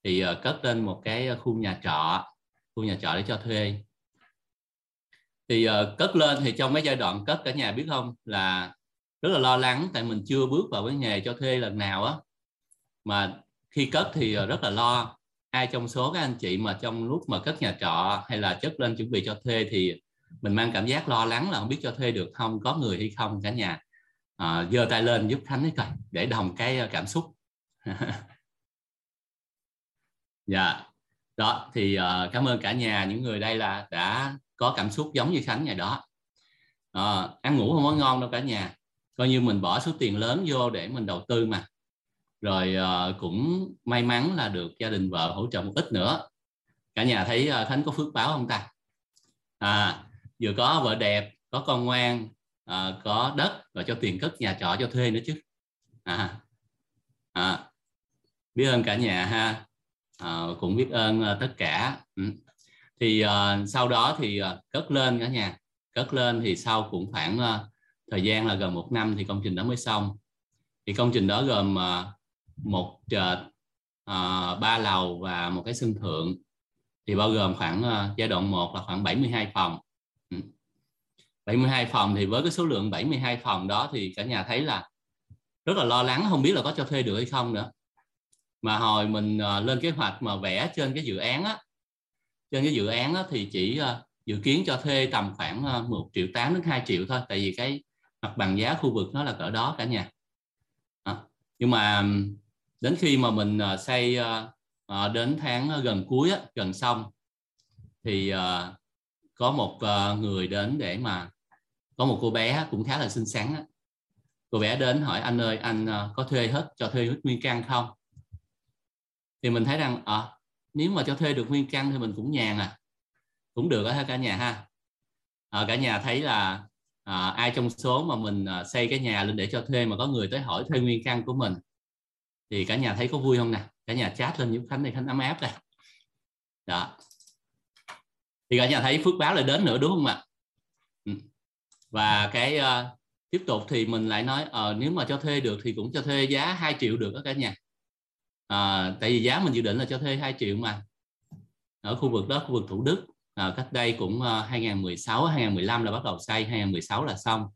thì ờ, uh, cất lên một cái ờ, khu nhà trọ khu nhà trọ để cho thuê. Thì uh, cất lên thì trong mấy giai đoạn cất cả nhà biết không? Là rất là lo lắng tại mình chưa bước vào cái nghề cho thuê lần nào á. Mà khi cất thì rất là lo. Ai trong số các anh chị mà trong lúc mà cất nhà trọ hay là chất lên chuẩn bị cho thuê thì mình mang cảm giác lo lắng là không biết cho thuê được không có người hay không cả nhà. À, giơ tay lên giúp khánh ấy coi để đồng cái cảm xúc. dạ. Đó thì uh, cảm ơn cả nhà những người đây là đã có cảm xúc giống như khánh ngày đó. Uh, ăn ngủ không có ngon đâu cả nhà. Coi như mình bỏ số tiền lớn vô để mình đầu tư mà. Rồi uh, cũng may mắn là được gia đình vợ hỗ trợ một ít nữa. Cả nhà thấy uh, khánh có phước báo không ta? À vừa có vợ đẹp có con ngoan uh, có đất và cho tiền cất nhà trọ cho thuê nữa chứ. À, à biết ơn cả nhà ha à, cũng biết ơn ờ, tất cả. Ừ. thì ờ, sau đó thì cất lên cả nhà. Cất lên thì sau cũng khoảng thời gian là gần một năm thì công trình đó mới xong. Thì công trình đó gồm một trệt ba lầu và một cái sân thượng. Thì bao gồm khoảng giai đoạn 1 là khoảng 72 phòng. Ừ. 72 phòng thì với cái số lượng 72 phòng đó thì cả nhà thấy là rất là lo lắng không biết là có cho thuê được hay không nữa mà hồi mình uh, lên kế hoạch mà vẽ trên cái dự án á trên cái dự án á, thì chỉ uh, dự kiến cho thuê tầm khoảng ờ, uh, 1 triệu 8 đến 2 triệu thôi tại vì cái mặt bằng giá khu vực nó là cỡ đó cả nhà. À, nhưng mà đến khi mà mình uh, xây uh, đến tháng gần cuối á, gần xong thì uh, có một uh, người đến để mà có một cô bé cũng khá là xinh xắn á. cô bé đến hỏi anh ơi anh uh, có thuê hết cho thuê hết nguyên căn không? Thì mình thấy rằng à, nếu mà cho thuê được nguyên căn thì mình cũng nhàn à. Cũng được ở cả nhà ha. À, cả nhà thấy là à, ai trong số mà mình à, xây cái nhà lên để cho thuê mà có người tới hỏi thuê nguyên căn của mình thì cả nhà thấy có vui không nè? Cả nhà chat lên giúp khánh này khánh ấm áp đây đó. Thì cả nhà thấy phước báo lại đến nữa đúng không ạ? Ừ. Và cái uh, tiếp tục thì mình lại nói uh, nếu mà cho thuê được thì cũng cho thuê giá 2 triệu được đó cả nhà à, tại vì giá mình dự định là cho thuê 2 triệu mà. Ở khu vực đó khu vực Thủ Đức. À, cách đây cũng ờ, 2016 2015 là bắt đầu xây 2016 là xong.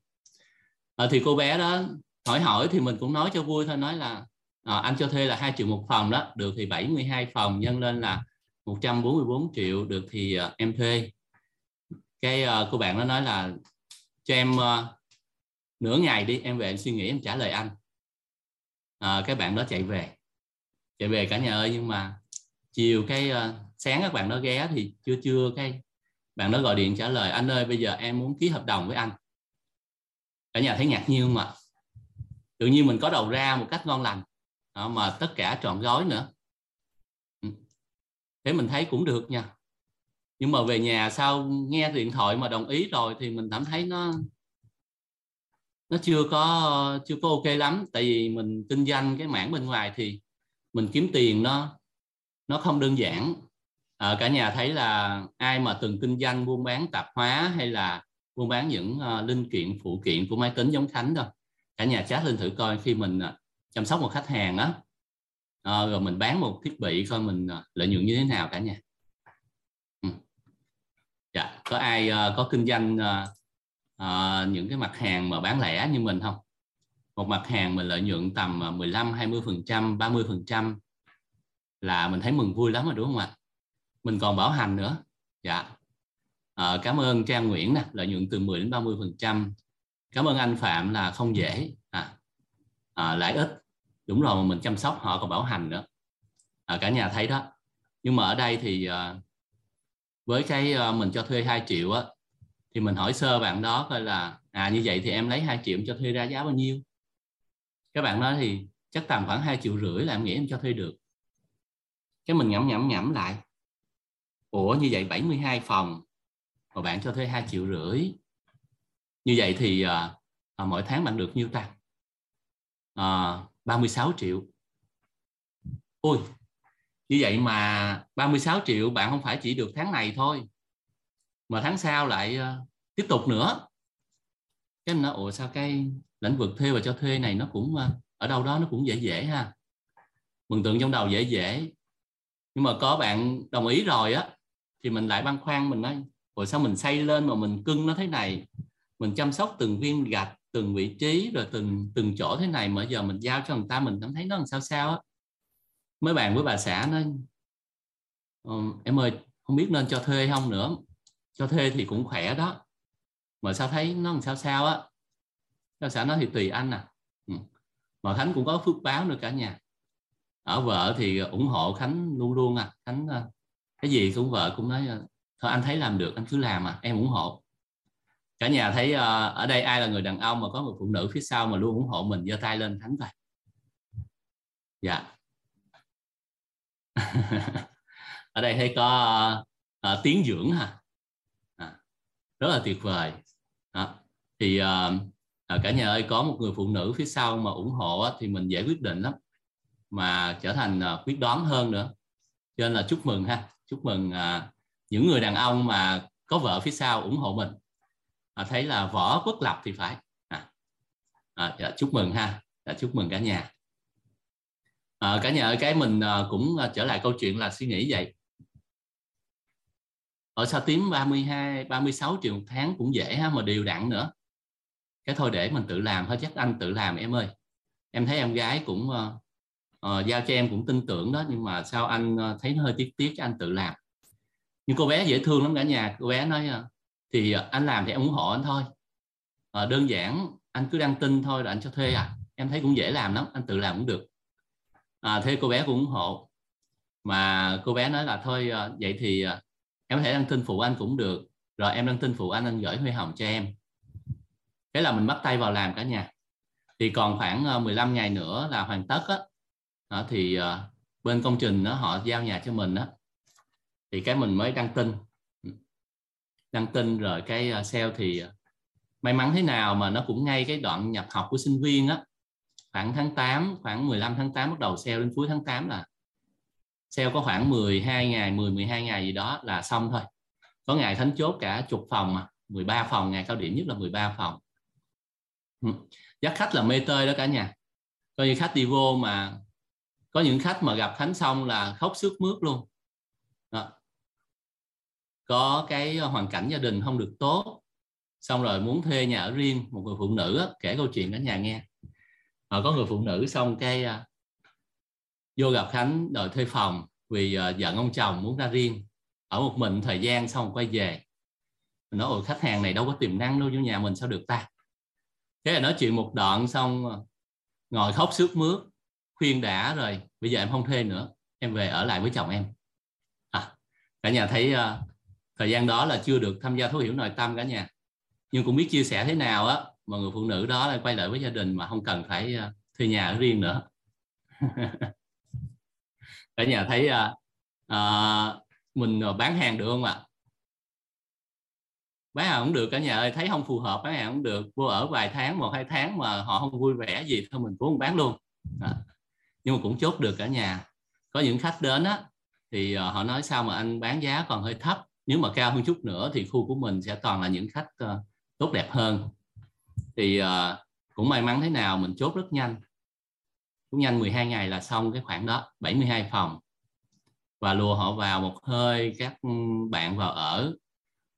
À, thì cô bé đó hỏi hỏi thì mình cũng nói cho vui thôi nói là à, anh cho thuê là 2 triệu một phòng đó được thì 72 phòng nhân lên là 144 triệu được thì uh, em thuê. Cái uh, cô bạn nó nói là cho em uh, nửa ngày đi em về em suy nghĩ em trả lời anh. À, cái bạn đó chạy về chạy về cả nhà ơi nhưng mà chiều cái uh, sáng các bạn đó ghé thì chưa chưa cái bạn đó gọi điện trả lời anh ơi bây giờ em muốn ký hợp đồng với anh. Cả nhà thấy ngạc nhiên không ạ tự nhiên mình có đầu ra một cách ngon lành đó, mà tất cả trọn gói nữa. Ừ. Thế mình thấy cũng được nha. Nhưng mà về nhà sau nghe điện thoại mà đồng ý rồi thì mình cảm thấy nó nó chưa có chưa có ok lắm. Tại vì mình kinh doanh cái mảng bên ngoài thì mình kiếm tiền nó nó không đơn giản. À, cả nhà thấy là ai mà từng kinh doanh buôn bán tạp hóa hay là buôn bán những uh, linh kiện phụ kiện của máy tính giống khánh đâu. Cả nhà chat lên thử coi khi mình uh, chăm sóc một khách hàng á. Uh, rồi mình bán một thiết bị coi mình uh, lợi nhuận như thế nào cả nhà. Ừ. dạ có ai uh, có kinh doanh uh, uh, những cái mặt hàng mà bán lẻ như mình không? Một mặt hàng mình lợi nhuận tầm à, 15 20 phần trăm 30 phần trăm là mình thấy mừng vui lắm rồi đúng không ạ? Mình còn bảo hành nữa. Dạ. À, cảm ơn Trang Nguyễn nè lợi nhuận từ 10 đến 30 phần trăm. Cảm ơn anh Phạm là không dễ. À, à, lãi ít. Đúng rồi mà mình chăm sóc họ còn bảo hành nữa. À, cả nhà thấy đó. Nhưng mà ở đây thì à, với cái à, mình cho thuê 2 triệu á thì mình hỏi sơ bạn đó coi là à như vậy thì em lấy 2 triệu cho thuê ra giá bao nhiêu? Các bạn nói thì chắc tầm khoảng 2 triệu rưỡi là em nghĩ em cho thuê được. Cái mình nhẩm nhẩm nhẩm lại. Ủa như vậy 72 phòng mà bạn cho thuê 2 triệu rưỡi. Như vậy thì à, à, mỗi tháng bạn được nhiêu ta? À, 36 triệu. Ôi như vậy mà 36 triệu bạn không phải chỉ được tháng này thôi mà tháng sau lại uh, tiếp tục nữa. Cái nó ủa sao cái lĩnh vực thuê và cho thuê này nó cũng à, ở đâu đó nó cũng dễ dễ ha. Mừng tượng trong đầu dễ dễ. Nhưng mà có bạn đồng ý rồi á, thì mình lại băn khoăn mình nói rồi sao mình xây lên mà mình cưng nó thế này? Mình chăm sóc từng viên gạch, từng vị trí, rồi từng từng chỗ thế này mà giờ mình giao cho người ta mình cảm thấy nó làm sao sao á. Mấy bạn với bà xã nói ờ, em ơi, không biết nên cho thuê không nữa. Cho thuê thì cũng khỏe đó. Mà sao thấy nó làm sao sao á? Nó xã nói thì tùy anh à. Ừ. mà khánh cũng có phước báo nữa cả nhà. Ở vợ thì ủng hộ khánh luôn luôn à. Khánh ờ, cái gì cũng vợ cũng nói ờ, thôi anh thấy làm được anh cứ làm à em ủng hộ. Cả nhà thấy uh, ở đây ai là người đàn ông mà có một phụ nữ phía sau mà luôn ủng hộ mình giơ tay lên thánh vậy dạ. Ở đây thấy có uh, uh, tiếng dưỡng ha. À, rất là tuyệt vời. À, thì uh, À, cả nhà ơi có một người phụ nữ phía sau mà ủng hộ á, thì mình dễ quyết định lắm mà trở thành à, quyết đoán hơn nữa. Cho nên là chúc mừng ha chúc mừng à, những người đàn ông mà có vợ phía sau ủng hộ mình. À, thấy là võ quốc lập thì phải. À, à, dạ, chúc mừng ha dạ, chúc mừng cả nhà. À, cả nhà ơi cái mình à, cũng à, trở lại câu chuyện là suy nghĩ vậy. Ở sao tím 32 36 triệu một tháng cũng dễ ha mà đều đặn nữa cái thôi để mình tự làm thôi chắc anh tự làm em ơi. Em thấy em gái cũng uh, uh, giao cho em cũng tin tưởng đó nhưng mà sao anh uh, thấy nó hơi tiếc tiếc cho anh tự làm. Nhưng cô bé dễ thương lắm cả nhà. Cô bé nói uh, thì anh làm thì em ủng hộ anh thôi. Uh, đơn giản anh cứ đăng tin thôi là anh cho thuê à. Em thấy cũng dễ làm lắm anh tự làm cũng được. À, thế cô bé cũng ủng hộ. Mà cô bé nói là thôi uh, vậy thì uh, em có thể đăng tin phụ anh cũng được. Rồi em đăng tin phụ anh anh gửi huy hồng cho em thế là mình bắt tay vào làm cả nhà. Thì còn khoảng ờ, 15 ngày nữa là hoàn tất á. Đó, thì ờ, bên công trình đó, họ giao nhà cho mình á. Thì cái mình mới đăng tin. Đăng tin rồi cái ờ, sale thì may mắn thế nào mà nó cũng ngay cái đoạn nhập học của sinh viên á. Khoảng tháng 8 khoảng 15 tháng 8 bắt đầu sale đến cuối tháng 8 là sale có khoảng 12 ngày 10 12 ngày gì đó là xong thôi. Có ngày thánh chốt cả chục phòng mà 13 phòng ngày cao điểm nhất là 13 phòng. Ừ. dắt khách là mê tơi đó cả nhà. Coi như khách đi vô mà có những khách mà gặp thánh xong là khóc sướt mướt luôn. Đó. Có cái hoàn cảnh gia đình không được tốt xong rồi muốn thuê nhà ở riêng một người phụ nữ kể câu chuyện cả nhà nghe. Họ có người phụ nữ xong cái uh, vô gặp khánh đòi thuê phòng vì à, uh, giận ông chồng muốn ra riêng. Ở một mình thời gian xong quay về. Mình nói ôi khách hàng này đâu có tiềm năng đâu vô nhà mình sao được ta? Thế là nói chuyện một đoạn xong ờ, ngồi khóc sướt mướt khuyên đã rồi bây giờ em không thuê nữa em về ở lại với chồng em. À, cả nhà thấy uh, thời gian đó là chưa được tham gia thấu hiểu nội tâm cả nhà. Nhưng cũng biết chia sẻ thế nào á mà người phụ nữ đó lại quay lại với gia đình mà không cần phải uh, thuê nhà ở riêng nữa. Cả nhà thấy uh, uh, mình bán hàng được không ạ? Bán hàng không được cả nhà ơi thấy không phù hợp bán hàng không được. Vô ở vài tháng một hai tháng mà họ không vui vẻ gì thôi mình cũng không bán luôn. À. nhưng mà cũng chốt được cả nhà. Có những khách đến á thì ờ, họ nói sao mà anh bán giá còn hơi thấp nếu mà cao hơn chút nữa thì khu của mình sẽ toàn là những khách uh, tốt đẹp hơn. Thì uh, cũng may mắn thế nào mình chốt rất nhanh. Cũng nhanh 12 ngày là xong cái khoản đó 72 phòng. Và lùa họ vào một hơi các bạn vào ở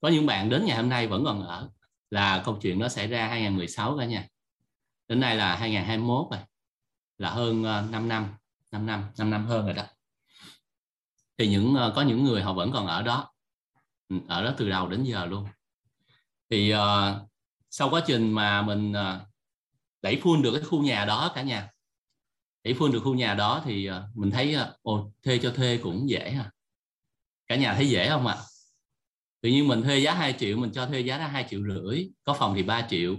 có những bạn đến ngày hôm nay vẫn còn ở là câu chuyện nó xảy ra 2016 cả nha đến nay là 2021 rồi là hơn 5 năm 5 năm 5 năm hơn rồi đó. Thì những ờ, có những người họ vẫn còn ở đó ừ, ở đó từ đầu đến giờ luôn. Thì uh, sau quá trình mà mình uh, đẩy phun được cái khu nhà đó cả nhà đẩy phun được khu nhà đó thì uh, mình thấy uh, ồ thuê cho thuê cũng dễ à cả nhà thấy dễ không ạ? à? Tự nhiên mình thuê giá 2 triệu mình cho thuê giá ra hai triệu rưỡi có phòng thì 3 triệu.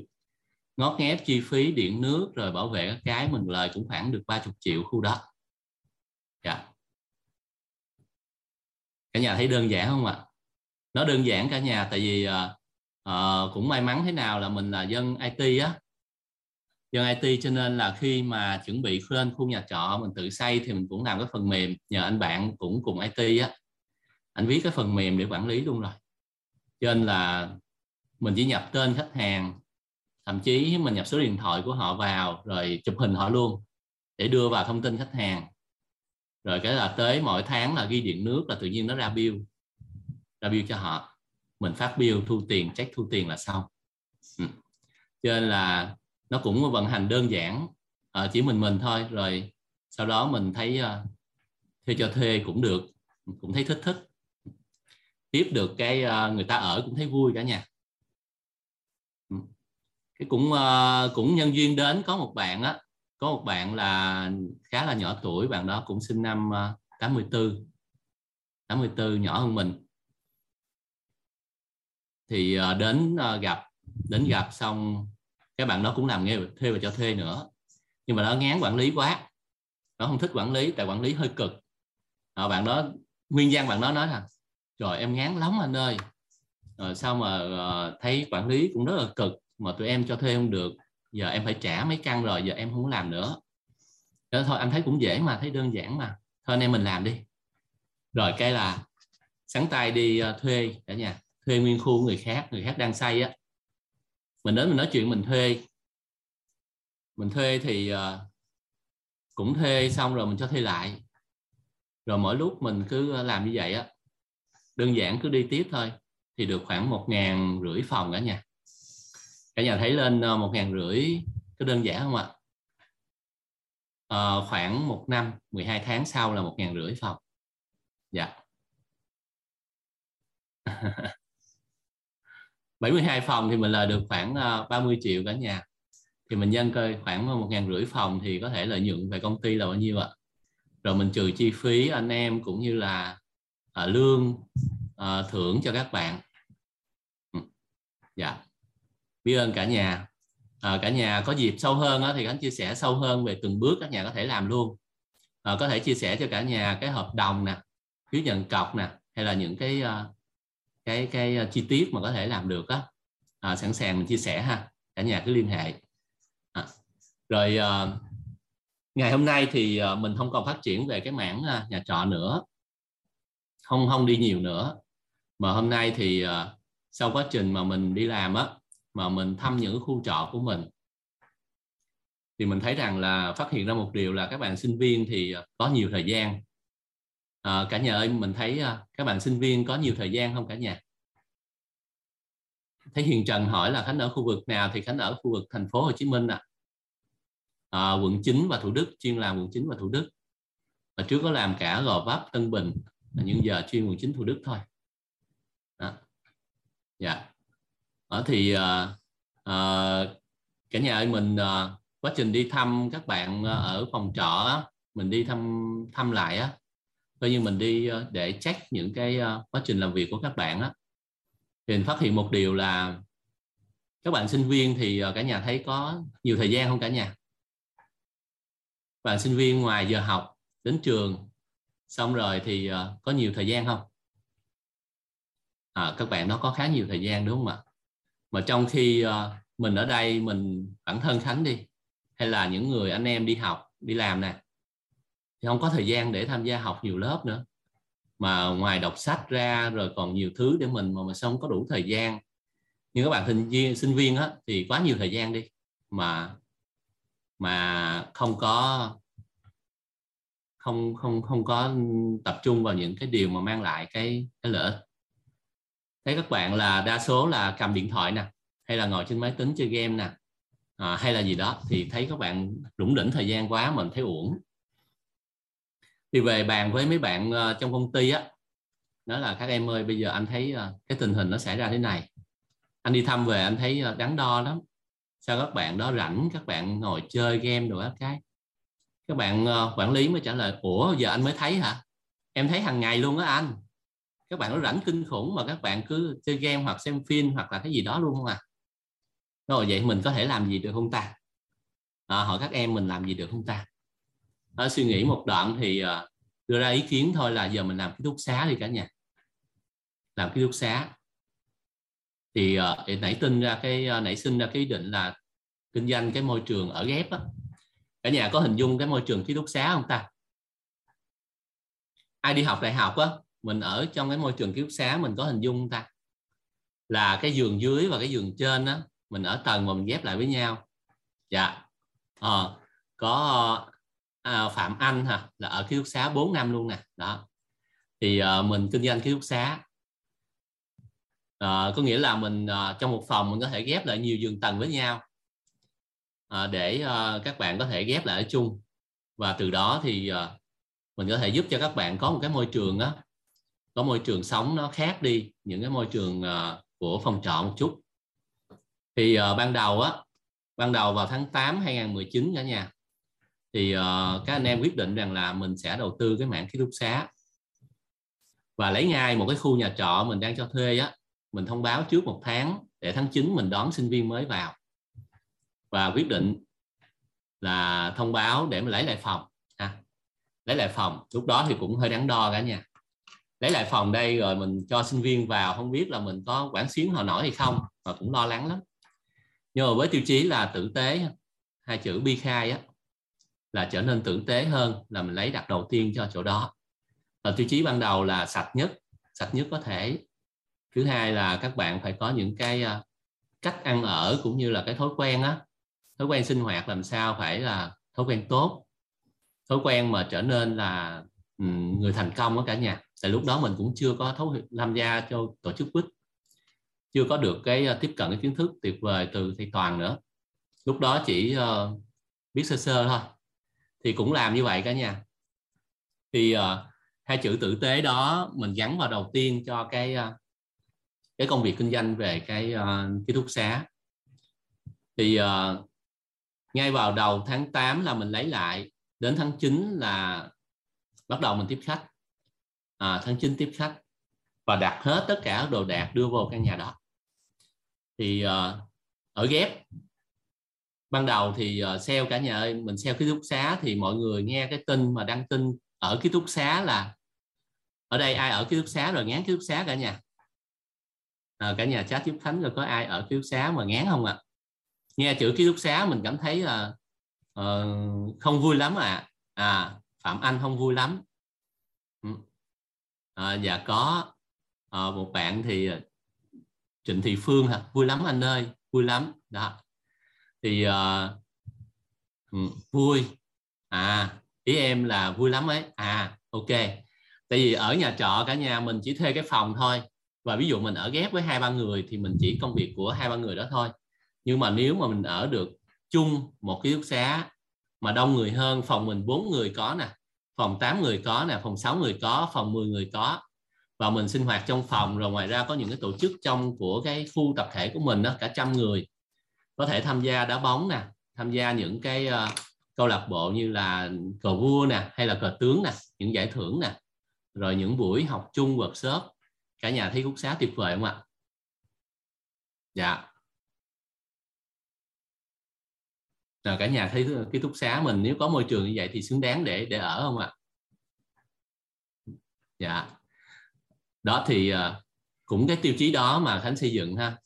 Ngót nghép chi phí điện nước rồi bảo vệ các cái mình lời cũng khoảng được 30 triệu khu đất. dạ. Cả nhà thấy đơn giản không ạ? À? nó đơn giản cả nhà tại vì uh, cũng may mắn thế nào là mình là dân IT á. Dân IT cho nên là khi mà chuẩn bị lên khu nhà trọ mình tự xây thì mình cũng làm cái phần mềm nhờ anh bạn cũng cùng IT á. Anh viết cái phần mềm để quản lý luôn rồi cho nên là mình chỉ nhập tên khách hàng thậm chí mình nhập số điện thoại của họ vào rồi chụp hình họ luôn để đưa vào thông tin khách hàng. Rồi cái là tới mỗi tháng là ghi điện nước là tự nhiên nó ra bill ra bill cho họ. Mình phát bill thu tiền check thu tiền là xong. Ừ. cho nên là nó cũng vận hành đơn giản à, chỉ mình mình thôi. Rồi sau đó mình thấy uh, thuê cho thuê cũng được cũng thấy thích thích tiếp được cái uh, người ta ở cũng thấy vui cả nhà. Ừ. Cái cũng uh, cũng nhân duyên đến có một bạn á có một bạn là khá là nhỏ tuổi bạn đó cũng sinh năm uh, 84 84 nhỏ hơn mình. Thì uh, đến uh, gặp đến gặp xong các bạn đó cũng làm nghề thuê và cho thuê nữa. Nhưng mà nó ngán quản lý quá nó không thích quản lý tại quản lý hơi cực. À, bạn đó nguyên văn bạn đó nói là rồi em ngán lắm anh ơi. Rồi sao mà uh, thấy quản lý cũng rất là cực mà tụi em cho thuê không được. Giờ em phải trả mấy căn rồi giờ em không làm nữa. Đó thôi anh thấy cũng dễ mà thấy đơn giản mà. Thôi anh em mình làm đi. Rồi cái là sẵn tay đi uh, thuê cả nhà thuê nguyên khu người khác người khác đang xây á. Mình đến mình nói chuyện mình thuê. Mình thuê thì uh, cũng thuê xong rồi mình cho thuê lại. Rồi mỗi lúc mình cứ làm như vậy á đơn giản cứ đi tiếp thôi thì được khoảng một ngàn rưỡi phòng cả nhà. Cả nhà thấy lên ờ, một ngàn rưỡi có đơn giản không ạ? À, khoảng một năm 12 tháng sau là một ngàn rưỡi phòng. Dạ. 72 phòng thì mình lời được khoảng ờ, 30 triệu cả nhà. Thì mình nhân coi khoảng một ngàn rưỡi phòng thì có thể lợi nhuận về công ty là bao nhiêu ạ? Rồi mình trừ chi phí anh em cũng như là à, lương à, thưởng cho các bạn. Ừ. Dạ. Biết ơn cả nhà. À, cả nhà có dịp sâu hơn á, thì anh chia sẻ sâu hơn về từng bước các nhà có thể làm luôn. À, có thể chia sẻ cho cả nhà cái hợp đồng nè phiếu nhận cọc nè hay là những cái à, cái cái à, chi tiết mà có thể làm được á. À, sẵn sàng mình chia sẻ ha. Cả nhà cứ liên hệ. À. rồi à, ngày hôm nay thì à, mình không còn phát triển về cái mảng nhà trọ nữa không không đi nhiều nữa. Mà hôm nay thì uh, sau quá trình mà mình đi làm á mà mình thăm những khu trọ của mình thì mình thấy rằng là phát hiện ra một điều là các bạn sinh viên thì ờ, có nhiều thời gian. À, cả nhà ơi mình thấy các bạn sinh viên có nhiều thời gian không cả nhà? Thấy Hiền Trần hỏi là Khánh ở khu vực nào thì Khánh ở khu vực thành phố Hồ Chí Minh ạ. À. à, quận 9 và Thủ Đức chuyên làm quận 9 và Thủ Đức. Và trước có làm cả Gò Vấp Tân Bình nhưng giờ chuyên quận chính Thủ Đức thôi. Đó. dạ. Ở thì à, à, cả nhà ơi mình à, quá trình đi thăm các bạn ở phòng trọ mình đi thăm thăm lại á. Coi như mình đi để check những cái quá trình làm việc của các bạn á. Thì mình phát hiện một điều là các bạn sinh viên thì cả nhà thấy có nhiều thời gian không cả nhà? Bạn sinh viên ngoài giờ học đến trường xong rồi thì ờ, có nhiều thời gian không? À, các bạn nó có khá nhiều thời gian đúng không ạ? Mà trong khi uh, mình ở đây mình bản thân khánh đi hay là những người anh em đi học đi làm nè thì không có thời gian để tham gia học nhiều lớp nữa. Mà ngoài đọc sách ra rồi còn nhiều thứ để mình mà mình không có đủ thời gian. Nhưng các bạn sinh viên sinh viên á, thì quá nhiều thời gian đi mà mà không có không không không có tập trung vào những cái điều mà mang lại cái cái lợi ích. Thấy các bạn là đa số là cầm điện thoại nè hay là ngồi trên máy tính chơi game nè à, hay là gì đó thì thấy các bạn rủng rỉnh thời gian quá mình thấy uổng. Thì về bàn với mấy bạn uh, trong công ty á đó là các em ơi bây giờ anh thấy uh, cái tình hình nó xảy ra thế này. Anh đi thăm về anh thấy uh, đắn đo lắm. Sao các bạn đó rảnh các bạn ngồi chơi game đồ các cái các bạn uh, quản lý mới trả lời ủa giờ anh mới thấy hả? Em thấy hàng ngày luôn á anh. Các bạn nó rảnh kinh khủng mà các bạn cứ chơi game hoặc xem phim hoặc là cái gì đó luôn không à? Rồi vậy mình có thể làm gì được không ta? À, hỏi các em mình làm gì được không ta? À, suy nghĩ một đoạn thì uh, đưa ra ý kiến thôi là giờ mình làm ký túc xá đi cả nhà. Làm ký túc xá. Thì uh, nảy tin ra cái uh, nảy sinh ra cái ý định là kinh doanh cái môi trường ở ghép á cả nhà có hình dung cái môi trường ký túc xá không ta? Ai đi học đại học á mình ở trong cái môi trường ký túc xá mình có hình dung ta? Là cái giường dưới và cái giường trên á mình ở tầng mà mình ghép lại với nhau. Dạ. À, có à, Phạm Anh hả? Là ở ký túc xá 4 năm luôn nè. Đó. Thì à, mình kinh doanh ký túc xá. À, có nghĩa là mình à, trong một phòng mình có thể ghép lại nhiều giường tầng với nhau. À, để à, các bạn có thể ghép lại ở chung. Và từ đó thì à, mình có thể giúp cho các bạn có một cái môi trường á có môi trường sống nó khác đi những cái môi trường của phòng trọ một chút. Thì ban đầu á ban đầu vào tháng 8 2019 cả nhà thì uh, các anh em quyết định rằng là mình sẽ đầu tư cái mạng ký túc xá. Và lấy ngay một cái khu nhà trọ mình đang cho thuê á mình thông báo trước một tháng để tháng 9 mình đón sinh viên mới vào và quyết định là thông báo để mình lấy lại phòng, ha. lấy lại phòng, lúc đó thì cũng hơi đắn đo cả nhà. Lấy lại phòng đây rồi mình cho sinh viên vào, không biết là mình có quản xuyến họ nổi hay không và cũng lo lắng lắm. Nhưng mà với tiêu chí là tử tế, hai chữ bi khai á, là trở nên tử tế hơn là mình lấy đặt đầu tiên cho chỗ đó. Và tiêu chí ban đầu là sạch nhất sạch nhất có thể. Thứ hai là các bạn phải có những cái à, cách ăn ở cũng như là cái thói quen á thói quen sinh hoạt làm sao phải là thói quen tốt. Thói quen mà trở nên là người thành công ở cả nhà. Tại lúc đó mình cũng chưa có thấu tham gia cho tổ chức quýt. Chưa có được cái ờ, tiếp cận cái kiến thức tuyệt vời từ thầy toàn nữa. Lúc đó chỉ uh, biết sơ sơ thôi. Thì cũng làm như vậy cả nhà. Thì uh, hai chữ tử tế đó mình gắn vào đầu tiên cho cái uh, cái công việc kinh doanh về cái uh, ký túc xá. Thì uh, ngay vào đầu tháng 8 là mình lấy lại đến tháng 9 là bắt đầu mình tiếp khách. À, tháng 9 tiếp khách và đặt hết tất cả đồ đạc đưa vào căn nhà đó. Thì uh, ở ghép ban đầu thì uh, sale cả nhà ơi mình sale ký túc xá thì mọi người nghe cái tin mà đăng tin ở ký túc xá là ở đây ai ở ký túc xá rồi ngán ký túc xá cả nhà. À, cả nhà chat giúp khánh rồi có ai ở ký túc xá mà ngán không ạ? à? Nghe chữ ký túc xá mình cảm thấy là uh, không vui lắm à à phạm anh không vui lắm. Ừ. À, và có. Uh, một bạn thì ờ, trịnh thị phương hả? Vui lắm anh ơi vui lắm. Đó. Thì uh, vui. À ý em là vui lắm ấy. À ok. Tại vì ở nhà trọ cả nhà mình chỉ thuê cái phòng thôi. Và ví dụ mình ở ghép với hai ba người thì mình chỉ công việc của hai ba người đó thôi nhưng mà nếu mà mình ở được chung một ký túc xá mà đông người hơn phòng mình bốn người có nè phòng 8 người có nè phòng 6 người có phòng 10 người có và mình sinh hoạt trong phòng rồi ngoài ra có những cái tổ chức trong của cái khu tập thể của mình đó cả trăm người có thể tham gia đá bóng nè tham gia những cái uh, câu lạc bộ như là cờ vua nè hay là cờ tướng nè những giải thưởng nè rồi những buổi học chung workshop cả nhà thấy quốc xá tuyệt vời không ạ? Dạ. Rồi cả nhà thấy ký túc xá mình nếu có môi trường như vậy thì xứng đáng để để ở không ạ? Dạ. Đó thì ờ, cũng cái tiêu chí đó mà khánh xây dựng ha.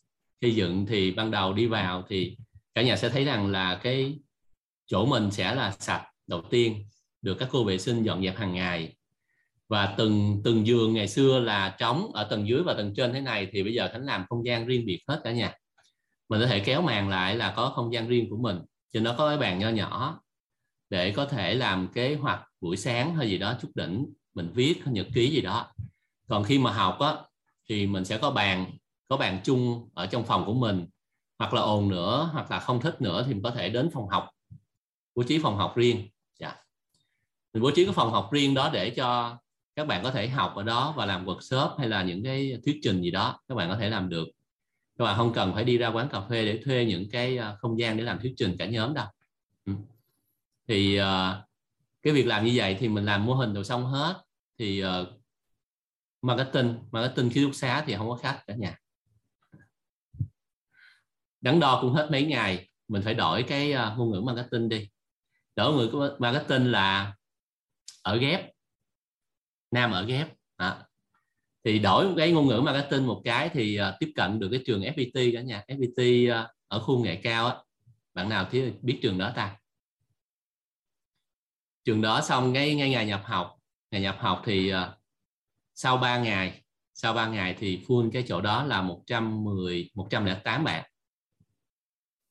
Xây dựng thì ban đầu đi vào thì cả nhà sẽ thấy rằng là cái chỗ mình sẽ là sạch đầu tiên, được các cô vệ sinh dọn dẹp hàng ngày. Và từng từng giường ngày xưa là trống ở tầng dưới và tầng trên thế này thì bây giờ khánh làm không gian riêng biệt hết cả nhà. Mình có thể kéo màn lại là có không gian riêng của mình trên đó có cái bàn nho nhỏ để có thể làm kế hoạch buổi sáng hay gì đó, chút đỉnh, mình viết nhật ký gì đó. Còn khi mà học á, thì mình sẽ có bàn có bàn chung ở trong phòng của mình, hoặc là ồn nữa, hoặc là không thích nữa thì mình có thể đến phòng học, bố trí phòng học riêng. Dạ. mình bố trí cái phòng học riêng đó để cho các bạn có thể học ở đó và làm workshop hay là những cái thuyết trình gì đó các bạn có thể làm được các bạn không cần phải đi ra quán cà phê để thuê những cái à, không gian để làm thuyết trình cả nhóm đâu. Ừ. Thì à, cái việc làm như vậy thì mình làm mô hình rồi xong hết. Thì à, marketing marketing ký túc xá thì không có khách cả nhà. Đắn đo cũng hết mấy ngày, mình phải đổi cái ngôn ngữ marketing đi. Đổi ngôn ngữ marketing là ở ghép, nam ở ghép à thì đổi cái ngôn ngữ marketing một cái thì uh, tiếp cận được cái trường FPT cả nhà FPT uh, ờ, ở khu nghệ cao á. Bạn nào thì biết trường đó ta? Trường đó xong ngay ngay ngày nhập học. Ngày nhập học thì uh, sau 3 ngày sau 3 ngày thì full cái chỗ đó là 110 108 bạn.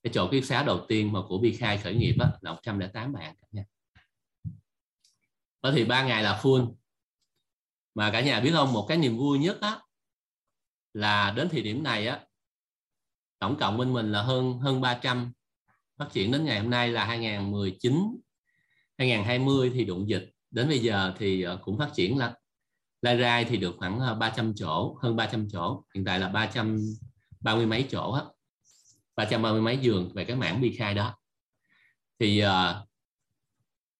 Cái chỗ ký xá đầu tiên mà của Bi Khai khởi nghiệp á là 108 bạn nha. Đó thì ba ngày là full mà cả nhà biết không một cái niềm vui nhất á là đến thời điểm này á tổng cộng bên mình là hơn hơn 300 phát triển đến ngày hôm nay là 2019 2020 thì đụng dịch. Đến bây giờ thì ờ, cũng phát triển là Lai Rai thì được khoảng ờ, 300 chỗ hơn 300 chỗ. Hiện tại là 330 mấy chỗ á 330 mấy giường về cái mảng bi khai đó. Thì uh,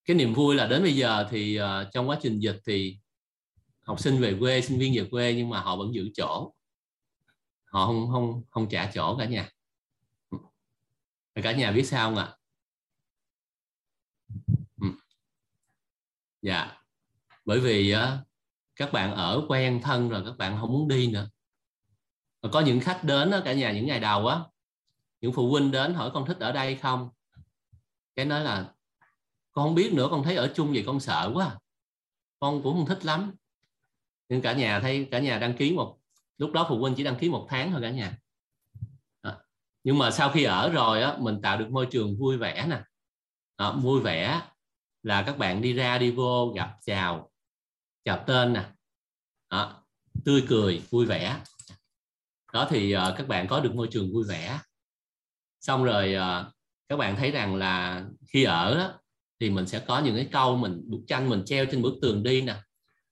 cái niềm vui là đến bây giờ thì uh, trong quá trình dịch thì học sinh về quê sinh viên về quê nhưng mà họ vẫn giữ chỗ. Họ không không không trả chỗ cả nhà. Cả nhà biết sao không ạ? Ừ. Dạ. Bởi vì ờ, các bạn ở quen thân rồi các bạn không muốn đi nữa. Và có những khách đến đó, cả nhà những ngày đầu á những phụ huynh đến hỏi con thích ở đây không? Cái nói là con không biết nữa con thấy ở chung vậy con sợ quá à. con cũng không thích lắm nhưng cả nhà thấy cả nhà đăng ký một lúc đó phụ huynh chỉ đăng ký một tháng thôi cả nhà. À. nhưng mà sau khi ở rồi á mình tạo được môi trường vui vẻ nè. À, vui vẻ là các bạn đi ra đi vô gặp chào chào tên nè. À, tươi cười vui vẻ. Đó thì uh, các bạn có được môi trường vui vẻ. Xong rồi uh, các bạn thấy rằng là khi ở đó, thì mình sẽ có những cái câu mình bức tranh mình treo trên bức tường đi nè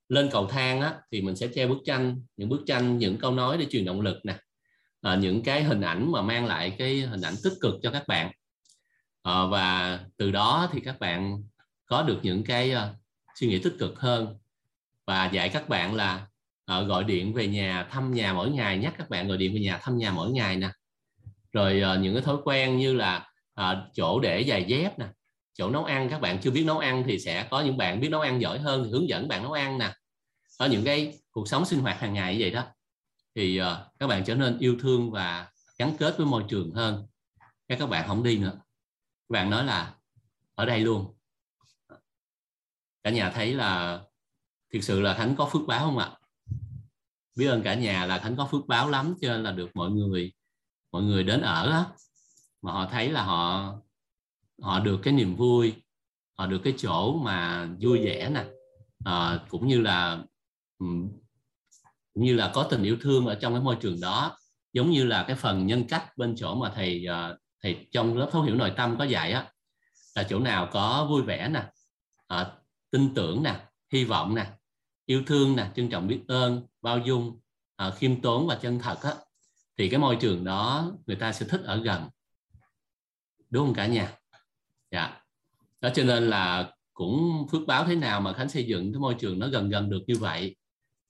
lên cầu thang á, thì mình sẽ treo bức tranh những bức tranh những câu nói để truyền động lực nè. À, những cái hình ảnh mà mang lại cái hình ảnh tích cực cho các bạn. À, và từ đó thì các bạn có được những cái uh, suy nghĩ tích cực hơn. Và dạy các bạn là uh, gọi điện về nhà thăm nhà mỗi ngày nhắc các bạn gọi điện về nhà thăm nhà mỗi ngày nè. Rồi uh, những cái thói quen như là uh, chỗ để giày dép nè chỗ nấu ăn. Các bạn chưa biết nấu ăn thì sẽ có những bạn biết nấu ăn giỏi hơn thì hướng dẫn bạn nấu ăn nè ở những cái cuộc sống sinh hoạt hàng ngày như vậy đó thì uh, các bạn trở nên yêu thương và gắn kết với môi trường hơn. Các các bạn không đi nữa. Các bạn nói là ở đây luôn. Cả nhà thấy là thực sự là thánh có phước báo không ạ? Biết ơn cả nhà là thánh có phước báo lắm cho nên là được mọi người mọi người đến ở đó, mà họ thấy là họ họ được cái niềm vui họ được cái chỗ mà vui vẻ nè. À, cũng như là Ừ. như là có tình yêu thương ở trong cái môi trường đó giống như là cái phần nhân cách bên chỗ mà thầy à, thầy trong lớp thấu hiểu nội tâm có dạy á là chỗ nào có vui vẻ nè à, tin tưởng nè hy vọng nè yêu thương nè trân trọng biết ơn bao dung à, khiêm tốn và chân thật á thì cái môi trường đó người ta sẽ thích ở gần. Đúng không cả nhà? Dạ. Đó cho nên là cũng phước báo thế nào mà khánh xây dựng cái môi trường nó gần gần được như vậy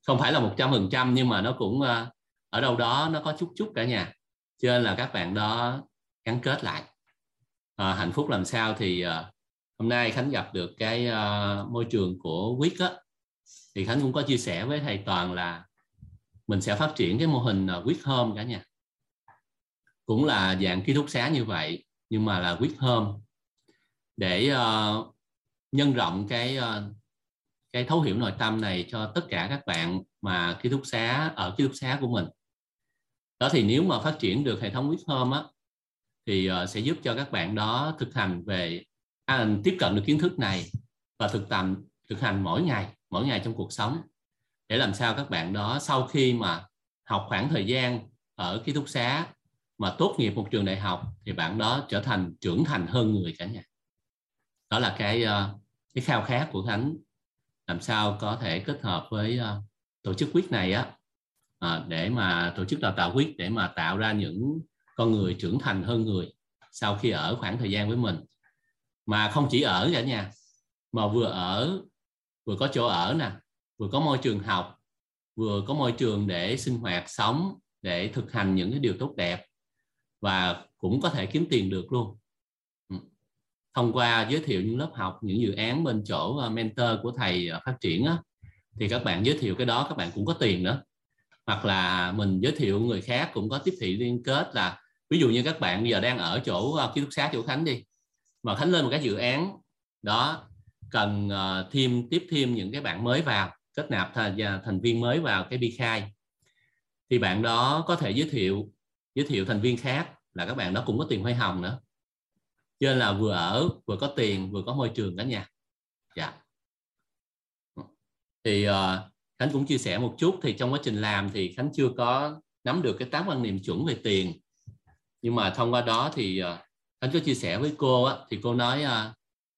không phải là một trăm phần trăm nhưng mà nó cũng ờ, ở đâu đó nó có chút chút cả nhà. Cho nên là các bạn đó gắn kết lại. À, hạnh phúc làm sao thì ờ, hôm nay khánh gặp được cái môi trường của quyết á. Thì khánh cũng có chia sẻ với thầy toàn là mình sẽ phát triển cái mô hình quyết quýt home cả nhà. Cũng là dạng ký túc xá như vậy nhưng mà là quyết home để uh, nhân rộng cái uh, cái thấu hiểu nội tâm này cho tất cả các bạn mà ký túc xá ở ký túc xá của mình. Đó thì nếu mà phát triển được hệ thống with home á thì uh, sẽ giúp cho các bạn đó thực hành về à, tiếp cận được kiến thức này và thực tầm thực hành mỗi ngày mỗi ngày trong cuộc sống. Để làm sao các bạn đó sau khi mà học khoảng thời gian ở ký túc xá mà tốt nghiệp một trường đại học thì bạn đó trở thành trưởng thành hơn người cả nhà. Đó là cái uh, cái khao khát của khánh làm sao có thể kết hợp với uh, tổ chức quyết này á? Uh, để mà tổ chức đào tạo quyết để mà tạo ra những con người trưởng thành hơn người sau khi ở khoảng thời gian với mình. Mà không chỉ ở cả nhà mà vừa ở vừa có chỗ ở nè vừa có môi trường học vừa có môi trường để sinh hoạt sống để thực hành những cái điều tốt đẹp và cũng có thể kiếm tiền được luôn thông qua giới thiệu những lớp học những dự án bên chỗ ờ, mentor của thầy ờ, phát triển á, thì các bạn giới thiệu cái đó các bạn cũng có tiền nữa. Hoặc là mình giới thiệu người khác cũng có tiếp thị liên kết là ví dụ như các bạn giờ đang ở chỗ ờ, ký túc xá chỗ khánh đi mà khánh lên một cái dự án đó cần thêm tiếp thêm những cái bạn mới vào kết nạp thành, thành viên mới vào cái bi khai. Thì bạn đó có thể giới thiệu giới thiệu thành viên khác là các bạn đó cũng có tiền hoa hồng nữa cho nên là vừa ở vừa có tiền vừa có môi trường cả nhà. Dạ. Thì uh, khánh cũng chia sẻ một chút. Thì trong quá trình làm thì khánh chưa có nắm được cái tám quan niệm chuẩn về tiền. Nhưng mà thông qua đó thì uh, khánh có chia sẻ với cô á, thì cô nói uh,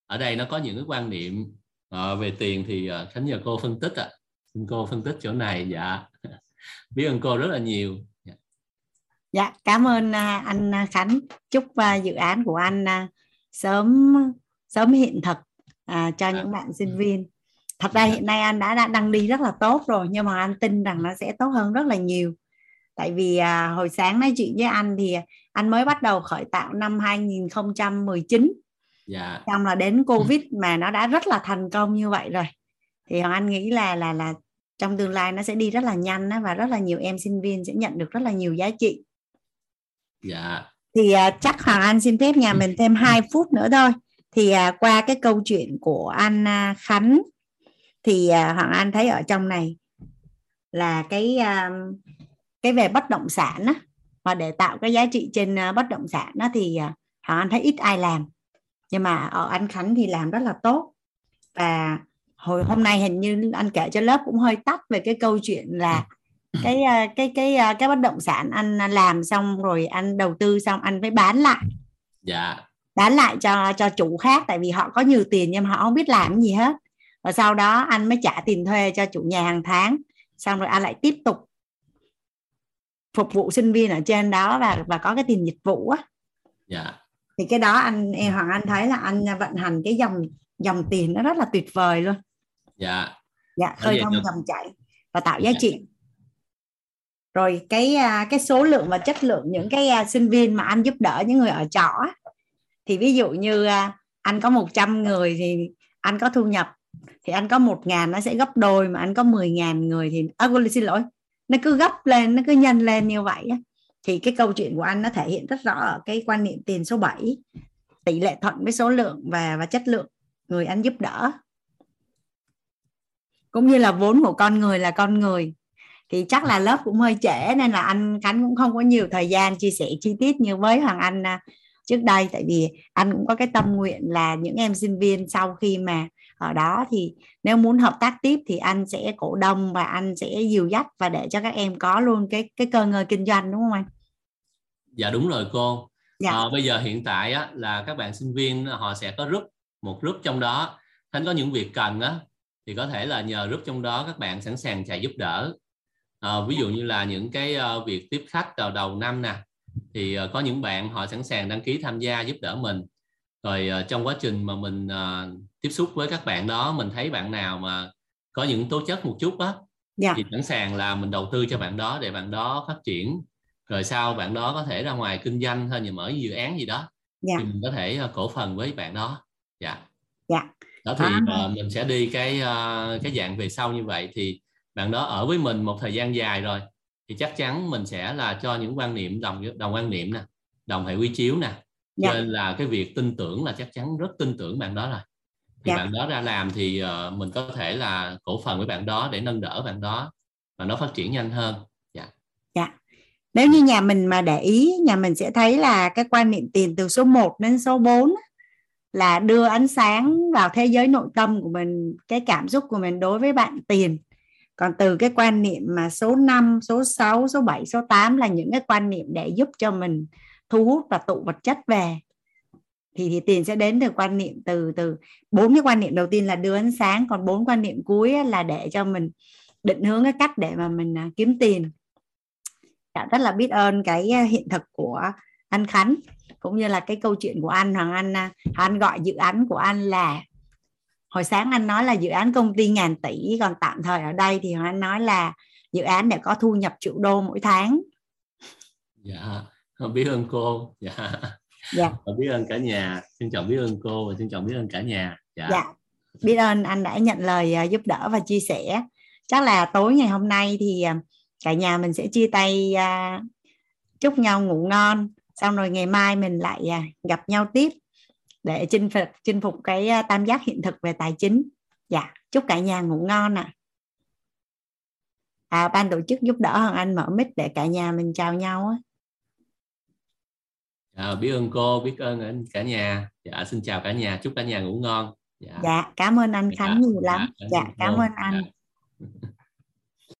ở đây nó có những cái quan niệm uh, về tiền thì uh, khánh nhờ cô phân tích ạ. À. xin cô phân tích chỗ này dạ. Biết ơn cô rất là nhiều dạ, dạ cảm ơn uh, anh khánh. Chúc uh, dự án của anh sớm sớm hiện thực cho những bạn sinh viên. Thật ra hiện nay anh đã, đã đang đi rất là tốt rồi nhưng mà anh tin rằng nó sẽ tốt hơn rất là nhiều. Tại vì à, hồi sáng nói chuyện với anh thì anh mới bắt đầu khởi tạo năm 2019 dạ. xong là đến covid mà nó đã rất là thành công như vậy rồi. Thì anh nghĩ là là là trong tương lai nó sẽ đi rất là nhanh và rất là nhiều em sinh viên sẽ nhận được rất là nhiều giá trị dạ. Thì uh, chắc hoàng anh xin phép nhà mình thêm 2 phút nữa thôi. Thì uh, qua cái câu chuyện của anh uh, khánh thì uh, hoàng anh thấy ở trong này là cái uh, cái về bất động sản á và để tạo cái giá trị trên uh, bất động sản đó thì uh, hoàng anh thấy ít ai làm. Nhưng mà ở anh khánh thì làm rất là tốt. Và hồi hôm nay hình như anh kể cho lớp cũng hơi tắt về cái câu chuyện là cái cái cái cái bất động sản anh làm xong rồi anh đầu tư xong anh mới bán lại. Dạ. Bán lại cho cho chủ khác tại vì họ có nhiều tiền nhưng mà họ không biết làm gì hết. Và sau đó anh mới trả tiền thuê cho chủ nhà hàng tháng xong rồi anh lại tiếp tục phục vụ sinh viên ở trên đó và và có cái tiền dịch vụ á. Dạ. Thì cái đó anh em hoàng anh thấy là anh vận hành cái dòng dòng tiền nó rất là tuyệt vời luôn. Dạ. Dạ khơi thông dòng chảy và tạo giá dạ. trị rồi cái à, cái số lượng và chất lượng những cái à, sinh viên mà anh giúp đỡ những người ở trọ thì ví dụ như à, anh có 100 người thì anh có thu nhập thì anh có một ngàn nó sẽ gấp đôi mà anh có 10 ngàn người thì à, xin lỗi nó cứ gấp lên nó cứ nhân lên như vậy thì cái câu chuyện của anh nó thể hiện rất rõ ở cái quan niệm tiền số 7 tỷ lệ thuận với số lượng và và chất lượng người anh giúp đỡ. Cũng như là vốn của con người là con người thì chắc là lớp cũng hơi trễ nên là anh Khánh cũng không có nhiều thời gian chia sẻ chi tiết như với Hoàng Anh à, trước đây tại vì anh cũng có cái tâm nguyện là những em sinh viên sau khi mà ở đó thì nếu muốn hợp tác tiếp thì anh sẽ cổ đông và anh sẽ dìu dắt và để cho các em có luôn cái cái cơ ngơi kinh doanh đúng không anh? Dạ đúng rồi cô. Dạ. À, bây giờ hiện tại á, là các bạn sinh viên họ sẽ có group một group trong đó Khánh có những việc cần á thì có thể là nhờ group trong đó các bạn sẵn sàng chạy giúp đỡ à, ví dụ như là những cái uh, việc tiếp khách vào đầu năm nè thì uh, có những bạn họ sẵn sàng đăng ký tham gia giúp đỡ mình rồi uh, trong quá trình mà mình uh, tiếp xúc với các bạn đó mình thấy bạn nào mà có những tố chất một chút á yeah. Dạ. thì sẵn sàng là mình đầu tư cho bạn đó để bạn đó phát triển rồi sau bạn đó có thể ra ngoài kinh doanh hay là mở dự án gì đó yeah. Dạ. thì mình có thể uh, cổ phần với bạn đó dạ dạ đó thì à. uh, mình sẽ đi cái uh, cái dạng về sau như vậy thì bạn đó ở với mình một thời gian dài rồi thì chắc chắn mình sẽ là cho những quan niệm đồng đồng quan niệm nè đồng hệ quy chiếu nè. Dạ. nên là cái việc tin tưởng là chắc chắn rất tin tưởng bạn đó rồi. Thì dạ. bạn đó ra làm thì uh, mình có thể là cổ phần với bạn đó để nâng đỡ bạn đó và nó phát triển nhanh hơn. Dạ. Dạ. Nếu như nhà mình mà để ý nhà mình sẽ thấy là cái quan niệm tiền từ số 1 đến số 4 là đưa ánh sáng vào thế giới nội tâm của mình cái cảm xúc của mình đối với bạn tiền còn từ cái quan niệm mà số 5, số 6, số 7, số 8 là những cái quan niệm để giúp cho mình thu hút và tụ vật chất về. Thì, thì tiền sẽ đến từ quan niệm từ từ bốn cái quan niệm đầu tiên là đưa ánh sáng còn bốn quan niệm cuối là để cho mình định hướng cái cách để mà mình à, kiếm tiền. Cảm rất là biết ơn cái à, hiện thực của anh Khánh cũng như là cái câu chuyện của anh. Hoàng Anh à, anh gọi dự án của anh là hồi sáng anh nói là dự án công ty ngàn tỷ còn tạm thời ở đây thì anh nói là dự án để có thu nhập triệu đô mỗi tháng. Dạ biết ơn cô dạ. Dạ. Biết ơn cả nhà. Xin chào biết ơn cô và xin chào biết ơn cả nhà. Dạ, dạ. biết ơn anh đã nhận lời à, giúp đỡ và chia sẻ. Chắc là tối ngày hôm nay thì à, cả nhà mình sẽ chia tay à, chúc nhau ngủ ngon xong rồi ngày mai mình lại gặp nhau tiếp để chinh phục chinh phục cái à, tam giác hiện thực về tài chính. Dạ chúc cả nhà ngủ ngon ạ. À. à ban tổ chức giúp đỡ hoàng anh mở mic để cả nhà mình chào nhau á. À, biết ơn cô biết ơn cả nhà. Dạ xin chào cả nhà chúc cả nhà ngủ ngon. Dạ, dạ cảm ơn anh khánh dạ, nhiều lắm dạ, dạ cảm ơn anh